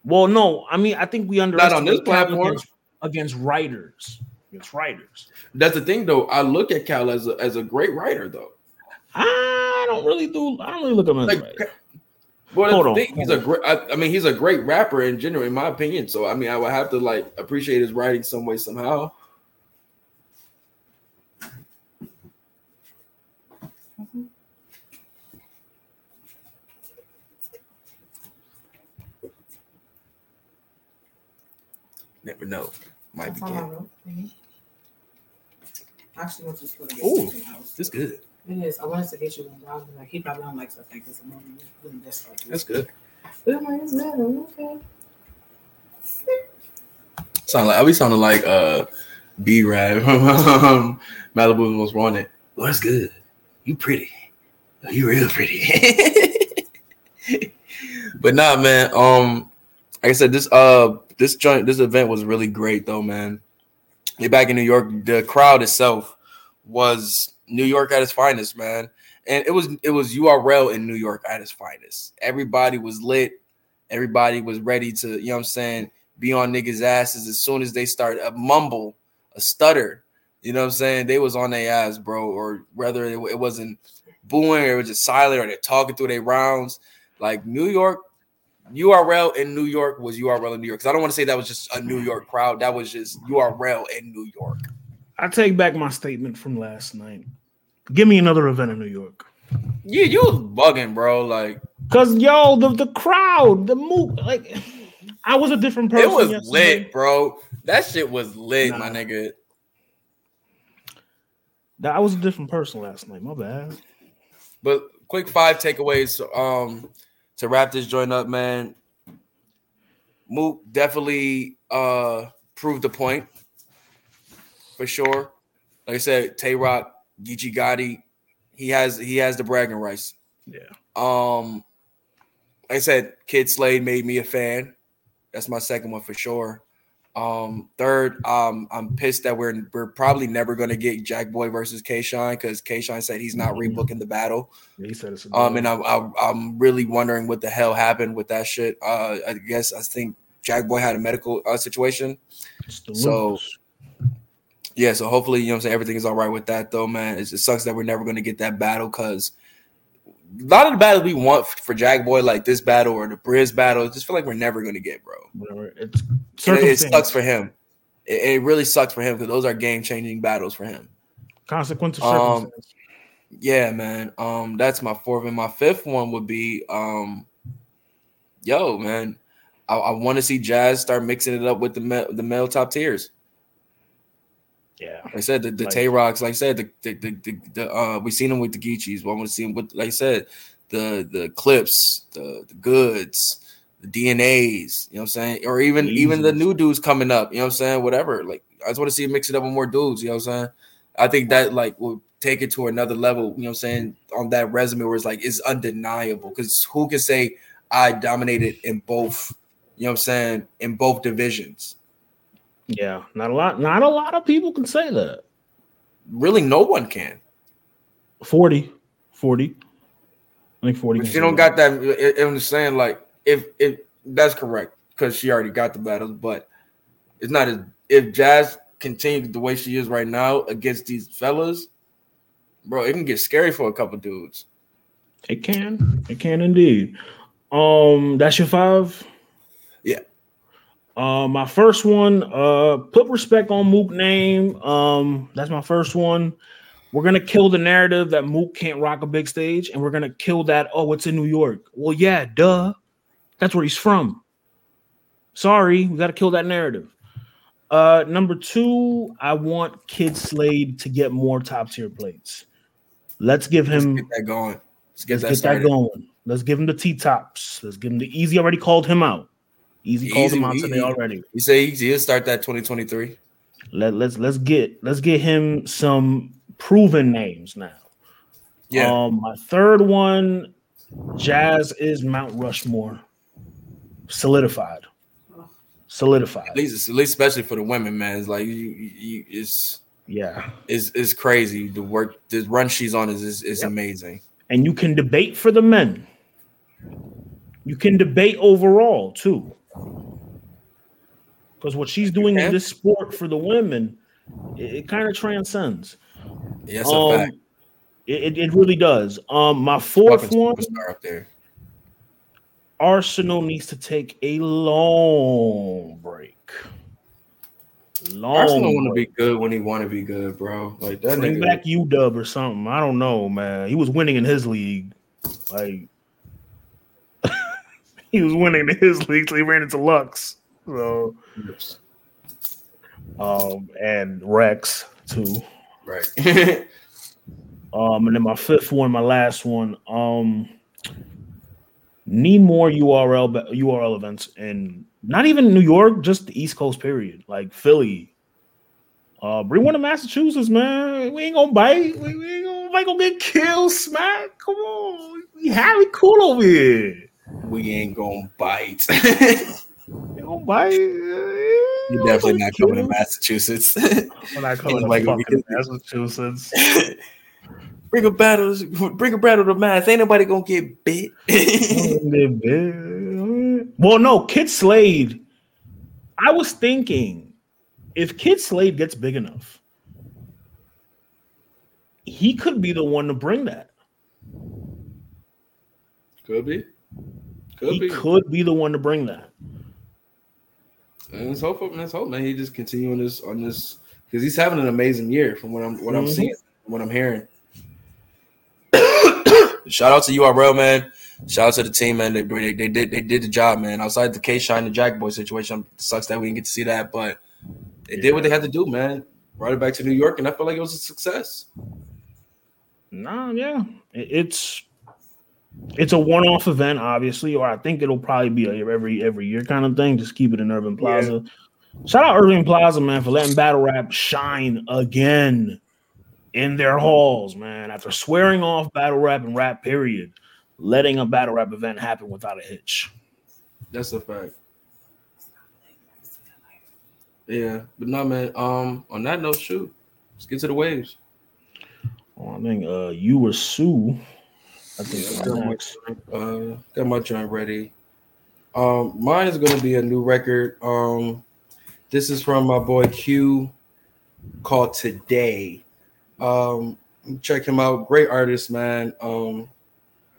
Speaker 2: Well, no, I mean I think we underestimate
Speaker 1: on this platform.
Speaker 2: against, against writers. Against writers.
Speaker 1: That's the thing, though. I look at Cal as a, as a great writer, though.
Speaker 2: I don't really do. I don't really look at him as a
Speaker 1: Like, well,
Speaker 2: Hold on,
Speaker 1: thing, he's a great. I, I mean, he's a great rapper in general, in my opinion. So, I mean, I would have to like appreciate his writing some way, somehow. Never know. Might be
Speaker 6: That's my
Speaker 1: good.
Speaker 6: Mhm. Actually, to school to get
Speaker 1: Ooh.
Speaker 6: something.
Speaker 1: This good.
Speaker 6: It is. I wanted to get you one, but I was like, he probably don't like like this. I'm this like
Speaker 1: That's good.
Speaker 6: But I'm like, it's good. Okay.
Speaker 1: Sound like I be sounding like uh B Rad *laughs* Malibu was wanted. Well, that's good. You pretty. You real pretty. *laughs* but nah, man. Um, like I said, this uh this joint this event was really great though, man. They back in New York. The crowd itself was New York at its finest, man. And it was it was URL in New York at its finest. Everybody was lit. Everybody was ready to, you know what I'm saying, be on niggas' asses as soon as they start a mumble, a stutter. You know what I'm saying? They was on their ass, bro. Or whether it, it wasn't booing or it was just silent or they're talking through their rounds. Like New York, URL in New York was URL in New York. Because I don't want to say that was just a New York crowd. That was just URL in New York.
Speaker 2: I take back my statement from last night. Give me another event in New York.
Speaker 1: Yeah, you was bugging, bro. Like
Speaker 2: Cause yo, the, the crowd, the move, like I was a different person.
Speaker 1: it was
Speaker 2: yesterday.
Speaker 1: lit, bro. That shit was lit,
Speaker 2: Nah.
Speaker 1: my nigga.
Speaker 2: That I was a different person last night. My bad.
Speaker 1: But quick five takeaways um to wrap this joint up, man. Mook definitely uh proved the point for sure. Like I said, Tay Roc, Geechee Gotti, he has he has the bragging rights.
Speaker 2: Yeah.
Speaker 1: Um, like I said, Kid Slade made me a fan. That's my second one for sure. Um, third, um, I'm pissed that we're we're probably never gonna get Jack Boy versus K Shine because K Shine said he's not
Speaker 2: Mhm.
Speaker 1: rebooking the battle.
Speaker 2: Yeah, he said it's a
Speaker 1: Um, and I'm, I'm I'm really wondering what the hell happened with that shit. Uh, I guess I think Jack Boy had a medical uh, situation. So- Yeah, so hopefully, you know what I'm saying, everything is all right with that though, man. It's, it sucks that we're never gonna get that battle because a lot of the battles we want for Jack Boy, like this battle or the Briz battle, just feel like we're never gonna get, bro.
Speaker 2: whatever. It's
Speaker 1: it, it sucks for him. It, it really sucks for him because those are game changing battles for him.
Speaker 2: consequence of
Speaker 1: Um. Yeah, man. Um, that's my fourth, and my fifth one would be, um, yo, man. I, I want to see Jazz start mixing it up with the ma- the male top tiers.
Speaker 2: Yeah.
Speaker 1: Like I said, the, the
Speaker 2: Like-
Speaker 1: Tay Rocs, like I said, the the, the, the, the uh we seen them with the Geechees. Well, I want to see them with like I said, the the clips, the the goods, the DNAs, you know what I'm saying? Or even even the new dudes coming up, you know what I'm saying? Whatever. Like I just want to see him mix it up with more dudes, you know what I'm saying? I think that like will take it to another level, you know what I'm saying, on that resume where it's like it's undeniable. Because who can say I dominated in both, you know what I'm saying, in both divisions?
Speaker 2: Yeah. Not a lot. Not a lot of people can say that.
Speaker 1: Really, no one can.
Speaker 2: 40. 40. I think 40.
Speaker 1: If
Speaker 2: can
Speaker 1: you
Speaker 2: say
Speaker 1: don't
Speaker 2: that.
Speaker 1: got that, I'm just saying, like, if if that's correct, because she already got the battles, but it's not as if Jazz continued the way she is right now against these fellas, bro, it can get scary for a couple dudes.
Speaker 2: It can. It can indeed. Um, that's your five.
Speaker 1: Yeah.
Speaker 2: Uh, my first one. Uh, put respect on Mook name. Um, that's my first one. We're gonna kill the narrative that Mook can't rock a big stage, and we're gonna kill that. Oh, it's in New York. Well, yeah, duh. That's where he's from. Sorry, we got to kill that narrative. Uh, number two, I want Kid Slade to get more top tier plates. Let's give
Speaker 1: Let's
Speaker 2: him
Speaker 1: get that going. Let's get
Speaker 2: Let's
Speaker 1: that
Speaker 2: get that going. Let's give him the T tops. Let's give him the easy. Already called him out. Easy called
Speaker 1: Easy,
Speaker 2: him out
Speaker 1: easy.
Speaker 2: today already.
Speaker 1: You say he'll start that 2023.
Speaker 2: Let let's let's get let's get him some proven names now.
Speaker 1: Yeah,
Speaker 2: Um, my third one, Jazz is Mount Rushmore, solidified, solidified.
Speaker 1: at least at least especially for the women, man. It's like you, you, it's
Speaker 2: Yeah,
Speaker 1: is is crazy. The work, the run she's on is is, is
Speaker 2: Yep.
Speaker 1: amazing.
Speaker 2: and you can debate for the men. You can debate overall too, because what she's doing in this sport for the women, it, kind of transcends.
Speaker 1: Yeah, that's a
Speaker 2: Um,
Speaker 1: fact.
Speaker 2: It, it, it really does. Um, my fourth one,
Speaker 1: up there.
Speaker 2: Arsonal needs to take a long break. Long
Speaker 1: Arsonal want to be good when he want to be good, bro. Like that
Speaker 2: Bring
Speaker 1: nigga.
Speaker 2: back U Dub or something. I don't know, man. He was winning in his league. Like *laughs* he was winning in his league till he ran into Lux. So um and Rex too.
Speaker 1: Right. *laughs*
Speaker 2: Um, and then my fifth one, my last one. Um, need more URL URL events and not even New York, just the East Coast. Period. Like Philly. Uh, bring one to Massachusetts, man. We ain't gonna bite. We, we ain't gonna, we ain't gonna get killed, smack. Come on, we happy cool over here.
Speaker 1: We ain't gonna bite. *laughs*
Speaker 2: We gonna bite.
Speaker 1: You're definitely not coming to Massachusetts. *laughs*
Speaker 2: We're not coming to
Speaker 1: Like,
Speaker 2: fucking Massachusetts. *laughs*
Speaker 1: bring a battle, bring a battle to Mass. Ain't nobody gonna get bit. *laughs*
Speaker 2: well, no, Kid Slade. I was thinking if Kid Slade gets big enough, he could be the one to bring that.
Speaker 1: Could be. Could
Speaker 2: he
Speaker 1: be.
Speaker 2: could be the one to bring that.
Speaker 1: And let's hope. Let's hope, man. He just continue on this on this because he's having an amazing year from what I'm what I'm
Speaker 2: Mhm.
Speaker 1: seeing, what I'm hearing. *coughs* Shout out to you, URL, man. Shout out to the team, man. They, they, they did they did the job, man. Outside the K Shine and Jack Boy situation, sucks that we didn't get to see that, but they did what they had to do, man. Brought it back to New York, and I felt like it was a success.
Speaker 2: Nah, yeah, It- it's it's a one-off event, obviously, or I think it'll probably be a every every year kind of thing. Just keep it in Irving Plaza. Shout out Irving Plaza, man, for letting battle rap shine again in their halls, man. After swearing off battle rap and rap, period, letting a battle rap event happen without a hitch.
Speaker 1: That's a fact. Yeah, but no, man. Um, on that note, shoot, let's get to the waves.
Speaker 2: Oh, I think uh, you were Sue. I think
Speaker 1: got my. Uh, got my joint ready. Um, mine is gonna be a new record. Um, this is from my boy Q, called Today. Um, check him out. Great artist, man. Um,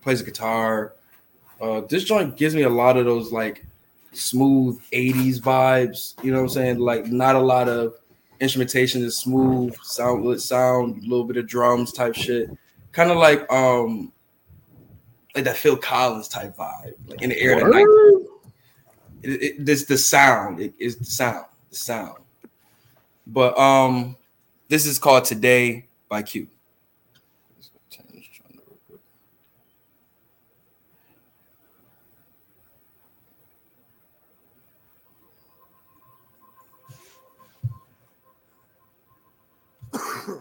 Speaker 1: plays guitar. Uh, this joint gives me a lot of those like smooth 80s vibes. You know what I'm saying? Like not a lot of instrumentation, is smooth, sound sound, a little bit of drums type shit. Kind of like um like that Phil Collins type vibe, like in the air. That night. It, it, this the sound. It is the sound. The sound. But um, this is called Today by Q. *laughs*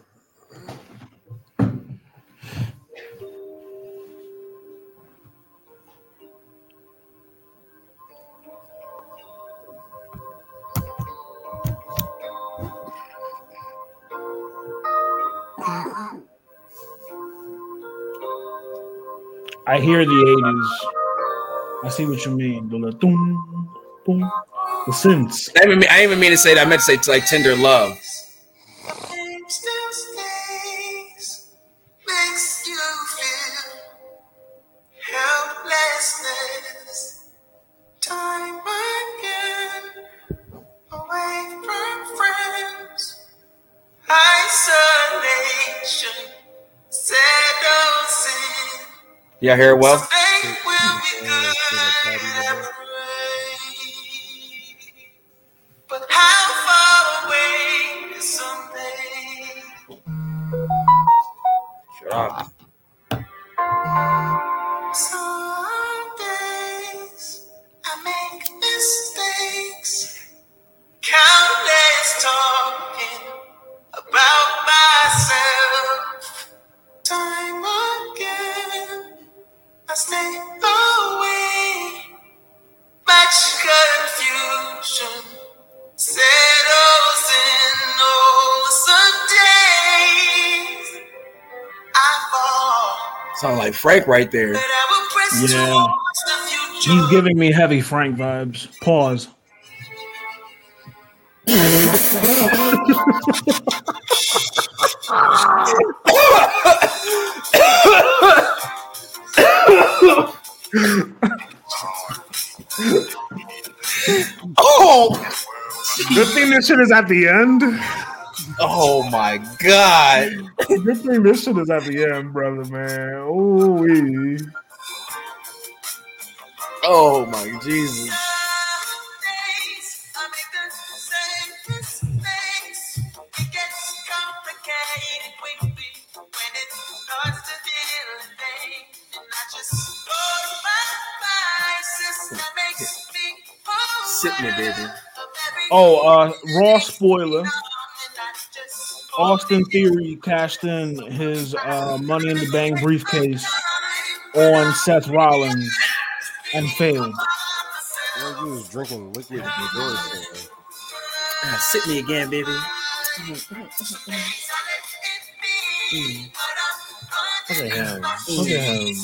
Speaker 2: I hear the 80s. I see what you mean. The little the.
Speaker 1: I mean, I didn't even mean to say that. I meant to say like tender love. Yeah, hear it well. Right there.
Speaker 2: Yeah. He's giving me heavy Frank vibes. Pause.
Speaker 1: Oh,
Speaker 2: Good thing this shit is at the end.
Speaker 1: oh my god
Speaker 2: good thing this shit is at the end, brother, man. Ooh,
Speaker 1: Oh my Jesus. Sitting there, baby.
Speaker 2: Oh, uh, raw spoiler. Austin Theory cashed in his uh, Money in the Bank briefcase on Seth Rollins and failed.
Speaker 4: Like he was drinking liquid George.
Speaker 1: Ah, sit me again, baby.
Speaker 2: Look at him. Look at him.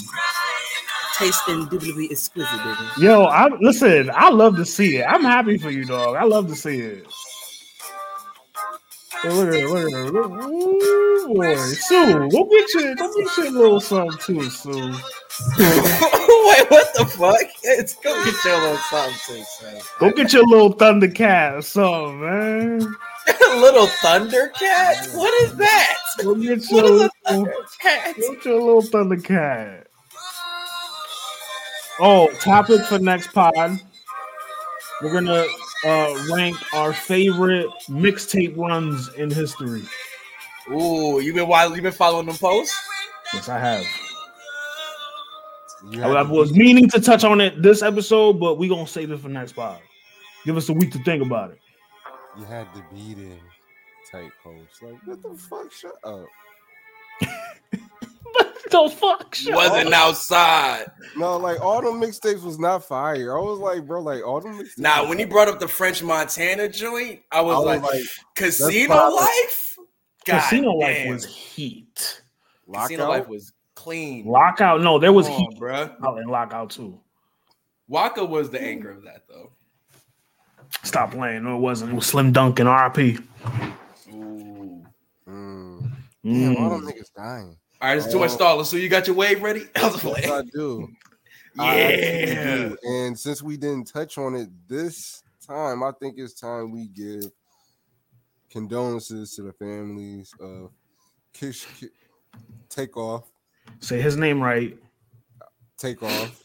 Speaker 1: Taste indubitably exquisite, baby.
Speaker 2: Yo, I listen. I love to see it. I'm happy for you, dog. I love to see it. Ooh, boy, Sue, go get your, go get your little something too, Sue. *laughs*
Speaker 1: Wait, what the fuck? It's go get your little something, son.
Speaker 2: Go get your little Thundercat or something, man. *laughs*
Speaker 1: little Thundercat? What is that?
Speaker 2: Go get
Speaker 1: What
Speaker 2: your
Speaker 1: is a
Speaker 2: little,
Speaker 1: Thundercat?
Speaker 2: go get your little Thundercat. Oh, topic for next pod. We're gonna uh, rank our favorite mixtape runs in history.
Speaker 1: Ooh, you been wild, you been following them posts?
Speaker 2: Yes, I have.
Speaker 4: You
Speaker 2: I, I was meaning to touch on it this episode, but we gonna save it for next pod. Give us a week to think about it.
Speaker 4: You had to beat in tight post. Like, what the fuck? Shut up. *laughs* *laughs*
Speaker 2: the fuck? shut
Speaker 1: Wasn't outside.
Speaker 4: No, like all the mixtapes was not fire. I was like, bro, like all the mixtapes.
Speaker 1: Nah, when he brought up the French Montana joint, I was,
Speaker 4: I was
Speaker 1: like,
Speaker 4: like,
Speaker 1: Casino Life? God
Speaker 2: Casino Life was heat.
Speaker 1: Casino
Speaker 4: Lockout?
Speaker 1: Life was clean.
Speaker 2: Lockout, no, there was
Speaker 1: Come
Speaker 2: heat
Speaker 1: on, bruh.
Speaker 2: out in Lockout too.
Speaker 1: Waka was the anchor of that though.
Speaker 2: Stop playing. No, it wasn't. It was Slim Dunkin, RP.
Speaker 1: Ooh.
Speaker 4: Mm. Damn, all them
Speaker 2: Mm.
Speaker 4: niggas dying.
Speaker 1: All right, it's too much
Speaker 4: Oh.
Speaker 1: stalling. So you got your wave ready? *laughs* I was
Speaker 4: Yes, I do. *laughs* I
Speaker 1: yeah.
Speaker 4: do. And since we didn't touch on it this time, I think it's time we give condolences to the families of Kish Ki- Take Off.
Speaker 2: Say his name right.
Speaker 4: Take Off.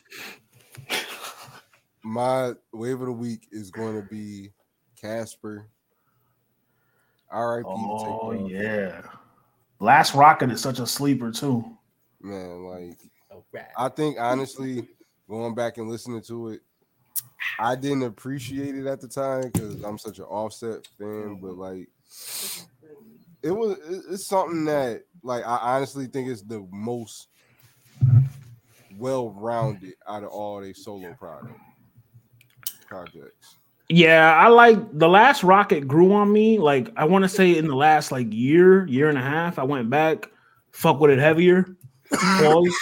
Speaker 4: My wave of the week is going to be Casper. R.I.P.
Speaker 2: Oh
Speaker 4: Take
Speaker 2: yeah. Last Rocket is such a sleeper too.
Speaker 4: Man, like
Speaker 1: All right.
Speaker 4: I think honestly, going back and listening to it, I didn't appreciate it at the time because I'm such an offset fan, but like it was it's something that like I honestly think is the most well-rounded out of all their solo product projects.
Speaker 2: Yeah, I like the last Rocket grew on me. Like I want to say in the last like year, year and a half, I went back, fuck with it heavier. Pause.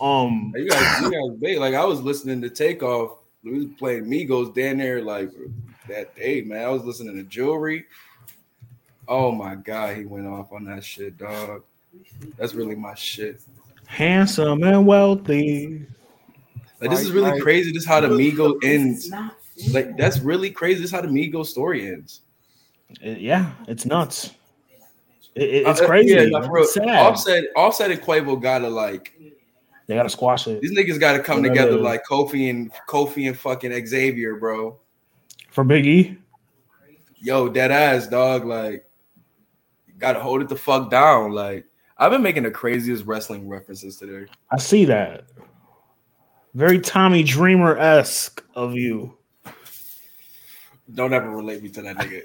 Speaker 2: Um,
Speaker 1: You guys, you guys, big. Like I was listening to Takeoff. We was playing Migos down there like that day, man. I was listening to Jewelry. Oh my god, he went off on that shit, dog. That's really my shit.
Speaker 2: handsome and wealthy.
Speaker 1: Like this is really
Speaker 4: like-
Speaker 1: crazy. This is how the Migos
Speaker 6: It's
Speaker 1: ends. Like that's really crazy. This how the Migos story ends.
Speaker 2: Yeah, it's nuts. It- it- it's
Speaker 1: Uh,
Speaker 2: crazy.
Speaker 1: Yeah, no, for real.
Speaker 2: It's sad.
Speaker 1: Offset, Offset and Quavo gotta like
Speaker 2: They gotta squash it
Speaker 1: these niggas gotta come
Speaker 2: Whatever.
Speaker 1: together like Kofi and Kofi and fucking Xavier, bro.
Speaker 2: for Big E.
Speaker 1: Yo, dead ass dog. Like, gotta hold it the fuck down. Like, I've been making the craziest wrestling references today.
Speaker 2: I see that. Very Tommy Dreamer esque of you.
Speaker 1: Don't ever relate me to that nigga.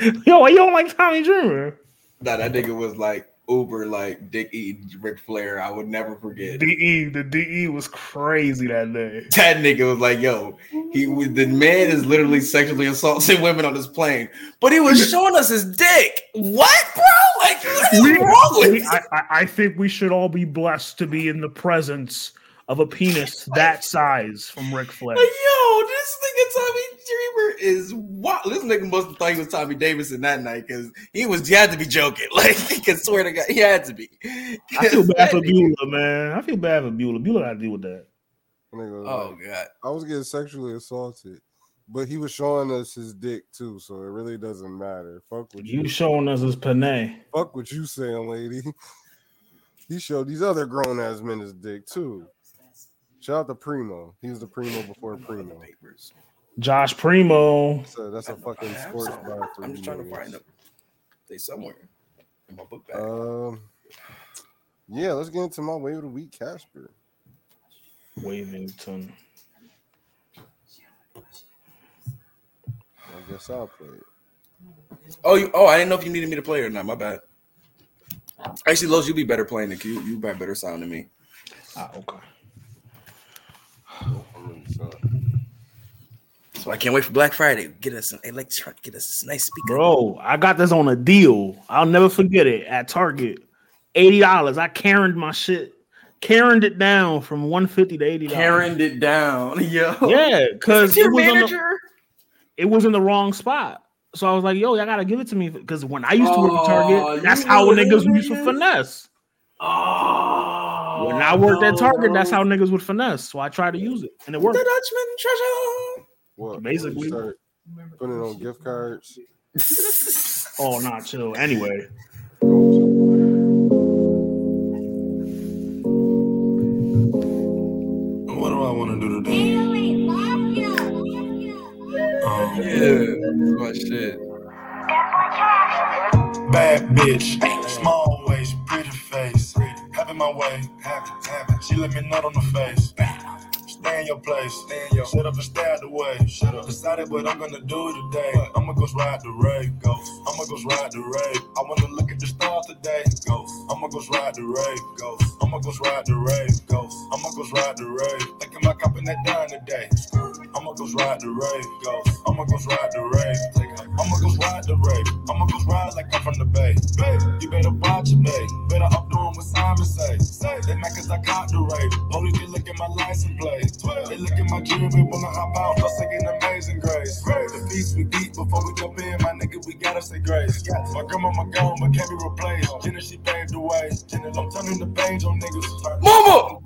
Speaker 1: *laughs*
Speaker 2: Yo, why you don't like Tommy Dreamer?
Speaker 1: Nah, that nigga was like uber, like Dick E. Ric Flair. I would never forget.
Speaker 2: DE, the DE was crazy that day.
Speaker 1: That nigga was like, yo, he was the man is literally sexually assaulting women on this plane, but he was showing us his dick. What, bro? Like, what is
Speaker 2: We-
Speaker 1: wrong with
Speaker 2: we- I, I, I think we should all be blessed to be in the presence of a penis that size from Ric Flair.
Speaker 1: Like, yo, this nigga Tommy Dreamer is what? This nigga must have thought he was Tommy Davidson that night because he was. He had to be joking. *laughs* Like, he could swear to God, he had to be.
Speaker 2: I feel bad
Speaker 1: That
Speaker 2: for
Speaker 1: nigga- *laughs*
Speaker 2: Beulah, man. I feel bad for Beulah. Beulah got to deal with that.
Speaker 4: Nigga
Speaker 1: Oh
Speaker 4: like,
Speaker 1: god.
Speaker 4: I was getting sexually assaulted, but he was showing us his dick too, so it really doesn't matter. Fuck what you,
Speaker 2: You showing us his penne.
Speaker 4: fuck what you saying, lady. *laughs* He showed these other grown ass men his dick too. Shout out to Primo. He was the Primo before Primo.
Speaker 1: Papers.
Speaker 2: Josh Primo.
Speaker 4: So that's a fucking
Speaker 1: I have
Speaker 4: sports
Speaker 1: some.
Speaker 4: bar for
Speaker 1: I'm just trying to find them. They somewhere in my book bag.
Speaker 4: Um, yeah, let's get into my wave of the week, Casper.
Speaker 2: Wavington.
Speaker 4: I guess I'll play it.
Speaker 1: Oh, you, oh, I didn't know if you needed me to play or not. My bad. Actually, Los, you'd be better playing than you. You got better sound than me.
Speaker 2: Ah, okay.
Speaker 4: I'm really sorry.
Speaker 1: So I can't wait for Black Friday. Get us an electric. Get us a nice speaker.
Speaker 2: Bro, I got this on a deal. I'll never forget it at Target. $80. I Karened my shit. Karened it down from 150 to 80
Speaker 5: Karen it down. *laughs* Yo.
Speaker 2: Yeah, because
Speaker 1: Your
Speaker 2: it was, on the, it was in the wrong spot. So I was like, yo, y'all gotta give it to me. Because when I used to work at
Speaker 5: Oh,
Speaker 2: Target, that's how
Speaker 5: know what
Speaker 2: niggas
Speaker 5: it
Speaker 2: used to finesse.
Speaker 5: Oh.
Speaker 2: When I worked at Target, that's how niggas would finesse. So I tried to use it and it worked. The.
Speaker 1: Dutchman treasure.
Speaker 4: What?
Speaker 2: Basically.
Speaker 4: you start putting it on gift cards. *laughs*
Speaker 2: Oh, nah, chill. Anyway,
Speaker 9: What do I want to do today? Oh
Speaker 1: Yeah, that's my shit.
Speaker 9: bad bitch, small waist, pretty face, having my way. She let me nut on the face. Stay in your place, stay in your shut up and stay out the way. Shut up. Decided what I'm gonna do today. I'ma go ride the rave, ghost. I'ma go ride the rave. I wanna look at the stars today, ghost. I'ma go ride the rave, ghost. I'ma go ride the rave, ghost. I'ma go ride the rave. Thinking about copping that dime today. I'ma go ride the rave, ghost. I'ma go ride the rave. I'ma go ride the rave. I'ma go ride like I'm from the bay. Bay, you better watch your bay. Better up doing what Simon say. Say they mad cause I caught the rave. Only they look at my license plate. They look at my jewelry when I hop out. Plus singing amazing grace. The peace we deep before we jump in, my nigga, we gotta say grace. My grandma, my gone, but can't be replaced. Jenna, she paved the way. Jenna, I'm turning the page on niggas.
Speaker 1: Mama!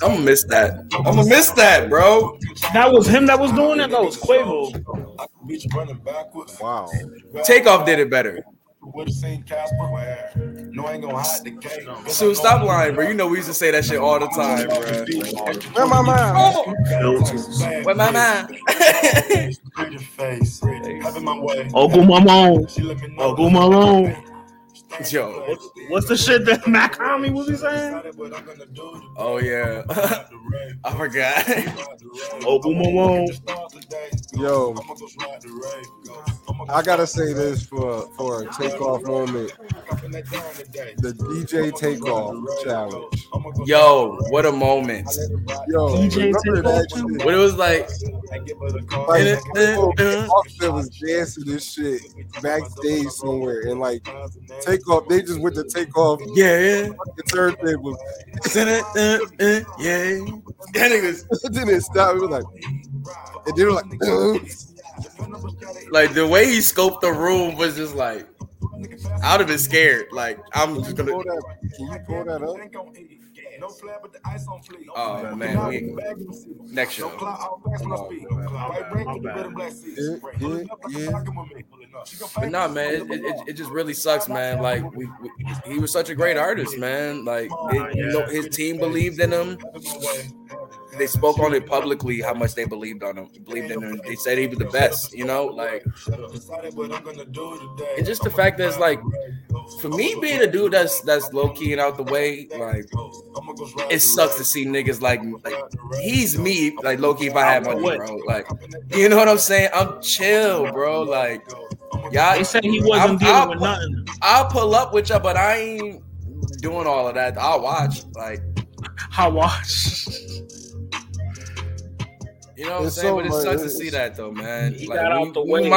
Speaker 1: I'm gonna miss that. I'm gonna miss that, bro.
Speaker 2: that was him that was doing it. That was Quavo.
Speaker 9: I could beat you running backwards.
Speaker 4: Wow.
Speaker 1: Takeoff did it better.
Speaker 9: Would've seen Casper. No, I ain't gonna hide the cake.
Speaker 1: So stop lying, bro. You know we used to say that shit all the time, bro.
Speaker 4: Where my mind? Oh!
Speaker 1: Where my mind?
Speaker 9: Pretty face, having my way.
Speaker 2: Uncle Mamon.
Speaker 9: She let me know.
Speaker 2: Uncle Mamon. *laughs*
Speaker 1: Yo.
Speaker 2: What's, what's the shit that Mac Army was he saying?
Speaker 9: Decided what I'm gonna do today.
Speaker 1: Oh yeah.
Speaker 9: Ride the rave,
Speaker 1: I forgot.
Speaker 9: ride the rave.
Speaker 2: Uncle Mamon.
Speaker 9: The stars today.
Speaker 4: Yo,
Speaker 9: I'ma go ride the rave. I'ma go
Speaker 4: I gotta say this for for a takeoff moment.
Speaker 9: copping that down today.
Speaker 4: The DJ takeoff challenge.
Speaker 1: Yo, what a moment.
Speaker 4: Yo,
Speaker 2: DJ Takeoff?
Speaker 1: What it was like.
Speaker 9: and give her the car.
Speaker 4: Like. Offset was dancing this shit backstage somewhere, and like takeoff, they just went to take off
Speaker 1: Yeah.
Speaker 4: the turntable.
Speaker 1: Yeah. *laughs* That nigga's *laughs*
Speaker 4: It didn't stop. It was like, and they were like, *clears throat*
Speaker 1: like the way he scoped the room was just like I would have been scared. Like I'm just
Speaker 4: can
Speaker 1: gonna.
Speaker 4: pull that? Can you pull that up?
Speaker 9: No flag but the ice on fleek.
Speaker 1: Oh man, we next show. But nah, man, it, it, it just really sucks, man. Like we, we he was such a great artist, man. Like it, you know, his team believed in him. They spoke on it publicly how much they believed on him, believed in him. They said he was the best, you know. Like and just the fact that it's like for me being a dude that's that's low key and out the way, like it sucks to see niggas like like he's me, like low key if I had money, bro. Like you know what I'm saying? I'm chill, bro. Like y'all
Speaker 2: They said he wasn't
Speaker 1: I'll-
Speaker 2: dealing with nothing.
Speaker 1: I'll pull up with y'all, but I ain't doing all of that. I'll watch. Like, *laughs*
Speaker 2: I watch.
Speaker 1: You know what I'm saying?
Speaker 4: so
Speaker 1: but it sucks to see that though, man.
Speaker 2: He
Speaker 1: like,
Speaker 2: got
Speaker 1: we-
Speaker 2: out the way.
Speaker 1: mi-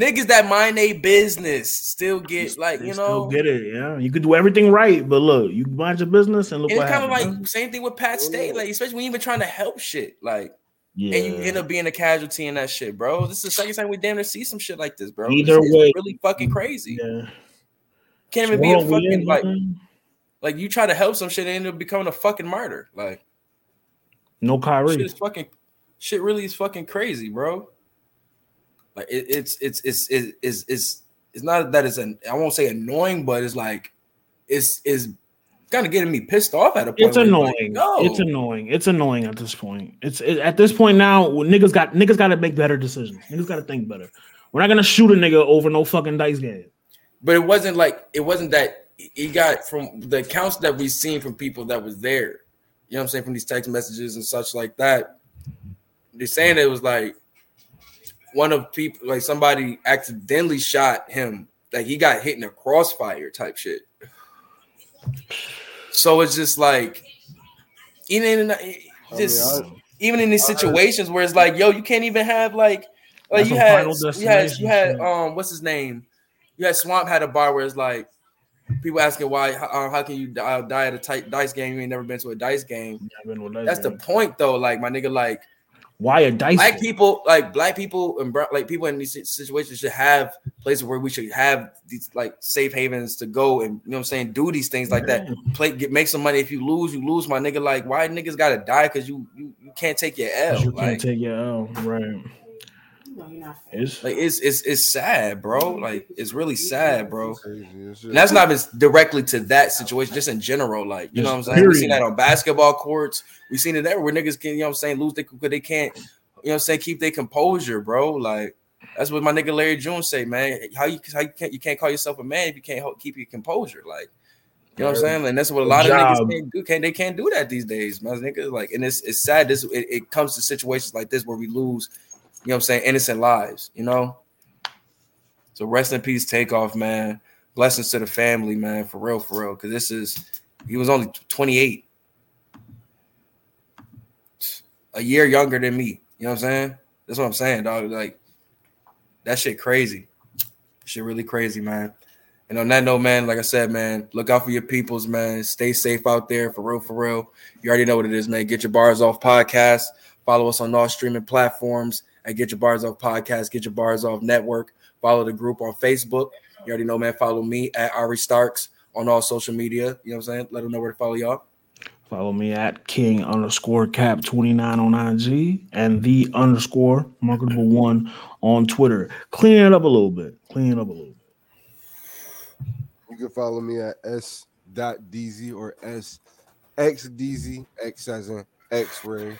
Speaker 1: niggas that mind a business still get like,
Speaker 2: They
Speaker 1: you
Speaker 2: still
Speaker 1: know.
Speaker 2: get it. Yeah, you could do everything right, but look, you mind your business and look
Speaker 1: And
Speaker 2: what
Speaker 1: it's kind of
Speaker 2: happened.
Speaker 1: like same thing with Pat State, like especially when you been trying to help shit, like,
Speaker 2: yeah.
Speaker 1: and you end up being a casualty in that shit, bro. This is the second time we damn near see some shit like this, bro.
Speaker 2: Either
Speaker 1: It's- it's
Speaker 2: way-
Speaker 1: really fucking crazy.
Speaker 2: yeah.
Speaker 1: Can't even be a fucking
Speaker 2: in,
Speaker 1: like,
Speaker 2: man.
Speaker 1: like you try to help some shit and end up becoming a fucking martyr, like.
Speaker 2: no
Speaker 1: shit
Speaker 2: Kyrie.
Speaker 1: is fucking shit really is fucking crazy, bro. Like it, it's it's it's it's it's it's it's not that it's an I won't say annoying, but it's like it's is kind of getting me pissed off at a point.
Speaker 2: It's annoying.
Speaker 1: Like, no,
Speaker 2: It's annoying. It's annoying at this point. It's it, at this point now. Niggas got niggas got to make better decisions. Niggas got to think better. We're not gonna shoot a nigga over no fucking dice game.
Speaker 1: but it wasn't like it wasn't that he got from the accounts that we've seen from people that was there. You know what I'm saying from these text messages and such like that. They're saying it was like one of people like somebody accidentally shot him. Like he got hit in a crossfire type shit. So it's just like even in just even in these situations where it's like, yo, you can't even have like like
Speaker 2: That's
Speaker 1: you had
Speaker 2: Final
Speaker 1: you had you had um what's his name? You had Swamp had a bar where it's like people asking why how, uh, how can you die, die at a tight dice game? You ain't never been to a dice game. That's the point though. Like my nigga, like
Speaker 2: Why a dice?
Speaker 1: black people, like black people and brown, like people in these situations should have places where we should have these like safe havens to go and you know what I'm saying, do these things like that. Play, get make some money. If you lose, you lose, my nigga. Like why niggas gotta die because you, you you can't take your L.
Speaker 2: You
Speaker 1: Like,
Speaker 2: can't take your L, right? It's
Speaker 1: like it's it's it's sad, bro. Like it's really sad, bro.
Speaker 4: Crazy as shit.
Speaker 1: And that's not even directly to that situation, just in general. Like, you know what I'm saying? We seen that on basketball courts. We seen it everywhere. Niggas can, you know what I'm saying, lose they because they can't, you know what I'm saying, keep their composure, bro. Like, that's what my nigga Larry June say, man. How you how you can't you can't call yourself a man if you can't ho- keep your composure. Like, you know what I'm saying? And that's what a lot of
Speaker 2: Job.
Speaker 1: niggas can't do. Can't they can't do that these days, man. Niggas like, and it's it's sad. This it, it comes to situations like this where we lose, you know what I'm saying, innocent lives, you know. So rest in peace, takeoff, man. Blessings to the family, man, for real, for real. Because this is he was only 28, a year younger than me. You know what I'm saying? That's what I'm saying, dog. Like that shit crazy. Shit really crazy, man. And on that note, man, like I said, man, look out for your peoples, man. Stay safe out there, for real, for real. You already know what it is, man. Get your bars off podcast. Follow us on all streaming platforms at Get Your Bars Off Podcast, Get Your Bars Off Network. Follow the group on Facebook. You already know, man. Follow me at Ari Starks on all social media. You know what I'm saying? Let them know where to follow y'all.
Speaker 2: Follow me at King underscore cap 29 on IG and the underscore marketable one on Twitter. Clean it up a little bit. Clean it up a little bit.
Speaker 4: You can follow me at s dot dz or s x dz x as in X ray.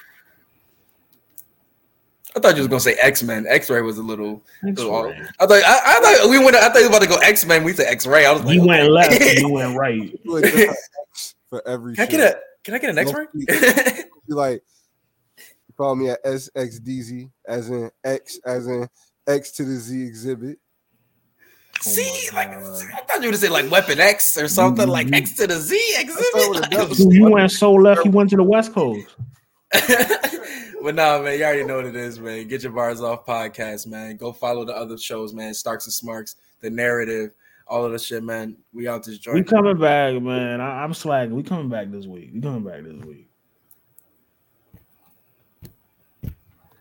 Speaker 1: I thought you was gonna say X Men. X Ray was a little. little
Speaker 2: X-ray.
Speaker 1: I thought I, I thought we went. I thought you were about to go X Men. We said X Ray. I was like,
Speaker 2: You went
Speaker 1: okay.
Speaker 2: left, you *laughs* went right.
Speaker 4: Do a different X for every.
Speaker 1: Can I get a? Can I get an X Ray?
Speaker 4: Be like, follow me at SXDZ, as in X, as in X to the Z exhibit. *laughs*
Speaker 1: See, oh like I thought you would have said like Weapon X or something mm-hmm. like X to the Z exhibit. *laughs*
Speaker 2: Dude, you went so left, you went to the West Coast.
Speaker 1: But nah, man, you already know what it is, man. Get your bars off podcast, man. Go follow the other shows, man. Starks and Smarks, the narrative, all of the shit, man. We out this joint.
Speaker 2: We coming back, man. I, I'm slagging. We coming back this week. We coming back this week.